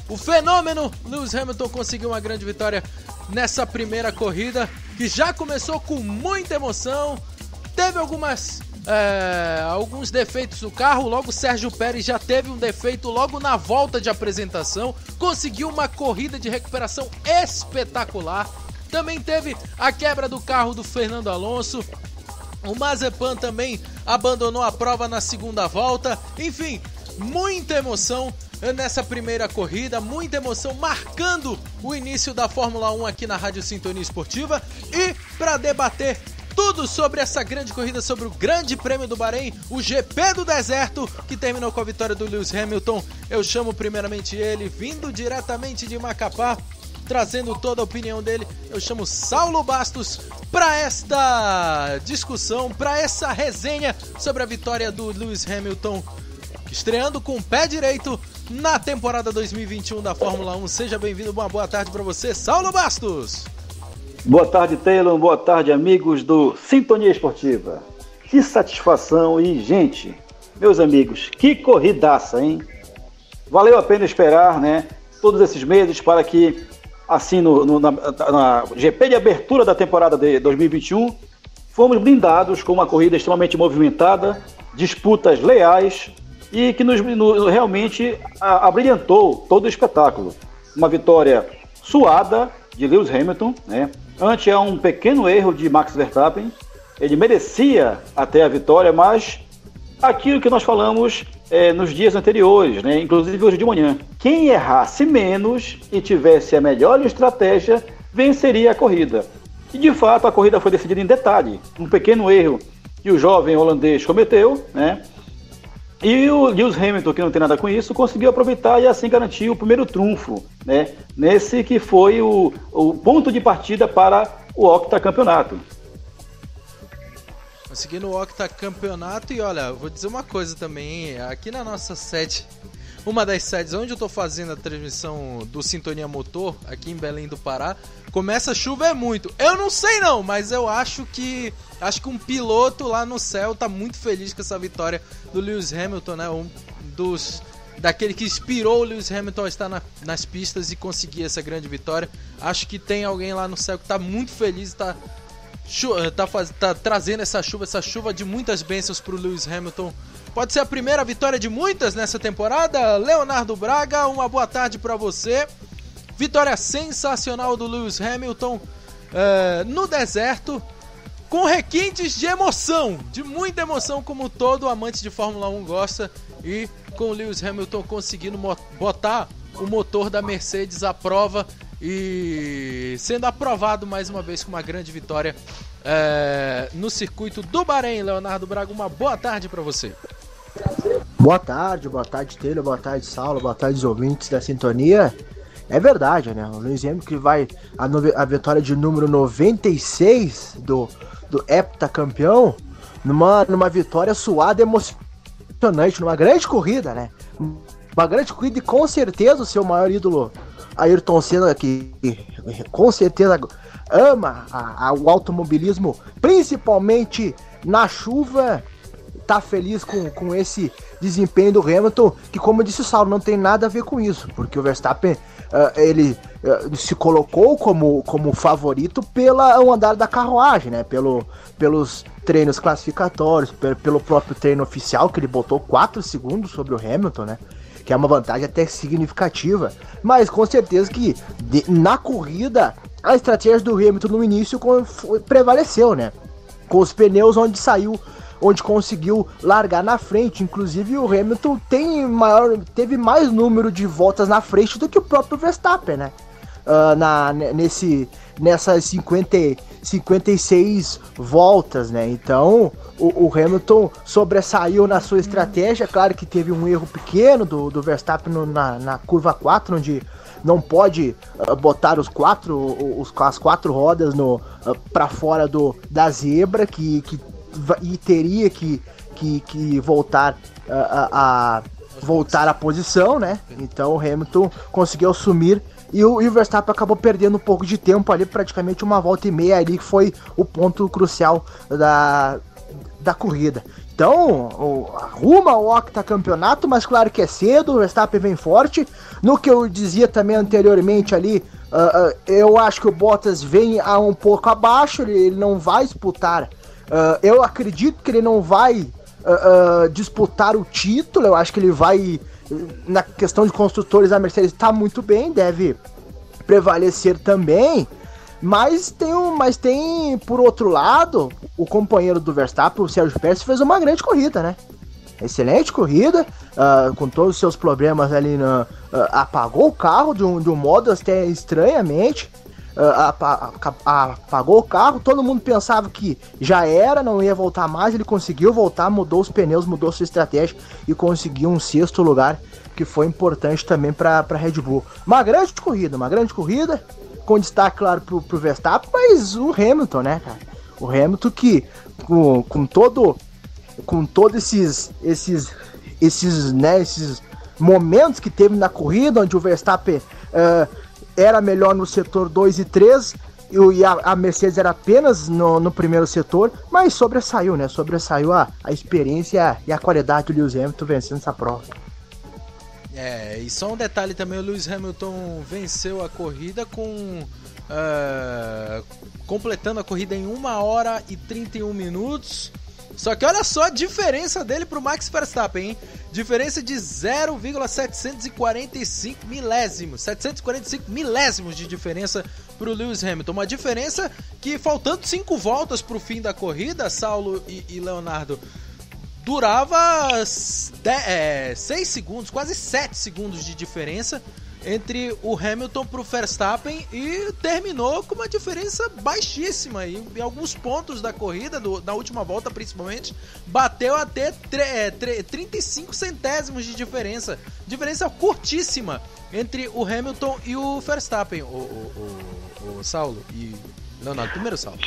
O fenômeno Lewis Hamilton conseguiu uma grande vitória nessa primeira corrida que já começou com muita emoção. Teve algumas é, alguns defeitos no carro. Logo, Sérgio Pérez já teve um defeito logo na volta de apresentação. Conseguiu uma corrida de recuperação espetacular. Também teve a quebra do carro do Fernando Alonso. O Mazepan também abandonou a prova na segunda volta. Enfim, muita emoção nessa primeira corrida, muita emoção marcando o início da Fórmula 1 aqui na Rádio Sintonia Esportiva. E para debater tudo sobre essa grande corrida, sobre o Grande Prêmio do Bahrein, o GP do Deserto, que terminou com a vitória do Lewis Hamilton. Eu chamo primeiramente ele, vindo diretamente de Macapá, trazendo toda a opinião dele. Eu chamo Saulo Bastos para esta discussão, para essa resenha sobre a vitória do Lewis Hamilton, estreando com o pé direito na temporada 2021 da Fórmula 1. Seja bem-vindo, uma boa tarde para você, Saulo Bastos. Boa tarde, Taylor. Boa tarde, amigos do Sintonia Esportiva. Que satisfação e, gente, meus amigos, que corridaça, hein? Valeu a pena esperar, né? Todos esses meses para que, assim, no, no na, na, GP de abertura da temporada de 2021, fomos blindados com uma corrida extremamente movimentada, disputas leais e que nos, no, realmente abrilhantou todo o espetáculo. Uma vitória suada de Lewis Hamilton, né? Ante a um pequeno erro de Max Verstappen. Ele merecia até a vitória, mas aquilo que nós falamos é, nos dias anteriores, né? inclusive hoje de manhã. Quem errasse menos e tivesse a melhor estratégia venceria a corrida. E de fato a corrida foi decidida em detalhe. Um pequeno erro que o jovem holandês cometeu, né? E o Lewis Hamilton, que não tem nada com isso, conseguiu aproveitar e assim garantir o primeiro trunfo, né? Nesse que foi o, o ponto de partida para o octacampeonato. Conseguindo o octacampeonato e olha, vou dizer uma coisa também, aqui na nossa sede, uma das sedes onde eu estou fazendo a transmissão do Sintonia Motor, aqui em Belém do Pará, começa a chover muito. Eu não sei não, mas eu acho que acho que um piloto lá no céu tá muito feliz com essa vitória do Lewis Hamilton, né? Um dos daquele que inspirou o Lewis Hamilton a estar na, nas pistas e conseguir essa grande vitória. Acho que tem alguém lá no céu que tá muito feliz, tá tá, faz, tá trazendo essa chuva, essa chuva de muitas bênçãos pro Lewis Hamilton. Pode ser a primeira vitória de muitas nessa temporada. Leonardo Braga, uma boa tarde para você. Vitória sensacional do Lewis Hamilton uh, no deserto, com requintes de emoção, de muita emoção, como todo amante de Fórmula 1 gosta, e com o Lewis Hamilton conseguindo botar o motor da Mercedes à prova e sendo aprovado mais uma vez com uma grande vitória é, no circuito do Bahrein. Leonardo Braga, uma boa tarde para você. Boa tarde, boa tarde, Taylor, boa tarde, Saulo, boa tarde, os ouvintes da sintonia. É verdade, né? O Luiz que vai a, a vitória de número 96 do, do heptacampeão numa, numa vitória suada emocionante, numa grande corrida, né? Uma grande corrida e com certeza o seu maior ídolo, Ayrton Senna, que com certeza ama a, a, o automobilismo, principalmente na chuva, tá feliz com, com esse desempenho do Hamilton, que como disse o Saulo, não tem nada a ver com isso, porque o Verstappen uh, ele uh, se colocou como, como favorito pelo andar da carruagem, né? Pelo, pelos treinos classificatórios, pelo próprio treino oficial, que ele botou 4 segundos sobre o Hamilton, né? Que é uma vantagem até significativa. Mas com certeza que de, na corrida a estratégia do Hamilton no início prevaleceu, né? Com os pneus onde saiu onde conseguiu largar na frente. Inclusive o Hamilton tem maior, teve mais número de voltas na frente do que o próprio Verstappen, né? Uh, na, nesse, nessas 50, 56 voltas, né? Então o, o, Hamilton sobressaiu na sua estratégia. Claro que teve um erro pequeno do, do Verstappen no, na, na curva 4, onde não pode uh, botar os quatro, os, as quatro rodas no uh, para fora do, da zebra, que, que e teria que, que, que voltar a, a, voltar à posição, né? Então o Hamilton conseguiu assumir e o, e o Verstappen acabou perdendo um pouco de tempo ali, praticamente uma volta e meia ali, que foi o ponto crucial da, da corrida. Então, arruma o octacampeonato, mas claro que é cedo, o Verstappen vem forte. No que eu dizia também anteriormente ali, uh, uh, eu acho que o Bottas vem a um pouco abaixo, ele, ele não vai disputar Uh, eu acredito que ele não vai disputar o título. Eu acho que ele vai, na questão de construtores, a Mercedes está muito bem, deve prevalecer também. Mas tem, um, mas tem, por outro lado, o companheiro do Verstappen, o Sérgio Pérez, fez uma grande corrida, né? Excelente corrida, uh, com todos os seus problemas ali, uh, apagou o carro de um, de um modo até estranhamente, apagou o carro, todo mundo pensava que já era, não ia voltar mais, ele conseguiu voltar, mudou os pneus, mudou sua estratégia e conseguiu um sexto lugar, que foi importante também para a Red Bull. Uma grande corrida, uma grande corrida, com destaque, claro, pro, pro Verstappen, mas o Hamilton, né, cara? O Hamilton que, com, com todo, com todos esses, esses, esses, né, esses momentos que teve na corrida, onde o Verstappen uh, era melhor no setor 2 e 3 e a, Mercedes era apenas no, no, primeiro setor, mas sobressaiu, né? Sobressaiu a, a experiência e a qualidade do Lewis Hamilton vencendo essa prova. É, e só um detalhe também, o Lewis Hamilton venceu a corrida com. Uh, completando a corrida em 1 hora e 31 minutos. Só que olha só a diferença dele pro Max Verstappen, hein? Diferença de 0,745 milésimos. 745 milésimos de diferença pro Lewis Hamilton. Uma diferença que, faltando 5 voltas pro fim da corrida, Saulo e, e Leonardo, durava 6 é, segundos, quase 7 segundos de diferença entre o Hamilton para o Verstappen e terminou com uma diferença baixíssima. E em alguns pontos da corrida, do, na última volta principalmente, bateu até 35 é, centésimos de diferença. Diferença curtíssima entre o Hamilton e o Verstappen, o, o, o, o Saulo e Leonardo. Primeiro, Saulo.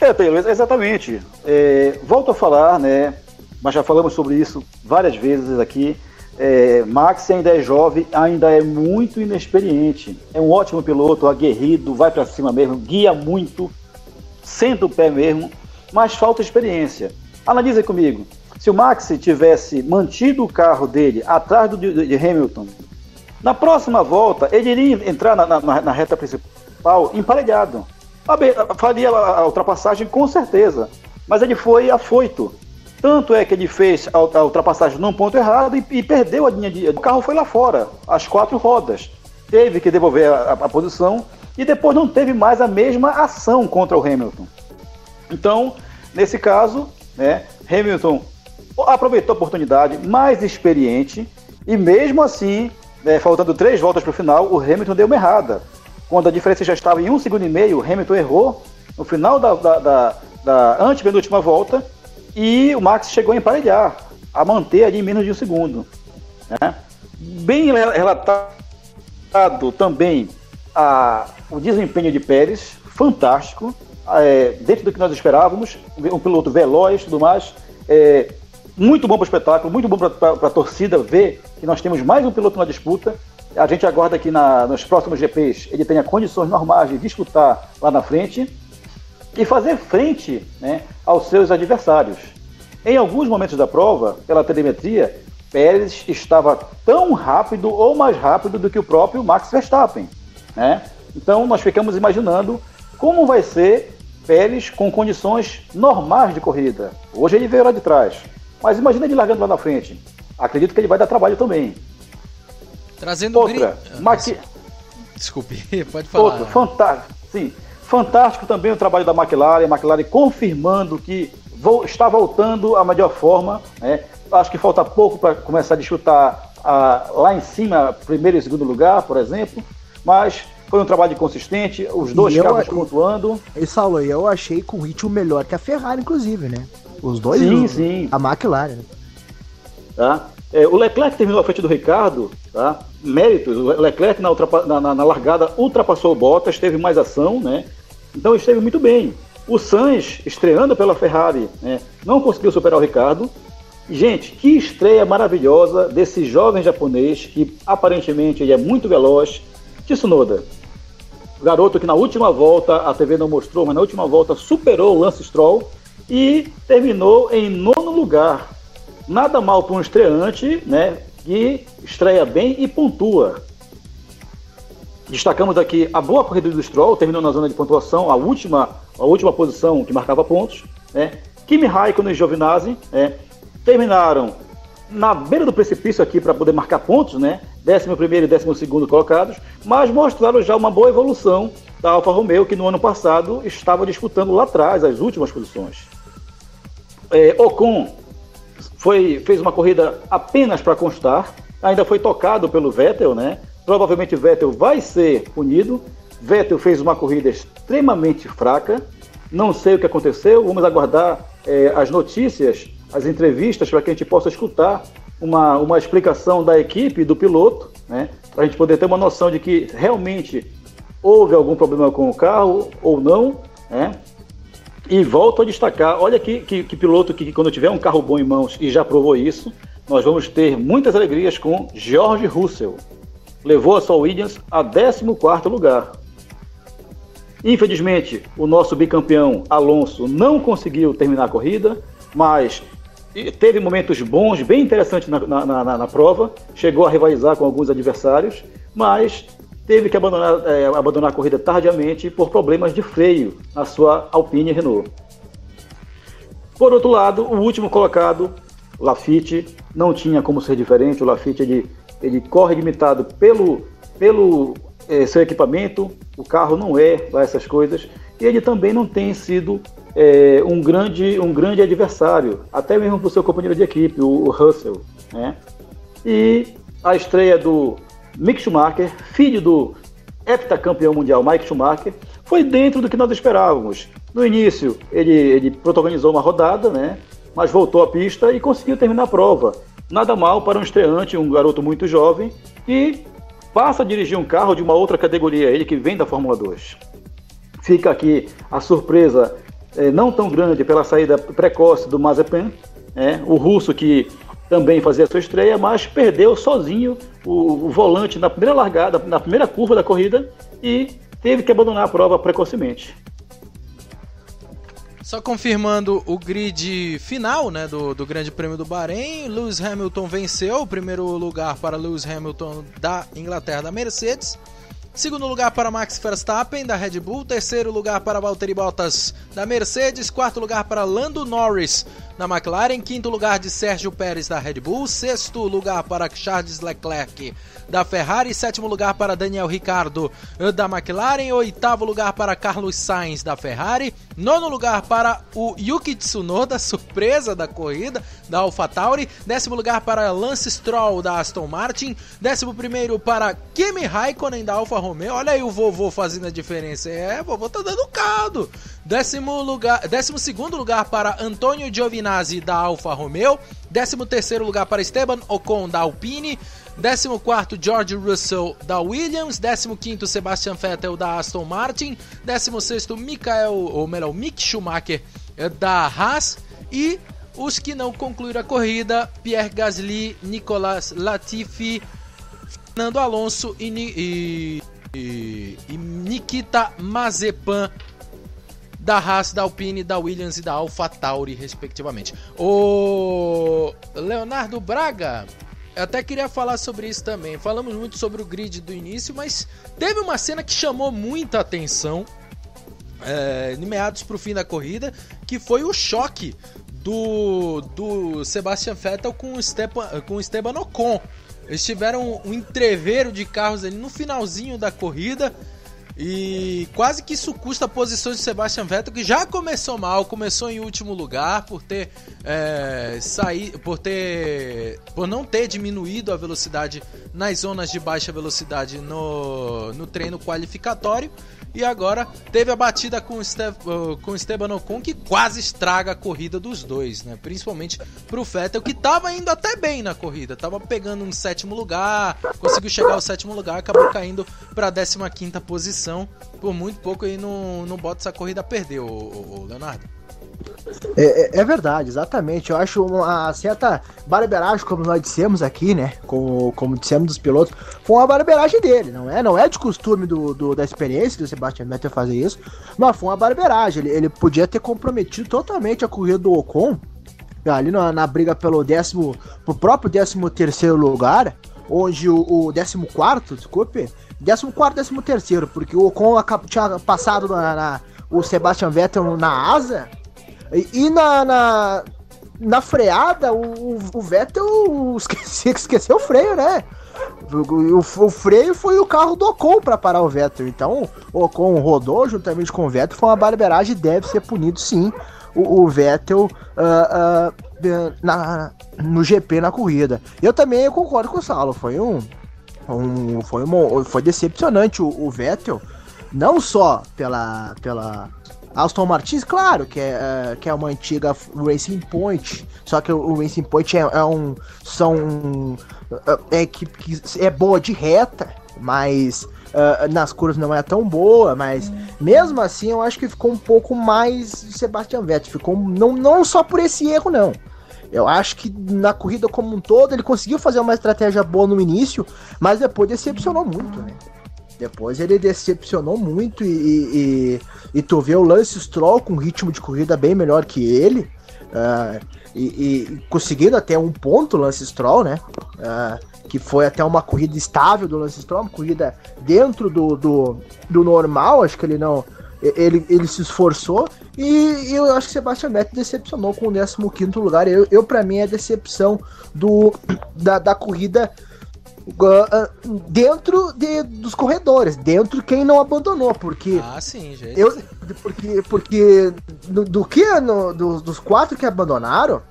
É, exatamente. É, volto a falar, né? Mas já falamos sobre isso várias vezes aqui é, Max ainda é jovem, ainda é muito inexperiente. É um ótimo piloto, aguerrido, vai para cima mesmo, guia muito, senta o pé mesmo, mas falta experiência. Analise comigo. Se o Max tivesse mantido o carro dele atrás do, de, de Hamilton, na próxima volta ele iria entrar na, na, na reta principal emparelhado. Faria a ultrapassagem com certeza, mas ele foi afoito. Tanto é que ele fez a, a ultrapassagem num ponto errado e, e, perdeu a linha de. O carro foi lá fora, as quatro rodas. Teve que devolver a, a, posição e depois não teve mais a mesma ação contra o Hamilton. Então, nesse caso, né, Hamilton aproveitou a oportunidade, mais experiente, e mesmo assim, né, faltando três voltas para o final, o Hamilton deu uma errada. Quando a diferença já estava em um segundo e meio, o Hamilton errou no final da, da, da, da antepenúltima volta e o Max chegou a emparelhar, a manter ali em menos de um segundo. Né? Bem relatado também a, o desempenho de Pérez, fantástico, é, dentro do que nós esperávamos, um piloto veloz e tudo mais. É, muito bom para o espetáculo, muito bom para a torcida ver que nós temos mais um piloto na disputa. A gente aguarda que na, nos próximos GPs ele tenha condições normais de disputar lá na frente e fazer frente né, aos seus adversários. Em alguns momentos da prova, pela telemetria, Pérez estava tão rápido ou mais rápido do que o próprio Max Verstappen. Né? Então nós ficamos imaginando como vai ser Pérez com condições normais de corrida. Hoje ele veio lá de trás. Mas imagina ele largando lá na frente. Acredito que ele vai dar trabalho também. Trazendo Outra, gri... Maqui... Desculpe, pode falar. Outro, fantástico. Sim, fantástico também o trabalho da McLaren. A McLaren confirmando que está voltando à melhor forma. Né? Acho que falta pouco para começar a disputar a... lá em cima, primeiro e segundo lugar, por exemplo. Mas foi um trabalho consistente, os dois E carros eu- pontuando. E Saulo, eu achei com o ritmo melhor que a Ferrari, inclusive, né? Os dois. Sim, o- sim. A McLaren. Tá? É, o Leclerc terminou à frente do Ricardo, tá? Méritos. O Leclerc na, ultrapa- na- na- na largada ultrapassou o Bottas, teve mais ação, né? Então esteve muito bem. O Sainz, estreando pela Ferrari, né? não conseguiu superar o Ricardo. Gente, que estreia maravilhosa desse jovem japonês que aparentemente é muito veloz. Tsunoda, garoto que na última volta, a TV não mostrou, mas na última volta superou o Lance Stroll e terminou em nono lugar. Nada mal para um estreante, né? Que estreia bem e pontua. Destacamos aqui a boa corrida do Stroll, terminou na zona de pontuação, a última, a última posição que marcava pontos. Né? Kimi Raikkonen e Giovinazzi né? terminaram na beira do precipício aqui para poder marcar pontos, né? 11 e 12 colocados, mas mostraram já uma boa evolução da Alfa Romeo, que no ano passado estava disputando lá atrás as últimas posições. É, Ocon foi, fez uma corrida apenas para constar, ainda foi tocado pelo Vettel, né? Provavelmente Vettel vai ser punido. Vettel fez uma corrida extremamente fraca. Não sei o que aconteceu. Vamos aguardar é, as notícias, as entrevistas para que a gente possa escutar uma, uma explicação da equipe, do piloto, né? Para a gente poder ter uma noção de que realmente houve algum problema com o carro ou não, né? E volto a destacar, olha que, que, que piloto que, que quando tiver um carro bom em mãos e já provou isso, nós vamos ter muitas alegrias com George Russell. Levou a sua Williams a 14º lugar. Infelizmente, o nosso bicampeão Alonso não conseguiu terminar a corrida, mas teve momentos bons, bem interessantes na, na, na, na prova, chegou a rivalizar com alguns adversários, mas teve que abandonar, é, abandonar a corrida tardiamente por problemas de freio na sua Alpine Renault. Por outro lado, o último colocado, Lafitte, não tinha como ser diferente. O Lafitte ele, ele corre limitado pelo, pelo é, seu equipamento, o carro não é lá essas coisas, e ele também não tem sido é, um, grande, um grande adversário, até mesmo para o seu companheiro de equipe, o, o Russell. Né? E a estreia do Mick Schumacher, filho do heptacampeão mundial Mike Schumacher, foi dentro do que nós esperávamos. No início, ele, ele protagonizou uma rodada, né? mas voltou à pista e conseguiu terminar a prova. Nada mal para um estreante, um garoto muito jovem, e passa a dirigir um carro de uma outra categoria, ele que vem da Fórmula 2. Fica aqui a surpresa eh, não tão grande pela saída precoce do Mazepin, né? o russo que também fazia sua estreia, mas perdeu sozinho o, o, volante na primeira largada, na primeira curva da corrida e teve que abandonar a prova precocemente. Só confirmando o grid final né, do, do Grande Prêmio do Bahrein, Lewis Hamilton venceu primeiro lugar para Lewis Hamilton da Inglaterra da Mercedes. Segundo lugar para Max Verstappen da Red Bull, terceiro lugar para Valtteri Bottas da Mercedes, quarto lugar para Lando Norris da McLaren, quinto lugar de Sérgio Pérez da Red Bull, sexto lugar para Charles Leclerc da Ferrari, sétimo lugar para Daniel Ricciardo. Da McLaren, oitavo lugar para Carlos Sainz da Ferrari, nono lugar para o Yuki Tsunoda, surpresa da corrida da AlphaTauri, décimo lugar para Lance Stroll da Aston Martin, décimo primeiro para Kimi Raikkonen da Alfa Romeo, olha aí o vovô fazendo a diferença, é, vovô tá dando caldo, décimo lugar, décimo segundo lugar para Antônio Giovinazzi da Alfa Romeo, décimo terceiro lugar para Esteban Ocon da Alpine, 14 George Russell da Williams, 15 Sebastian Vettel da Aston Martin, 16 Michael, ou melhor, Mick Schumacher da Haas. E os que não concluíram a corrida, Pierre Gasly, Nicolas Latifi, Fernando Alonso e, e, e, e Nikita Mazepan da Haas, da Alpine, da Williams e da AlphaTauri, respectivamente. O Leonardo Braga eu até queria falar sobre isso também. Falamos muito sobre o grid do início, mas teve uma cena que chamou muita atenção é, para o fim da corrida, que foi o choque do, do Sebastian Vettel com o, Stepan, com o Esteban Ocon. Eles tiveram um entreveiro de carros ali no finalzinho da corrida. E quase que isso custa posições de Sebastian Vettel, que já começou mal, começou em último lugar por ter é, sair, por ter, por não ter diminuído a velocidade nas zonas de baixa velocidade no, no treino qualificatório. E agora teve a batida com o, com Esteban Ocon que quase estraga a corrida dos dois, né? Principalmente pro Vettel que estava indo até bem na corrida, tava pegando um sétimo lugar, conseguiu chegar ao sétimo lugar, acabou caindo para a 15 quinta posição. Por muito pouco aí no, no Bottas a corrida perdeu, o, o Leonardo. É, é, é, verdade, exatamente. Eu acho uma certa barbeiragem, como nós dissemos aqui, né? Como, como dissemos dos pilotos, foi uma barbeiragem dele, não é? Não é de costume do, do da experiência do Sebastian Vettel fazer isso, mas foi uma barbeiragem. Ele, ele podia ter comprometido totalmente a corrida do Ocon ali na, na briga pelo décimo, pro próprio décimo terceiro lugar, onde o, o décimo quarto, desculpe, décimo quarto, décimo terceiro, porque o Ocon tinha passado na, na o Sebastian Vettel na asa e, na, na, na, freada, o, o Vettel esqueceu, esqueceu o freio, né? O, o, freio foi o carro do Ocon para parar o Vettel. Então, o Ocon rodou juntamente com o Vettel. Foi uma barbeiragem deve ser punido sim. O, o Vettel uh, uh, na, no GP na corrida. Eu também concordo com o Saulo. Foi um. um foi, uma, foi decepcionante o, o Vettel. Não só pela, pela, Aston Martins, claro, que é, é, que é uma antiga Racing Point, só que o Racing Point é, é um. São. É, é equipe que é boa de reta, mas uh, nas curvas não é tão boa, mas mesmo assim eu acho que ficou um pouco mais Sebastian Vettel. Ficou não, não só por esse erro, não. Eu acho que na corrida como um todo ele conseguiu fazer uma estratégia boa no início, mas depois decepcionou muito, né? Depois ele decepcionou muito e, e, e tu vê o Lance Stroll com ritmo de corrida bem melhor que ele. Uh, e, e, conseguindo até um ponto Lance Stroll, né? Uh, que foi até uma corrida estável do Lance Stroll, uma corrida dentro do, do, do normal, acho que ele não. Ele, ele se esforçou e, e eu acho que Sebastian Vettel decepcionou com o 15 lugar. Eu, eu para mim, é a decepção do, da, da corrida dentro de, dos corredores, dentro de quem não abandonou, porque ah, sim, gente. Eu, porque porque do, do que no, do, dos quatro que abandonaram,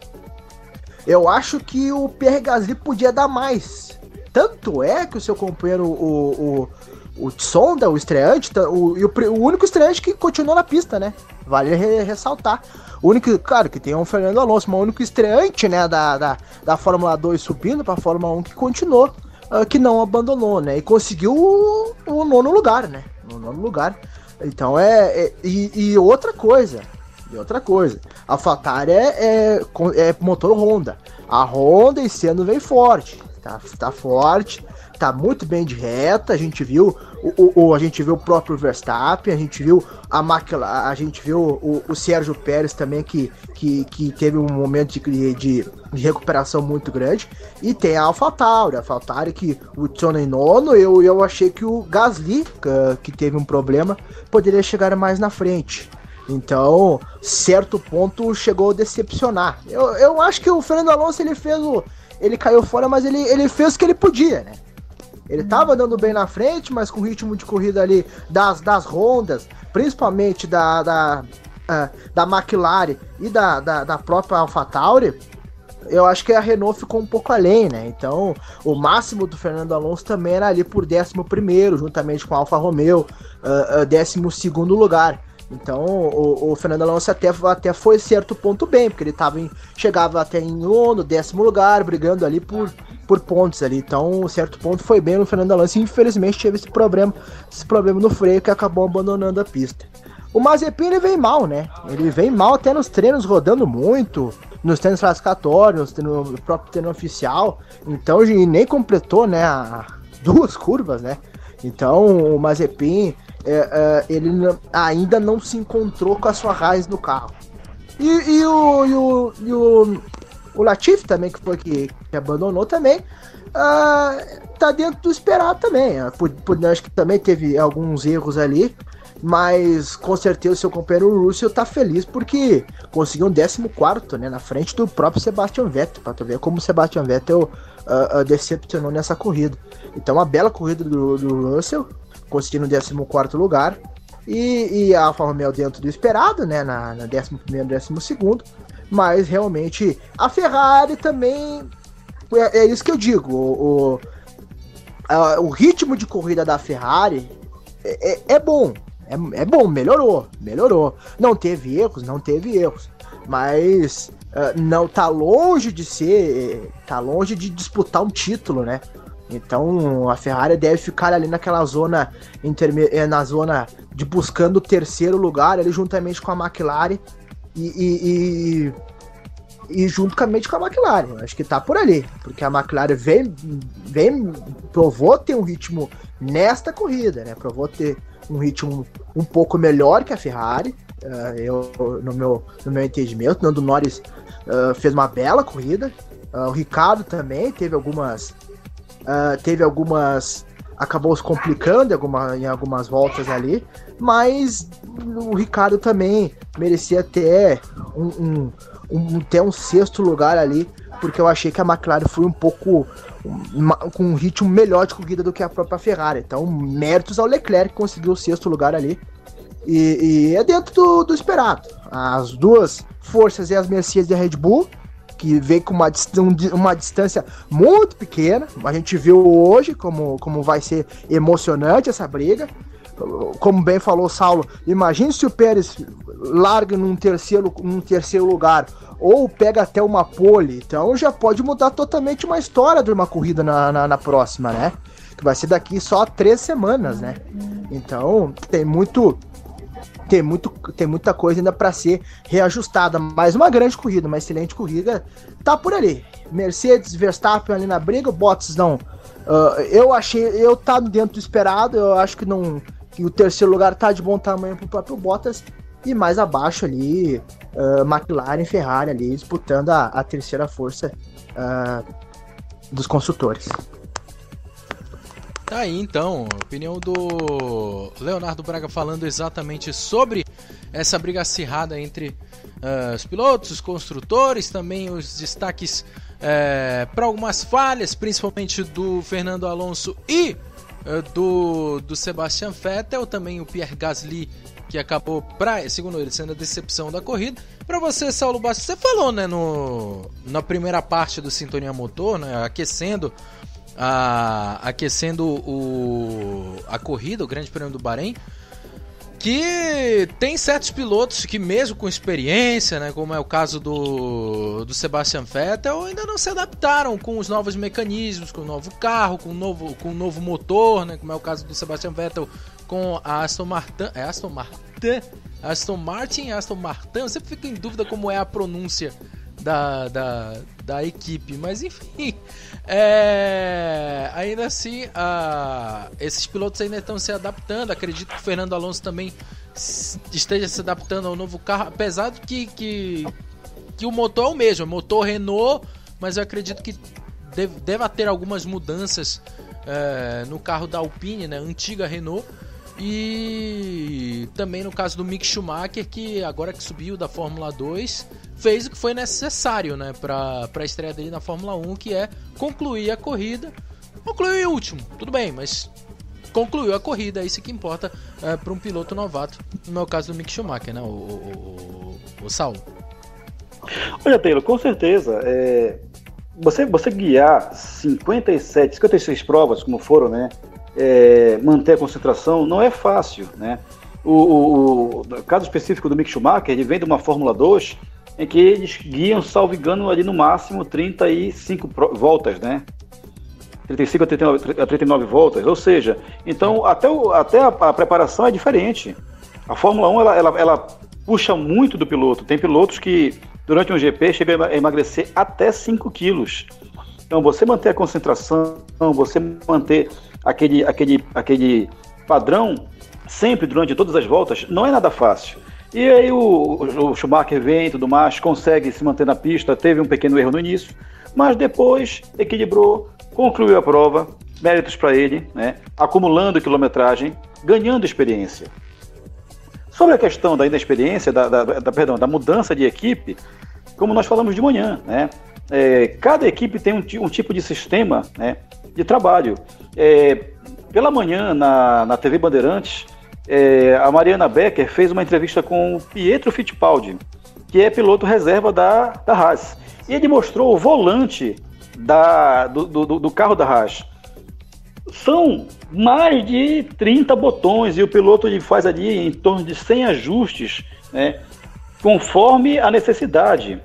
eu acho que o Pierre Gasly podia dar mais. Tanto é que o seu companheiro, o, o, o Tsonda, o estreante, o, o, o único estreante que continuou na pista, né? Vale re, ressaltar. O único, claro, que tem o Fernando Alonso, mas o único estreante, né, da, da, da Fórmula 2 subindo para a Fórmula 1 que continuou uh, que não abandonou, né? E conseguiu o, o, nono lugar, né? No nono lugar. Então é. é e, e, outra coisa. E outra coisa. A Fatari é, é, é, motor Honda. A Honda esse ano vem forte. Tá, tá forte tá muito bem de reta. A gente viu o, o, a gente viu o próprio Verstappen, a gente viu a McLaren, a gente viu o, o Sérgio Pérez também que, que, que teve um momento de, de, de recuperação muito grande. E tem a AlphaTauri, a AlphaTauri que o Tsunoda em nono, eu, eu achei que o Gasly, que, que teve um problema, poderia chegar mais na frente. Então, certo ponto chegou a decepcionar. Eu, eu acho que o Fernando Alonso ele fez o. Ele caiu fora, mas ele, ele fez o que ele podia, né? Ele estava andando bem na frente, mas com o ritmo de corrida ali das, das rondas, principalmente da, da, uh, da McLaren e da, da, da própria AlphaTauri, eu acho que a Renault ficou um pouco além, né? Então, o máximo do Fernando Alonso também era ali por 11, juntamente com a Alfa Romeo, uh, uh, 12 lugar. Então o, o, Fernando Alonso até, até foi certo ponto bem, porque ele tava em, chegava até em nono, décimo lugar, brigando ali por, por pontos ali. Então, certo ponto foi bem no Fernando Alonso. E infelizmente teve esse problema, esse problema no freio que acabou abandonando a pista. O Mazepin ele vem mal, né? Ele vem mal até nos treinos rodando muito, nos treinos classificatórios, no próprio treino oficial. Então, nem completou, né, duas curvas, né? Então, o Mazepin é, é, ele ainda não se encontrou com a sua raiz no carro. E, e, o, e, o, e, o, o Latifi também, que foi que, que abandonou também, uh, tá dentro do esperado também. Uh, por, por, acho que também teve alguns erros ali, mas com certeza o seu companheiro Russell tá feliz porque conseguiu um 14 né, na frente do próprio Sebastian Vettel, para ver como o Sebastian Vettel uh, decepcionou nessa corrida. Então, uma bela corrida do, do Russell, conseguindo o 14 lugar. E, e, a Alfa Romeo dentro do esperado, né? Na, na 11 e 12. Mas realmente a Ferrari também. É, é isso que eu digo. O, o, a, o ritmo de corrida da Ferrari é, é, é bom. É, é, bom, melhorou, melhorou. Não teve erros, não teve erros. Mas uh, não tá longe de ser. Tá longe de disputar um título, né? Então a Ferrari deve ficar ali naquela zona eh, na zona de buscando o terceiro lugar ali juntamente com a McLaren e, e, e, e juntamente com a McLaren. Acho que tá por ali, porque a McLaren vem, vem provou ter um ritmo nesta corrida, né? Provou ter um ritmo um pouco melhor que a Ferrari. Uh, eu, no, meu, no meu entendimento, Nando Norris uh, fez uma bela corrida. Uh, o Ricardo também teve algumas teve algumas. Acabou se complicando em, alguma, em algumas voltas ali, mas o Ricardo também merecia ter um, um, um, ter um sexto lugar ali, porque eu achei que a McLaren foi um pouco uma, com um ritmo melhor de corrida do que a própria Ferrari. Então, méritos ao Leclerc que conseguiu o sexto lugar ali. E, e é dentro do, do esperado. As duas forças e as Mercedes e a Red Bull que vem com uma, uma distância muito pequena. A gente viu hoje como, como vai ser emocionante essa briga. Como bem falou Saulo, imagine se o Pérez larga num terceiro, num terceiro lugar ou pega até uma pole, então já pode mudar totalmente uma história de uma corrida na, na, na próxima, né? Que vai ser daqui só três semanas, né? Então tem muito tem, muito, tem muita coisa ainda para ser reajustada. Mas uma grande corrida, uma excelente corrida, tá por ali. Mercedes, Verstappen ali na briga, Bottas não. Uh, eu achei, eu tá dentro do esperado, eu acho que não. Que o terceiro lugar tá de bom tamanho pro próprio Bottas. E mais abaixo ali, uh, McLaren e Ferrari ali disputando a, a terceira força uh, dos construtores. Tá aí então, opinião do Leonardo Braga falando exatamente sobre essa briga acirrada entre uh, os pilotos, os construtores, também os destaques uh, para algumas falhas, principalmente do Fernando Alonso e do, do Sebastian Vettel, também o Pierre Gasly que acabou, pra, segundo ele, sendo a decepção da corrida. Para você, Saulo Bastos, você falou né, no, na primeira parte do Sintonia Motor, né, aquecendo a, aquecendo o, a corrida, o Grande Prêmio do Bahrein, que tem certos pilotos que mesmo com experiência, né, como é o caso do, do Sebastian Vettel, ainda não se adaptaram com os novos mecanismos, com o novo carro, com o novo, com o novo motor, né, como é o caso do Sebastian Vettel com a Aston Martin, é Aston Martin, Aston Martin, Aston Martin, eu sempre fico em dúvida como é a pronúncia da, da, da equipe, mas enfim, é, ainda assim, a, esses pilotos ainda estão se adaptando. Acredito que o Fernando Alonso também esteja se adaptando ao novo carro, apesar de que, que, que o motor é o mesmo, motor Renault, mas eu acredito que deve, deva ter algumas mudanças é, no carro da Alpine, né, antiga Renault. E também no caso do Mick Schumacher, que agora que subiu da Fórmula 2, fez o que foi necessário né, para a estreia dele na Fórmula 1, que é concluir a corrida. Concluiu o último, tudo bem, mas concluiu a corrida, é isso que importa é, para um piloto novato, no meu caso do Mick Schumacher, né, o, o, o, o Saulo. Olha, Taylor, com certeza, é, você, você guiar 57, 56 provas, como foram, né, é, manter a concentração, não é fácil, né, o, o, o, caso específico do Mick Schumacher, ele vem de uma Fórmula 2 em que eles guiam, salvo engano, ali no máximo 35 voltas, né? 35 a 39, a 39 voltas, ou seja, então até, o, até a, a, preparação é diferente. A Fórmula 1 ela, ela, ela, puxa muito do piloto. Tem pilotos que durante um GP chegam a emagrecer até 5 quilos. Então você manter a concentração, você manter aquele, aquele, aquele padrão sempre durante todas as voltas, não é nada fácil. E aí o, o Schumacher vem e tudo mais, consegue se manter na pista, teve um pequeno erro no início, mas depois equilibrou, concluiu a prova, méritos para ele, né? acumulando quilometragem, ganhando experiência. Sobre a questão da inexperiência, da, da, da, perdão, da mudança de equipe, como nós falamos de manhã, né? É, cada equipe tem um, um, tipo de sistema né, de trabalho. É, pela manhã, na, na TV Bandeirantes, é, a Mariana Becker fez uma entrevista com o Pietro Fittipaldi, que é piloto reserva da, da Haas. E ele mostrou o volante da, do, do, do carro da Haas. São mais de 30 botões e o piloto ele faz ali em torno de 100 ajustes, né, conforme a necessidade.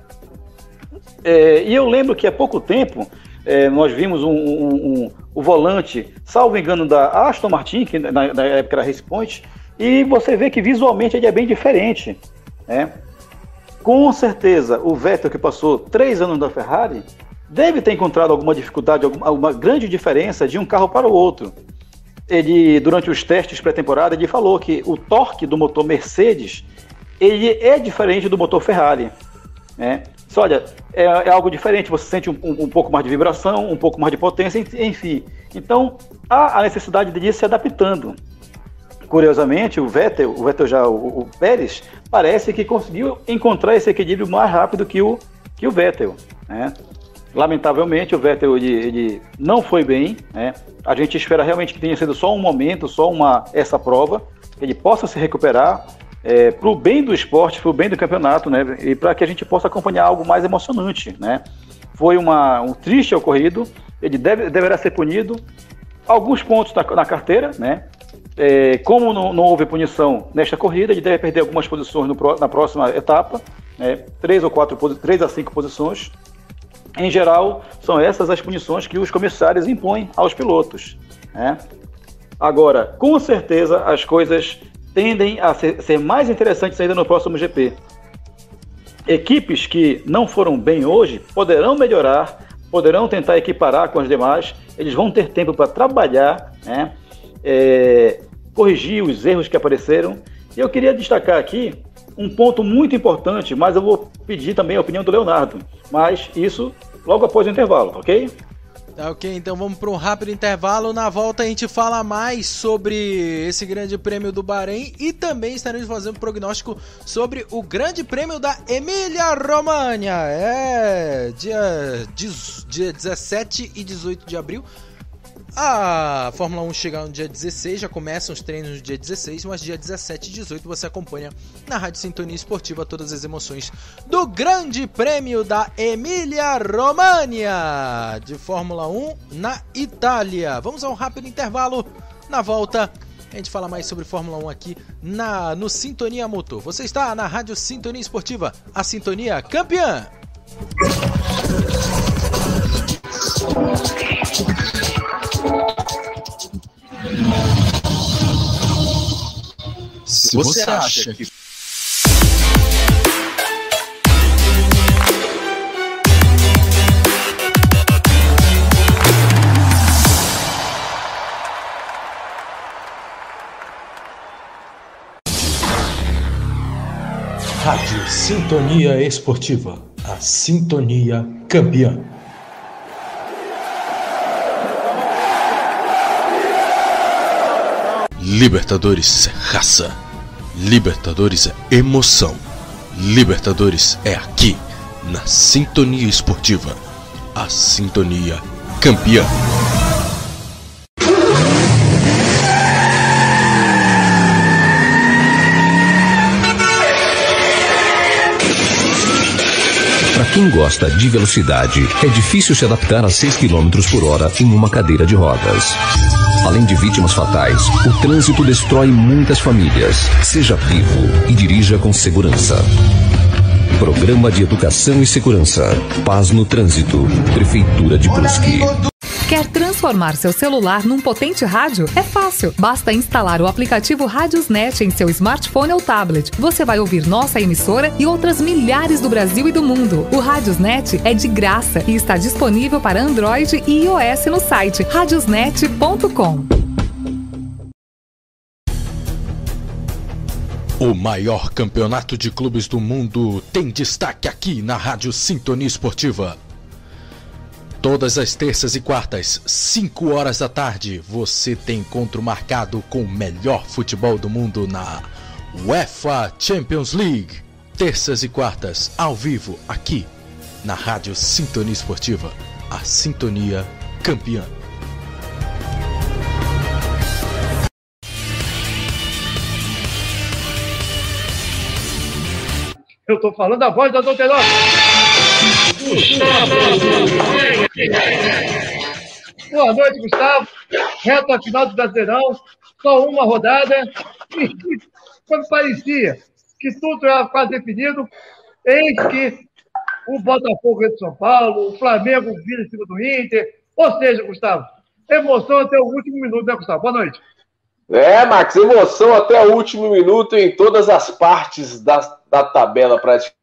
É, e eu lembro que há pouco tempo é, nós vimos um, um, um, o volante, salvo engano, da Aston Martin, que na, na época era Race Point, e você vê que visualmente ele é bem diferente. Né? Com certeza, o Vettel, que passou três anos da Ferrari, deve ter encontrado alguma dificuldade, alguma, alguma grande diferença de um carro para o outro. Ele, durante os testes pré-temporada, ele falou que o torque do motor Mercedes ele é diferente do motor Ferrari. Né? Só, olha, é, é, algo diferente, você sente um, um, um, pouco mais de vibração, um pouco mais de potência, enfim. Então, há a necessidade de ir se adaptando. Curiosamente, o Vettel, o Vettel já, o, o Pérez, parece que conseguiu encontrar esse equilíbrio mais rápido que o, que o Vettel. Né? Lamentavelmente, o Vettel ele, ele, não foi bem. Né? A gente espera realmente que tenha sido só um momento, só uma essa prova, que ele possa se recuperar é, para o bem do esporte, para o bem do campeonato, né? E para que a gente possa acompanhar algo mais emocionante, né? Foi uma, um triste ocorrido, ele deve, deverá ser punido. Alguns pontos na, na carteira, né? É, como não, não, houve punição nesta corrida, ele deve perder algumas posições no, na próxima etapa, né? três ou quatro, três a cinco posições. Em geral, são essas as punições que os comissários impõem aos pilotos. Né? Agora, com certeza, as coisas tendem a ser, ser mais interessantes ainda no próximo GP. Equipes que não foram bem hoje poderão melhorar, poderão tentar equiparar com as demais, eles vão ter tempo para trabalhar, né? É, corrigir os erros que apareceram. E eu queria destacar aqui um ponto muito importante, mas eu vou pedir também a opinião do Leonardo. Mas isso logo após o intervalo, ok? Tá ok, então vamos para um rápido intervalo. Na volta a gente fala mais sobre esse grande prêmio do Bahrein e também estaremos fazendo prognóstico sobre o grande prêmio da Emília Romagna. É, dia, dia 17 e 18 de abril. A Fórmula 1 chega no dia 16, já começam os treinos no dia 16, mas dia 17 e 18 você acompanha na Rádio Sintonia Esportiva todas as emoções do Grande Prêmio da Emília Romagna de Fórmula 1 na Itália. Vamos a um rápido intervalo. Na volta, a gente fala mais sobre Fórmula 1 aqui na no Sintonia Motor. Você está na Rádio Sintonia Esportiva, a Sintonia campeã. Se você acha que Rádio Sintonia Esportiva, a sintonia campeã. Libertadores é raça. Libertadores é emoção. Libertadores é aqui, na Sintonia Esportiva. A Sintonia Campeã. Para quem gosta de velocidade, é difícil se adaptar a 6 km por hora em uma cadeira de rodas. Além de vítimas fatais, o trânsito destrói muitas famílias. Seja vivo e dirija com segurança. Programa de Educação e Segurança. Paz no Trânsito. Prefeitura de Brusque. Quer transformar seu celular num potente rádio? É fácil. Basta instalar o aplicativo Radiosnet em seu smartphone ou tablet. Você vai ouvir nossa emissora e outras milhares do Brasil e do mundo. O Radiosnet é de graça e está disponível para Android e iOS no site radiosnet.com. O maior campeonato de clubes do mundo tem destaque aqui na Rádio Sintonia Esportiva. Todas as terças e quartas, 5 horas da tarde, você tem encontro marcado com o melhor futebol do mundo na UEFA Champions League. Terças e quartas, ao vivo, aqui na Rádio Sintonia Esportiva, a sintonia campeã. Eu tô falando a voz da Douterosa. Boa noite, Gustavo. Reta final do Brasileirão. Só uma rodada. E quando parecia que tudo era quase definido, eis que o Botafogo de São Paulo, o Flamengo vira em cima do Inter. Ou seja, Gustavo, emoção até o último minuto, né, Gustavo? Boa noite. É, Max, emoção até o último minuto em todas as partes da, da tabela praticamente.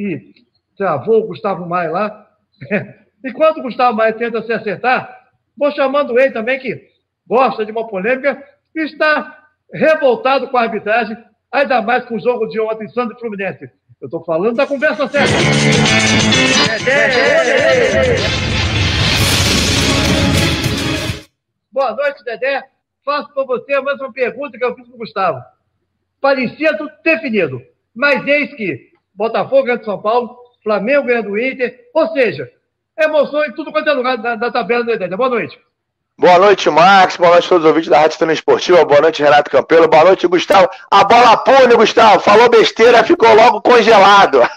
E travou o Gustavo Maia lá. Enquanto o Gustavo Maia tenta se acertar, vou chamando ele também, que gosta de uma polêmica, e está revoltado com a arbitragem, ainda mais com o jogo de ontem, Santos e Fluminense. Eu estou falando da conversa certa. Boa noite, Dedé. Faço para você a mesma pergunta que eu fiz para o Gustavo. Parecia tudo definido, mas eis que Botafogo ganha do São Paulo, Flamengo ganha do Inter, ou seja, emoção em tudo quanto é lugar da, da tabela do Dedé. Boa noite. Boa noite, Max. Boa noite a todos os ouvintes da Rádio Estânia Esportiva. Boa noite, Renato Campelo. Boa noite, Gustavo. A bola pune, Gustavo. Falou besteira, ficou logo congelado.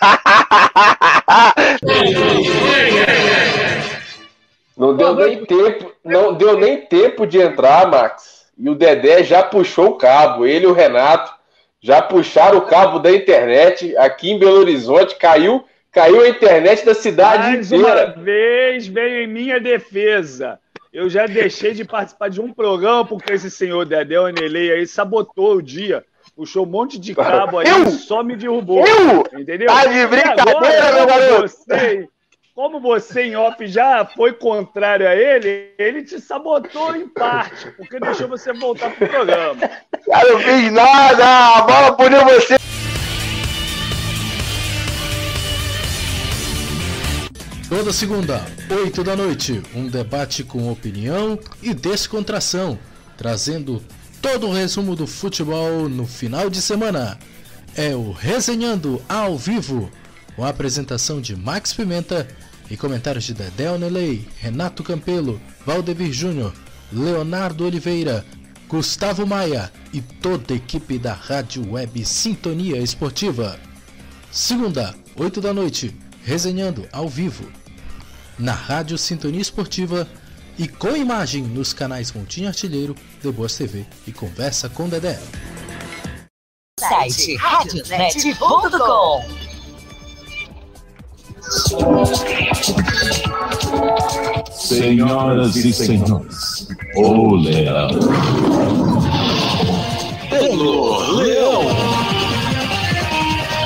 Não deu nem tempo, não deu nem tempo de entrar, Max. E o Dedé já puxou o cabo. Ele e o Renato já puxaram o cabo da internet aqui em Belo Horizonte. Caiu, caiu a internet da cidade Mais inteira. uma vez veio em minha defesa. Eu já deixei de participar de um programa porque esse senhor Dedé Onelei aí sabotou o dia. Puxou um monte de cabo aí Eu? só me derrubou. Eu? Entendeu? Tá de brincadeira, meu garoto? Você, como você em off já foi contrário a ele, ele te sabotou em parte, porque deixou você voltar pro programa. Eu não fiz nada. A bola puniu você. Toda segunda, 8 da noite, um debate com opinião e descontração, trazendo todo o resumo do futebol no final de semana. É o Resenhando ao vivo, com a apresentação de Max Pimenta e comentários de Dedé Onelei, Renato Campelo, Valdevir Júnior, Leonardo Oliveira, Gustavo Maia e toda a equipe da Rádio Web Sintonia Esportiva. Segunda, 8 da noite, resenhando ao vivo na Rádio Sintonia Esportiva e com imagem nos canais Montinho Artilheiro, The Boas TV e Conversa com Dedé. Site radionet.com Senhoras e senhores, o Leão. Pelo Leão.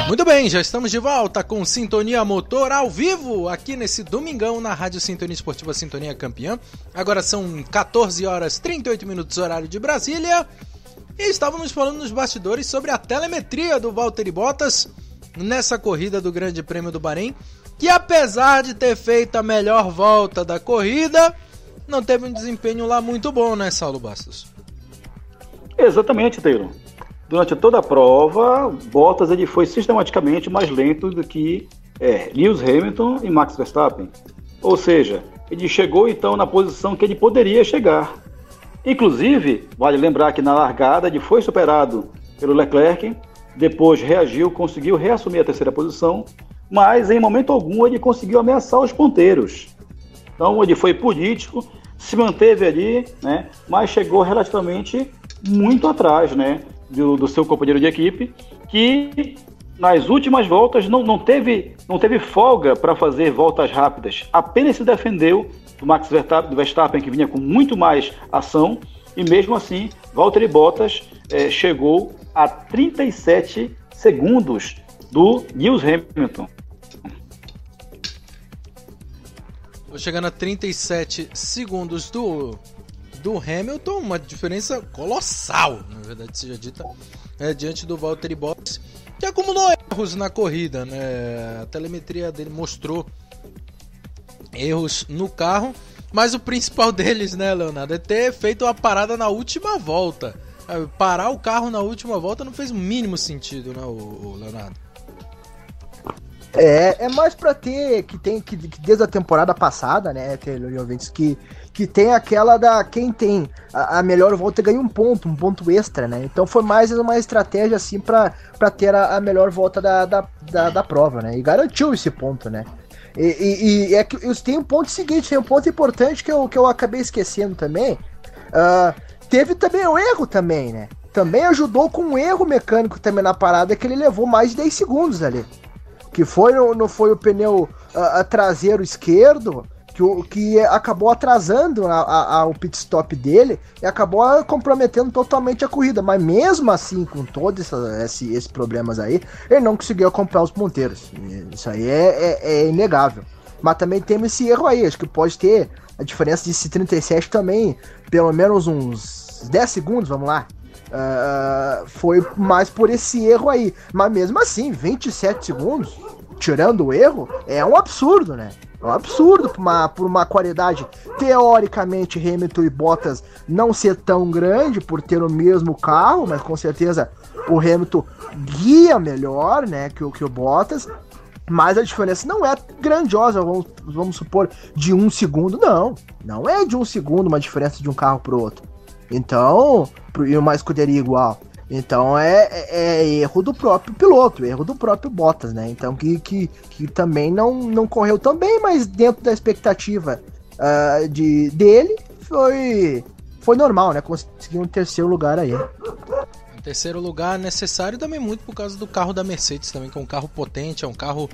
Muito bem, já estamos de volta com Sintonia Motor ao vivo aqui nesse domingão na Rádio Sintonia Esportiva Sintonia Campeã. Agora são 14 horas 38 minutos horário de Brasília. E estávamos falando nos bastidores sobre a telemetria do Valtteri Bottas nessa corrida do Grande Prêmio do Bahrein, que apesar de ter feito a melhor volta da corrida, não teve um desempenho lá muito bom, né, Saulo Bastos? Exatamente, Taylor. Durante toda a prova, Bottas ele foi sistematicamente mais lento do que é, Lewis Hamilton e Max Verstappen. Ou seja, ele chegou então na posição que ele poderia chegar. Inclusive, vale lembrar que na largada ele foi superado pelo Leclerc, depois reagiu, conseguiu reassumir a terceira posição, mas em momento algum ele conseguiu ameaçar os ponteiros. Então ele foi político, se manteve ali, né, mas chegou relativamente muito atrás né, do, do seu companheiro de equipe, que nas últimas voltas não, não, teve, não teve folga para fazer voltas rápidas, apenas se defendeu do Max Verstappen, que vinha com muito mais ação, e mesmo assim, Valtteri Bottas eh, chegou a 37 segundos do Lewis Hamilton. Chegando a 37 segundos do do Hamilton, uma diferença colossal, na verdade seja dita, é, diante do Valtteri Bottas, que acumulou erros na corrida, né? A telemetria dele mostrou erros no carro, mas o principal deles, né, Leonardo, é ter feito uma parada na última volta. Parar o carro na última volta não fez o mínimo sentido, né, Leonardo? É, é mais para ter que tem que, que, desde a temporada passada, né, ouvintes, que que tem aquela da quem tem a, a, melhor volta ganha um ponto, um ponto extra, né? Então foi mais uma estratégia assim para ter a, a, melhor volta da, da, da, da, prova, né? E garantiu esse ponto, né? E, e, e é que tem um ponto seguinte, tem um ponto importante que eu, que eu acabei esquecendo também. Uh, teve também o erro também, né? Também ajudou com um erro mecânico também na parada que ele levou mais de 10 segundos ali. Que foi, não foi o pneu uh, traseiro esquerdo, que, que acabou atrasando a, o pit stop dele e acabou comprometendo totalmente a corrida. Mas mesmo assim, com todos esses, esses problemas aí, ele não conseguiu acompanhar os ponteiros. Isso aí é, é, é inegável. Mas também tem esse erro aí, acho que pode ter a diferença de 37 também, pelo menos uns 10 segundos, vamos lá. Uh, foi mais por esse erro aí. Mas mesmo assim, 27 segundos, tirando o erro, é um absurdo, né? É um absurdo por uma, por uma qualidade teoricamente Hamilton e Bottas não ser tão grande por ter o mesmo carro, mas com certeza o Hamilton guia melhor, né, que o que o Bottas. Mas a diferença não é grandiosa, vamos, vamos supor, de um segundo, não. Não é de um segundo uma diferença de um carro para o outro. Então, e uma escuderia igual. Então é, é, é, erro do próprio piloto, erro do próprio Bottas, né? Então que, que, que também não, não correu tão bem, mas dentro da expectativa uh, de, dele foi, foi normal, né? Conseguiu um terceiro lugar aí. Um terceiro lugar necessário também muito por causa do carro da Mercedes também, que é um carro potente, é um carro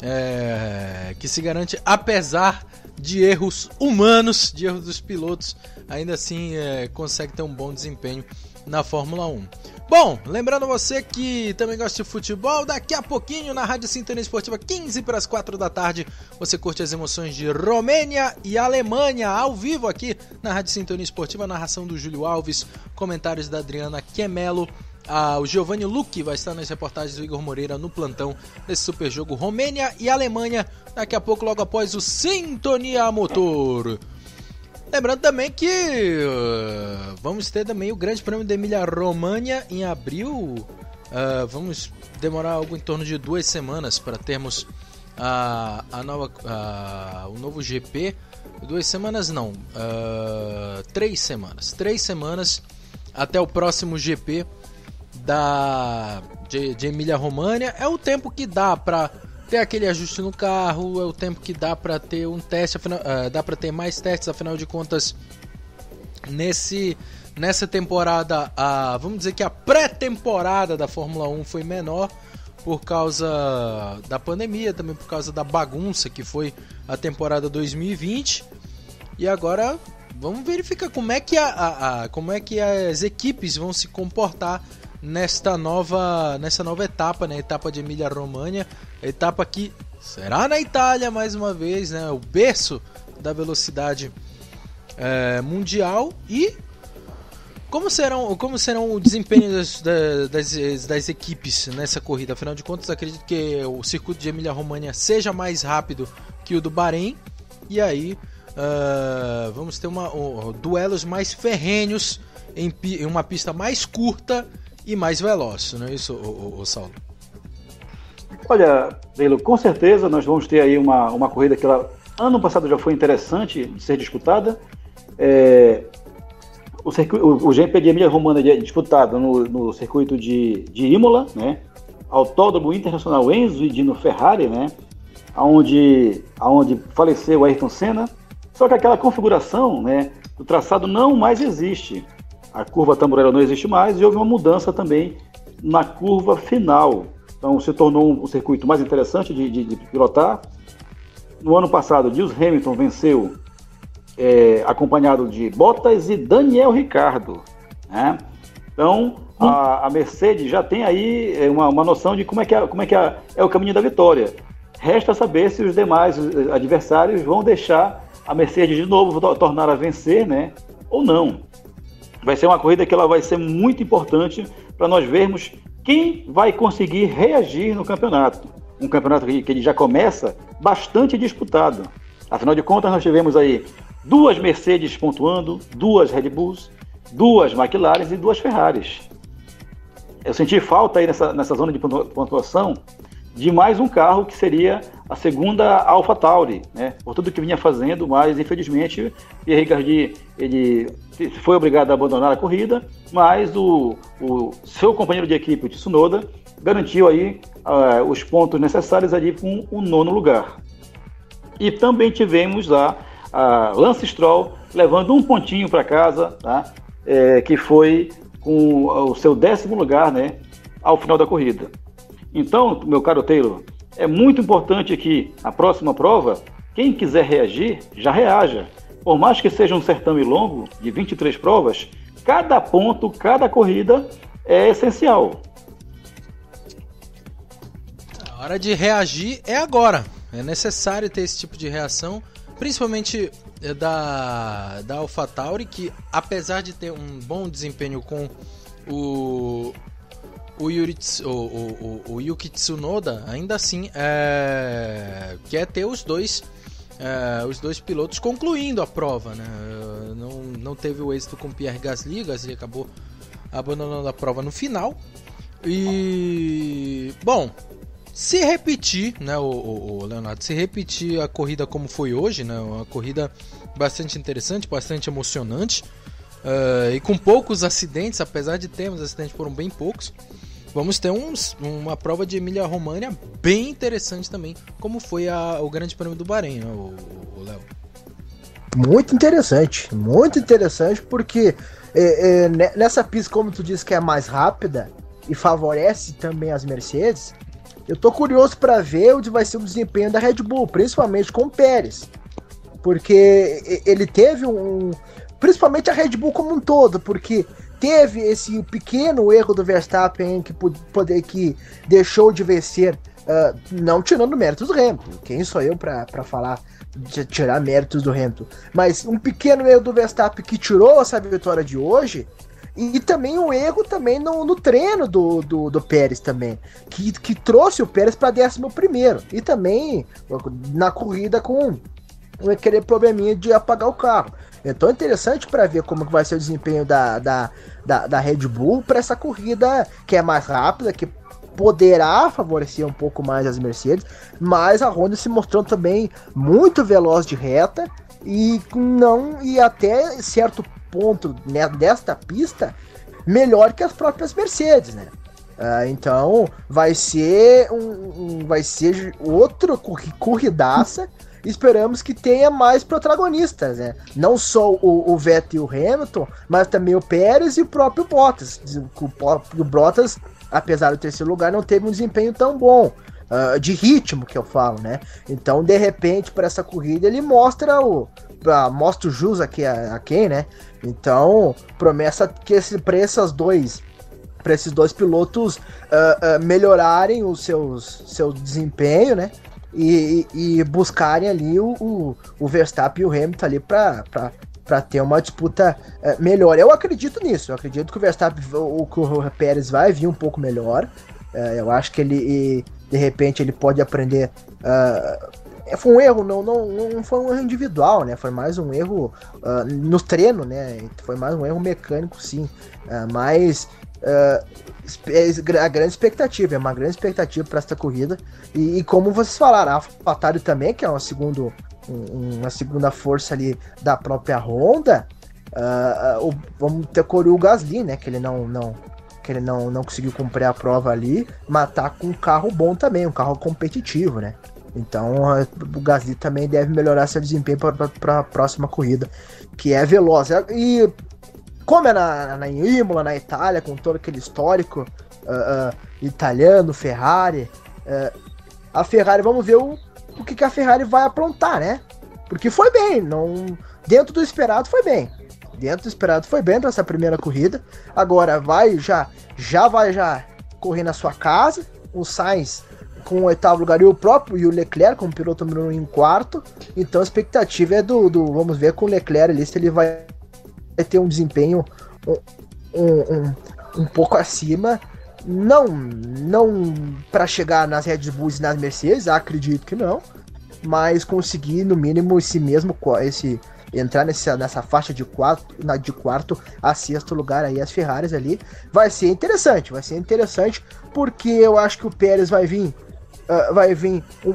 é, que se garante apesar de erros humanos, de erros dos pilotos, ainda assim é, consegue ter um bom desempenho na Fórmula 1. Bom, lembrando você que também gosta de futebol, daqui a pouquinho na Rádio Sintonia Esportiva, 15 para as 4 da tarde, você curte as emoções de Romênia e Alemanha ao vivo aqui na Rádio Sintonia Esportiva, narração do Júlio Alves, comentários da Adriana Quemelo. Ah, o Giovanni Luque vai estar nas reportagens do Igor Moreira no plantão desse super jogo Romênia e Alemanha, daqui a pouco, logo após o Sintonia Motor. Lembrando também que uh, vamos ter também o Grande Prêmio da Emília Romagna em abril. Uh, vamos demorar algo em torno de duas semanas para termos a, a nova, a, o novo GP. Duas semanas não, uh, três semanas. Três semanas até o próximo GP da de, de Emília Romagna. É o tempo que dá para ter aquele ajuste no carro, é o tempo que dá para ter um teste, afinal, uh, dá para ter mais testes, afinal de contas, nesse nessa temporada, a, vamos dizer que a pré-temporada da Fórmula 1 foi menor por causa da pandemia, também por causa da bagunça que foi a temporada 2020. E agora vamos verificar como é que, a, a, a como é que as equipes vão se comportar nesta nova, nessa nova etapa, né? Etapa de Emília Romagna, etapa que será na Itália mais uma vez, né? O berço da velocidade é, mundial e como serão, como serão o desempenho das, das, das, equipes nessa corrida? Afinal de contas, acredito que o circuito de Emília Romagna seja mais rápido que o do Bahrein. E aí uh, vamos ter uma, uh, duelos mais ferrenhos em, em, uma pista mais curta e mais veloz, não é isso, o, o, o Saulo? Olha, Leilo, com certeza nós vamos ter aí uma, uma corrida que ela, ano passado já foi interessante de ser disputada. É, o, o, o GP de Emília Romana é disputado no, no circuito de, de Imola, né? Autódromo Internacional Enzo e Dino Ferrari, né? Onde, onde faleceu Ayrton Senna. Só que aquela configuração né, do traçado não mais existe a curva tamborela não existe mais e houve uma mudança também na curva final. Então se tornou um, circuito mais interessante de, de, de pilotar. No ano passado, Lewis Hamilton venceu é, acompanhado de Bottas e Daniel Ricardo. Né? Então a, a, Mercedes já tem aí é, uma, uma noção de como é que, é, como é, que é, é o caminho da vitória. Resta saber se os demais adversários vão deixar a Mercedes de novo tornar a vencer, né? ou não. Vai ser uma corrida que ela vai ser muito importante para nós vermos quem vai conseguir reagir no campeonato. Um campeonato que, que ele já começa bastante disputado. Afinal de contas, nós tivemos aí duas Mercedes pontuando, duas Red Bulls, duas McLaren e duas Ferraris. Eu senti falta aí nessa, nessa zona de pontuação de mais um carro que seria a segunda Alpha Tauri, né? Por tudo que vinha fazendo, mas infelizmente Pierre Ricardi ele foi obrigado a abandonar a corrida, mas o, o seu companheiro de equipe, o Tsunoda, garantiu aí uh, os pontos necessários ali com o nono lugar. E também tivemos lá a Lance Stroll levando um pontinho para casa, tá? É, que foi com o seu décimo lugar, né? Ao final da corrida. Então, meu caro Taylor, é muito importante que a próxima prova, quem quiser reagir, já reaja. Por mais que seja um certame longo, de 23 provas, cada ponto, cada corrida é essencial. A hora de reagir é agora. É necessário ter esse tipo de reação, principalmente eh, da, da AlphaTauri, que apesar de ter um bom desempenho com o, o, Yuri, o, o, o, Yuki Tsunoda ainda assim é, quer ter os dois é, os dois pilotos concluindo a prova, né? Não, não teve o êxito com Pierre Gasly, Gasly acabou abandonando a prova no final. E bom, se repetir, né, o, o, Leonardo, se repetir a corrida como foi hoje, né, uma corrida bastante interessante, bastante emocionante uh, e com poucos acidentes, apesar de termos acidentes foram bem poucos vamos ter uns, uma prova de Emília România bem interessante também, como foi a, o Grande Prêmio do Bahrein, né, o Léo? Muito interessante, muito interessante, porque é, é, nessa pista, como tu disse, que é mais rápida e favorece também as Mercedes, eu tô curioso para ver onde vai ser o desempenho da Red Bull, principalmente com o Pérez. Porque ele teve um. Principalmente a Red Bull como um todo, porque teve esse pequeno erro do Verstappen que, poder, que deixou de vencer, uh, não tirando méritos do Hamilton. Quem sou eu para falar de tirar méritos do Hamilton? Mas um pequeno erro do Verstappen que tirou essa vitória de hoje. E, também um erro também no, no treino do, do, do, Pérez também, que, que trouxe o Pérez para 11 primeiro e também na corrida com aquele probleminha de apagar o carro. Então é interessante para ver como vai ser o desempenho da, da, da, da Red Bull para essa corrida que é mais rápida, que poderá favorecer um pouco mais as Mercedes, mas a Honda se mostrou também muito veloz de reta e não e até certo ponto né, desta pista melhor que as próprias Mercedes, né? Uh, então vai ser um, um, vai ser outro corridaça esperamos que tenha mais protagonistas, né? Não só o, o Vettel e o Hamilton, mas também o Pérez e o próprio Bottas. O próprio Bottas, apesar do terceiro lugar, não teve um desempenho tão bom. Uh, de ritmo que eu falo, né? Então, de repente, para essa corrida, ele mostra o. Uh, mostra o jus aqui a, a, quem, né? Então, promessa que esse, para esses dois. Para esses dois pilotos uh, melhorarem o seus, seu desempenho, né? E, e buscarem ali o, o, o, Verstappen e o Hamilton ali para ter uma disputa é, melhor. Eu acredito nisso. Eu acredito que o Verstappen, o, que o Pérez vai vir um pouco melhor. É, eu acho que ele, de repente, ele pode aprender. Uh, foi um erro, não, não, não foi um erro individual, né? Foi mais um erro uh, no treino, né? Foi mais um erro mecânico, sim. Uh, mas Uh, a grande expectativa, é uma grande expectativa para esta corrida. E, e, como vocês falaram, a AlphaTauri também, que é uma, segundo, um, uma segunda força ali da própria Honda, uh, uh, vamos ter o Gasly, né? Que ele não, não, que ele não, não conseguiu cumprir a prova ali, matar tá com um carro bom também, um carro competitivo, né? Então o Gasly também deve melhorar seu desempenho para a próxima corrida, que é veloz. E como é na, na Imola, na Itália, com todo aquele histórico uh, uh, italiano, Ferrari, uh, a Ferrari, vamos ver o, o que, que a Ferrari vai aprontar, né? Porque foi bem, não dentro do esperado foi bem. Dentro do esperado foi bem nessa primeira corrida. Agora vai já já vai já correr na sua casa. O Sainz com o oitavo lugar e o próprio e o Leclerc como piloto número um em quarto. Então a expectativa é do, do vamos ver com o Leclerc ali se ele vai ter um desempenho um, um, um, um pouco acima. Não, não para chegar nas Red Bulls e nas Mercedes, acredito que não, mas conseguir no mínimo esse mesmo esse entrar nessa, nessa faixa de quarto, de quarto a sexto lugar aí as Ferraris ali vai ser interessante, vai ser interessante porque eu acho que o Pérez vai vir uh, vai vir um,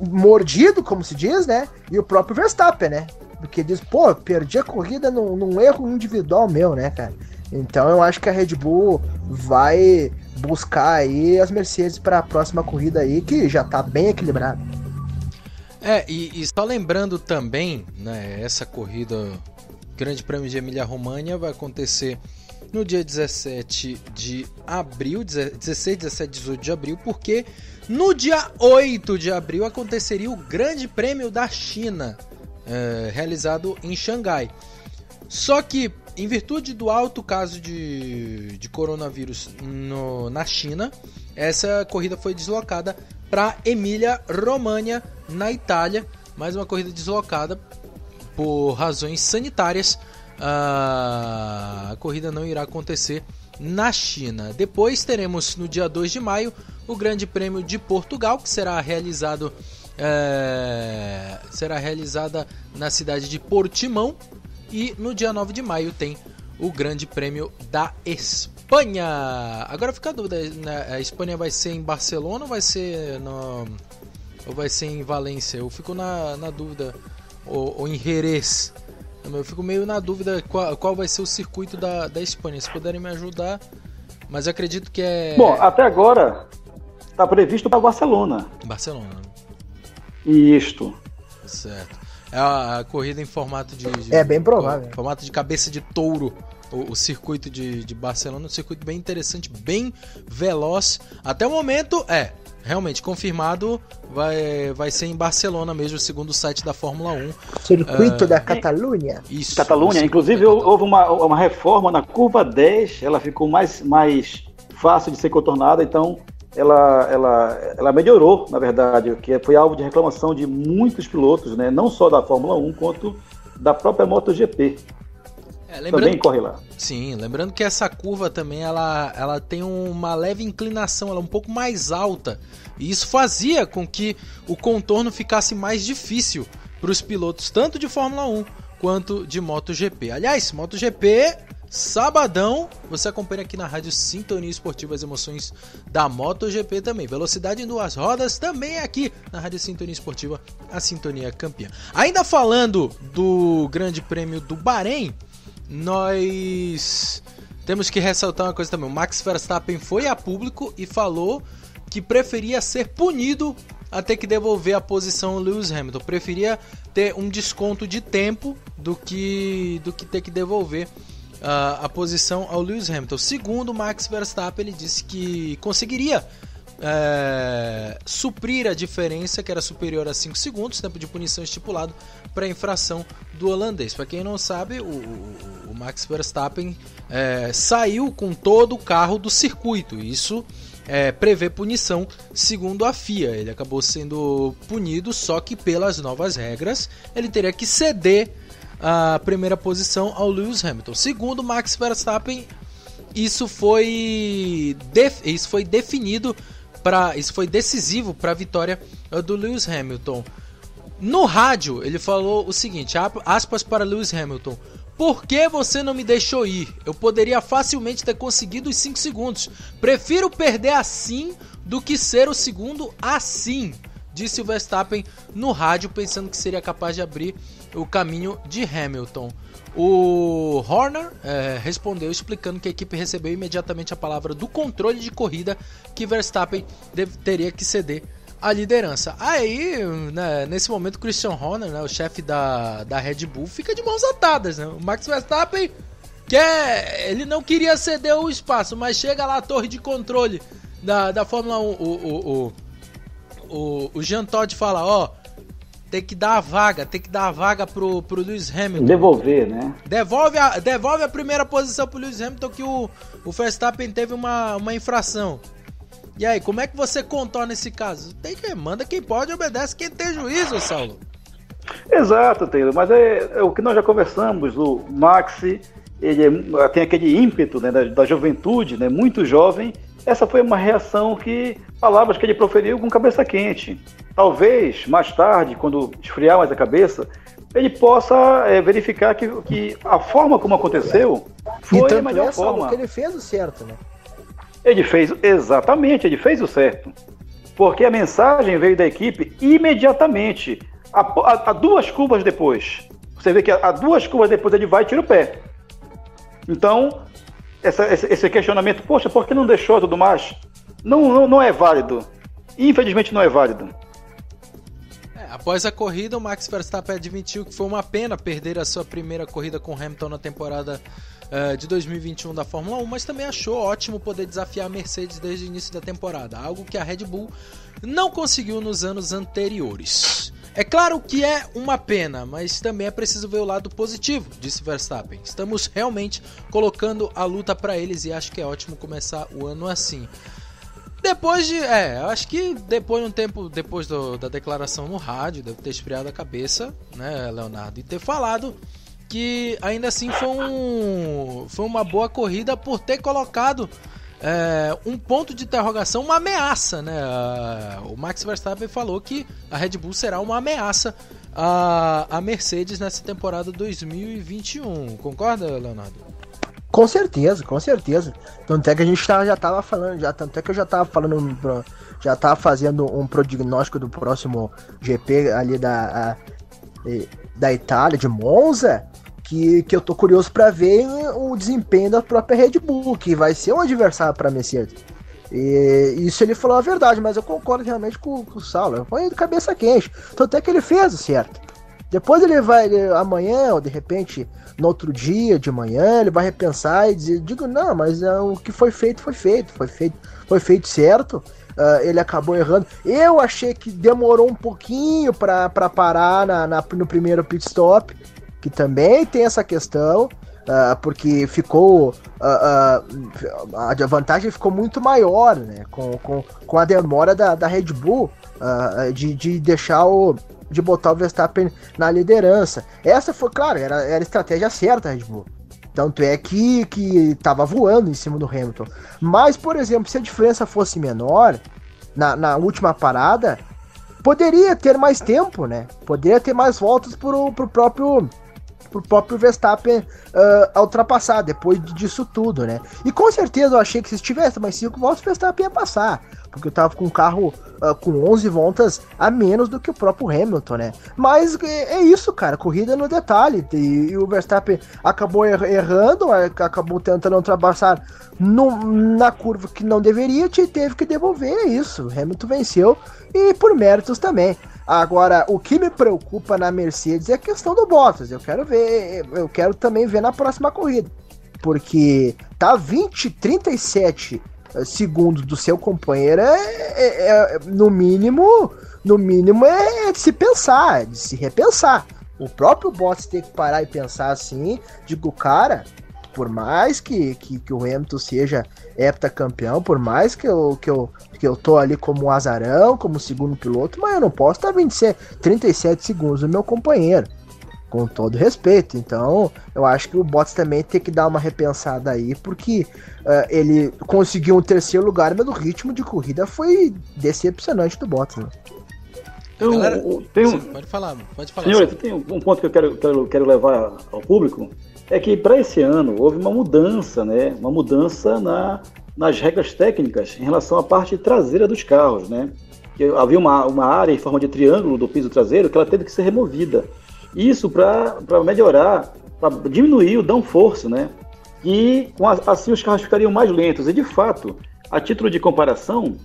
mordido, como se diz, né? E o próprio Verstappen, né? Porque diz, pô, perdi a corrida num, num erro individual meu, né, cara? Então eu acho que a Red Bull vai buscar aí as Mercedes para a próxima corrida aí, que já tá bem equilibrada. É, e, e, só lembrando também, né, essa corrida Grande Prêmio de Emília Romagna vai acontecer no dia 17 de abril, 16, 17, 18 de abril, porque no dia 8 de abril aconteceria o Grande Prêmio da China, é, realizado em Xangai. Só que, em virtude do alto caso de, de coronavírus no, na China, essa corrida foi deslocada para Emília Romagna, na Itália. Mais uma corrida deslocada por razões sanitárias. A corrida não irá acontecer na China. Depois teremos no dia 2 de maio o Grande Prêmio de Portugal, que será realizado é, será realizada na cidade de Portimão. E no dia 9 de maio tem o Grande Prêmio da Espanha. Agora fica a dúvida: né? a Espanha vai ser em Barcelona ou vai ser no, ou vai ser em Valência? Eu fico na, na dúvida. Ou, ou em Jerez. Eu fico meio na dúvida qual, qual vai ser o circuito da, da Espanha. Se puderem me ajudar. Mas acredito que é. Bom, até agora está previsto para Barcelona. Barcelona. Isto. Certo. É a, a corrida em formato de, de, É bem provável. Formato de cabeça de touro. O, o circuito de, de Barcelona, um circuito bem interessante, bem veloz. Até o momento, é realmente confirmado, vai, vai ser em Barcelona mesmo, segundo o site da Fórmula 1. Circuito uh, da Catalunha. Isso. Catalunha, inclusive houve uma, uma reforma na curva 10, ela ficou mais, mais fácil de ser contornada, então ela, ela, ela melhorou, na verdade, que foi alvo de reclamação de muitos pilotos, né? não só da Fórmula 1, quanto da própria MotoGP. É, lembrando, também corre lá. Sim, lembrando que essa curva também ela, ela tem uma leve inclinação, ela é um pouco mais alta. E isso fazia com que o contorno ficasse mais difícil para os pilotos, tanto de Fórmula 1 quanto de MotoGP. Aliás, MotoGP, sabadão, você acompanha aqui na Rádio Sintonia Esportiva as emoções da MotoGP também. Velocidade em duas rodas também aqui na Rádio Sintonia Esportiva, a Sintonia Campeã. Ainda falando do Grande Prêmio do Bahrein, nós temos que ressaltar uma coisa também. O Max Verstappen foi a público e falou que preferia ser punido a ter que devolver a posição Lewis Hamilton. Preferia ter um desconto de tempo do que, do que ter que devolver a posição ao Lewis Hamilton. Segundo Max Verstappen, ele disse que conseguiria é, suprir a diferença, que era superior a 5 segundos, tempo de punição estipulado para infração do holandês. Para quem não sabe, o, o, o Max Verstappen é, saiu com todo o carro do circuito. Isso é, prevê punição segundo a FIA. Ele acabou sendo punido, só que pelas novas regras ele teria que ceder a primeira posição ao Lewis Hamilton. Segundo Max Verstappen, isso foi, isso foi definido para isso foi decisivo para a vitória eh, do Lewis Hamilton. No rádio, ele falou o seguinte, aspas para Lewis Hamilton: "Por que você não me deixou ir? Eu poderia facilmente ter conseguido os 5 segundos. Prefiro perder assim do que ser o segundo assim." Disse o Verstappen no rádio, pensando que seria capaz de abrir o caminho de Hamilton. O Horner é, respondeu explicando que a equipe recebeu imediatamente a palavra do controle de corrida que Verstappen deve, teria que ceder a liderança. Aí, né, nesse momento, Christian Horner, né, o chefe da, da Red Bull, fica de mãos atadas. Né? O Max Verstappen quer, ele não queria ceder o espaço, mas chega lá a torre de controle da, da Fórmula 1. O, o, o, o, o Jean Todt fala: Ó. Oh, tem que dar a vaga, tem que dar a vaga pro, pro Lewis Hamilton. Devolver, né? Devolve a, devolve a primeira posição pro Lewis Hamilton que o, o Verstappen teve uma, uma infração. E aí, como é que você contorna esse caso? Tem que manda quem pode, obedece quem tem juízo, Saulo. Exato, Taylor, mas é, é, o que nós já conversamos, o Maxi, ele é, tem aquele ímpeto né, da, da, juventude, né, muito jovem. Essa foi uma reação que, palavras que ele proferiu com cabeça quente. Talvez, mais tarde, quando esfriar mais a cabeça, ele possa é, verificar que, que a forma como aconteceu foi então, a melhor forma. que ele fez o certo, né? Ele fez, exatamente, ele fez o certo. Porque a mensagem veio da equipe imediatamente. A, a, a duas curvas depois. Você vê que a, a, duas curvas depois ele vai e tira o pé. Então, essa, esse, questionamento, poxa, por que não deixou tudo mais? Não, não, não é válido. Infelizmente não é válido. Após a corrida, o Max Verstappen admitiu que foi uma pena perder a sua primeira corrida com Hamilton na temporada uh, de 2021 da Fórmula 1, mas também achou ótimo poder desafiar a Mercedes desde o início da temporada, algo que a Red Bull não conseguiu nos anos anteriores. É claro que é uma pena, mas também é preciso ver o lado positivo, disse Verstappen. Estamos realmente colocando a luta para eles e acho que é ótimo começar o ano assim. Depois de. É, acho que depois de um tempo, depois do, da declaração no rádio, deve ter esfriado a cabeça, né, Leonardo? E ter falado que ainda assim foi, um, foi uma boa corrida por ter colocado é, um ponto de interrogação, uma ameaça, né? O Max Verstappen falou que a Red Bull será uma ameaça à, à Mercedes nessa temporada 2021. Concorda, Leonardo? Com certeza, com certeza. Tanto é que a gente tá, já tava falando, já, tanto é que eu já tava falando, já tava fazendo um prognóstico do próximo GP ali da, a, da Itália, de Monza, que, que eu tô curioso para ver o desempenho da própria Red Bull, que vai ser um adversário para Mercedes. E isso ele falou a verdade, mas eu concordo realmente com, com o Saulo. Foi de cabeça quente. Tanto é que ele fez o certo. Depois ele vai, ele, amanhã, ou de repente, no outro dia de manhã, ele vai repensar e dizer, digo, não, mas é, o que foi feito foi feito, foi feito, foi feito certo. Uh, ele acabou errando. Eu achei que demorou um pouquinho para parar na, na, no primeiro pit stop, que também tem essa questão. Uh, porque ficou. Uh, a vantagem ficou muito maior, né? Com, com, com a demora da, da Red Bull de, de deixar o, de botar o Verstappen na liderança. Essa foi, claro, era, era a estratégia certa, Red Bull. Tanto é que, que tava voando em cima do Hamilton. Mas, por exemplo, se a diferença fosse menor, na, na última parada, poderia ter mais tempo, né? Poderia ter mais voltas pro, pro próprio pro próprio Verstappen uh, ultrapassar depois disso tudo, né? E com certeza eu achei que se tivesse mais cinco voltas, o Verstappen ia passar, porque eu tava com um carro uh, com 11 voltas a menos do que o próprio Hamilton, né? Mas é, é isso, cara, corrida no detalhe. E, e o Verstappen acabou er errando, acabou tentando ultrapassar no, na curva que não deveria, e teve que devolver é isso. Hamilton venceu e por méritos também. Agora, o que me preocupa na Mercedes é a questão do Bottas. Eu quero ver, eu quero também ver na próxima corrida. Porque tá 20, 37 eh, segundos do seu companheiro é, é, é, no mínimo, no mínimo é de se pensar, de se repensar. O próprio Bottas tem que parar e pensar assim, digo, cara, por mais que, que, que o Hamilton seja heptacampeão, por mais que eu, que, eu, que eu tô ali como um azarão, como segundo piloto, mas eu não posso estar 27, 37 segundos do meu companheiro. Com todo respeito. Então, eu acho que o Bottas também tem que dar uma repensada aí, porque uh, ele conseguiu um terceiro lugar, mas o ritmo de corrida foi decepcionante do Bottas. Né? Então, Galera, tem um... pode falar, pode falar. Senhor, tem um ponto que eu quero, quero, quero levar ao público é que para esse ano houve uma mudança, né? Uma mudança na, nas regras técnicas em relação à parte traseira dos carros, né? Que havia uma, uma área em forma de triângulo do piso traseiro que ela teve que ser removida. Isso para melhorar, para diminuir o downforce, né? E assim os carros ficariam mais lentos. E de fato, a título de comparação,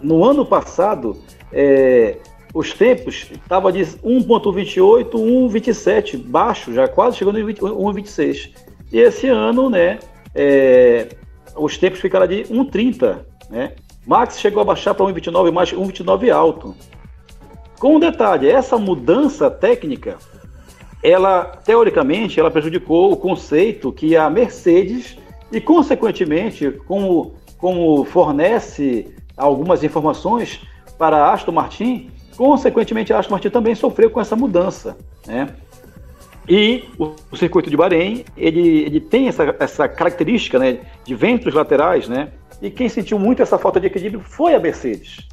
no ano passado, é, os tempos estavam de 1.28, 1.27, baixo, já quase chegando em 1.26. E esse ano, né, é, os tempos ficaram de 1.30, né? Max chegou a baixar para 1.29, mais 1.29 alto. Com um detalhe, essa mudança técnica, ela teoricamente, ela prejudicou o conceito que a Mercedes e consequentemente, como como fornece algumas informações para Aston Martin, Consequentemente, a Aston Martin também sofreu com essa mudança. Né? E o, o circuito de Bahrein, ele, ele tem essa, essa característica né, de ventos laterais, né? E quem sentiu muito essa falta de equilíbrio foi a Mercedes.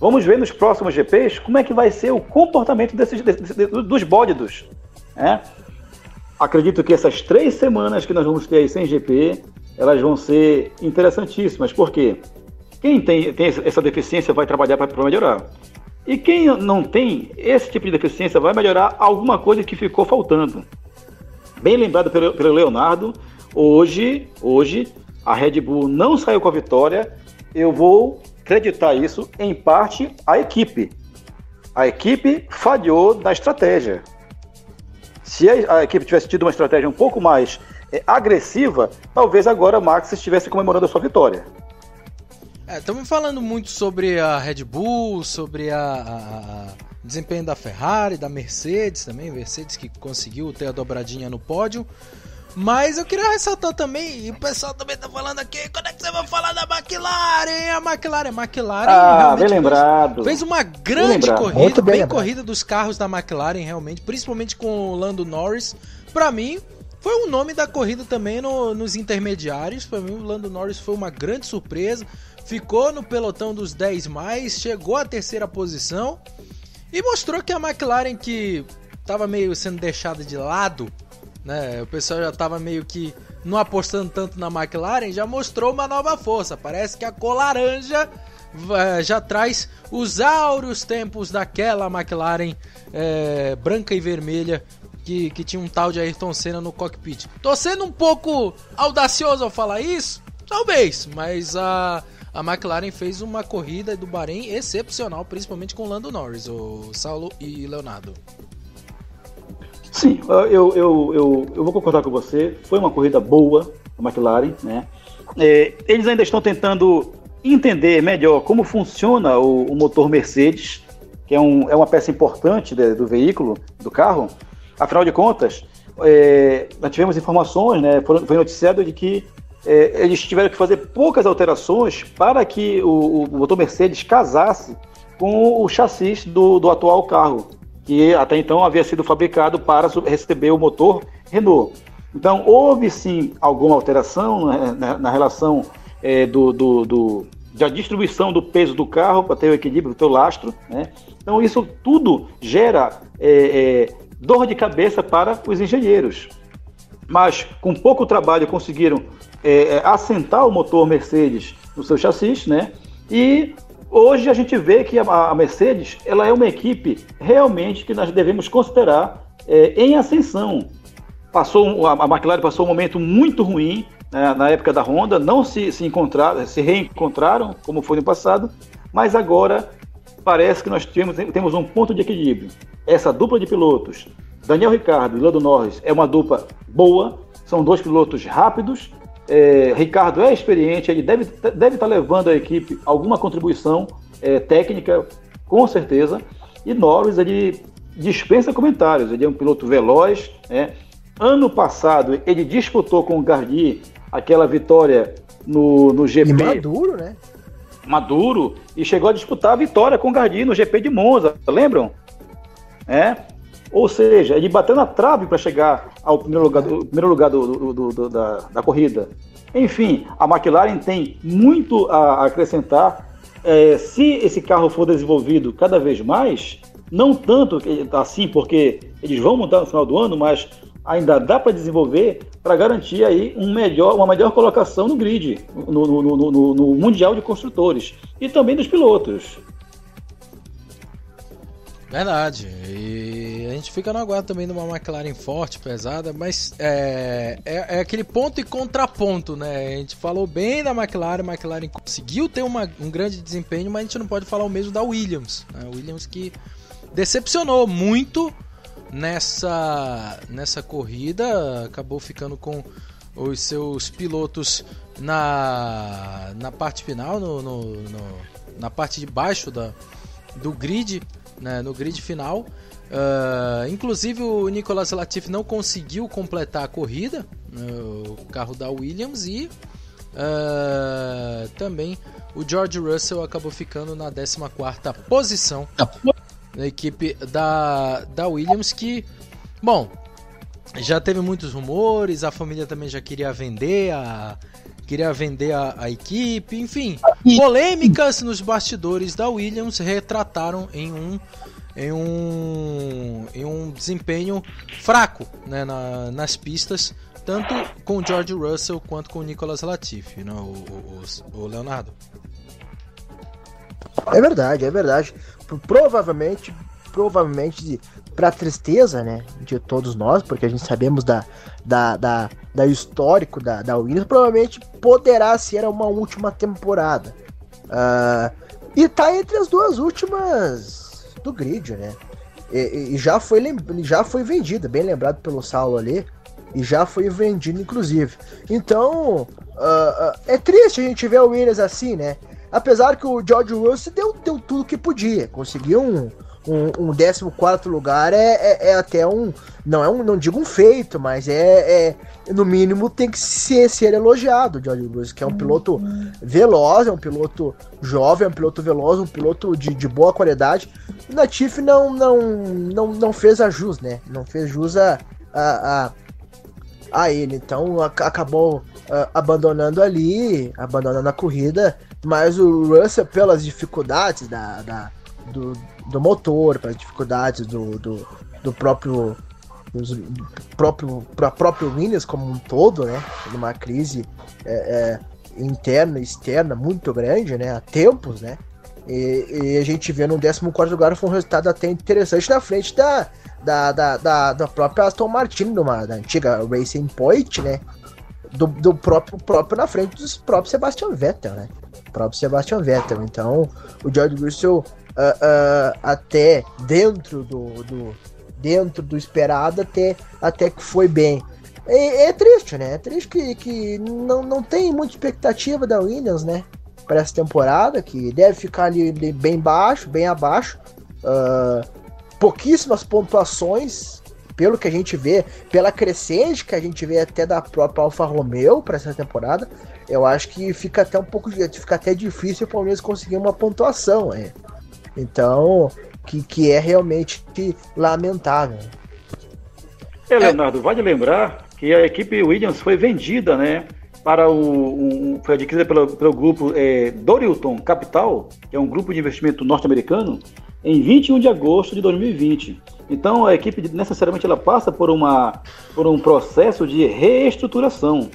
Vamos ver nos próximos GPs como é que vai ser o comportamento desses, desses, dos bólidos. Né? Acredito que essas três semanas que nós vamos ter aí sem GP, elas vão ser interessantíssimas, porque quem tem, tem essa deficiência vai trabalhar para melhorar. E quem não tem esse tipo de deficiência vai melhorar alguma coisa que ficou faltando. Bem lembrado pelo, pelo Leonardo, hoje, hoje a Red Bull não saiu com a vitória. Eu vou acreditar isso em parte à equipe. A equipe falhou na estratégia. Se a, equipe tivesse tido uma estratégia um pouco mais é, agressiva, talvez agora Max estivesse comemorando a sua vitória. Estamos é, falando muito sobre a Red Bull, sobre a, a, a, desempenho da Ferrari, da Mercedes também, Mercedes que conseguiu ter a dobradinha no pódio. Mas eu queria ressaltar também, e o pessoal também tá falando aqui, quando é que você vai falar da McLaren? A McLaren, a McLaren ah, bem lembrado. Fez, uma grande corrida, bem, bem corrida dos carros da McLaren realmente, principalmente com o Lando Norris. Para mim, foi o um nome da corrida também no, nos intermediários. Para mim, o Lando Norris foi uma grande surpresa. Ficou no pelotão dos 10 mais, chegou à terceira posição e mostrou que a McLaren que estava meio sendo deixada de lado né? O pessoal já estava meio que não apostando tanto na McLaren, já mostrou uma nova força. Parece que a cor laranja eh, já traz os áureos tempos daquela McLaren é, branca e vermelha que, que tinha um tal de Ayrton Senna no cockpit. Tô sendo um pouco audacioso ao falar isso? Talvez, mas a, a McLaren fez uma corrida do Bahrein excepcional, principalmente com Lando Norris, o Saulo e Leonardo. Sim, eu, eu, eu, eu vou concordar com você. Foi uma corrida boa a McLaren, né? É, eles ainda estão tentando entender melhor como funciona o, o motor Mercedes, que é, um, é uma peça importante de, do veículo, do carro. Afinal de contas, é, nós tivemos informações, né, foi, foi noticiado de que é, eles tiveram que fazer poucas alterações para que o, o motor Mercedes casasse com o chassi do, do atual carro que até então havia sido fabricado para receber o motor Renault. Então, houve sim alguma alteração na, na, na relação é, do, do, do, da distribuição do peso do carro para ter o equilíbrio do teu lastro. Né? Então, isso tudo gera é, é, dor de cabeça para os engenheiros. Mas, com pouco trabalho, conseguiram é, é, assentar o motor Mercedes no seu chassi, né? E Hoje a gente vê que a, Mercedes ela é uma equipe realmente que nós devemos considerar é, em ascensão. Passou a, McLaren passou um momento muito ruim né, na época da Honda, não se, se encontraram, se reencontraram como foi no passado, mas agora parece que nós temos, temos um ponto de equilíbrio. Essa dupla de pilotos, Daniel Ricardo e Lando Norris, é uma dupla boa, são dois pilotos rápidos, é, Ricardo é experiente, ele deve, deve estar levando a equipe alguma contribuição é, técnica, com certeza. E Norris, ele dispensa comentários, ele é um piloto veloz. Né? Ano passado, ele disputou com o Gardi aquela vitória no, no GP. E maduro, né? Maduro, e chegou a disputar a vitória com o Gardi no GP de Monza, lembram? É, ou seja, ele bateu na trave para chegar ao primeiro lugar, do, primeiro lugar do, do, do da, da, corrida. Enfim, a McLaren tem muito a acrescentar. É, se esse carro for desenvolvido cada vez mais, não tanto assim, porque eles vão montar no final do ano, mas ainda dá para desenvolver para garantir aí um melhor, uma melhor colocação no grid, no, no, no, no Mundial de Construtores e também dos pilotos. Verdade. E a gente fica no aguardo também de uma McLaren forte, pesada, mas é, é, é, aquele ponto e contraponto, né? A gente falou bem da McLaren, a McLaren conseguiu ter uma, um grande desempenho, mas a gente não pode falar o mesmo da Williams. Né? Williams que decepcionou muito nessa, nessa corrida, acabou ficando com os seus pilotos na, na parte final, no, no, no na parte de baixo da, do grid né, no grid final. Uh, inclusive o Nicolas Latifi não conseguiu completar a corrida, né, o carro da Williams, e uh, também o George Russell acabou ficando na 14 posição. na equipe da, da Williams que, bom, já teve muitos rumores, a família também já queria vender a queria vender a, a equipe, enfim, polêmicas nos bastidores da Williams retrataram em um em um, em um desempenho fraco né, na, nas pistas, tanto com o George Russell quanto com o Nicolas Latifi, né, o, o, o Leonardo. É verdade, é verdade. Provavelmente, provavelmente para tristeza, né, de todos nós, porque a gente sabemos da, da, da, da histórico da, da Williams, provavelmente poderá ser uma última temporada. Uh, e tá entre as duas últimas do grid, né? E, e, já, foi, já foi vendida, bem lembrado pelo Saulo ali, e já foi vendido, inclusive. Então, uh, uh, é triste a gente ver o Williams assim, né? Apesar que o George Russell deu, deu tudo que podia, conseguiu um, um, um 14 lugar é, é, é, até um. Não é um, não digo um feito, mas é, é no mínimo tem que ser, ser elogiado, George Russell, que é um piloto veloz, é um piloto jovem, é um piloto veloz, um piloto de, de boa qualidade. O Natif não, não, não, não fez a jus, né? Não fez jus a, a, a, a ele. Então acabou uh, abandonando ali, abandonando a corrida. Mas o Russell, pelas dificuldades da, da do, do motor, pelas dificuldades do, do, do próprio dos, próprio para próprio Williams como um todo, né? Numa crise é, é, interna e externa muito grande, né? Há tempos, né? E, e, a gente vê no 14 lugar foi um resultado até interessante na frente da, da, da, da, da própria Aston Martin, numa, da antiga Racing Point, né? Do, do próprio, próprio na frente dos próprios Sebastian Vettel, né? O próprio Sebastian Vettel. Então, o George Russell uh, uh, até dentro do, do, dentro do esperado até, até que foi bem. É, é triste, né? É triste que, que não, não tem muita expectativa da Williams, né? Para essa temporada, que deve ficar ali bem baixo, bem abaixo. Uh, pouquíssimas pontuações, pelo que a gente vê, pela crescente que a gente vê até da própria Alfa Romeo para essa temporada. Eu acho que fica até um pouco fica até difícil o Palmeiras conseguir uma pontuação. É. Então, que, que é realmente lamentável. É, Leonardo, vale lembrar que a equipe Williams foi vendida, né? Para o. Foi adquirida pelo, pelo grupo é, Dorilton Capital, que é um grupo de investimento norte-americano, em 21 de agosto de 2020. Então a equipe necessariamente ela passa por, uma, por um processo de reestruturação.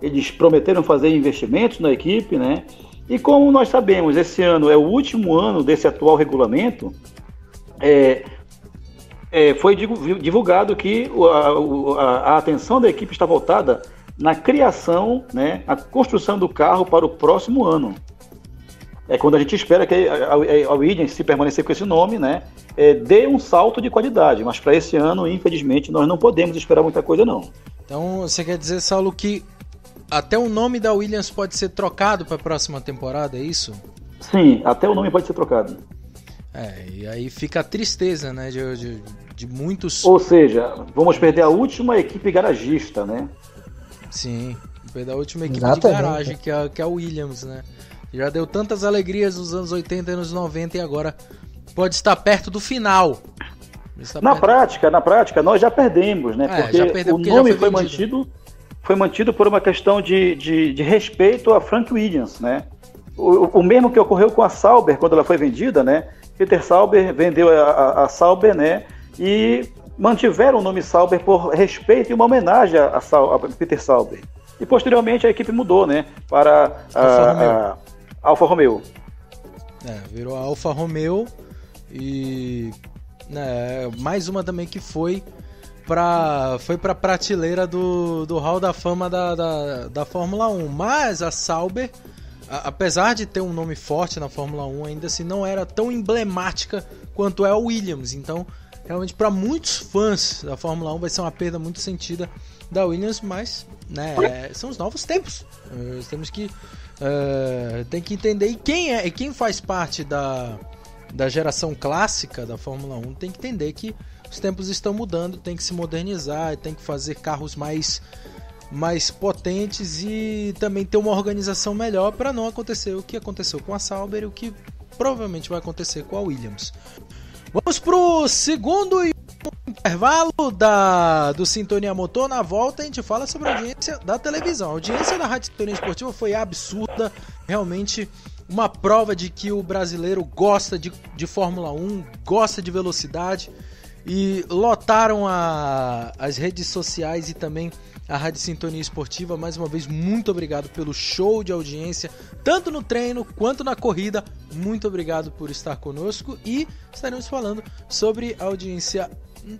Eles prometeram fazer investimentos na equipe, né? E como nós sabemos, esse ano é o último ano desse atual regulamento, é, é, foi divulgado que a, a, a, atenção da equipe está voltada na criação, né, na construção do carro para o próximo ano. É quando a gente espera que a, a, Williams, se permanecer com esse nome, né, é, dê um salto de qualidade. Mas para esse ano, infelizmente, nós não podemos esperar muita coisa, não. Então, você quer dizer, Saulo, que até o nome da Williams pode ser trocado para a próxima temporada, é isso? Sim, até o nome pode ser trocado. É, e aí fica a tristeza, né, de, de, de muitos... Ou seja, vamos perder a última equipe garagista, né? Sim, perder a última equipe Exatamente. de garagem, que é, que é a Williams, né? Já deu tantas alegrias nos anos 80 e anos 90 e agora pode estar perto do final. Na perto... prática, na prática, nós já perdemos, né? É, porque o nome foi, foi mantido foi mantido por uma questão de, de, de respeito a Frank Williams, né? O, o, mesmo que ocorreu com a Sauber quando ela foi vendida, né? Peter Sauber vendeu a, a, a Sauber, né? E mantiveram o nome Sauber por respeito e uma homenagem a, a, Peter Sauber. E posteriormente a equipe mudou, né? Para a Alfa Romeo. Alfa Romeo. É, virou a Alfa Romeo e né, mais uma também que foi pra, foi pra prateleira do, do Hall da Fama da, da, da Fórmula 1. Mas a Sauber, a, apesar de ter um nome forte na Fórmula 1, ainda assim não era tão emblemática quanto é o Williams. Então, realmente, para muitos fãs da Fórmula 1 vai ser uma perda muito sentida da Williams, mas né, são os novos tempos. Nós temos que. Uh, tem que entender e quem é e quem faz parte da, da geração clássica da Fórmula 1 tem que entender que os tempos estão mudando, tem que se modernizar, tem que fazer carros mais mais potentes e também ter uma organização melhor para não acontecer o que aconteceu com a Sauber e o que provavelmente vai acontecer com a Williams. Vamos pro segundo e intervalo da, do Sintonia Motor. Na volta a gente fala sobre a audiência da televisão. A audiência da Rádio Sintonia Esportiva foi absurda. Realmente uma prova de que o brasileiro gosta de, de Fórmula 1, gosta de velocidade. E lotaram a, as redes sociais e também a Rádio Sintonia Esportiva. Mais uma vez, muito obrigado pelo show de audiência, tanto no treino quanto na corrida. Muito obrigado por estar conosco e estaremos falando sobre audiência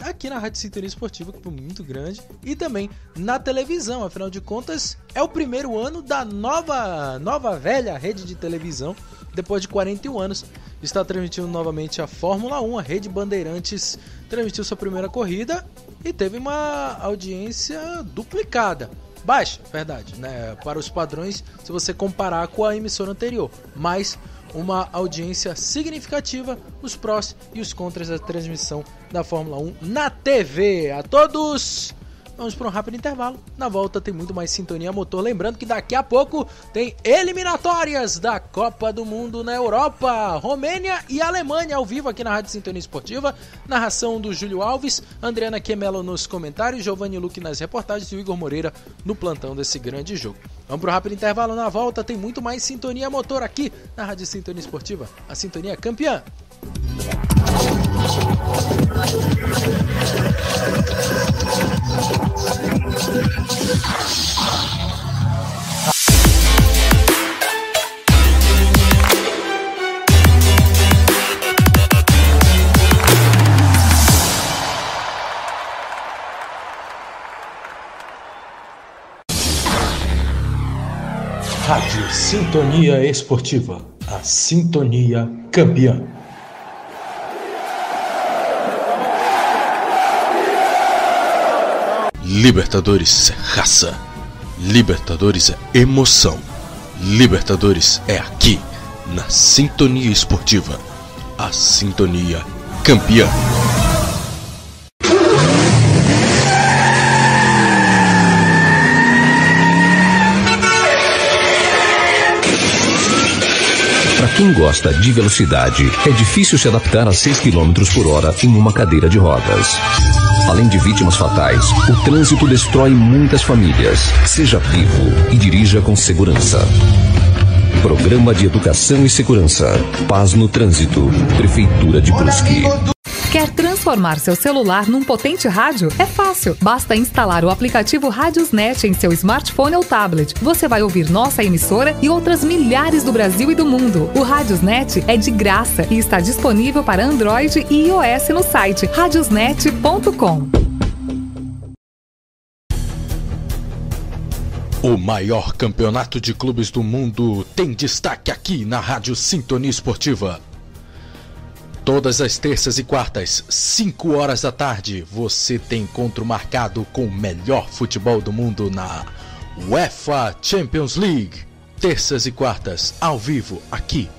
aqui na Rádio Sintonia Esportiva, que foi muito grande, e também na televisão. Afinal de contas, é o primeiro ano da nova, nova velha rede de televisão. Depois de 41 anos, está transmitindo novamente a Fórmula 1. A Rede Bandeirantes transmitiu sua primeira corrida e teve uma audiência duplicada. Baixa, verdade, né? Para os padrões, se você comparar com a emissora anterior. Mas uma audiência significativa, os prós e os contras da transmissão da Fórmula 1 na TV. A todos! Vamos para um rápido intervalo. Na volta tem muito mais sintonia motor. Lembrando que daqui a pouco tem eliminatórias da Copa do Mundo na Europa. Romênia e Alemanha ao vivo aqui na Rádio Sintonia Esportiva. Narração do Júlio Alves, Adriana Quemelo nos comentários, Giovanni Luque nas reportagens e o Igor Moreira no plantão desse grande jogo. Vamos para o rápido intervalo. Na volta tem muito mais sintonia motor aqui na Rádio Sintonia Esportiva. A sintonia é campeã. Rádio Sintonia Esportiva, a sintonia campeã. Libertadores é raça. Libertadores é emoção. Libertadores é aqui, na Sintonia Esportiva. A sintonia campeã. Para quem gosta de velocidade, é difícil se adaptar a 6 km por hora em uma cadeira de rodas. Além de vítimas fatais, o trânsito destrói muitas famílias. Seja vivo e dirija com segurança. Programa de Educação e Segurança. Paz no Trânsito. Prefeitura de Brusque. Quer transformar seu celular num potente rádio? É fácil. Basta instalar o aplicativo Radiosnet em seu smartphone ou tablet. Você vai ouvir nossa emissora e outras milhares do Brasil e do mundo. O Radiosnet é de graça e está disponível para Android e iOS no site radiosnet.com. O maior campeonato de clubes do mundo tem destaque aqui na Rádio Sintonia Esportiva. Todas as terças e quartas, 5 horas da tarde, você tem encontro marcado com o melhor futebol do mundo na UEFA Champions League. Terças e quartas, ao vivo, aqui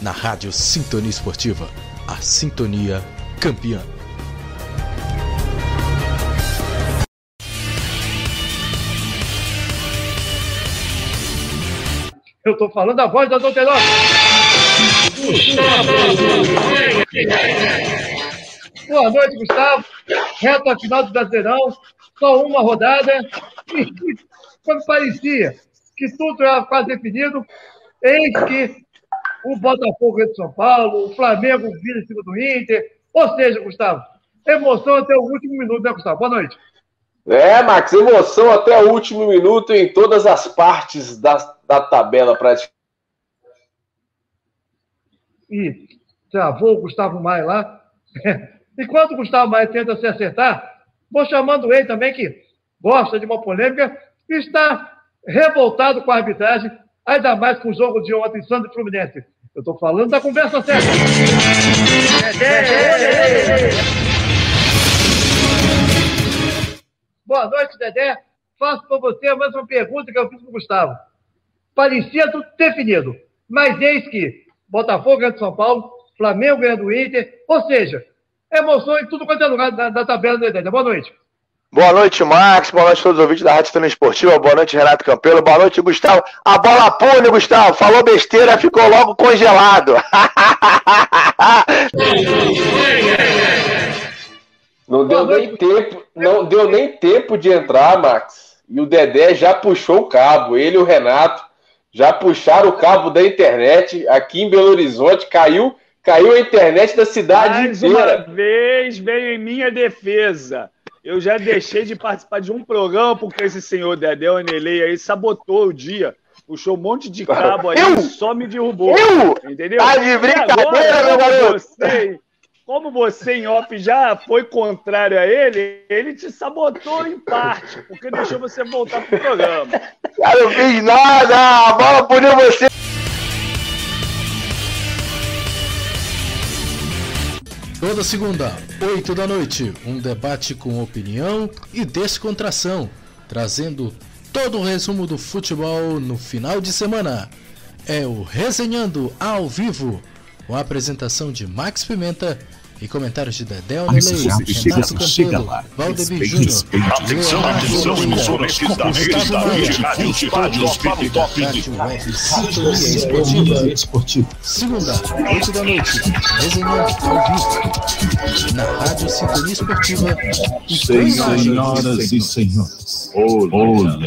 na Rádio Sintonia Esportiva, a sintonia campeã. Eu tô falando da voz da Douterosa. Boa noite, Gustavo. Reta final do Brasileirão, só uma rodada. E quando parecia que tudo era quase definido, eis que o Botafogo é de São Paulo, o Flamengo vira em cima do Inter. Ou seja, Gustavo, emoção até o último minuto, né, Gustavo? Boa noite. É, Max, emoção até o último minuto em todas as partes da, da tabela praticamente. E travou o Gustavo Maia lá. Enquanto o Gustavo Maia tenta se acertar, vou chamando ele também, que gosta de uma polêmica, e está revoltado com a arbitragem, ainda mais com o jogo de ontem, Santos e Fluminense. Eu estou falando da conversa certa. Boa noite, Dedé. Faço para você a mesma pergunta que eu fiz para o Gustavo. Parecia tudo definido, mas eis que Botafogo ganha do São Paulo, Flamengo ganha do Inter, ou seja, emoção em tudo quanto é lugar da, da tabela do Dedé. Boa noite. Boa noite, Max. Boa noite a todos os ouvintes da Rádio Cena Esportiva. Boa noite, Renato Campelo. Boa noite, Gustavo. A bola pune, Gustavo. Falou besteira, ficou logo congelado. Não deu nem tempo, não deu nem tempo de entrar, Max. E o Dedé já puxou o cabo. Ele e o Renato já puxaram o cabo da internet aqui em Belo Horizonte. Caiu, caiu a internet da cidade Mais inteira. uma vez veio em minha defesa. Eu já deixei de participar de um programa porque esse senhor Dedé Onelei aí sabotou o dia. Puxou um monte de cabo aí e só me derrubou. Eu? Entendeu? Tá de brincadeira, meu garoto? Você, como você em off já foi contrário a ele, ele te sabotou em parte, porque deixou você voltar pro programa. Cara, eu fiz nada. A bola puniu você. Toda segunda, 8 da noite, um debate com opinião e descontração, trazendo todo o resumo do futebol no final de semana. É o Resenhando ao vivo, com a apresentação de Max Pimenta e comentários de Dedé Onelei, chega, Renato lá. Valdemir Júnior. Atenção, atenção, emissoras da rede, da rede, rádios, rádios, Top, top, Sintonia Esportiva. Segunda, 8 da noite, Resenhando ao vivo, na Rádio Sintonia Esportiva. Senhoras e senhores, o Leão.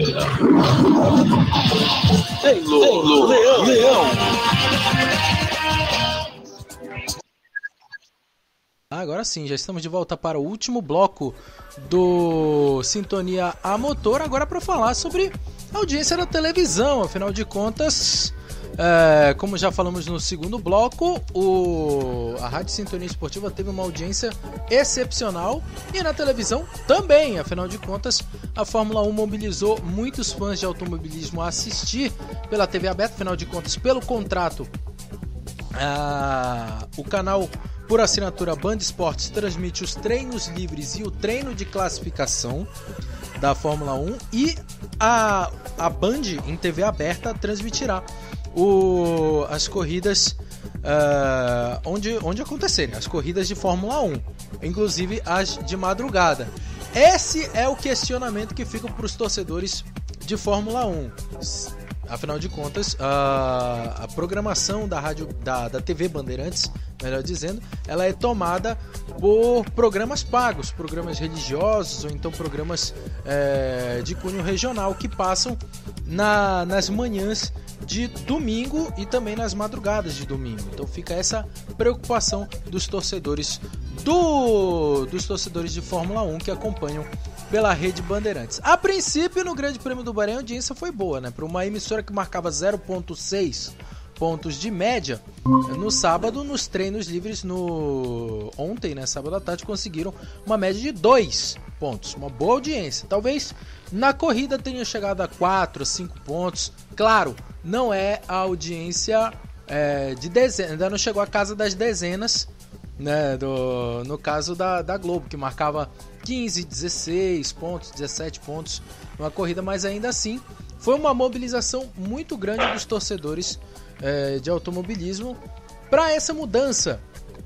Taylor Leão. Leão. Agora sim, já estamos de volta para o último bloco do Sintonia a Motor. Agora para falar sobre a audiência da televisão. Afinal de contas, é, como já falamos no segundo bloco, o, a Rádio Sintonia Esportiva teve uma audiência excepcional e na televisão também. Afinal de contas, a Fórmula 1 mobilizou muitos fãs de automobilismo a assistir pela TV aberta. Afinal de contas, pelo contrato ah, o canal por assinatura Band Esportes transmite os treinos livres e o treino de classificação da Fórmula 1 e a, a Band em TV aberta transmitirá o, as corridas ah, onde, onde acontecerem, as corridas de Fórmula 1, inclusive as de madrugada. Esse é o questionamento que fica para os torcedores de Fórmula 1. Afinal de contas, a, a programação da rádio da, da TV Bandeirantes, melhor dizendo, ela é tomada por programas pagos, programas religiosos ou então programas é, de cunho regional que passam na, nas manhãs de domingo e também nas madrugadas de domingo. Então fica essa preocupação dos torcedores do, dos torcedores de Fórmula 1 que acompanham pela rede Bandeirantes. A princípio, no Grande Prêmio do Bahrein, a audiência foi boa, né? Para uma emissora que marcava 0.6 pontos de média, no sábado, nos treinos livres no ontem, né, sábado à tarde, conseguiram uma média de 2 pontos, uma boa audiência. Talvez na corrida tenha chegado a 4, 5 pontos. Claro, não é a audiência é, de dezenas, ainda não chegou à casa das dezenas, né, do, no caso da, da Globo, que marcava 15, 16 pontos, 17 pontos numa corrida, mas ainda assim foi uma mobilização muito grande dos torcedores é, de automobilismo para essa mudança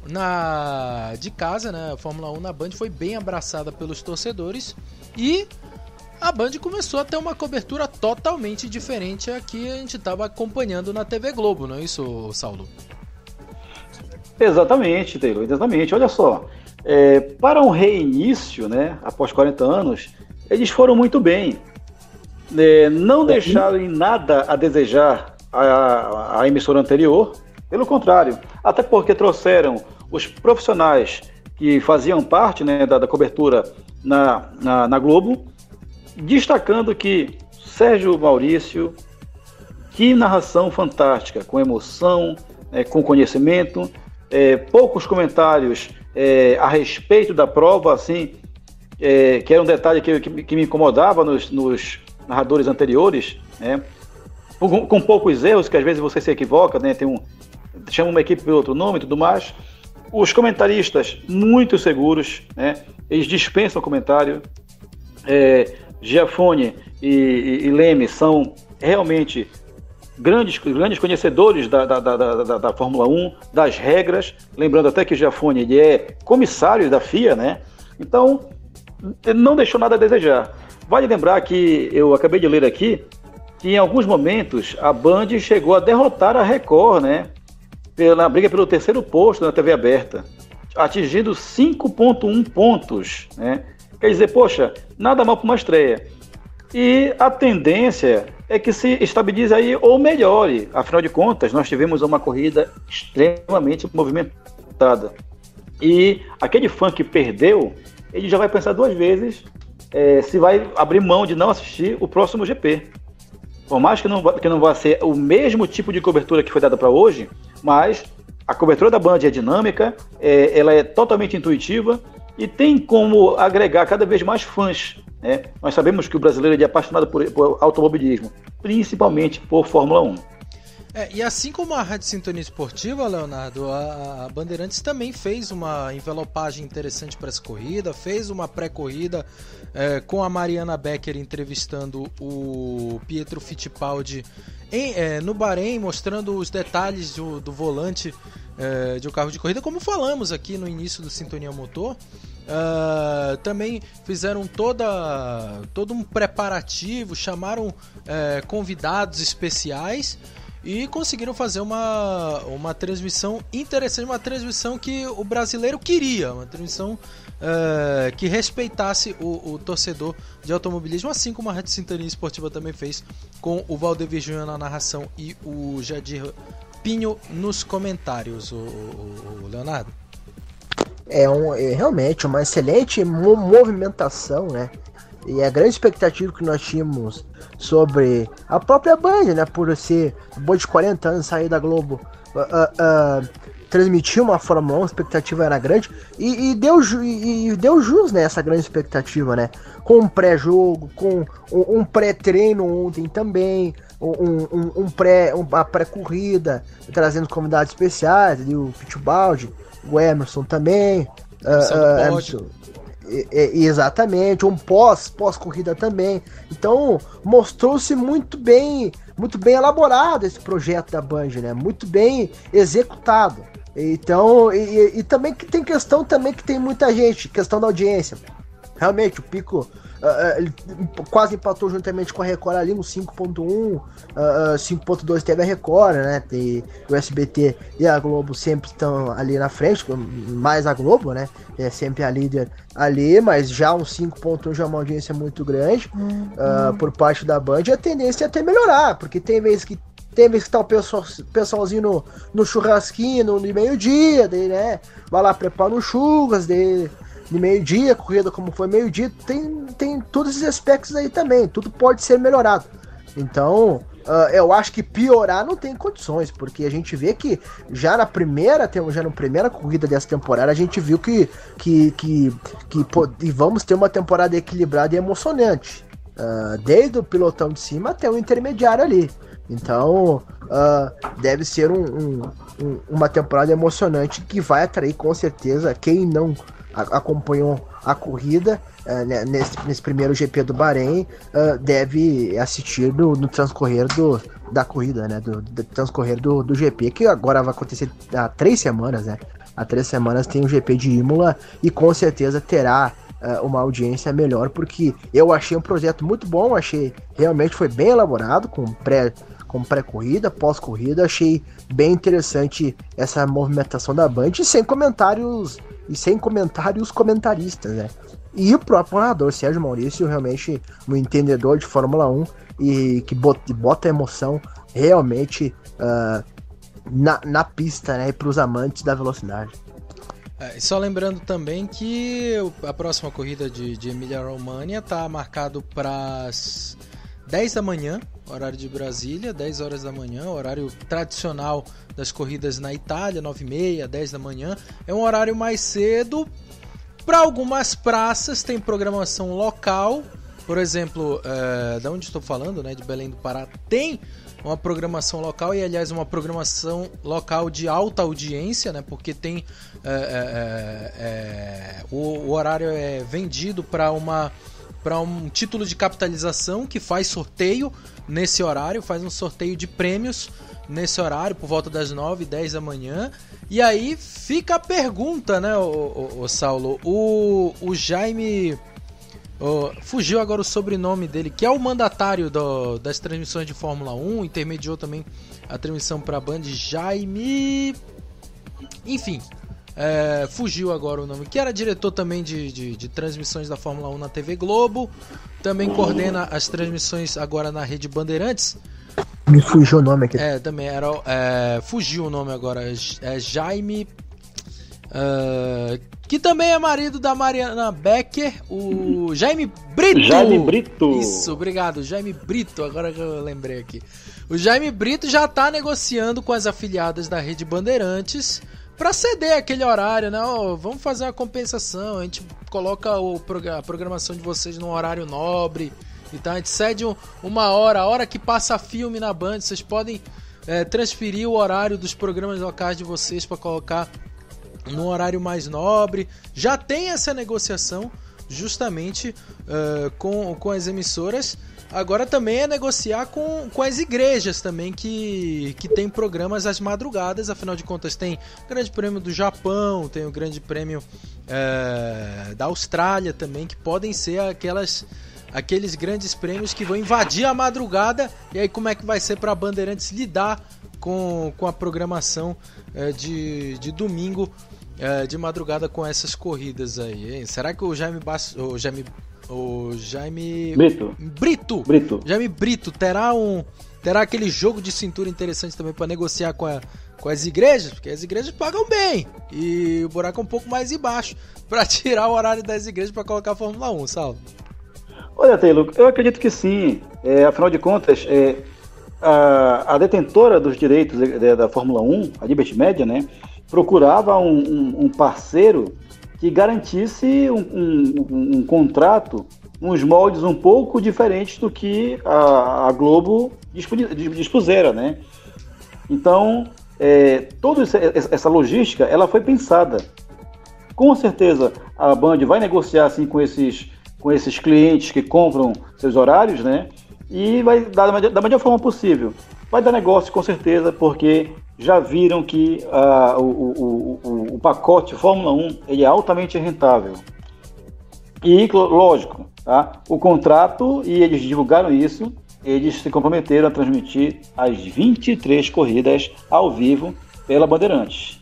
na de casa, né? A Fórmula 1 na Band foi bem abraçada pelos torcedores e a Band começou a ter uma cobertura totalmente diferente a que a gente estava acompanhando na TV Globo, não é isso, Saulo? Exatamente, Taylor, exatamente. Olha só, é, para um reinício, né, após 40 anos, eles foram muito bem. É, não deixaram em nada a desejar a, a emissora anterior, pelo contrário, até porque trouxeram os profissionais que faziam parte né, da, da cobertura na, na, na Globo, destacando que Sérgio Maurício, que narração fantástica, com emoção, é, com conhecimento, é, poucos comentários é, a respeito da prova, assim, é, que era um detalhe que, que, que me incomodava nos, nos, narradores anteriores, né? Com, poucos erros, que às vezes você se equivoca, né? Tem um, chama uma equipe pelo outro nome e tudo mais. Os comentaristas muito seguros, né? eles dispensam comentário. É, Giafone e, e, e Leme são realmente grandes, grandes conhecedores da, da, da, da, da Fórmula 1, das regras. Lembrando até que o Giafone ele é comissário da FIA, né? Então, não deixou nada a desejar. Vale lembrar que eu acabei de ler aqui em alguns momentos a Band chegou a derrotar a Record, né? Pela briga pelo terceiro posto na TV aberta, atingindo 5,1 pontos, né? Quer dizer, poxa, nada mal para uma estreia. E a tendência é que se estabilize aí ou melhore. Afinal de contas, nós tivemos uma corrida extremamente movimentada. E aquele fã que perdeu, ele já vai pensar duas vezes é, se vai abrir mão de não assistir o próximo GP. Por mais que não, que não vá ser o mesmo tipo de cobertura que foi dada para hoje, mas a cobertura da Band é dinâmica, é, ela é totalmente intuitiva e tem como agregar cada vez mais fãs. Né? Nós sabemos que o brasileiro é apaixonado por, por automobilismo, principalmente por Fórmula 1. É, e assim como a Rádio Sintonia Esportiva, Leonardo, a, a Bandeirantes também fez uma envelopagem interessante para essa corrida, fez uma pré-corrida é, com a Mariana Becker entrevistando o Pietro Fittipaldi em, é, no Bahrein, mostrando os detalhes do, do volante é, de um carro de corrida, como falamos aqui no início do Sintonia Motor. Uh, também fizeram toda, todo um preparativo, chamaram é, convidados especiais e conseguiram fazer uma, uma transmissão interessante, uma transmissão que o brasileiro queria, uma transmissão uh, que respeitasse o, o, torcedor de automobilismo, assim como a Rádio Sintonia Esportiva também fez com o Valdevir Júnior na narração e o Jadir Pinho nos comentários, o, o, o Leonardo. É, um, é realmente uma excelente movimentação, né? E a grande expectativa que nós tínhamos sobre a própria Band, né? Por ser boa de 40 anos sair da Globo, uh, uh, uh, transmitir uma Fórmula 1, a expectativa era grande. E, e deu, e, e, deu jus nessa né, grande expectativa, né? Com um pré-jogo, com um, um pré-treino ontem também, um, um, um pré, uma pré-corrida, trazendo convidados especiais, ali, o Pitbull, o Emerson também. Uh, Emerson, exatamente, um pós, pós-corrida também. Então, mostrou-se muito bem, muito bem elaborado esse projeto da Band, né? Muito bem executado. Então, e, e, também que tem questão também que tem muita gente, questão da audiência. Realmente, o Pico Uh, ele quase empatou juntamente com a Record ali no 5.1, uh, 5.2 teve a Record, né? Tem o SBT e a Globo sempre estão ali na frente, mais a Globo, né? É sempre a líder ali, mas já um 5.1 já é uma audiência muito grande uhum. uh, por parte da Band. E a tendência é até melhorar, porque tem vezes que tem vezes que tá o pessoal, pessoalzinho no, no churrasquinho, no, no meio-dia, né? Vai lá, prepara um churras, daí de meio-dia, corrida como foi meio-dia, tem, tem todos esses aspectos aí também, tudo pode ser melhorado. Então, uh, eu acho que piorar não tem condições, porque a gente vê que já na primeira, já na primeira corrida dessa temporada, a gente viu que, que, que, que, que vamos ter uma temporada equilibrada e emocionante. Uh, desde o pilotão de cima até o intermediário ali. Então, uh, deve ser um, um, um, uma temporada emocionante que vai atrair com certeza quem não acompanhou a corrida uh, nesse, nesse, primeiro GP do Bahrein uh, deve assistir no, no, transcorrer do, da corrida, né? Do, do transcorrer do, do, GP, que agora vai acontecer há três semanas, né? Há três semanas tem o GP de Imola e com certeza terá uh, uma audiência melhor, porque eu achei um projeto muito bom, achei realmente foi bem elaborado, com pré com pré-corrida, pós-corrida, achei bem interessante essa movimentação da Band, sem comentários e sem comentários comentaristas, né? E o próprio narrador, Sérgio Maurício, realmente um entendedor de Fórmula 1 e que bota, emoção realmente uh, na, na pista, né? Para os amantes da velocidade. É, só lembrando também que a próxima corrida de, de Emília-Romagna está marcado para as 10 da manhã, horário de Brasília, 10 horas da manhã, horário tradicional das corridas na Itália, 9 e meia, 10 da manhã. É um horário mais cedo. Para algumas praças tem programação local. Por exemplo, é, da onde estou falando, né, de Belém do Pará, tem uma programação local e, aliás, uma programação local de alta audiência, né, porque tem é, é, o, o horário é vendido para uma para um título de capitalização que faz sorteio nesse horário, faz um sorteio de prêmios nesse horário, por volta das 9, 10 da manhã. E aí fica a pergunta, né, o, o, o Saulo? O, o Jaime fugiu agora o sobrenome dele, que é o mandatário do, das transmissões de Fórmula 1, intermediou também a transmissão para a Band, Jaime. Enfim, é, fugiu agora o nome, que era diretor também de, de, de, transmissões da Fórmula 1 na TV Globo, também coordena as transmissões agora na Rede Bandeirantes. Me fugiu o nome aqui. É, também era. É, fugiu o nome agora. É Jaime. Uh, que também é marido da Mariana Becker, o Jaime Brito. Jaime Brito. Isso, obrigado, Jaime Brito, agora que eu lembrei aqui. O Jaime Brito já está negociando com as afiliadas da Rede Bandeirantes para ceder aquele horário, né? Oh, vamos fazer uma compensação, a gente coloca o, a programação de vocês num horário nobre e tá? A gente cede um, uma hora, a hora que passa filme na Band, vocês podem é, transferir o horário dos programas locais de vocês para colocar num horário mais nobre. Já tem essa negociação justamente uh, com, com as emissoras. Agora também é negociar com, com as igrejas também que, que tem programas às madrugadas. Afinal de contas, tem o Grande Prêmio do Japão, tem o Grande Prêmio uh, da Austrália também, que podem ser aquelas aqueles grandes prêmios que vão invadir a madrugada. E aí, como é que vai ser para a Bandeirantes lidar com, com a programação uh, de, de domingo é, de madrugada com essas corridas aí, hein? Será que o Jaime Bass, o Jaime o Jaime Brito. Brito. Brito. Jaime Brito terá um terá aquele jogo de cintura interessante também para negociar com, a, com as igrejas, porque as igrejas pagam bem e o buraco é um pouco mais embaixo para tirar o horário das igrejas para colocar a Fórmula 1, Salvo. Olha, Taylor, eu acredito que sim. É, afinal de contas, é, a, a, detentora dos direitos da, da Fórmula 1, a Liberty Media, né, procurava um, um, um parceiro que garantisse um, um, um, contrato, uns moldes um pouco diferentes do que a, a Globo dispusera, né? Então, é, toda essa logística, ela foi pensada. Com certeza, a Band vai negociar assim com esses, com esses clientes que compram seus horários, né? E vai dar da melhor forma possível. Vai dar negócio com certeza, porque já viram que uh, o, o, o, o, pacote Fórmula 1 ele é altamente rentável. E, lógico, tá? o contrato, e eles divulgaram isso, eles se comprometeram a transmitir as 23 corridas ao vivo pela Bandeirantes.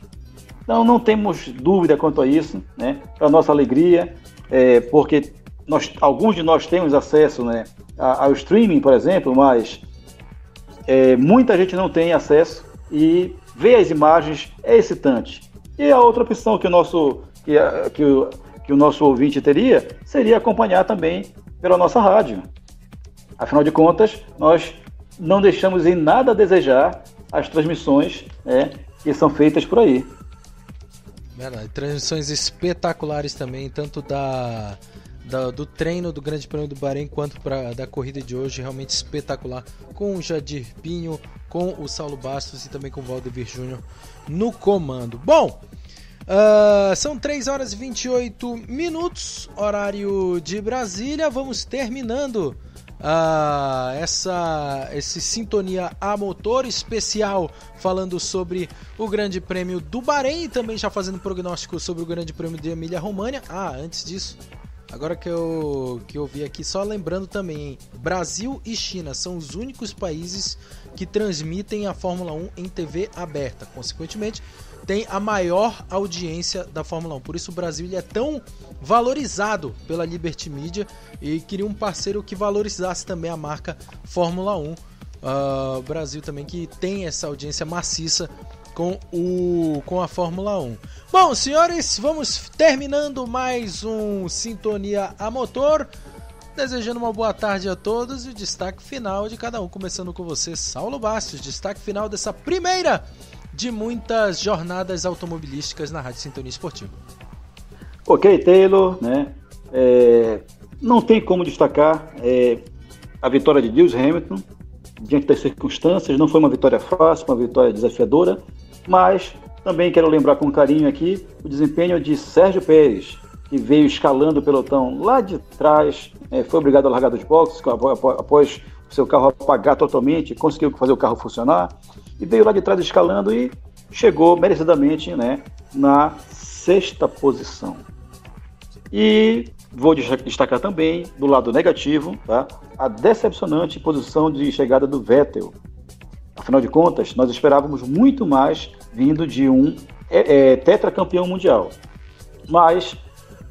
Então não temos dúvida quanto a isso, né? Para nossa alegria, é, porque nós, alguns de nós temos acesso né, ao streaming, por exemplo, mas é, muita gente não tem acesso e ver as imagens é excitante. E a outra opção que o nosso, que, que, o, que o nosso ouvinte teria seria acompanhar também pela nossa rádio. Afinal de contas, nós não deixamos em nada a desejar as transmissões né, que são feitas por aí. Verdade. Transmissões espetaculares também, tanto da da, do treino do Grande Prêmio do Bahrein quanto pra, da corrida de hoje, realmente espetacular, com o Jadir Pinho, com o Saulo Bastos e também com o Valdemir Júnior no comando. Bom, uh, são 3 horas e 28 minutos, horário de Brasília, vamos terminando Uh, essa esse sintonia a motor especial falando sobre o Grande Prêmio do Bahrein e também já fazendo prognóstico sobre o Grande Prêmio de Emília România. Ah, antes disso, Agora que eu, que eu vi aqui, só lembrando também, Brasil e China são os únicos países que transmitem a Fórmula 1 em TV aberta. Consequentemente, tem a maior audiência da Fórmula 1. Por isso o Brasil ele é tão valorizado pela Liberty Media e queria um parceiro que valorizasse também a marca Fórmula 1. Uh, ah, Brasil também que tem essa audiência maciça com, o, com a Fórmula 1. Bom, senhores, vamos terminando mais um Sintonia a Motor. Desejando uma boa tarde a todos e o destaque final de cada um. Começando com você, Saulo Bastos. Destaque final dessa primeira de muitas jornadas automobilísticas na Rádio Sintonia Esportiva. Ok, Taylor, né? É, não tem como destacar é, a vitória de Lewis Hamilton diante das circunstâncias. Não foi uma vitória fácil, uma vitória desafiadora, mas também quero lembrar com carinho aqui o desempenho de Sérgio Pérez, que veio escalando o pelotão lá de trás, é, foi obrigado a largar dos boxes após o seu carro apagar totalmente, conseguiu fazer o carro funcionar e veio lá de trás escalando e chegou merecidamente né, na sexta posição. E Vou destacar também, do lado negativo, tá? a decepcionante posição de chegada do Vettel. Afinal de contas, nós esperávamos muito mais vindo de um é, é, tetracampeão mundial. Mas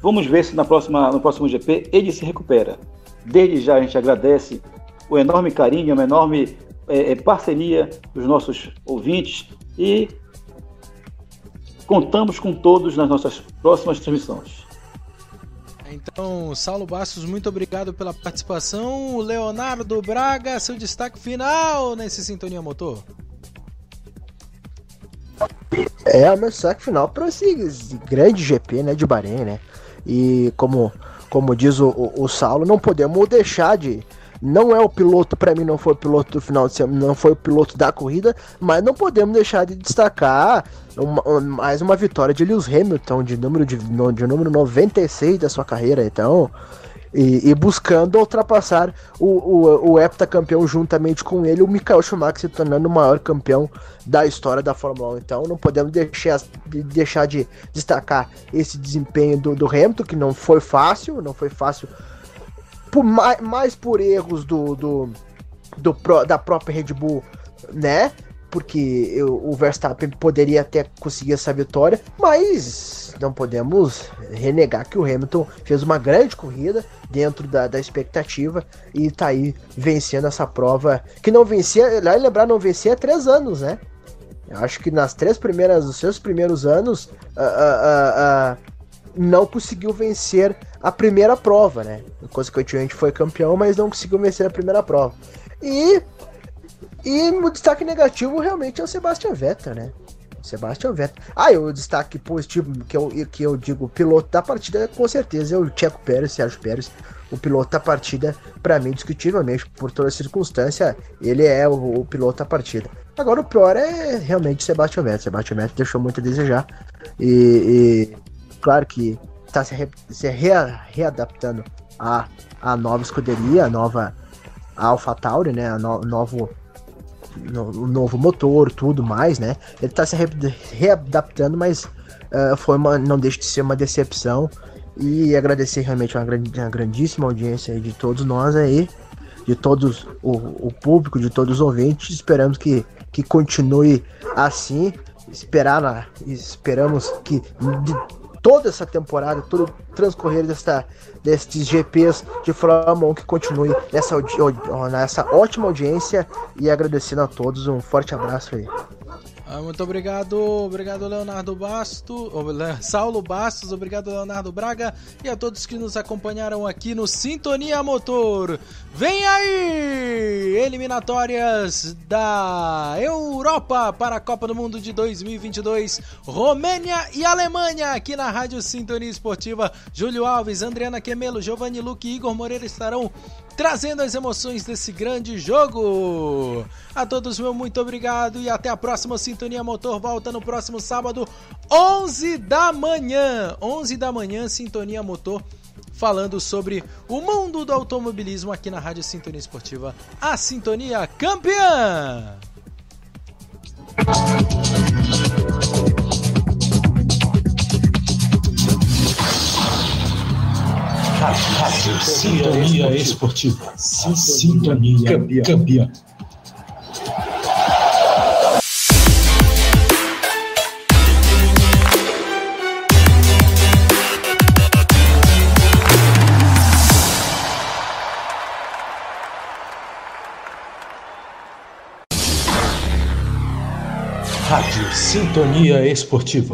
vamos ver se na próxima, no próximo GP ele se recupera. Desde já a gente agradece o enorme carinho, uma enorme é, é parceria dos nossos ouvintes e contamos com todos nas nossas próximas transmissões. Então, Saulo Bastos, muito obrigado pela participação. Leonardo Braga, seu destaque final nesse Sintonia Motor. É, o meu destaque final para esse grande GP né, de Bahrein, né? E como, como diz o, o, o Saulo, não podemos deixar de, não é o piloto, para mim não foi o piloto do final de semana, não foi o piloto da corrida, mas não podemos deixar de destacar uma, mais uma vitória de Lewis Hamilton, de número, de, de número 96 da sua carreira, então. E, e, buscando ultrapassar o, o, o heptacampeão juntamente com ele, o Michael Schumacher se tornando o maior campeão da história da Fórmula 1. Então não podemos deixar, deixar de destacar esse desempenho do, do Hamilton, que não foi fácil, não foi fácil por mais, mais por erros do, do, do da própria Red Bull, né? Porque eu, o Verstappen poderia até conseguir essa vitória, mas não podemos renegar que o Hamilton fez uma grande corrida dentro da, da expectativa e tá aí vencendo essa prova que não vencia, lembrar, não vencia há três anos, né? Eu acho que nas três primeiras, os seus primeiros anos, uh, uh, uh, não conseguiu vencer a primeira prova, né? Consequentemente foi campeão, mas não conseguiu vencer a primeira prova. E, e o destaque negativo realmente é o Sebastian Vettel, né? Sebastian Vettel. Ah, e o destaque positivo que eu, que eu digo, piloto da partida, com certeza é o Checo Pérez, Sérgio Pérez. O piloto da partida, para mim, discutivelmente, por toda circunstância, ele é o, o, piloto da partida. Agora, o pior é realmente Sebastian Vettel. Sebastian Vettel deixou muito a desejar. E, e claro que está se, re, se rea, readaptando a, a nova escuderia, a nova AlphaTauri, né? A no, novo, no, novo motor, tudo mais, né? Ele está se re, readaptando, mas uh, foi uma, não deixa de ser uma decepção. E agradecer realmente uma, uma grandíssima audiência de todos nós aí, de todos o, o público, de todos os ouvintes. Esperamos que, que continue assim. Esperar, esperamos que toda essa temporada, todo o transcorrer desta, destes GPs de Fórmula 1 que continue nessa, nessa ótima audiência e agradecendo a todos. Um forte abraço aí. Ah, muito obrigado, obrigado Leonardo Bastos, Saulo Bastos, obrigado Leonardo Braga e a todos que nos acompanharam aqui no Sintonia Motor. Vem aí! Eliminatórias da Europa para a Copa do Mundo de 2022, Romênia e Alemanha, aqui na Rádio Sintonia Esportiva. Júlio Alves, Adriana Quemelo, Giovanni Luque e Igor Moreira estarão trazendo as emoções desse grande jogo. A todos, meu muito obrigado e até a próxima Sintonia Motor. Volta no próximo sábado, 11 da manhã. 11 da manhã, Sintonia Motor. Falando sobre o mundo do automobilismo aqui na Rádio Sintonia Esportiva, a Sintonia Campeã! Rádio Sintonia Esportiva. Sintonia Campeã. Rádio Sintonia Esportiva.